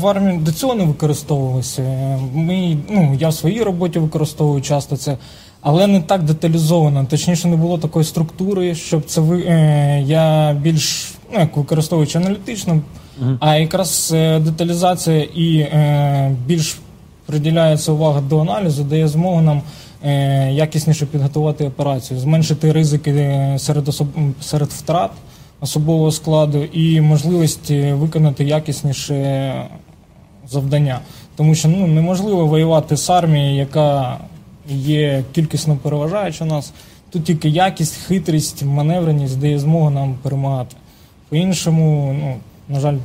в армії до цього не використовувалося. Е, Ми, ну, я в своїй роботі використовую часто це, але не так деталізовано. Точніше, не було такої структури, щоб це ви. е, Я більш ну, як використовуючи аналітично, а якраз е, деталізація і е, більш приділяється увага до аналізу, дає змогу нам е, якісніше підготувати операцію, зменшити ризики е, серед особ... серед втрат особового складу і можливість е, виконати якісніше завдання. Тому що ну, неможливо воювати з армією, яка є кількісно переважаюча нас. Тут тільки якість, хитрість, маневреність дає змогу нам перемагати. По-іншому, ну, на жаль,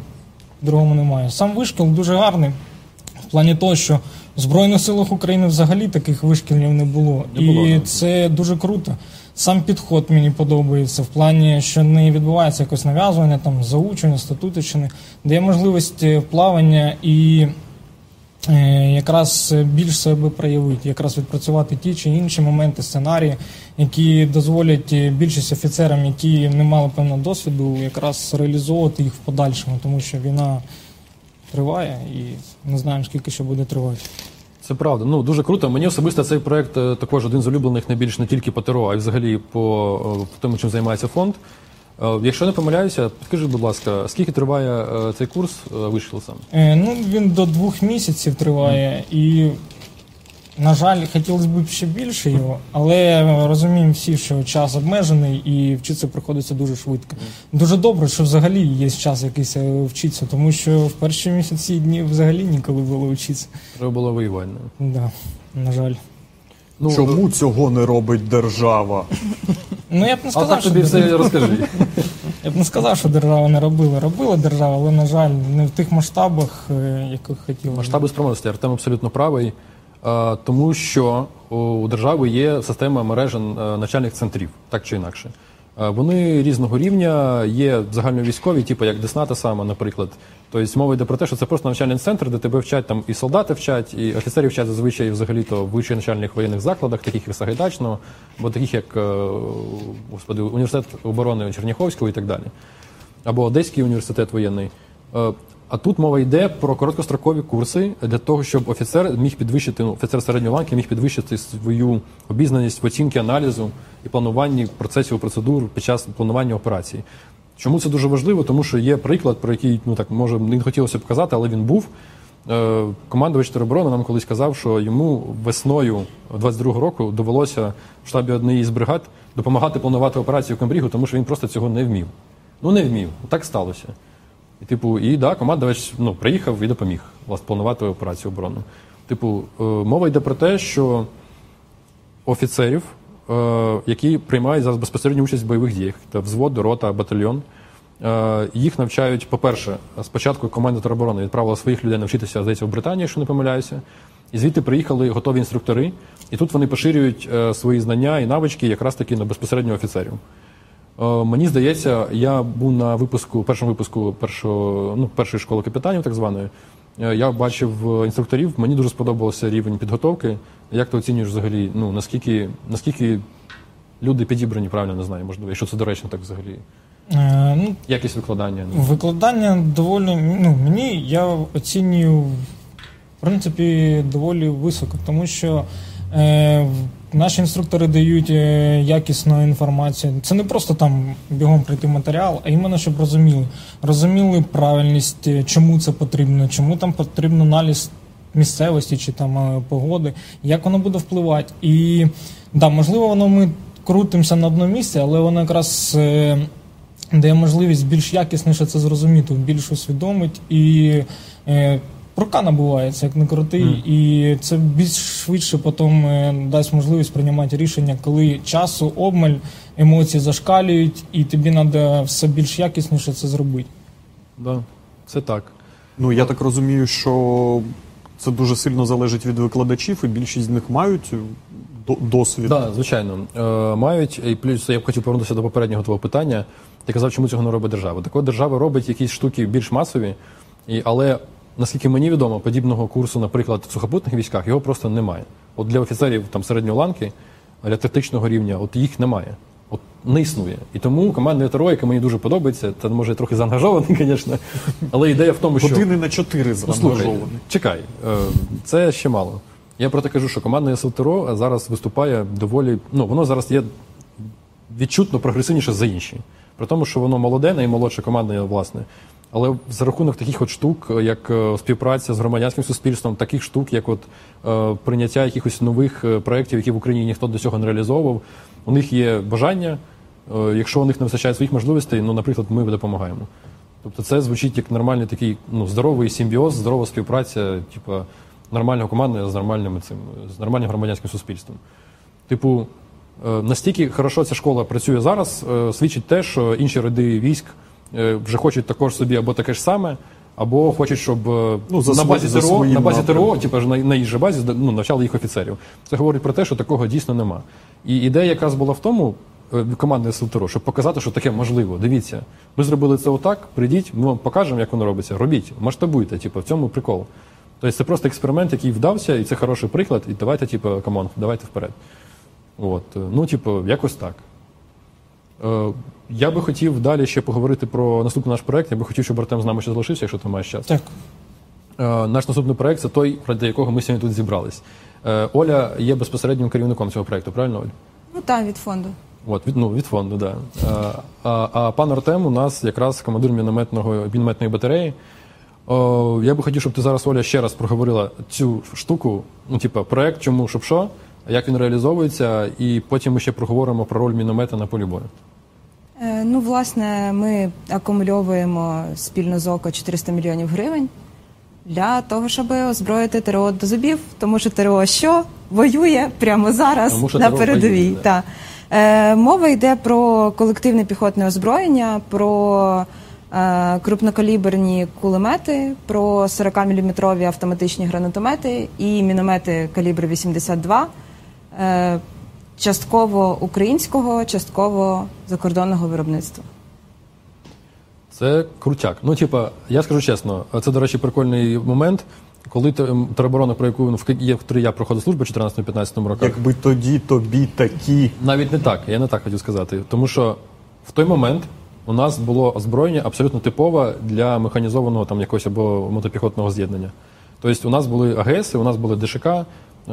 другому немає. Сам вишкіл дуже гарний в плані того, що в Збройних силах України взагалі таких вишкілів не було. Не було, І так. це дуже круто. Сам підход мені подобається в плані, що не відбувається якось нав'язування, там заучення, статутичини, дає можливість е, плавання і е, якраз більш себе проявити, якраз відпрацювати ті чи інші моменти, сценарії, які дозволять е, більшість офіцерам, які не мали певного досвіду, якраз реалізовувати їх в подальшому, тому що війна триває, і не знаємо, скільки ще буде тривати. Це правда. Ну дуже круто. Мені особисто цей проект е, також один з улюблених найбільш не тільки по ТРО, а й взагалі по е, тому, чим займається фонд. Е, Якщо не помиляюся, підкажи, будь ласка, скільки триває цей курс. Е, ну, він до двох місяців триває, і, на жаль, хотілося б ще більше його, але розуміємо всі, що час обмежений і вчитися приходиться дуже швидко. Дуже добре, що взагалі є час якийсь е, вчитися, тому що в перші місяці дні взагалі ніколи було вчитися. Треба було воювати. Да, на жаль. Чому цього не робить держава? Ну я б не А сказав, так що тобі все розкажи. Я б не сказав, що держава не робила. Робила держава, але, на жаль, не в тих масштабах, е, яких хотіла. Масштаби спроможності. Артем абсолютно правий, е, тому що у держави є система мережі е, начальних центрів, так чи інакше. Е, Вони різного рівня, є загальновійськові, типу як Десна та сама, наприклад. Тобто мова йде про те, що це просто навчальний центр, де тебе вчать там і солдати вчать, і офіцерів вчать зазвичай взагалі-то в вищих начальних воєнних закладах, таких як Сагайдачного, або таких як е, господи, університет оборони Черняховського і так далі або Одеський університет воєнний. А тут мова йде про короткострокові курси для того, щоб офіцер міг підвищити, ну, офіцер середньої ланки міг підвищити свою обізнаність в оцінки аналізу і плануванні процесів процедур під час планування операцій. Чому це дуже важливо? Тому що є приклад, про який ну так може не хотілося б казати, але він був. Е, Командувач тероборони нам колись казав, що йому весною 22-го року довелося в штабі однієї з бригад допомагати планувати операцію в Камбрігу, тому що він просто цього не вмів. Ну не вмів. Так сталося. І, типу, і да, командувач ну, приїхав і допоміг власне, планувати операцію оборону. Типу, е, мова йде про те, що офіцерів, е, які приймають зараз безпосередню участь в бойових діях, та взвод, рота, батальйон. Е, їх навчають, по-перше, спочатку команда тероборони відправила своїх людей навчитися, здається, в Британії, якщо не помиляюся. І звідти приїхали готові інструктори, і тут вони поширюють свої знання і навички якраз таки на безпосередньо офіцерів. Е, Мені здається, я був на випуску, першому випуску першого, ну, першої школи капітанів, так званої. Е, Я бачив е, інструкторів, мені дуже сподобався рівень підготовки. Як ти оцінюєш взагалі, ну наскільки, наскільки люди підібрані, правильно не знаю, можливо, якщо це доречно так взагалі. Е, ну, Якість викладання. ну. Викладання доволі ну, мені я оцінюю в принципі доволі високо, тому що е, наші інструктори дають е, якісну інформацію. Це не просто там бігом прийти матеріал, а іменно щоб розуміли. Розуміли правильність, е, чому це потрібно, чому там потрібен аналіз місцевості чи там е, погоди, як воно буде впливати. І да, можливо, воно ми крутимося на одному місці, але воно якраз. Дає можливість більш якісніше це зрозуміти, більш усвідомить і рука набувається, як не крутий, і це більш швидше потім е, дасть можливість приймати рішення, коли часу, обмаль, емоції зашкалюють, і тобі треба все більш якісніше це зробити. Да, це так. Ну я так розумію, що це дуже сильно залежить від викладачів, і більшість з них мають досвід. Так, да, звичайно. Е, мають, і плюс я б хотів повернутися до попереднього твого питання. Ти казав, чому цього не робить держава. Так от держава робить якісь штуки більш масові, і, але наскільки мені відомо, подібного курсу, наприклад, в сухопутних військах його просто немає. От для офіцерів там середньої ланки, для тактичного рівня, от їх немає. От не існує. І тому командна ТРО, яка мені дуже подобається, це може трохи заангажований, звісно. Але ідея в тому, що. Години на чотири Ну, слухай, чекай, е, це ще мало. Я проте кажу, що командне СЛТРО зараз виступає доволі. Ну, воно зараз є відчутно прогресивніше за інші. При тому, що воно молоде, наймолодше командне, власне. Але за рахунок таких от штук, як е, співпраця з громадянським суспільством, таких штук, як от е, прийняття якихось нових е, проєктів, які в Україні ніхто до цього не реалізовував, у них є бажання. Е, якщо у них не вистачає своїх можливостей, ну, наприклад, ми допомагаємо. Тобто це звучить як нормальний такий ну, здоровий симбіоз, здорова співпраця, типу, нормального командного з нормальним цим, з нормальним громадянським суспільством. Типу, е, настільки хорошо ця школа працює зараз, е, свідчить те, що інші роди військ е, вже хочуть також собі або таке ж саме, або хочуть, щоб е, Ну, за на базі за ТРО, на базі ТРО, типу, ж на, на їх же базі ну, навчали їх офіцерів. Це говорить про те, що такого дійсно нема. І ідея якраз була в тому, е, команднe Сил ТРО, щоб показати, що таке можливо. Дивіться, ми зробили це отак, прийдіть, ми вам покажемо, як воно робиться. Робіть, масштабуйте, типу, в цьому прикол. Тобто це просто експеримент, який вдався, і це хороший приклад. І давайте, типу, come on, давайте вперед. От, е, ну, типу, якось так. Е, я би хотів далі ще поговорити про наступний наш проект. Я би хотів, щоб Артем з нами ще залишився, якщо ти маєш час. Так. Е, Наш наступний проект це той, ради якого ми сьогодні тут зібрались. Е, Оля є безпосереднім керівником цього проекту, правильно, Оль? Ну так, від фонду. От, від, ну, від фонду, так. Да. А, а пан Артем у нас якраз командир мінометного, мінометної батареї. О, я би хотів, щоб ти зараз, Оля, ще раз проговорила цю штуку, ну, типа, проект, чому, щоб що, як він реалізовується, і потім ми ще проговоримо про роль міномета на полі бою. Е, Ну, власне, ми акумульовуємо спільно з ОКО 400 мільйонів гривень для того, щоб озброїти ТРО до зубів, тому що ТРО що воює прямо зараз Тому на передовій. Та. Е, мова йде про колективне піхотне озброєння, про е, крупнокаліберні кулемети, про 40-мм автоматичні гранатомети і міномети калібру 82. Е, частково українського, частково закордонного виробництва. Це крутяк. Ну, типа, я скажу чесно, це, до речі, прикольний момент, коли тероборона, про яку ну, в є, я проходив службу в 14-15 роках. Якби тоді тобі такі. Навіть не так, я не так хотів сказати. Тому що в той момент у нас було озброєння абсолютно типове для механізованого там якогось або мотопіхотного з'єднання. Тобто у нас були АГС, у нас були ДШК,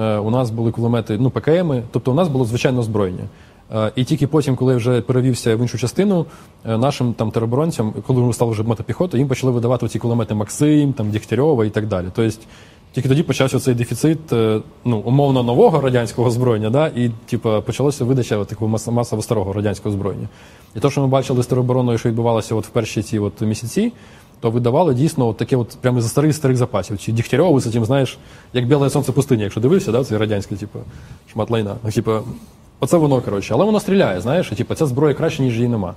у нас були кулемети, ну, ПКМи, тобто у нас було звичайне озброєння. Е, І тільки потім, коли я вже перевівся в іншу частину, е, нашим там тероборонцям, коли ми стали вже мотопіхотою, їм почали видавати ці кулемети Максим, там Дігтярьова і так далі. Тобто тільки тоді почався цей дефіцит е, ну, умовно нового радянського озброєння, да, і типу, почалася видача такого мас- масово старого радянського озброєння. І те, що ми бачили з теробороною, що відбувалося от в перші ці от місяці, то видавали дійсно от таке от прямо зі старих старих запасів. Чи Дігтярьову, з цим, знаєш, як біле сонце пустині, якщо дивився, да, це радянське, типу, шмат лайна. Ну, типу, оце воно, коротше. Але воно стріляє, знаєш, і типу, ця зброя краще, ніж її нема.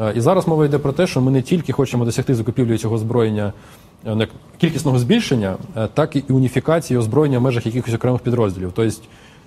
Е, І зараз мова йде про те, що ми не тільки хочемо досягти закупівлі цього озброєння е, кількісного збільшення, е, так і уніфікації озброєння в межах якихось окремих підрозділів. Тобто,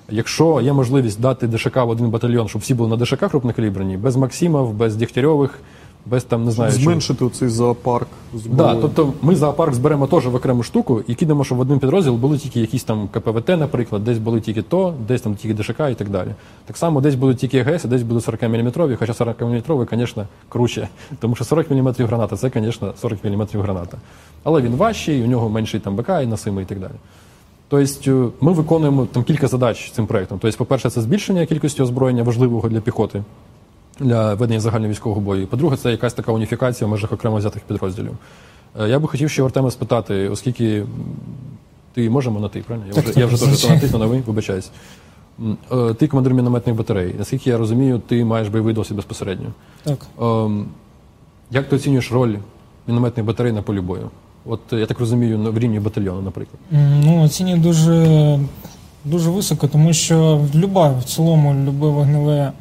якщо є можливість дати ДШК в один батальйон, щоб всі були на ДШК крупнокаліберні, без Максимов, без Дігтярьових, без там не знаю. чого. Зменшити оцей зоопарк Да, тобто ми зоопарк зберемо теж в окрему штуку і кидаємо, щоб в один підрозділ були тільки якісь там КПВТ, наприклад, десь були тільки то, десь там тільки ДШК і так далі. Так само десь будуть тільки АГС, десь будуть 40 мм, хоча 40 мм, звісно, круче. Тому що 40 мм граната це, звісно, 40 мм граната. Але він важчий, у нього менший там БК і носимий і так далі. Тобто е, ми виконуємо там кілька задач цим проектом. Тобто, по-перше, це збільшення кількості озброєння важливого для піхоти для ведення загального військового бою. По-друге, це якась така уніфікація в межах окремо взятих підрозділів. Е, Я би хотів ще Артема спитати, оскільки ти можемо на ти, правильно? Я вже, я вже теж на ти, на ви, вибачаюсь. Е, Ти командир мінометних батарей. Наскільки я розумію, ти маєш бойовий досвід безпосередньо. Так. Ем, Як ти оцінюєш роль мінометних батарей на полі бою? От я так розумію, в рівні батальйону, наприклад. Ну, оцінюю дуже, дуже високо, тому що люба, в цілому, любе вогневе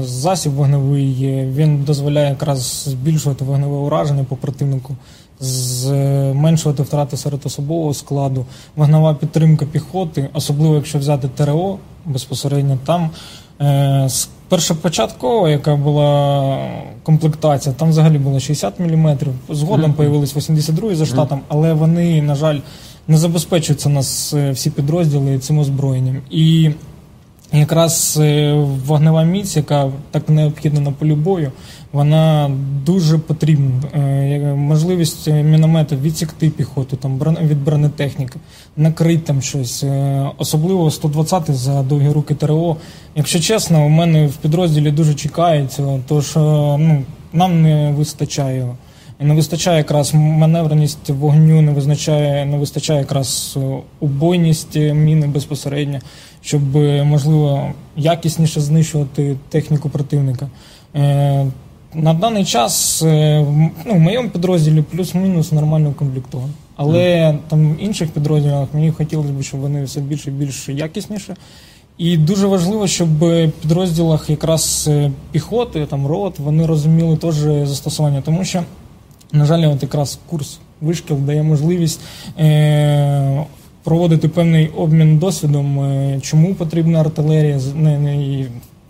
засіб вогневий, е, він дозволяє якраз збільшувати вогневе ураження по противнику, зменшувати втрати серед особового складу, вогнева підтримка піхоти, особливо якщо взяти ТРО безпосередньо там. Е, з першопочатково, яка була комплектація, там взагалі було 60 мм. Згодом появились 82 за штатом, але вони, на жаль, не забезпечуються нас е, всі підрозділи цим озброєнням. І якраз е, вогнева міць, яка так необхідна на полі бою, вона дуже потрібна. Е, Можливість е, міномету відсікти піхоту там від бронетехніки, накрити там щось, особливо 120 за довгі руки ТРО. Якщо чесно, у мене в підрозділі дуже чекають цього, тож ну, нам не вистачає. Не вистачає якраз маневреність вогню, не визначає, не вистачає якраз убойність міни безпосередньо, щоб е, можливо якісніше знищувати техніку противника. Е, На даний час е, ну, в моєму підрозділі плюс-мінус нормально укомплектовано. Але там в інших підрозділах мені хотілося б, щоб вони все більше і більш якісніше. І дуже важливо, щоб в підрозділах якраз піхоти, там рот, вони розуміли теж застосування, тому що, на жаль, от якраз курс вишкіл дає можливість е- проводити певний обмін досвідом, е, чому потрібна артилерія з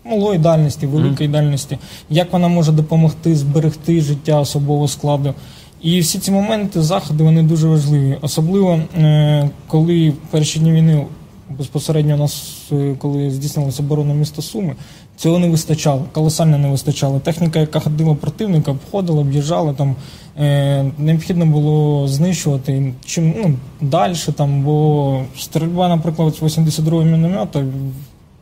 малої дальності, великої дальності, як вона може допомогти зберегти життя особового складу. І всі ці моменти, заходи, вони дуже важливі. Особливо, е, коли в перші дні війни безпосередньо у нас, е, коли здійснилася оборона міста Суми, цього не вистачало, колосально не вистачало. Техніка, яка ходила противника, обходила, об'їжджала там. Е, необхідно було знищувати чим ну, далі, там, бо стрільба, наприклад, з 82-го міномета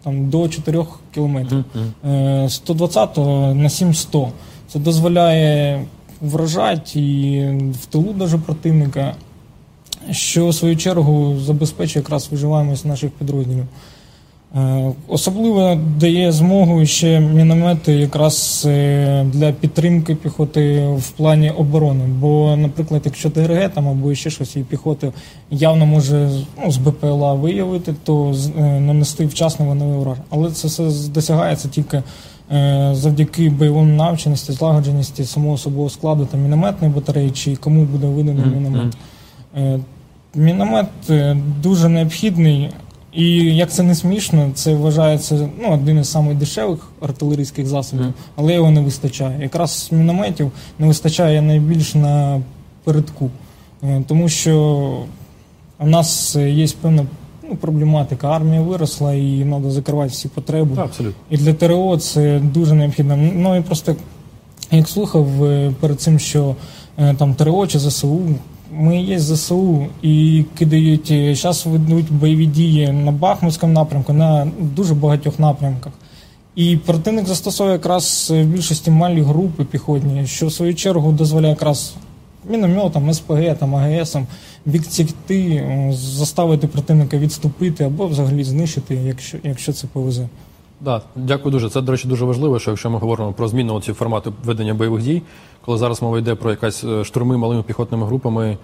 там, до 4 кілометрів. Е, 120-го на 7-100. Це дозволяє вражати і в тилу даже противника, що в свою чергу забезпечує якраз виживаємость наших підрозділів. Е, Особливо дає змогу ще міномети якраз е, для підтримки піхоти в плані оборони. Бо, наприклад, якщо ТРГ там або ще щось і піхоти явно може ну, з БПЛА виявити, то е, нанести вчасно вогневий ураження. Але це все досягається тільки завдяки бойовому навченості, злагодженості самого особового складу та мінометної батареї, чи кому буде виданий міномет. Міномет дуже необхідний, і як це не смішно, це вважається ну, один із самих дешевих артилерійських засобів, але його не вистачає. Якраз мінометів не вистачає найбільш на передку, Е, тому що у нас є певна ну, проблематика. Армія виросла і треба закривати всі потреби. Так, абсолютно. І для ТРО це дуже необхідно. Ну і просто як слухав е, перед цим, що е, там ТРО чи ЗСУ, ми є ЗСУ і кидають зараз ведуть бойові дії на Бахмутському напрямку, на дуже багатьох напрямках. І противник застосовує якраз е, в більшості малі групи піхотні, що в свою чергу дозволяє якраз мінометам, СПГ, там, АГСам відсікти, е, заставити противника відступити або взагалі знищити, якщо, якщо це повезе. Да, дякую дуже. Це, до речі, дуже важливо, що якщо ми говоримо про зміну ці формати ведення бойових дій, коли зараз мова йде про якась е, штурми малими піхотними групами,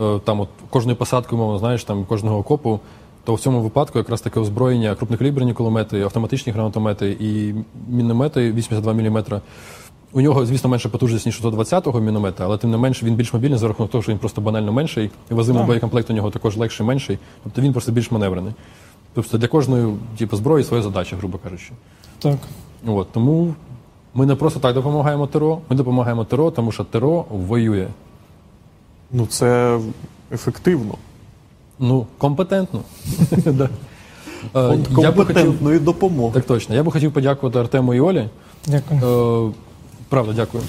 е, там от кожної посадки, мовно, знаєш, там кожного окопу, то в цьому випадку якраз таке озброєння, крупнокаліберні кулемети, автоматичні гранатомети і міномети 82 мм. У нього, звісно, менша потужність, ніж у 120-го міномета, але тим не менше він більш мобільний за рахунок того, що він просто банально менший, і вазимий Так. боєкомплект у нього також легший, менший. Тобто він просто більш маневрений. Тобто для кожної типу, зброї своя задача, грубо кажучи. Так. От, тому ми не просто так допомагаємо ТРО, ми допомагаємо ТРО, тому що ТРО воює. Ну, це ефективно. Ну, компетентно. Е, Фонд хотів- компетентної допомоги. Так точно. Я би хотів подякувати Артему і Олі. Дякую. Е, правда, дякую.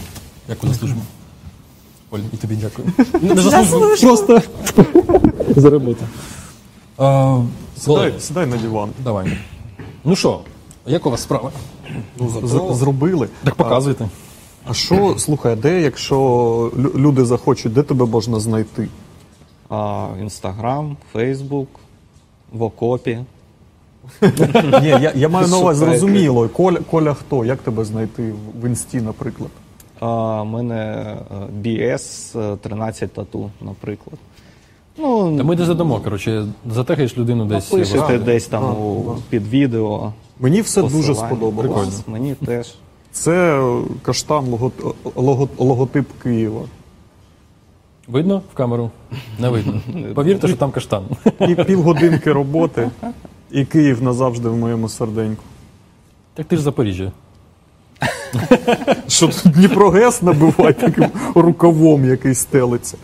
Дякую за службу. Оль, і тобі дякую. Не за службу, Просто за роботу. Е, Сідай, сідай на диван. Давай. Ну що, як у вас справа? З- Зробили. Так показуйте. А що, слухай, а де, якщо лю- люди захочуть, де тебе можна знайти? А, Інстаграм, Фейсбук, в окопі. Ні, я, я маю на увазі Шукайте. зрозуміло. Коля, Коля хто? Як тебе знайти в- в інсті, наприклад? А, У мене е, BS е, 13 тату, наприклад. Ну, Та ми десь задамо, коротше, затегаєш людину десь. Напишете в- десь там А, у, під відео. Мені все дуже посилання. сподобалось. Прикольно. Мені теж. Це е, каштан лого, лого, логотип Києва. Видно в камеру? Не видно. Повірте, що там каштан. І півгодинки роботи, і Київ назавжди в моєму серденьку. Так ти ж Запоріжжя. Що тут Дніпрогес набиває таким рукавом, який стелиться.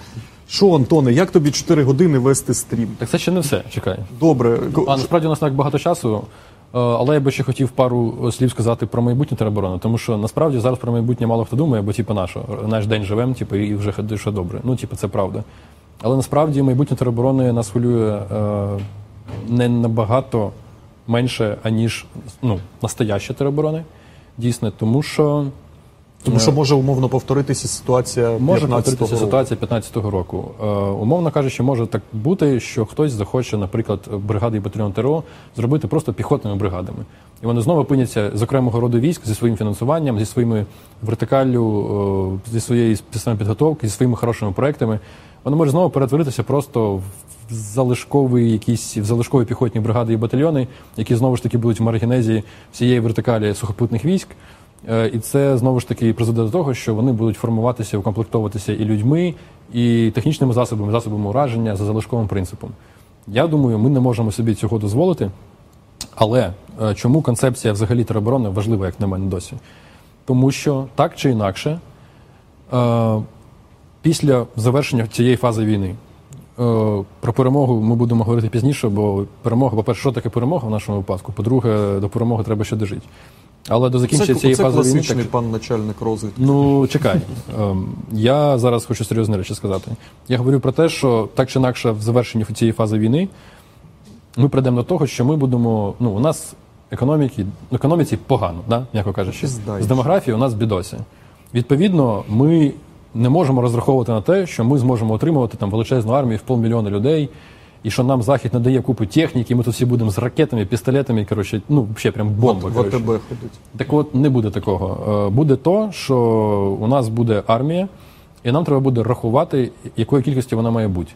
Що, Антоне, як тобі 4 години вести стрім? Так це ще не все, чекай. Добре. А насправді у нас так багато часу, е, але я би ще хотів пару слів сказати про майбутнє тероборони, тому що насправді зараз про майбутнє мало хто думає, бо типу наше, наш день живемо, типу, і вже дуже добре. Ну, типу, це правда. Але насправді майбутнє тероборони нас хвилює е, не набагато менше, аніж ну, настояща тероборони. Дійсно, тому що. Тому що е, може умовно повторитися ситуація Може 15-го повторитися року. ситуація 15-го року. Е, умовно кажучи, може так бути, що хтось захоче, наприклад, бригади і батальйон ТРО зробити просто піхотними бригадами. І вони знову опиняться з окремого роду військ зі своїм фінансуванням, зі своїми вертикаллю, е, зі своєю системою підготовки, зі своїми хорошими проектами. Вони можуть знову перетворитися просто в залишкові якісь в залишкові піхотні бригади і батальйони, які знову ж таки будуть в маргінезі всієї вертикалі сухопутних військ. Е, І це знову ж таки призведе до того, що вони будуть формуватися, укомплектовуватися і людьми, і технічними засобами, засобами ураження за залишковим принципом. Я думаю, ми не можемо собі цього дозволити. Але е, чому концепція взагалі тероборони важлива, як на мене досі? Тому що так чи інакше, е, після завершення цієї фази війни Про перемогу ми будемо говорити пізніше, бо перемога, по-перше, що таке перемога в нашому випадку? По-друге, до перемоги треба ще дожити. Але до закінчення це, цієї це фази війни. класичний Так, пан начальник розвідки. ну чекай, Ем, я зараз хочу серйозні речі сказати. Я говорю про те, що так чи інакше в завершенні цієї фази війни ми прийдемо до того, що ми будемо. Ну, у нас економіки, економіці погано, да? м'яко кажучи. Піздаєш. З демографією у нас бідосі. Відповідно, ми не можемо розраховувати на те, що ми зможемо отримувати там величезну армію в полмільйона людей, і що нам Захід надає купу техніки, і ми тут всі будемо з ракетами, пістолетами, коротше, ну, ще прям бомби. В коротше. Ходить. Так от не буде такого. Е, Буде то, що у нас буде армія, і нам треба буде рахувати, якої кількості вона має бути.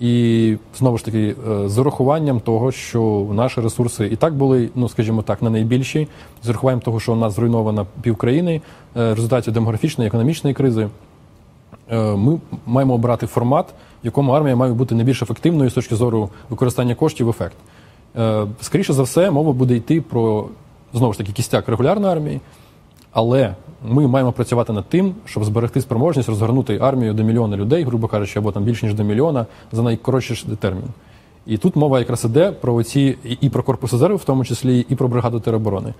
І знову ж таки, е, з урахуванням того, що наші ресурси і так були, ну скажімо так, не найбільші, з урахуванням того, що у нас зруйнована півкраїни е, в результаті демографічної, економічної кризи. Ми маємо обрати формат, якому армія має бути найбільш ефективною з точки зору використання коштів в ефект. Е, Скоріше за все, мова буде йти про знову ж таки кістяк регулярної армії, але ми маємо працювати над тим, щоб зберегти спроможність розгорнути армію до мільйона людей, грубо кажучи, або там більш ніж до мільйона за найкоротший термін. І тут мова якраз іде про оці і- і про корпус резерву, в тому числі, і про бригаду тероборони.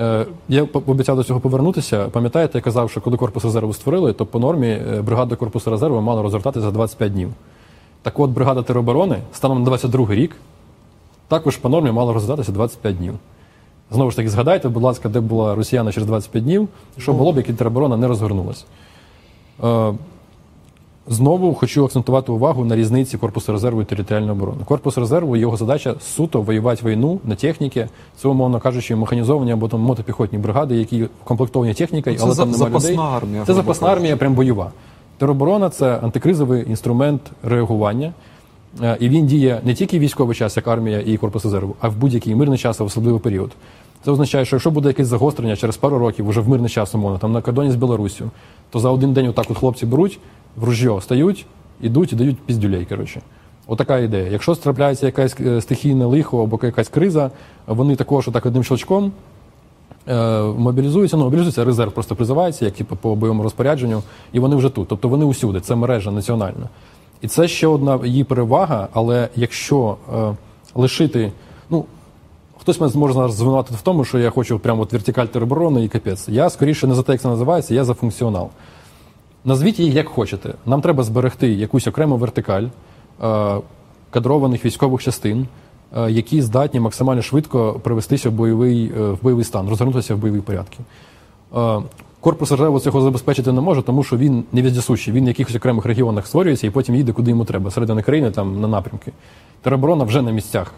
Е, Я по- обіцяв до цього повернутися. Пам'ятаєте, я казав, що коли корпус резерву створили, то по нормі е, бригада корпусу резерву мала розгортатися за 25 днів. Так от бригада тероборони станом на 22 рік також по нормі мала розгортатися 25 днів. Знову ж таки, згадайте, будь ласка, де була росіяна через 25 днів, що було б, як тероборона не розгорнулася. Знову хочу акцентувати увагу на різниці корпусу резерву і територіальної оборони. Корпус резерву його задача суто воювати війну на техніці. Це, умовно кажучи, механізовані або там мотопіхотні бригади, які комплектовані технікою, але за- там немає людей. армія, Це запасна армія, прям бойова. Тероборона це антикризовий інструмент реагування. Е, І він діє не тільки в військовий час, як армія і корпус резерву, а в будь-який мирний час, а в особливий період. Це означає, що якщо буде якесь загострення через пару років, уже в мирний час, умовно, там на кордоні з Білоруссю, то за один день отак от хлопці беруть, в ружьо стають, ідуть і дають піздюлей. Коротше. Отака ідея. Якщо трапляється якась е, стихійне лихо або якась криза, вони також отак одним щелчком е, мобілізуються, ну мобілізується, резерв просто призивається, як типу, по бойовому розпорядженню, і вони вже тут. Тобто вони усюди, це мережа національна. І це ще одна її перевага, але якщо е, лишити, хтось мене зможе зараз звинуватити в тому, що я хочу прямо от вертикаль тероборони і капець. Я скоріше не за те, як це називається, я за функціонал. Назвіть її як хочете. Нам треба зберегти якусь окрему вертикаль е, кадрованих військових частин, е, які здатні максимально швидко привестися в бойовий, е, в бойовий стан, розгорнутися в бойові порядки. Е, Корпус резерву цього забезпечити не може, тому що він не віздісущий, він в якихось окремих регіонах створюється і потім їде куди йому треба, середини країни там на напрямки. Тероборона вже на місцях.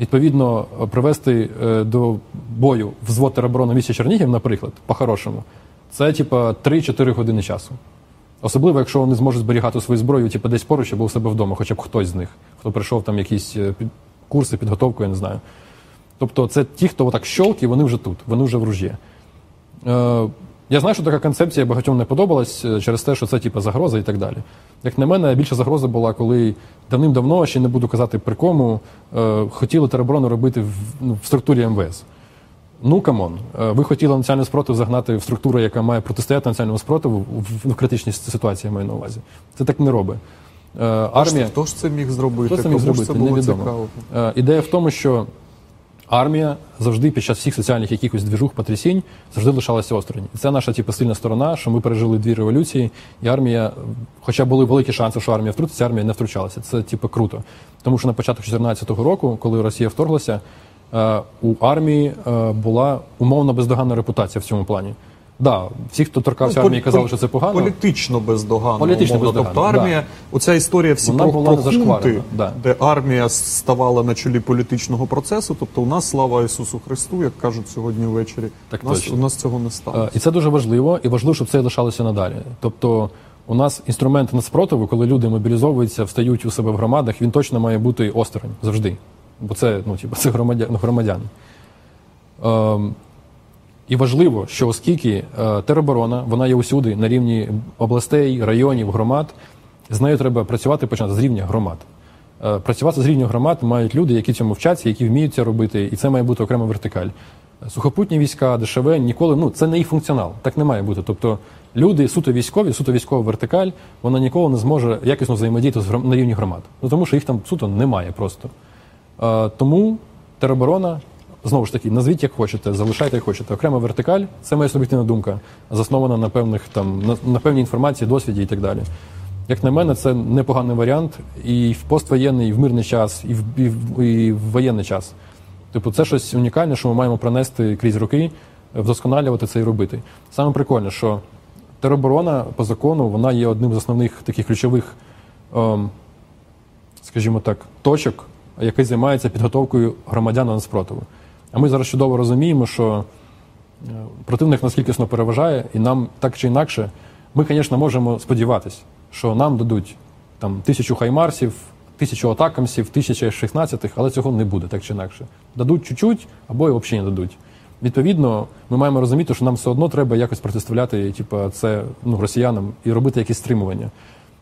Відповідно, е, привести е, до бою взвод тероборони місті Чернігів, наприклад, по-хорошому, це типа 3-4 години часу. Особливо, якщо вони зможуть зберігати свою зброю, типу, десь поруч або у себе вдома, хоча б хтось з них, хто прийшов там якісь е, курси, підготовку, я не знаю. Тобто, це ті, хто отак щолки, вони вже тут, вони вже в ружі. Я знаю, що така концепція багатьом не подобалась е, через те, що це типу, загроза і так далі. Як на мене, більша загроза була, коли давним-давно, ще не буду казати при кому, е, хотіли тероборону робити в, ну, в структурі МВС. Ну, come on, Е, ви хотіли національний спротив загнати в структуру, яка має протистояти національному спротиву в, в критичній ситуації, я маю на увазі. Це так не робить. Е, Армія, Хто ж це міг зробити? Хто це міг зробити? це було Невідомо. цікаво? Е, Ідея в тому, що армія завжди під час всіх соціальних якихось двіжух, потрясінь завжди лишалася осторонь. Це наша типу, сильна сторона, що ми пережили дві революції, і армія, хоча були великі шанси, що армія втрутиться, армія не втручалася. Це типу круто. Тому що на початку 2014 року, коли Росія вторглася, е, у армії е, була умовно бездоганна репутація в цьому плані. Да, всі, хто торкався Ну, армії, казали, що це погано. Політично бездоганно. Політично умовно. бездоганно, Тобто армія, да. оця історія всі Вона про, була про хунти, да. де армія ставала на чолі політичного процесу. Тобто у нас слава Ісусу Христу, як кажуть сьогодні ввечері. Так у, нас, точно. у нас цього не стало. Е, І це дуже важливо, і важливо, щоб це лишалося надалі. Тобто, у нас інструмент неспротиву, коли люди мобілізовуються, встають у себе в громадах, він точно має бути осторонь завжди. Бо це, ну, типу, це громадян, громадяни. Ем, і важливо, що оскільки е, тероборона, вона є усюди на рівні областей, районів, громад, з нею треба працювати починати з рівня громад. Е, працювати з рівня громад мають люди, які цьому вчаться, які вміють це робити, і це має бути окрема вертикаль. Сухопутні війська, ДШВ ніколи, ну це не їх функціонал, так не має бути. Тобто, Люди суто військові, суто військова вертикаль, вона ніколи не зможе якісно взаємодіяти з на рівні громад. Ну тому що їх там суто немає просто. Е, тому тероборона, знову ж таки, назвіть як хочете, залишайте як хочете. Окрема вертикаль, це моя суб'єктивна думка, заснована на певних там на, на певній інформації, досвіді і так далі. Як на мене, це непоганий варіант і в поствоєнний, і в мирний час, і в, і в, і в воєнний час. Типу, це щось унікальне, що ми маємо пронести крізь роки, вдосконалювати це і робити. Саме прикольне, що тероборона по закону вона є одним з основних таких ключових, ем, скажімо так, точок, який займається підготовкою громадян на спротиву. А ми зараз чудово розуміємо, що е, противник нас кількісно переважає, і нам так чи інакше, ми, звісно, можемо сподіватися, що нам дадуть там тисячу хаймарсів, тисячу атакамсів, тисячу 16 але цього не буде так чи інакше. Дадуть чуть-чуть або і взагалі не дадуть. Відповідно, ми маємо розуміти, що нам все одно треба якось протиставляти типу, це ну, росіянам і робити якісь стримування.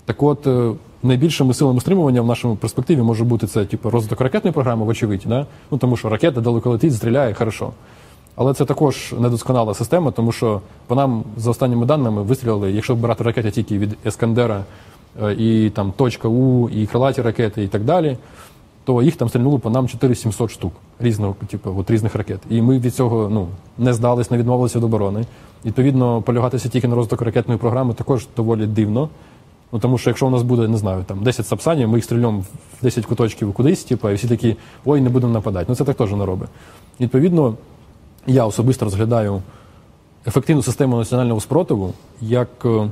Так от, е, найбільшими силами стримування в нашому перспективі може бути це типу, розвиток ракетної програми, вочевидь, да? ну, тому що ракета далеко летить, стріляє, хорошо. Але це також недосконала система, тому що по нам, за останніми даними, вистрілили, якщо брати ракети тільки від Ескандера е, і там точка У, і крилаті ракети, і так далі, то їх там стрільнуло по нам 4700 штук різного, типу, от різних ракет. І ми від цього ну, не здались, не відмовилися від оборони. Відповідно, полягатися тільки на розвиток ракетної програми також доволі дивно. Ну, тому що якщо у нас буде, не знаю, там 10 сапсанів, ми їх стрільнемо в 10 куточків кудись, типу, і всі такі, ой, не будемо нападати. Ну це так теж не робить. Відповідно, я особисто розглядаю ефективну систему національного спротиву як е,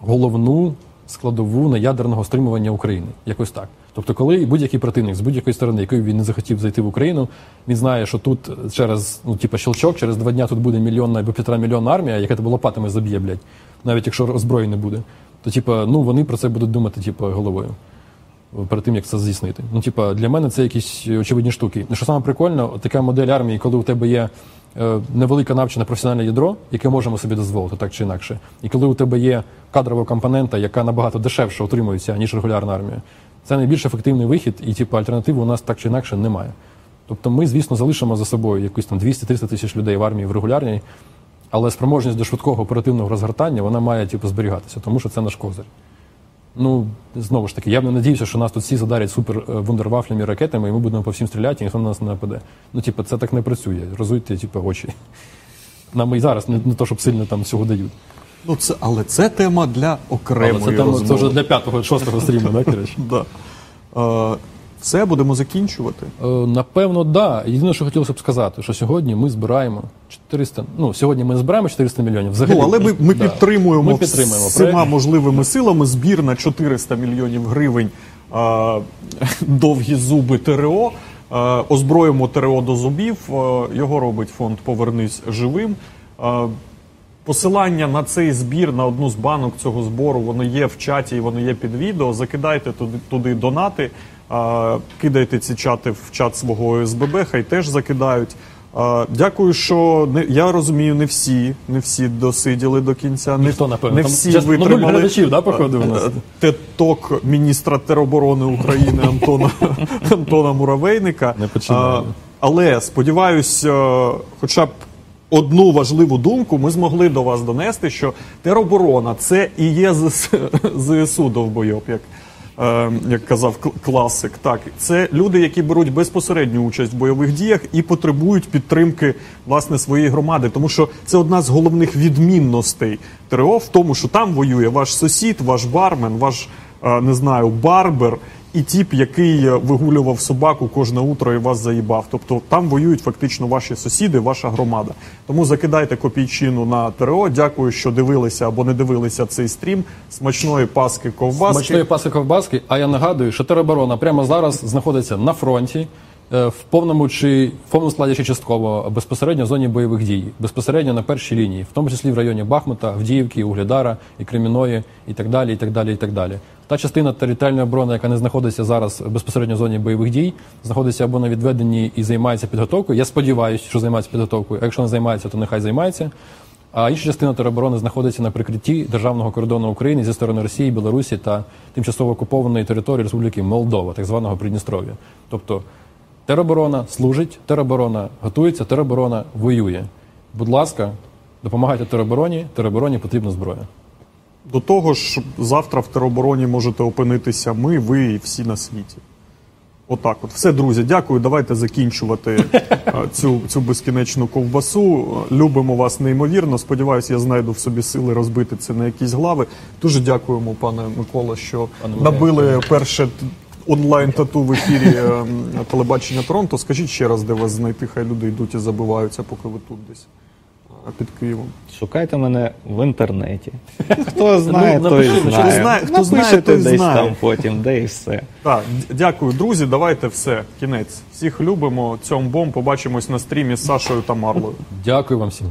головну складову неядерного стримування України. Якось так. Тобто, коли будь-який противник з будь-якої сторони, якою він не захотів зайти в Україну, він знає, що тут через ну, типу, щелчок, через два дня тут буде мільйонна або півтора мільйона армія, яка тебе лопатами заб'є, блядь, навіть якщо озброї не буде. То, типу, ну вони про це будуть думати, типу, головою. Перед тим як це здійснити. Ну, типа, для мене це якісь очевидні штуки. Що саме прикольно, така модель армії, коли у тебе є е, невелика навчене професіональне ядро, яке можемо собі дозволити так чи інакше, і коли у тебе є кадрова компонента, яка набагато дешевше отримується, ніж регулярна армія, це найбільш ефективний вихід, і типу, альтернативи у нас так чи інакше немає. Тобто ми, звісно, залишимо за собою якусь там 200-300 тисяч людей в армії в регулярній, але спроможність до швидкого оперативного розгортання вона має типу, зберігатися, тому що це наш козир. Ну, знову ж таки, я б не надіюся, що нас тут всі задарять супер е, вундервафлями ракетами, і ми будемо по всім стріляти, і ніхто на нас не нападе. Ну, типу, це так не працює. Розуйте, типу, очі. Нам і зараз не, не то, щоб сильно там всього дають. Ну, це, але це тема для окремої Але це, розмови. це вже для п'ятого, шостого стріму, так, коротше? Е, Все, будемо закінчувати. Е, Напевно, да. Єдине, що хотілося б сказати, що сьогодні ми збираємо 400, ну, сьогодні ми збираємо 400 мільйонів. Взагалі, ну, але ми, ми Да. підтримуємо, ми підтримуємо всіма можливими силами збір на 400 мільйонів гривень а, довгі зуби ТРО. А, озброїмо ТРО до зубів. А, його робить фонд Повернись живим. А, Посилання на цей збір на одну з банок цього збору воно є в чаті і воно є під відео. Закидайте туди, туди донати, кидайте ці чати в чат свого СББ, хай теж закидають. Дякую, що не я розумію, не всі, не всі досиділи до кінця. Ніхто, не, напевно. не Там, всі чесно, ну, витримали. глядачів, да, походу, у нас? Е, Теток міністра тероборони України Антона, Антона Муравейника. Не. А, але сподіваюсь, е, хоча б одну важливу думку ми змогли до вас донести, що тероборона це і є ЗС, ЗСУ довбойоб, як, як казав кл- класик. Так, це люди, які беруть безпосередню участь в бойових діях і потребують підтримки власне своєї громади, тому що це одна з головних відмінностей ТРО в тому, що там воює ваш сусід, ваш бармен, ваш е, не знаю, барбер і тіп, який е, вигулював собаку кожне утро і вас заїбав. Тобто там воюють фактично ваші сусіди, ваша громада. Тому закидайте копійчину на ТРО. Дякую, що дивилися або не дивилися цей стрім. Смачної паски ковбаски. Смачної паски ковбаски. А я нагадую, що тероборона прямо зараз знаходиться на фронті. е, В повному чи в повному складі чи частково безпосередньо в зоні бойових дій, безпосередньо на першій лінії, в тому числі в районі Бахмута, Авдіївки, Угледара і Креміної, і так далі, і так далі, і так далі. Та частина територіальної оборони, яка не знаходиться зараз безпосередньо в зоні бойових дій, знаходиться або на відведенні і займається підготовкою. Я сподіваюся, що займається підготовкою. А якщо не займається, то нехай займається. А інша частина тероборони знаходиться на прикритті державного кордону України зі сторони Росії, Білорусі та тимчасово окупованої території Республіки Молдова, так званого Придністров'я. Тобто тероборона служить, тероборона готується, тероборона воює. Будь ласка, Допомагайте теробороні, теробороні потрібна зброя. До того ж, завтра в теробороні можете опинитися ми, ви і всі на світі. Отак, от все, друзі, дякую. Давайте закінчувати е, цю, цю безкінечну ковбасу. Любимо вас неймовірно. Сподіваюся, я знайду в собі сили розбити це на якісь глави. Дуже дякуємо, пане Микола, що набили перше онлайн тату в ефірі е, телебачення Торонто. Скажіть ще раз, де вас знайти, хай люди йдуть і забиваються, поки ви тут десь під Києвом. Шукайте мене в інтернеті. Хто знає, Ну, той напиши, знає. знає- хто знає, Напишете той десь знає. там потім, де і все. Так, д- дякую, друзі. Давайте все. Кінець. Всіх любимо. Цьомбом. Побачимось на стрімі з Сашою та Марлою. Дякую вам всім.